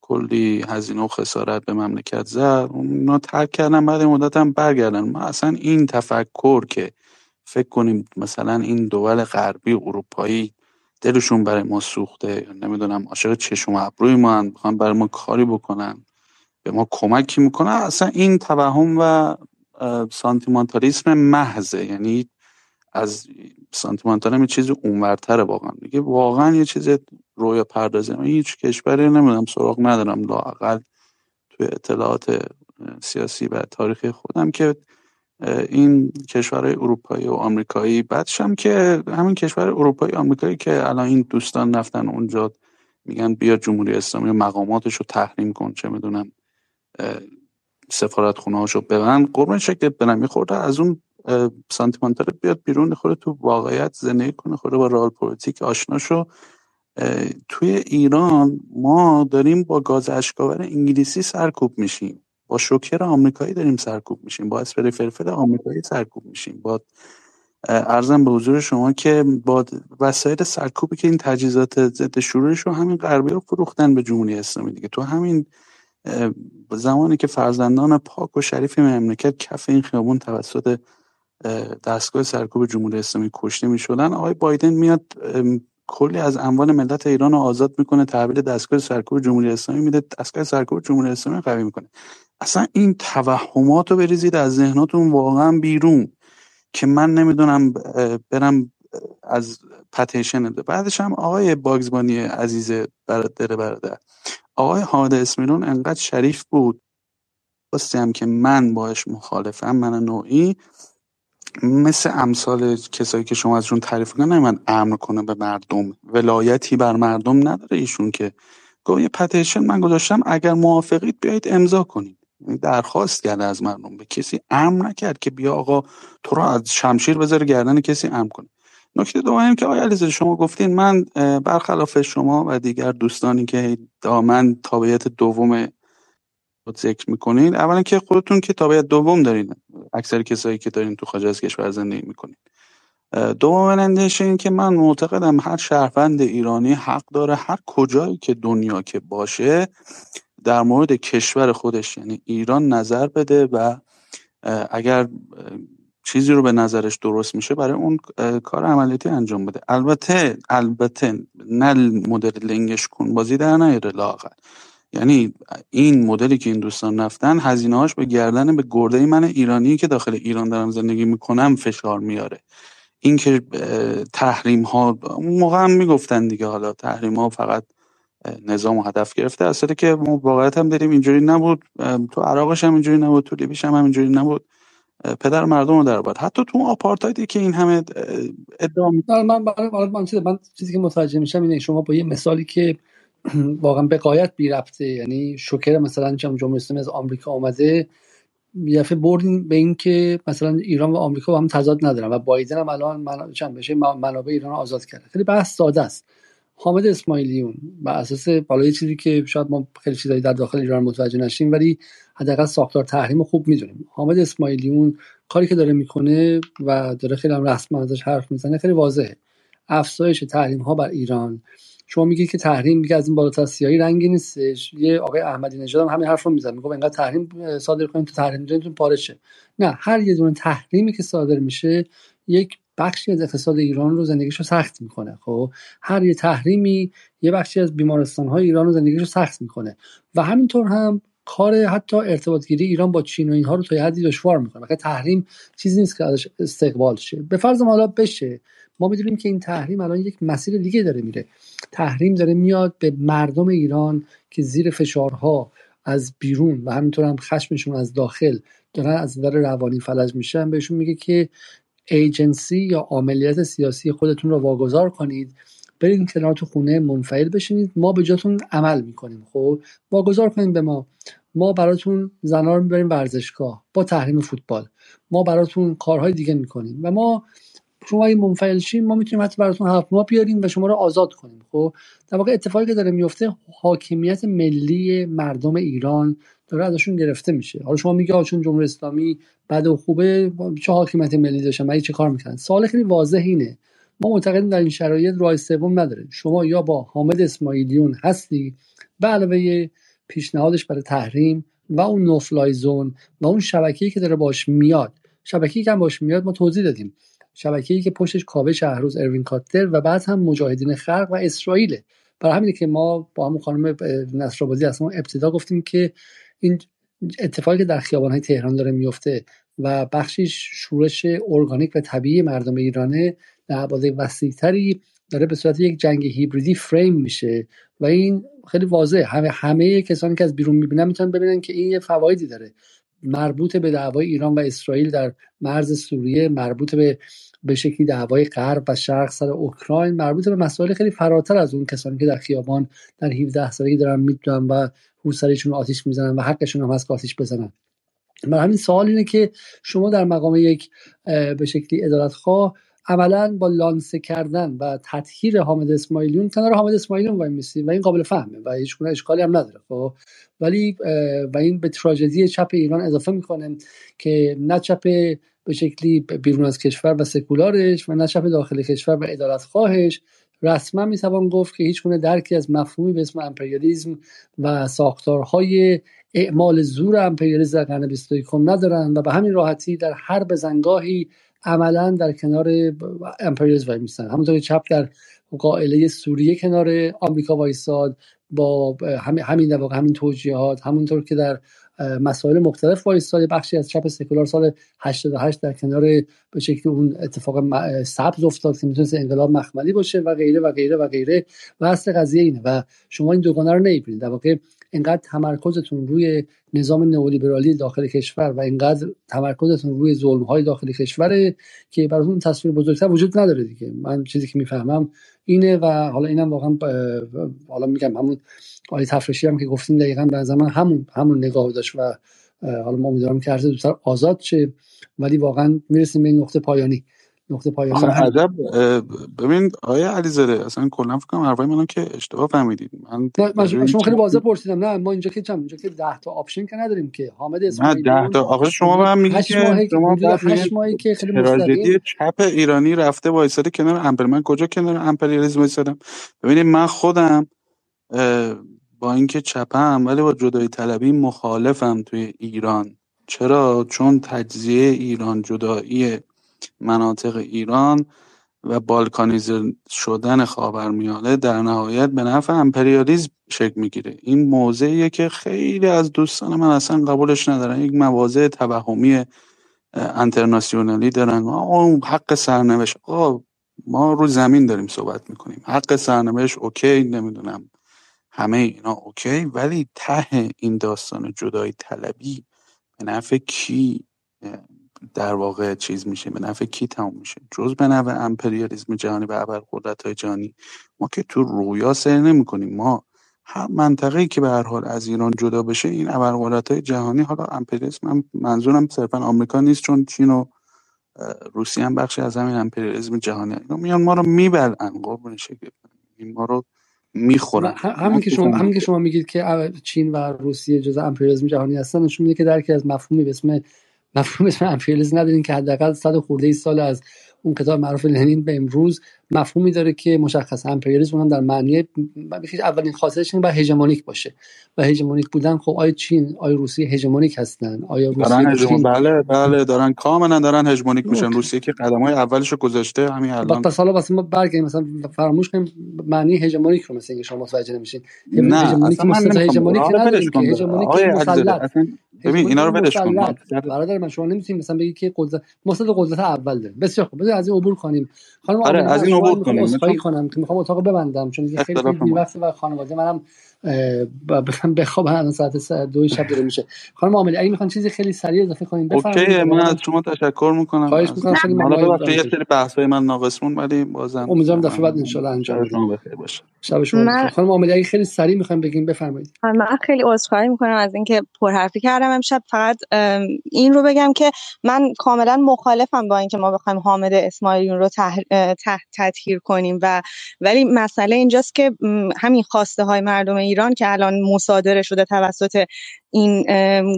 کلی هزینه و خسارت به مملکت زد. اونا ترک کردن بعد مدت هم برگردن. ما اصلا این تفکر که فکر کنیم مثلا این دول غربی اروپایی دلشون برای ما سوخته نمی‌دونم عاشق چشم ابروی ما می‌خوان برای ما کاری بکنن به ما کمکی می‌کنن اصلا این توهم و سانتیمانتالیسم محضه. یعنی از سانتیمانتال یه چیزی اونورتره واقعا. دیگه واقعا یه چیز رویا پردازه من هیچ کشوری نمی‌دونم سراغ ندارم. لاقل توی اطلاعات سیاسی و تاریخی خودم که این کشورهای اروپایی و آمریکایی بعدش که همین کشور اروپایی آمریکایی که الان این دوستان رفتن اونجا میگن بیا جمهوری اسلامی مقاماتش رو تحریم کن چه می‌دونم سفارت خونه هاشو ببند. قربان شکلت برم. یه خورده از اون سانتیمانتال بیاد بیرون خب تو واقعیت زندگی کنه خود با رال پلیتیک آشنا شو توی ایران ما داریم با گاز اشک‌آور انگلیسی سرکوب میشیم. با شوکر آمریکایی داریم سرکوب میشیم. با اسپری فلفل آمریکایی سرکوب میشیم. با ارزم به حضور شما که با وسایل سرکوبی که این تجهیزات ضد شورش رو همین غربی رو فروختن به جمهوری اسلامی دیگه. تو همین زمانی که فرزندان پاک و شریف مملکت کف این خیابون توسط دستگاه سرکوب جمهوری اسلامی کشته می‌شدن. آقای بایدن میاد کلی از اموال ملت ایران رو آزاد می‌کنه تحویل دستگاه سرکوب جمهوری اسلامی میده دستگاه سرکوب جمهوری اسلامی قوی می‌کنه. اصلا این توهمات رو بریزید از ذهناتون واقعا بیرون که من نمی‌دونم برم از پتیشن بعدش هم آقای باگزبانی عزیز برادر برادر. آقای حامد اسمیرون انقدر شریف بود. هم که من باش مخالفم من نوعی مثل امثال کسایی که شما ازشون تعریف کنن نمیدن امر کنه به مردم. ولایتی بر مردم نداره ایشون که. گفت یه پتیشن من گذاشتم اگر موافقید بیایید امضا کنید. یعنی درخواست کرده از مردم به کسی امر نکرد که بیا آقا تو رو از شمشیر بذاره گردن کسی امر کنه. نکته دوم که آقای علیزاده شما گفتین من برخلاف شما و دیگر دوستانی که دامن تابعیت دوم ذکر می‌کنین. اولا که خودتون که تابعیت دوم دارین. اکثر کسایی که دارین تو خارج از کشور زندگی می‌کنین. دوم اندیش این که من معتقدم هر شهروند ایرانی حق داره هر کجایی که دنیا که باشه در مورد کشور خودش یعنی ایران نظر بده و اگر چیزی رو به نظرش درست میشه برای اون کار عملیاتی انجام بده. البته البته نه مدل لنگش کن بازی در نیاره لاغر یعنی این مدلی که این دوستان رفتن هزینه هاش به گردن به گرده من ایرانی که داخل ایران دارم زندگی می‌کنم فشار میاره. این که تحریم ها موقع هم می‌گفتن دیگه حالا تحریم ها فقط نظام و هدف گرفته اصلا که ما واقعیت هم داریم اینجوری نبود. تو عراقش هم اینجوری نبود تو لیبیش هم, اینجوری نبود. پدر مردم رو در باید حتی تو آپارتایدی که این همه ادعا من من من چیزی که متوجه میشم اینه شما با یه مثالی که واقعا به قایت بی رفته یعنی شوکر مثلا جمهوری اسلامی از آمریکا آمده یه بردیم به این که مثلا ایران و آمریکا با هم تضاد ندارن و بایدن هم الان من... چند بشه منابع ایران رو آزاد کرده. خیلی بحث ساده است. حامد اسماعیلیون بر اساس بالای چیزی که شاید ما خیلی چیزایی در داخل ایران متوجه نشیم ولی حداقل ساختار تحریم خوب می‌دونیم. حامد اسماعیلیون کاری که داره می‌کنه و داره خیلی هم رسما ازش حرف می‌زنه خیلی واضحه. افزایش تحریم ها بر ایران شما میگید که تحریم میگه از این بالاتر سیاهی رنگی نیستش یه آقای احمدی نژاد هم همین حرف رو می‌زنه میگه انقدر تحریم صادر کنید تو تحریم جنتون پارشه نه هر یه دونه تحریمی که صادر میشه یک بخشی از اقتصاد ایران رو زندگیش رو سخت می‌کنه خب؟ هر یه تحریمی یه بخشی از بیمارستان های ایران رو زندگیش رو سخت می‌کنه. و همینطور هم کار حتی ارتباط گیری ایران با چین و اینها رو تا حدی دشوار می‌کنه. تحریم چیزی نیست که ازش استقبال شه؟ به فرض حالا بشه. ما می‌دونیم که این تحریم الان یک مسیر دیگه داره میره. تحریم داره میاد به مردم ایران که زیر فشارها از بیرون و همینطور هم خشمشون از داخل دارن از نظر روانی فلج میشن بهشون میگه که ایجنسی یا عملیات سیاسی خودتون رو واگذار کنید برید کنار تو خونه منفعل بشینید ما به جاتون عمل می‌کنیم. خب واگذار کنید به ما. ما براتون زنا رو می‌بریم ورزشگاه با تحریم فوتبال. ما براتون کارهای دیگه می‌کنیم و ما شما این منفعل شین ما می‌تونیم حتی براتون هفت ماه بیاریم و شما رو آزاد کنیم. خب؟ در واقع اتفاقی که داره میفته حاکمیت ملی مردم ایران داره ازشون گرفته میشه. حالا شما میگه چون جمهوری اسلامی بد و خوبه چه حاکمیت ملی داشتن؟ ولی چه کار می‌کنن سوال خیلی واضح اینه. ما معتقدیم در این شرایط راه سوم نداره. شما یا با حامد اسماعیلیون هستی به علاوه پیشنهادش برای تحریم و اون نوفلای زون و اون شبکه‌ای که داره باش میاد شبکه‌ای که باش میاد ما توضیح دادیم. شبکه‌ای که پشتش کاوه شهروز اروین کاتر و بعد هم مجاهدین خلق و اسرائیل برای همینه که ما با همون خانم نصرآبادی اصلا ابتدا گفتیم که این اتفاقی که در های تهران داره میفته و بخشیش شورش ارگانیک و طبیعی مردم ایرانه در ابعاد وسیعتری داره به صورت یک جنگ هیبریدی فریم میشه و این خیلی واضحه. همه همه کسانی که از بیرون می‌بینن می‌تونن ببینن که این یه فوایدی داره. مربوط به دعوای ایران و اسرائیل در مرز سوریه مربوط به به شکلی دعوای غرب و شرق سر اوکراین مربوط به مسائل خیلی فراتر از اون کسانی که در خیابان در 17 سالگی دارن می‌دونن و روسریشون آتیش می‌زنن و حقشون هم هست آتیش بزنن. برای همین سوال اینه که شما در مقام یک به شکلی ادالتخواه عملا با لانسه کردن و تطهیر حامد اسماعیلیون کنار حامد اسماعیلیون وای میسی و این قابل فهمه و هیچ گونه اشکالی هم نداره خب؟ ولی و این به تراژدی چپ ایران اضافه می‌کنه که نه چپ به شکلی بیرون از کشور و سکولارش و نه چپ داخل کشور و ادالت خواهش رسما می‌توان گفت که هیچ گونه درکی از مفهومی به اسم امپریالیزم و ساختارهای اعمال زور امپریالیزم در قرن 21 ندارن و به همین راحتی در هر بزنگاهی عملا در کنار امپریالیسم وای میستن همونطور چپ در قائله سوریه کنار آمریکا وایساد با همین در واقع همین توجیهات همونطور که در مسائل مختلف وایستاد. بخشی از چپ سکولار سال 88 در کنار به شکلی اون اتفاق سبز افتاد که می‌تونست انقلاب مخملی باشه و غیره و غیره و غیره و اصل قضیه اینه. و شما این دوگانه رو نمی‌بینید. در واقع اینقدر تمرکزتون روی نظام نئولیبرالی داخل کشور و اینقدر تمرکزتون روی ظلم های داخل کشور که براتون تصویر بزرگتر وجود نداره دیگه. من چیزی که می‌فهمم اینه و حالا اینم واقعا حالا میگم همون آیه تفرشی هم که گفتیم دقیقا به من همون همون نگاه داشت و حالا ما امیدوارم که ارزه دوستر آزاد شه ولی واقعا می‌رسیم به این نقطه پایانی. نقطه پایانی عجب ببین آیا علیزاده اصلا کلا فکر کنم حرفای منم که اشتباه فهمیدید. من من شما خیلی واضح پرسیدم. نه ما اینجا که چم اینجا که 10 تا آپشن که نداریم که. حامد اسماعیلی نه 10 تا آخه شما به من میگید که شما 8 ماهی که خیلی مستقیم. چپ ایرانی رفته وایساده کنار امپر من کجا کنار امپریالیسم وایسادم؟ ببینید من خودم با اینکه چپم ولی با جدایی طلبی مخالفم توی ایران. چرا؟ چون تجزیه ایران جدایی مناطق ایران و بالکانیزه شدن خاورمیانه در نهایت به نفع امپریالیزم شکل می‌گیره. این موضعیه که خیلی از دوستان من اصلا قبولش ندارن. یک مواضع توهمی انترناسیونالی دارن. اون حق سرنوشت. ما رو زمین داریم صحبت می‌کنیم. حق سرنوشت okay نمی‌دونم. همه اینا okay ولی ته این داستان جدایی طلبی به نفع کی؟ در واقع چیز میشه به نفع کی تموم میشه. جز به نفع امپریالیزم جهانی و ابر قدرت های جهانی. ما که تو رویا سر نمی کنیم ما هر منطقه‌ای که به هر حال از ایران جدا بشه این ابرقدرت‌های جهانی حالا امپریالیسم من منظورم صرفا آمریکا نیست چون چین و روسیه هم بخشی از همین امپریالیسم جهانی اینا میان ما رو میبلن قربون شکل ما رو می‌خورن. همین که شما همین که شما میگید که چین و روسیه جزء امپریالیسم جهانی هستن نشون میده که درکی از مفهومی به اسم مفهوم اسم امپریالیسم ندارین که حداقل صد خورده ای سال از اون کتاب معروف لنین به امروز مفهومی داره که مشخص امپریالیسم هم در معنی اولین خاصیتش اینه هژمونیک باشه. و هژمونیک بودن. خب آیا چین آیا روسیه هژمونیک هستن؟ آیا روسیه دارن هجمون... بله بله دارن. کاملا دارن هژمونیک میشن. روسیه که های اولش رو گذاشته همین الان. پس حالا واسه ما برگردیم. مثلا فراموش کنیم معنی هژمونیک رو مثلا شما متوجه نمیشین. نه هژمونیک مثلا هژمونیک نداریم که هژمونیک مسلط. ببین اینا رو ولش کن. برادر من شما نمی‌تونید مثلا بگی که قدرت مسلط قدرت اول داره بسیار خوب. از این عبور کنیم. خانم آره از این عبور کنیم. اسخای کنم که می‌خوام اتاق ببندم چون خیلی دیر وقت و خانواده منم بخوام بخوابم الان ساعت دو شب داره میشه. خانم عاملی اگه می‌خوان چیزی خیلی سریع اضافه کنیم بفرمایید. اوکی من از شما تشکر می‌کنم. خواهش می‌کنم خیلی حالا ببخشید یه سری بحثای من ناقص مون ولی بازم امیدوارم دفعه بعد ان شاء الله انجام باشه. شب شما من... خانم عاملی اگه خیلی سریع می‌خوایم بگیم بفرمایید. من خیلی عذرخواهی می‌کنم از اینکه پرحرفی کردم امشب. فقط این رو بگم که من کاملا مخالفم با اینکه ما بخوایم حامد اسماعیلیون رو تطهیر کنیم و ولی مسئله اینجاست که همین خواسته های مردم ایران که الان مصادره شده توسط این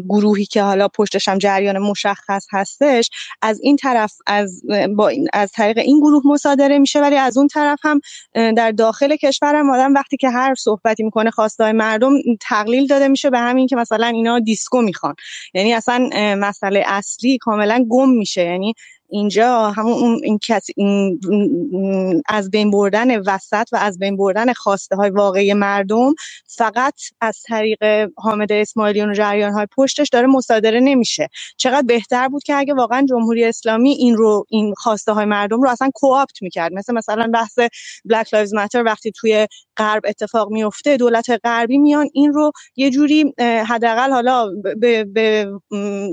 گروهی که حالا پشتش هم جریان مشخص هستش از این طرف از با این از طریق این گروه مصادره میشه ولی از اون طرف هم در داخل کشورم آدم وقتی که هر صحبتی می‌کنه خواستای مردم تقلیل داده میشه به همین که مثلا اینا دیسکو می‌خوان. یعنی اصلا مسئله اصلی کاملا گم میشه. یعنی اینجا همون اون این این از بین بردن وسط و از بین بردن خواسته های واقعی مردم فقط از طریق حامد اسماعیلیون و جریان های پشتش داره مصادره نمیشه. چقدر بهتر بود که اگه واقعا جمهوری اسلامی این رو این خواسته های مردم رو اصلا co-opt می‌کرد. مثل مثلا بحث Black Lives Matter وقتی توی غرب اتفاق میفته دولت غربی میان این رو یه جوری حداقل حالا به,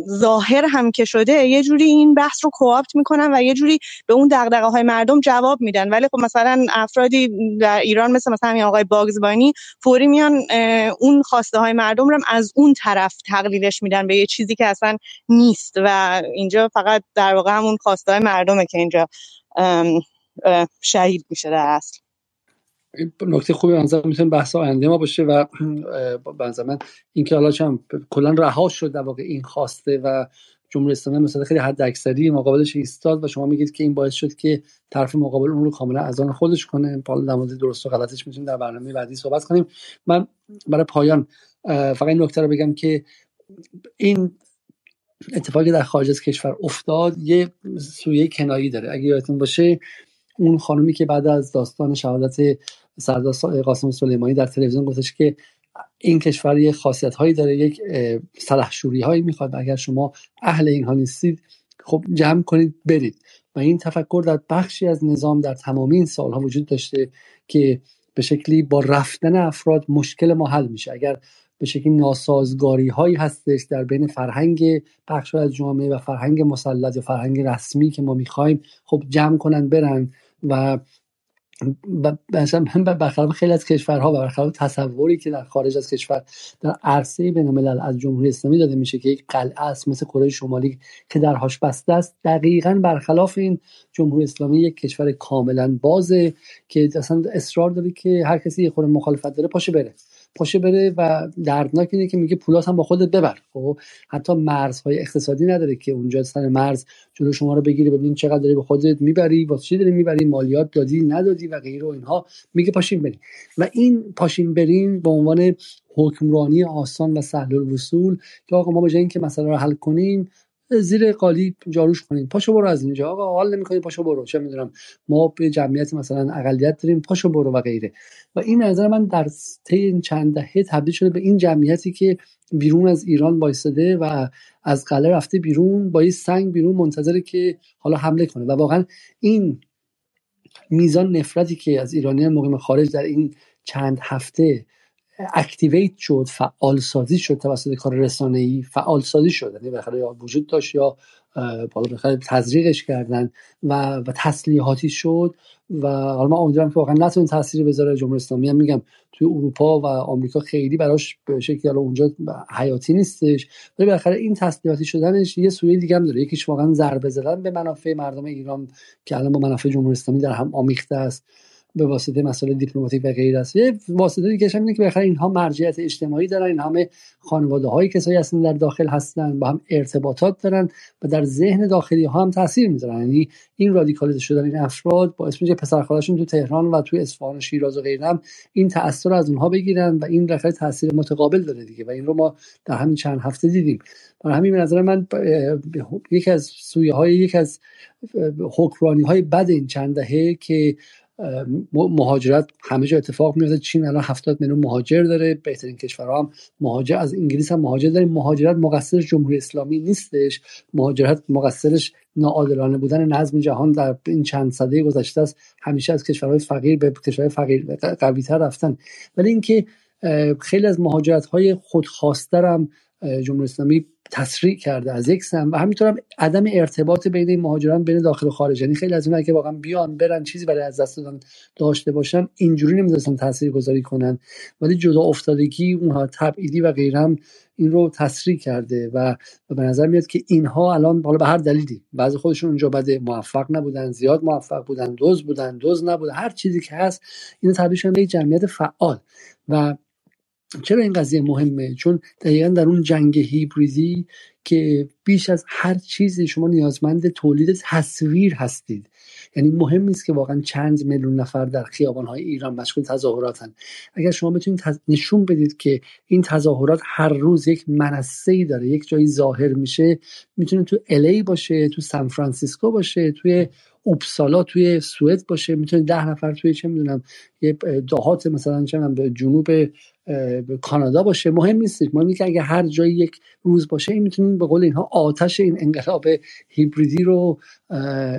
ظاهر هم که شده یه جوری این بحث رو کوآپت می‌کنن و یه جوری به اون دغدغه های مردم جواب میدن. ولی خب مثلا افرادی در ایران مثل مثلا همین آقای باگزبانی فوری میان اون خواسته های مردم رو از اون طرف تقلیلش میدن به یه چیزی که اصلا نیست و اینجا فقط در واقع همون خواسته های مردمه که اینجا شهید میشه در اصل. نکته خوبی نظر می‌تونه بحث آینده ما باشه و به من اینکه حالا چم کلا رها شد در واقع این خواسته و جمهوری اسلامی مثلا خیلی حد اکثری مقابلش ایستاد و شما میگید که این باعث شد که طرف مقابل اون رو کاملا از آن خودش کنه. حالا مورد درست و غلطش می‌تونیم در برنامه بعدی صحبت کنیم. من برای پایان فقط این نکته رو بگم که این اتفاقی در خارج از کشور افتاد یه سویه کنایی داره. اگه یادتون باشه اون خانومی که بعد از داستان شهادت سردار قاسم سلیمانی در تلویزیون گفتش که این کشور یه خاصیت هایی داره یک سلحشوری هایی می‌خواد اگر شما اهل اینها نیستید خب جمع کنید برید. و این تفکر در بخشی از نظام در تمام این سالها وجود داشته که به شکلی با رفتن افراد مشکل ما حل میشه. اگر به شکلی ناسازگاری هایی هستش در بین فرهنگ بخش از جامعه و فرهنگ مسلط و فرهنگ رسمی که ما می‌خوایم خب جمع کنن برن و مثلا برخلاف خیلی از کشورها و برخلاف تصوری که در خارج از کشور در عرصه بین الملل از جمهوری اسلامی داده میشه که یک قلعه است مثل کره شمالی که درهاش بسته است دقیقا برخلاف این جمهوری اسلامی یک کشور کاملا بازه که اصلا اصرار داره که هر کسی یه خورده مخالفت داره پاشه بره. پاشه بره و دردناک اینه که میگه پولات هم با خودت ببر. خب حتی مرزهای اقتصادی نداره که اونجا سر مرز جلو شما رو بگیری ببین چقدر داری به خودت می‌بری واسه چی داری می‌بری مالیات دادی ندادی و غیره و اینها. میگه پاشین بریم. و این پاشین بریم به عنوان حکمرانی آسان و سهل الوصول که آقا ما به اینکه مسئله رو حل کنیم زیر قالی جاروش کنیم. پاشو برو از اینجا. آقا حال نمی‌کنی؟ پاشو برو. چه می‌دونم. ما به جمعیت مثلا اقلیت داریم. پاشو برو و غیره. و این نظر من در طی چند دهه تبدیل شده به این جمعیتی که بیرون از ایران وایساده و از قلعه رفته بیرون با این سنگ بیرون منتظره که حالا حمله کنه. و واقعا این میزان نفرتی که از ایرانیان مقیم خارج در این چند هفته اکتیویت شد فعال سازی شد توسط کار رسانه ای فعال سازی شد یعنی بالاخره یا وجود داشت یا بالا تزریقش کردن و و تسلیحاتی شد و حالا من امیدوارم که واقعا نتونه تاثیر بذاره. جمهوری اسلامی هم میگم توی اروپا و آمریکا خیلی براش به شکلی اونجا حیاتی نیستش. ولی بالاخره این تسلیحاتی شدنش یه سویه دیگه هم داره. یکیش واقعا ضربه زدن به منافع مردم ایران که الان با منافع جمهوری اسلامی در هم آمیخته است. به واسطه مسائل دیپلماتیک و غیر است یه واسطه دیگه هم اینه که بخاطر اینها مرجعیت اجتماعی دارن این همه خانواده های کسایی هستن در داخل هستن با هم ارتباطات دارن و در ذهن داخلی ها هم تاثیر می‌ذارن. یعنی این رادیکالیزه شدن این افراد باعث میشه پسر خالشون تو تهران و تو اصفهان و شیراز و غیره این تاثیر از اونها بگیرن و این رخص تاثیر متقابل داره دیگه و این رو ما در همین چند هفته دیدیم. برای همین نظر من یکی از سویه های یک از حکمرانی های بد این چند دهه که مهاجرت همه جا اتفاق میفته چین الان 70 میلیون مهاجر داره. بهترین کشورها هم مهاجر از انگلیس هم مهاجر داره مهاجرت مقصرش جمهوری اسلامی نیستش. مهاجرت مقصرش ناعادلانه بودن نظم جهان در این چند سده گذشته است. همیشه از کشورهای فقیر به کشورهای فقیر قویتر رفتن. ولی اینکه خیلی از مهاجرت های خودخواسته هم جمهوری اسلامی تسریع کرده از یک سم و همینطور هم عدم ارتباط بین این مهاجران بین داخل و خارج. یعنی خیلی از اونها که واقعا بیان برن چیزی برای از دست دادن داشته باشن اینجوری نمی‌دونستن تاثیر گذاری کنن. ولی جدا افتادگی اونها تبعیدی و غیره هم این رو تسریع کرده و, به نظر میاد که اینها الان حالا به هر دلیلی بعضی خودشون اونجا بده موفق نبودن زیاد موفق بودن دوز بودن دوز نبودن هر چیزی که هست اینو تبدیل شدن به جمعیت فعال. و چرا این قضیه مهمه؟ چون دقیقا در اون جنگ هیبریدی که بیش از هر چیزی شما نیازمند تولید تصویر هستید. یعنی مهم نیست که واقعا چند میلیون نفر در های ایران مشغول تظاهراتن. اگر شما بتونید نشون بدید که این تظاهرات هر روز یک منصه ای داره یک جایی ظاهر میشه می‌تونه تو الی باشه تو سان فرانسیسکو باشه توی اوپسالا توی سوئد باشه. می‌تونه ده نفر توی چه می‌دونم یه دهات مثلا چه به جنوب کانادا باشه. مهم نیست. مهم که اگه هر جایی یک روز باشه این می‌تونیم به قول اینها آتش این انقلاب هیبریدی رو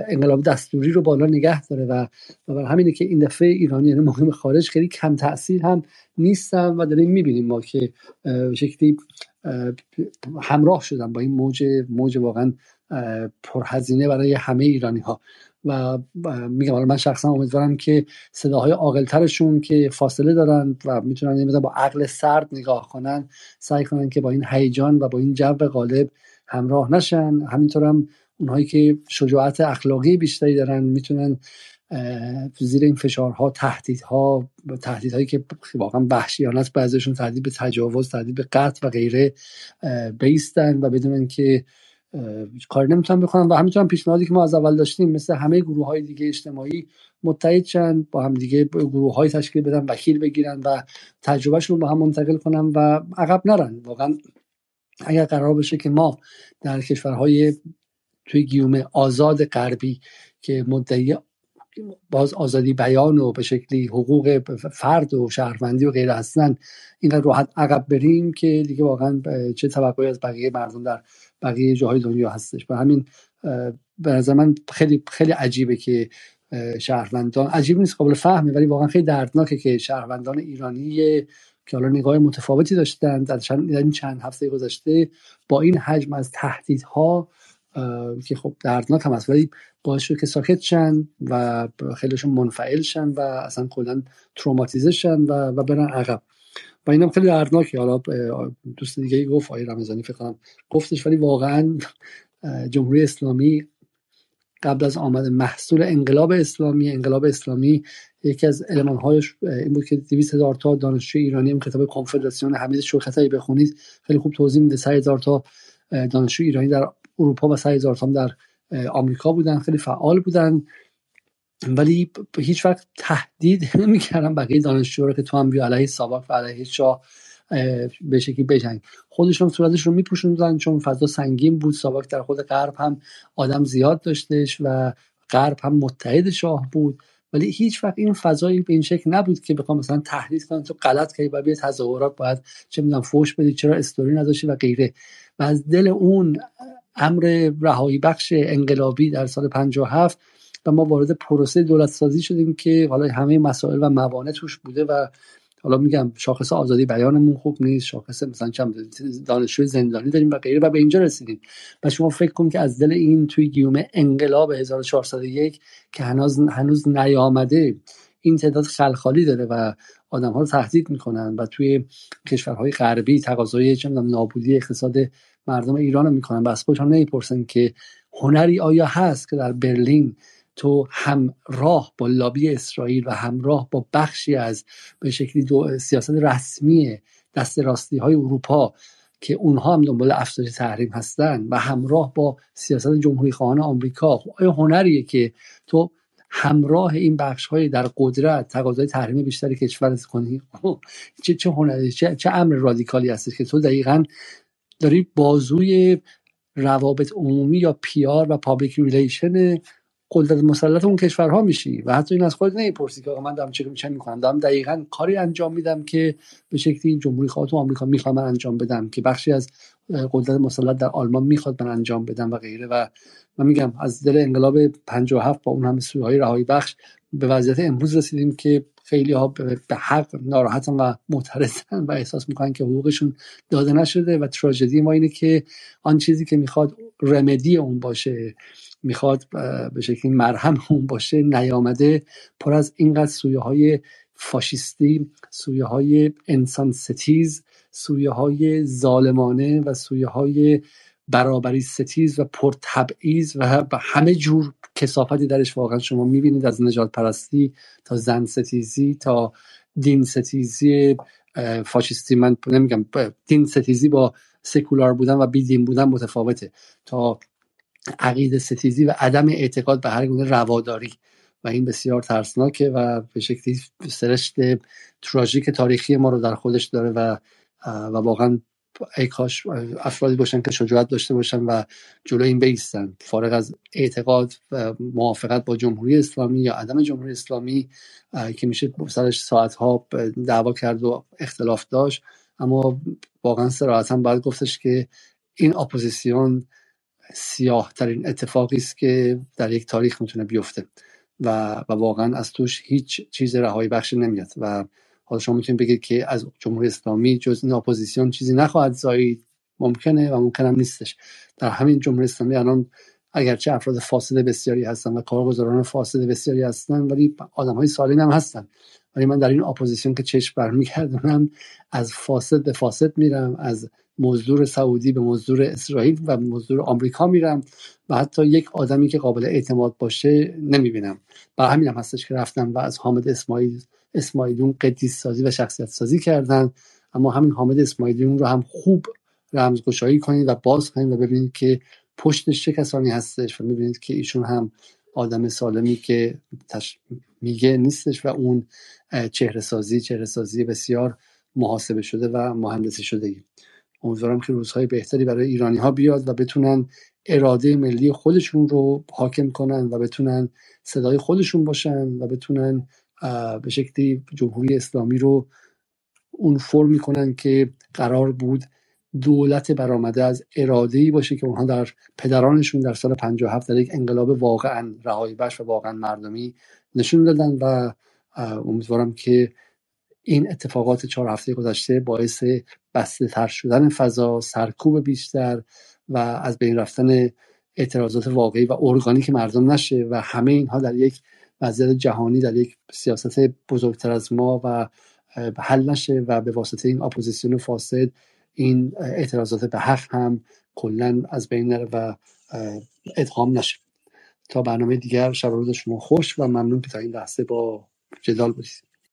انقلاب دستوری رو بالا نگه داره. و برای همینه که این دفعه ایرانی یعنی مهم خارج خیلی کم تاثیر هم نیستن و داریم می‌بینیم ما که شکلی همراه شدن با این موج موج واقعا پرهزینه برای همه ایرانی ها و میگم من شخصا امیدوارم که صداهای عاقلترشون که فاصله دارن و می‌تونن با عقل سرد نگاه کنن سعی کنن که با این هیجان و با این جو غالب همراه نشن. همینطور هم اونهایی که شجاعت اخلاقی بیشتری دارن می‌تونن زیر این فشارها تهدیدها تهدیدهایی که واقعا وحشیانه است بعضیشون تهدید به تجاوز تهدید به قتل و غیره بیستن و بدونن که کاری نمی‌تونم بکنم. و همینطور پیشنهادی که ما از اول داشتیم مثل همه گروه های دیگه اجتماعی متحد چند با هم دیگه گروه های تشکیل بدن وکیل بگیرن و تجربهشون رو با هم منتقل کنن و عقب نرن. واقعا اگر قرار بشه که ما در کشورهای توی گیوم آزاد غربی که مدعی باز آزادی بیان و به شکلی حقوق فرد و شهروندی و غیره هستن اینقدر راحت عقب بریم که دیگه واقعا چه توقعی از بقیه مردم در بقیه جاهای دنیا هستش. و همین به نظر من خیلی خیلی عجیبه که شهروندان عجیب نیست قابل فهمه ولی واقعا خیلی دردناکه که شهروندان ایرانی که حالا نگاه متفاوتی داشتن در چند, چند هفته گذشته با این حجم از تهدیدها که خب دردناک هم هست. ولی باعث شد که ساکت شن و خیلیشون منفعل شن و اصلا کلا تروماتیزه شن و, و برن عقب. و اینم خیلی دردناکه حالا دوست دیگه ای گفت آقای رمضانی فکر کنم گفتش ولی واقعا جمهوری اسلامی قبل از آمد محصول انقلاب اسلامی انقلاب اسلامی یکی از هایش این بود که 200 هزار تا دانشجو ایرانی هم کتاب کنفدراسیون حمید شوکتایی بخونید. خیلی خوب توضیح میده. 3 هزار تا دانشجو ایرانی در اروپا و 3 هزار تا در آمریکا بودن. خیلی فعال بودن. ولی هیچ وقت تهدید نمی‌کردن بقیه دانشجو رو که تو هم بیا علیه ساواک و علیه شاه به شکلی بجنگ. خودشون صورتش رو میپوشوندن چون فضا سنگین بود. ساواک در خود غرب هم آدم زیاد داشتش و غرب هم متحد شاه بود. ولی هیچ وقت این فضایی به این شکل نبود که بخوام مثلا تهدید کنن تو غلط کردی و بیا تظاهرات باید چه می‌دونم فوش بدی چرا استوری نداشتی و غیره. و از دل اون امر رهایی بخش انقلابی در سال 57 و ما وارد پروسه دولت سازی شدیم که حالا همه مسائل و موانع توش بوده و حالا میگم شاخص آزادی بیانمون خوب نیست شاخص مثلا چم دانشجوی زندانی داریم و غیره و به اینجا رسیدیم. و شما فکر کن که از دل این توی گیوم انقلاب 1401 که هنوز هنوز نیامده این تعداد خلخالی داره و آدم ها رو تهدید می‌کنن و توی کشورهای غربی تقاضای نابودی اقتصاد مردم ایران رو می‌کنن و از خودشان نمی‌پرسن که هنری آیا هست که در برلین تو همراه با لابی اسرائیل و همراه با بخشی از به شکلی دو سیاست رسمی دست راستی های اروپا که اونها هم دنبال افزایش تحریم هستن و همراه با سیاست جمهوری خواهان آمریکا. خب آیا هنریه که تو همراه این بخش های در قدرت تقاضای تحریم بیشتری کشور کنی خب، چه چه هنری چه, چه امر رادیکالی هستش که تو دقیقا داری بازوی روابط عمومی یا PR و public relation قدرت مسلط اون کشورها میشی و حتی این از خودت نمی‌پرسی که آقا من دارم چه چه می‌کنم. دارم دقیقا کاری انجام میدم که به شکلی جمهوری خواه تو آمریکا می‌خوام من انجام بدم که بخشی از قدرت مسلط در آلمان می‌خواد من انجام بدم و غیره. و من میگم از دل انقلاب 57 با اون همه سویه رهایی بخش به وضعیت امروز رسیدیم که خیلی ها به حق ناراحتن و معترضن و احساس می‌کنن که حقوقشون داده نشده و تراژدی ما اینه که آن چیزی که می‌خواد رمدی اون باشه. می‌خواد به شکلی مرهم اون باشه نیامده پر از اینقدر سویه های فاشیستی سویه های انسان ستیز سویه های ظالمانه و سویه های برابری ستیز و پرتبعیض و همه جور کسافتی درش واقعا شما می‌بینید از نجات پرستی تا زن ستیزی تا دین ستیزی فاشیستی. من نمیگم دین ستیزی با سکولار بودن و بی دین بودن متفاوته. تا عقیده ستیزی و عدم اعتقاد به هر گونه رواداری. و این بسیار ترسناکه و به شکلی سرشت تراژیک تاریخی ما رو در خودش داره و و واقعا ای کاش افرادی باشن که شجاعت داشته باشن و جلو این بیستن فارغ از اعتقاد و موافقت با جمهوری اسلامی یا عدم جمهوری اسلامی که میشه سرش ساعتها دعوا کرد و اختلاف داشت اما واقعا صراحتا باید گفتش که این اپوزیسیون سیاه ترین اتفاقی است که در یک تاریخ می‌تونه بیفته. و, و واقعا از توش هیچ چیز رهایی بخش نمیاد. و حالا شما می‌تونید بگید که از جمهوری اسلامی جز این اپوزیسیون چیزی نخواهد زایید ممکنه و ممکنه هم نیستش. در همین جمهوری اسلامی الان اگرچه افراد فاسد بسیاری هستن و کارگزاران فاسد بسیاری هستن ولی آدم های سالم هم هستن. ولی من در این اپوزیسیون که چشم برمیگردونم از فاسد به فاسد میرم از مزدور سعودی به مزدور اسرائیل و مزدور آمریکا میرم و حتی یک آدمی که قابل اعتماد باشه نمی‌بینم. برای همین هم هستش که رفتن و از حامد اسماعیل اسماعیلون قدیس سازی و شخصیت سازی کردن. اما همین حامد اسماعیلون رو هم خوب رمزگشایی کنید و باز کنید و ببینید که پشتش چه کسانی هستش و می‌بینید که ایشون هم آدم سالمی که میگه نیستش و اون چهره سازی چهره سازی بسیار محاسبه شده و مهندسی شده امیدوارم که روزهای بهتری برای ایرانی ها بیاد و بتونن اراده ملی خودشون رو حاکم کنن و بتونن صدای خودشون باشن و بتونن به شکلی جمهوری اسلامی رو اون فرم می‌کنن که قرار بود دولت برآمده از اراده ای باشه که اونها در پدرانشون در سال 57 در یک انقلاب واقعا رهایی بخش و واقعا مردمی نشون دادن و امیدوارم که این اتفاقات چهار هفته گذشته باعث بسته تر شدن فضا سرکوب بیشتر و از بین رفتن اعتراضات واقعی و ارگانیک مردم نشه و همه اینها در یک وضعیت جهانی در یک سیاست بزرگتر از ما و حل نشه و به واسطه این اپوزیسیون فاسد این اعتراضات به حق هم کلا از بین نره و ادغام نشه. تا برنامه دیگر شب روز شما خوش و ممنون که تا این لحظه با جدال بودید.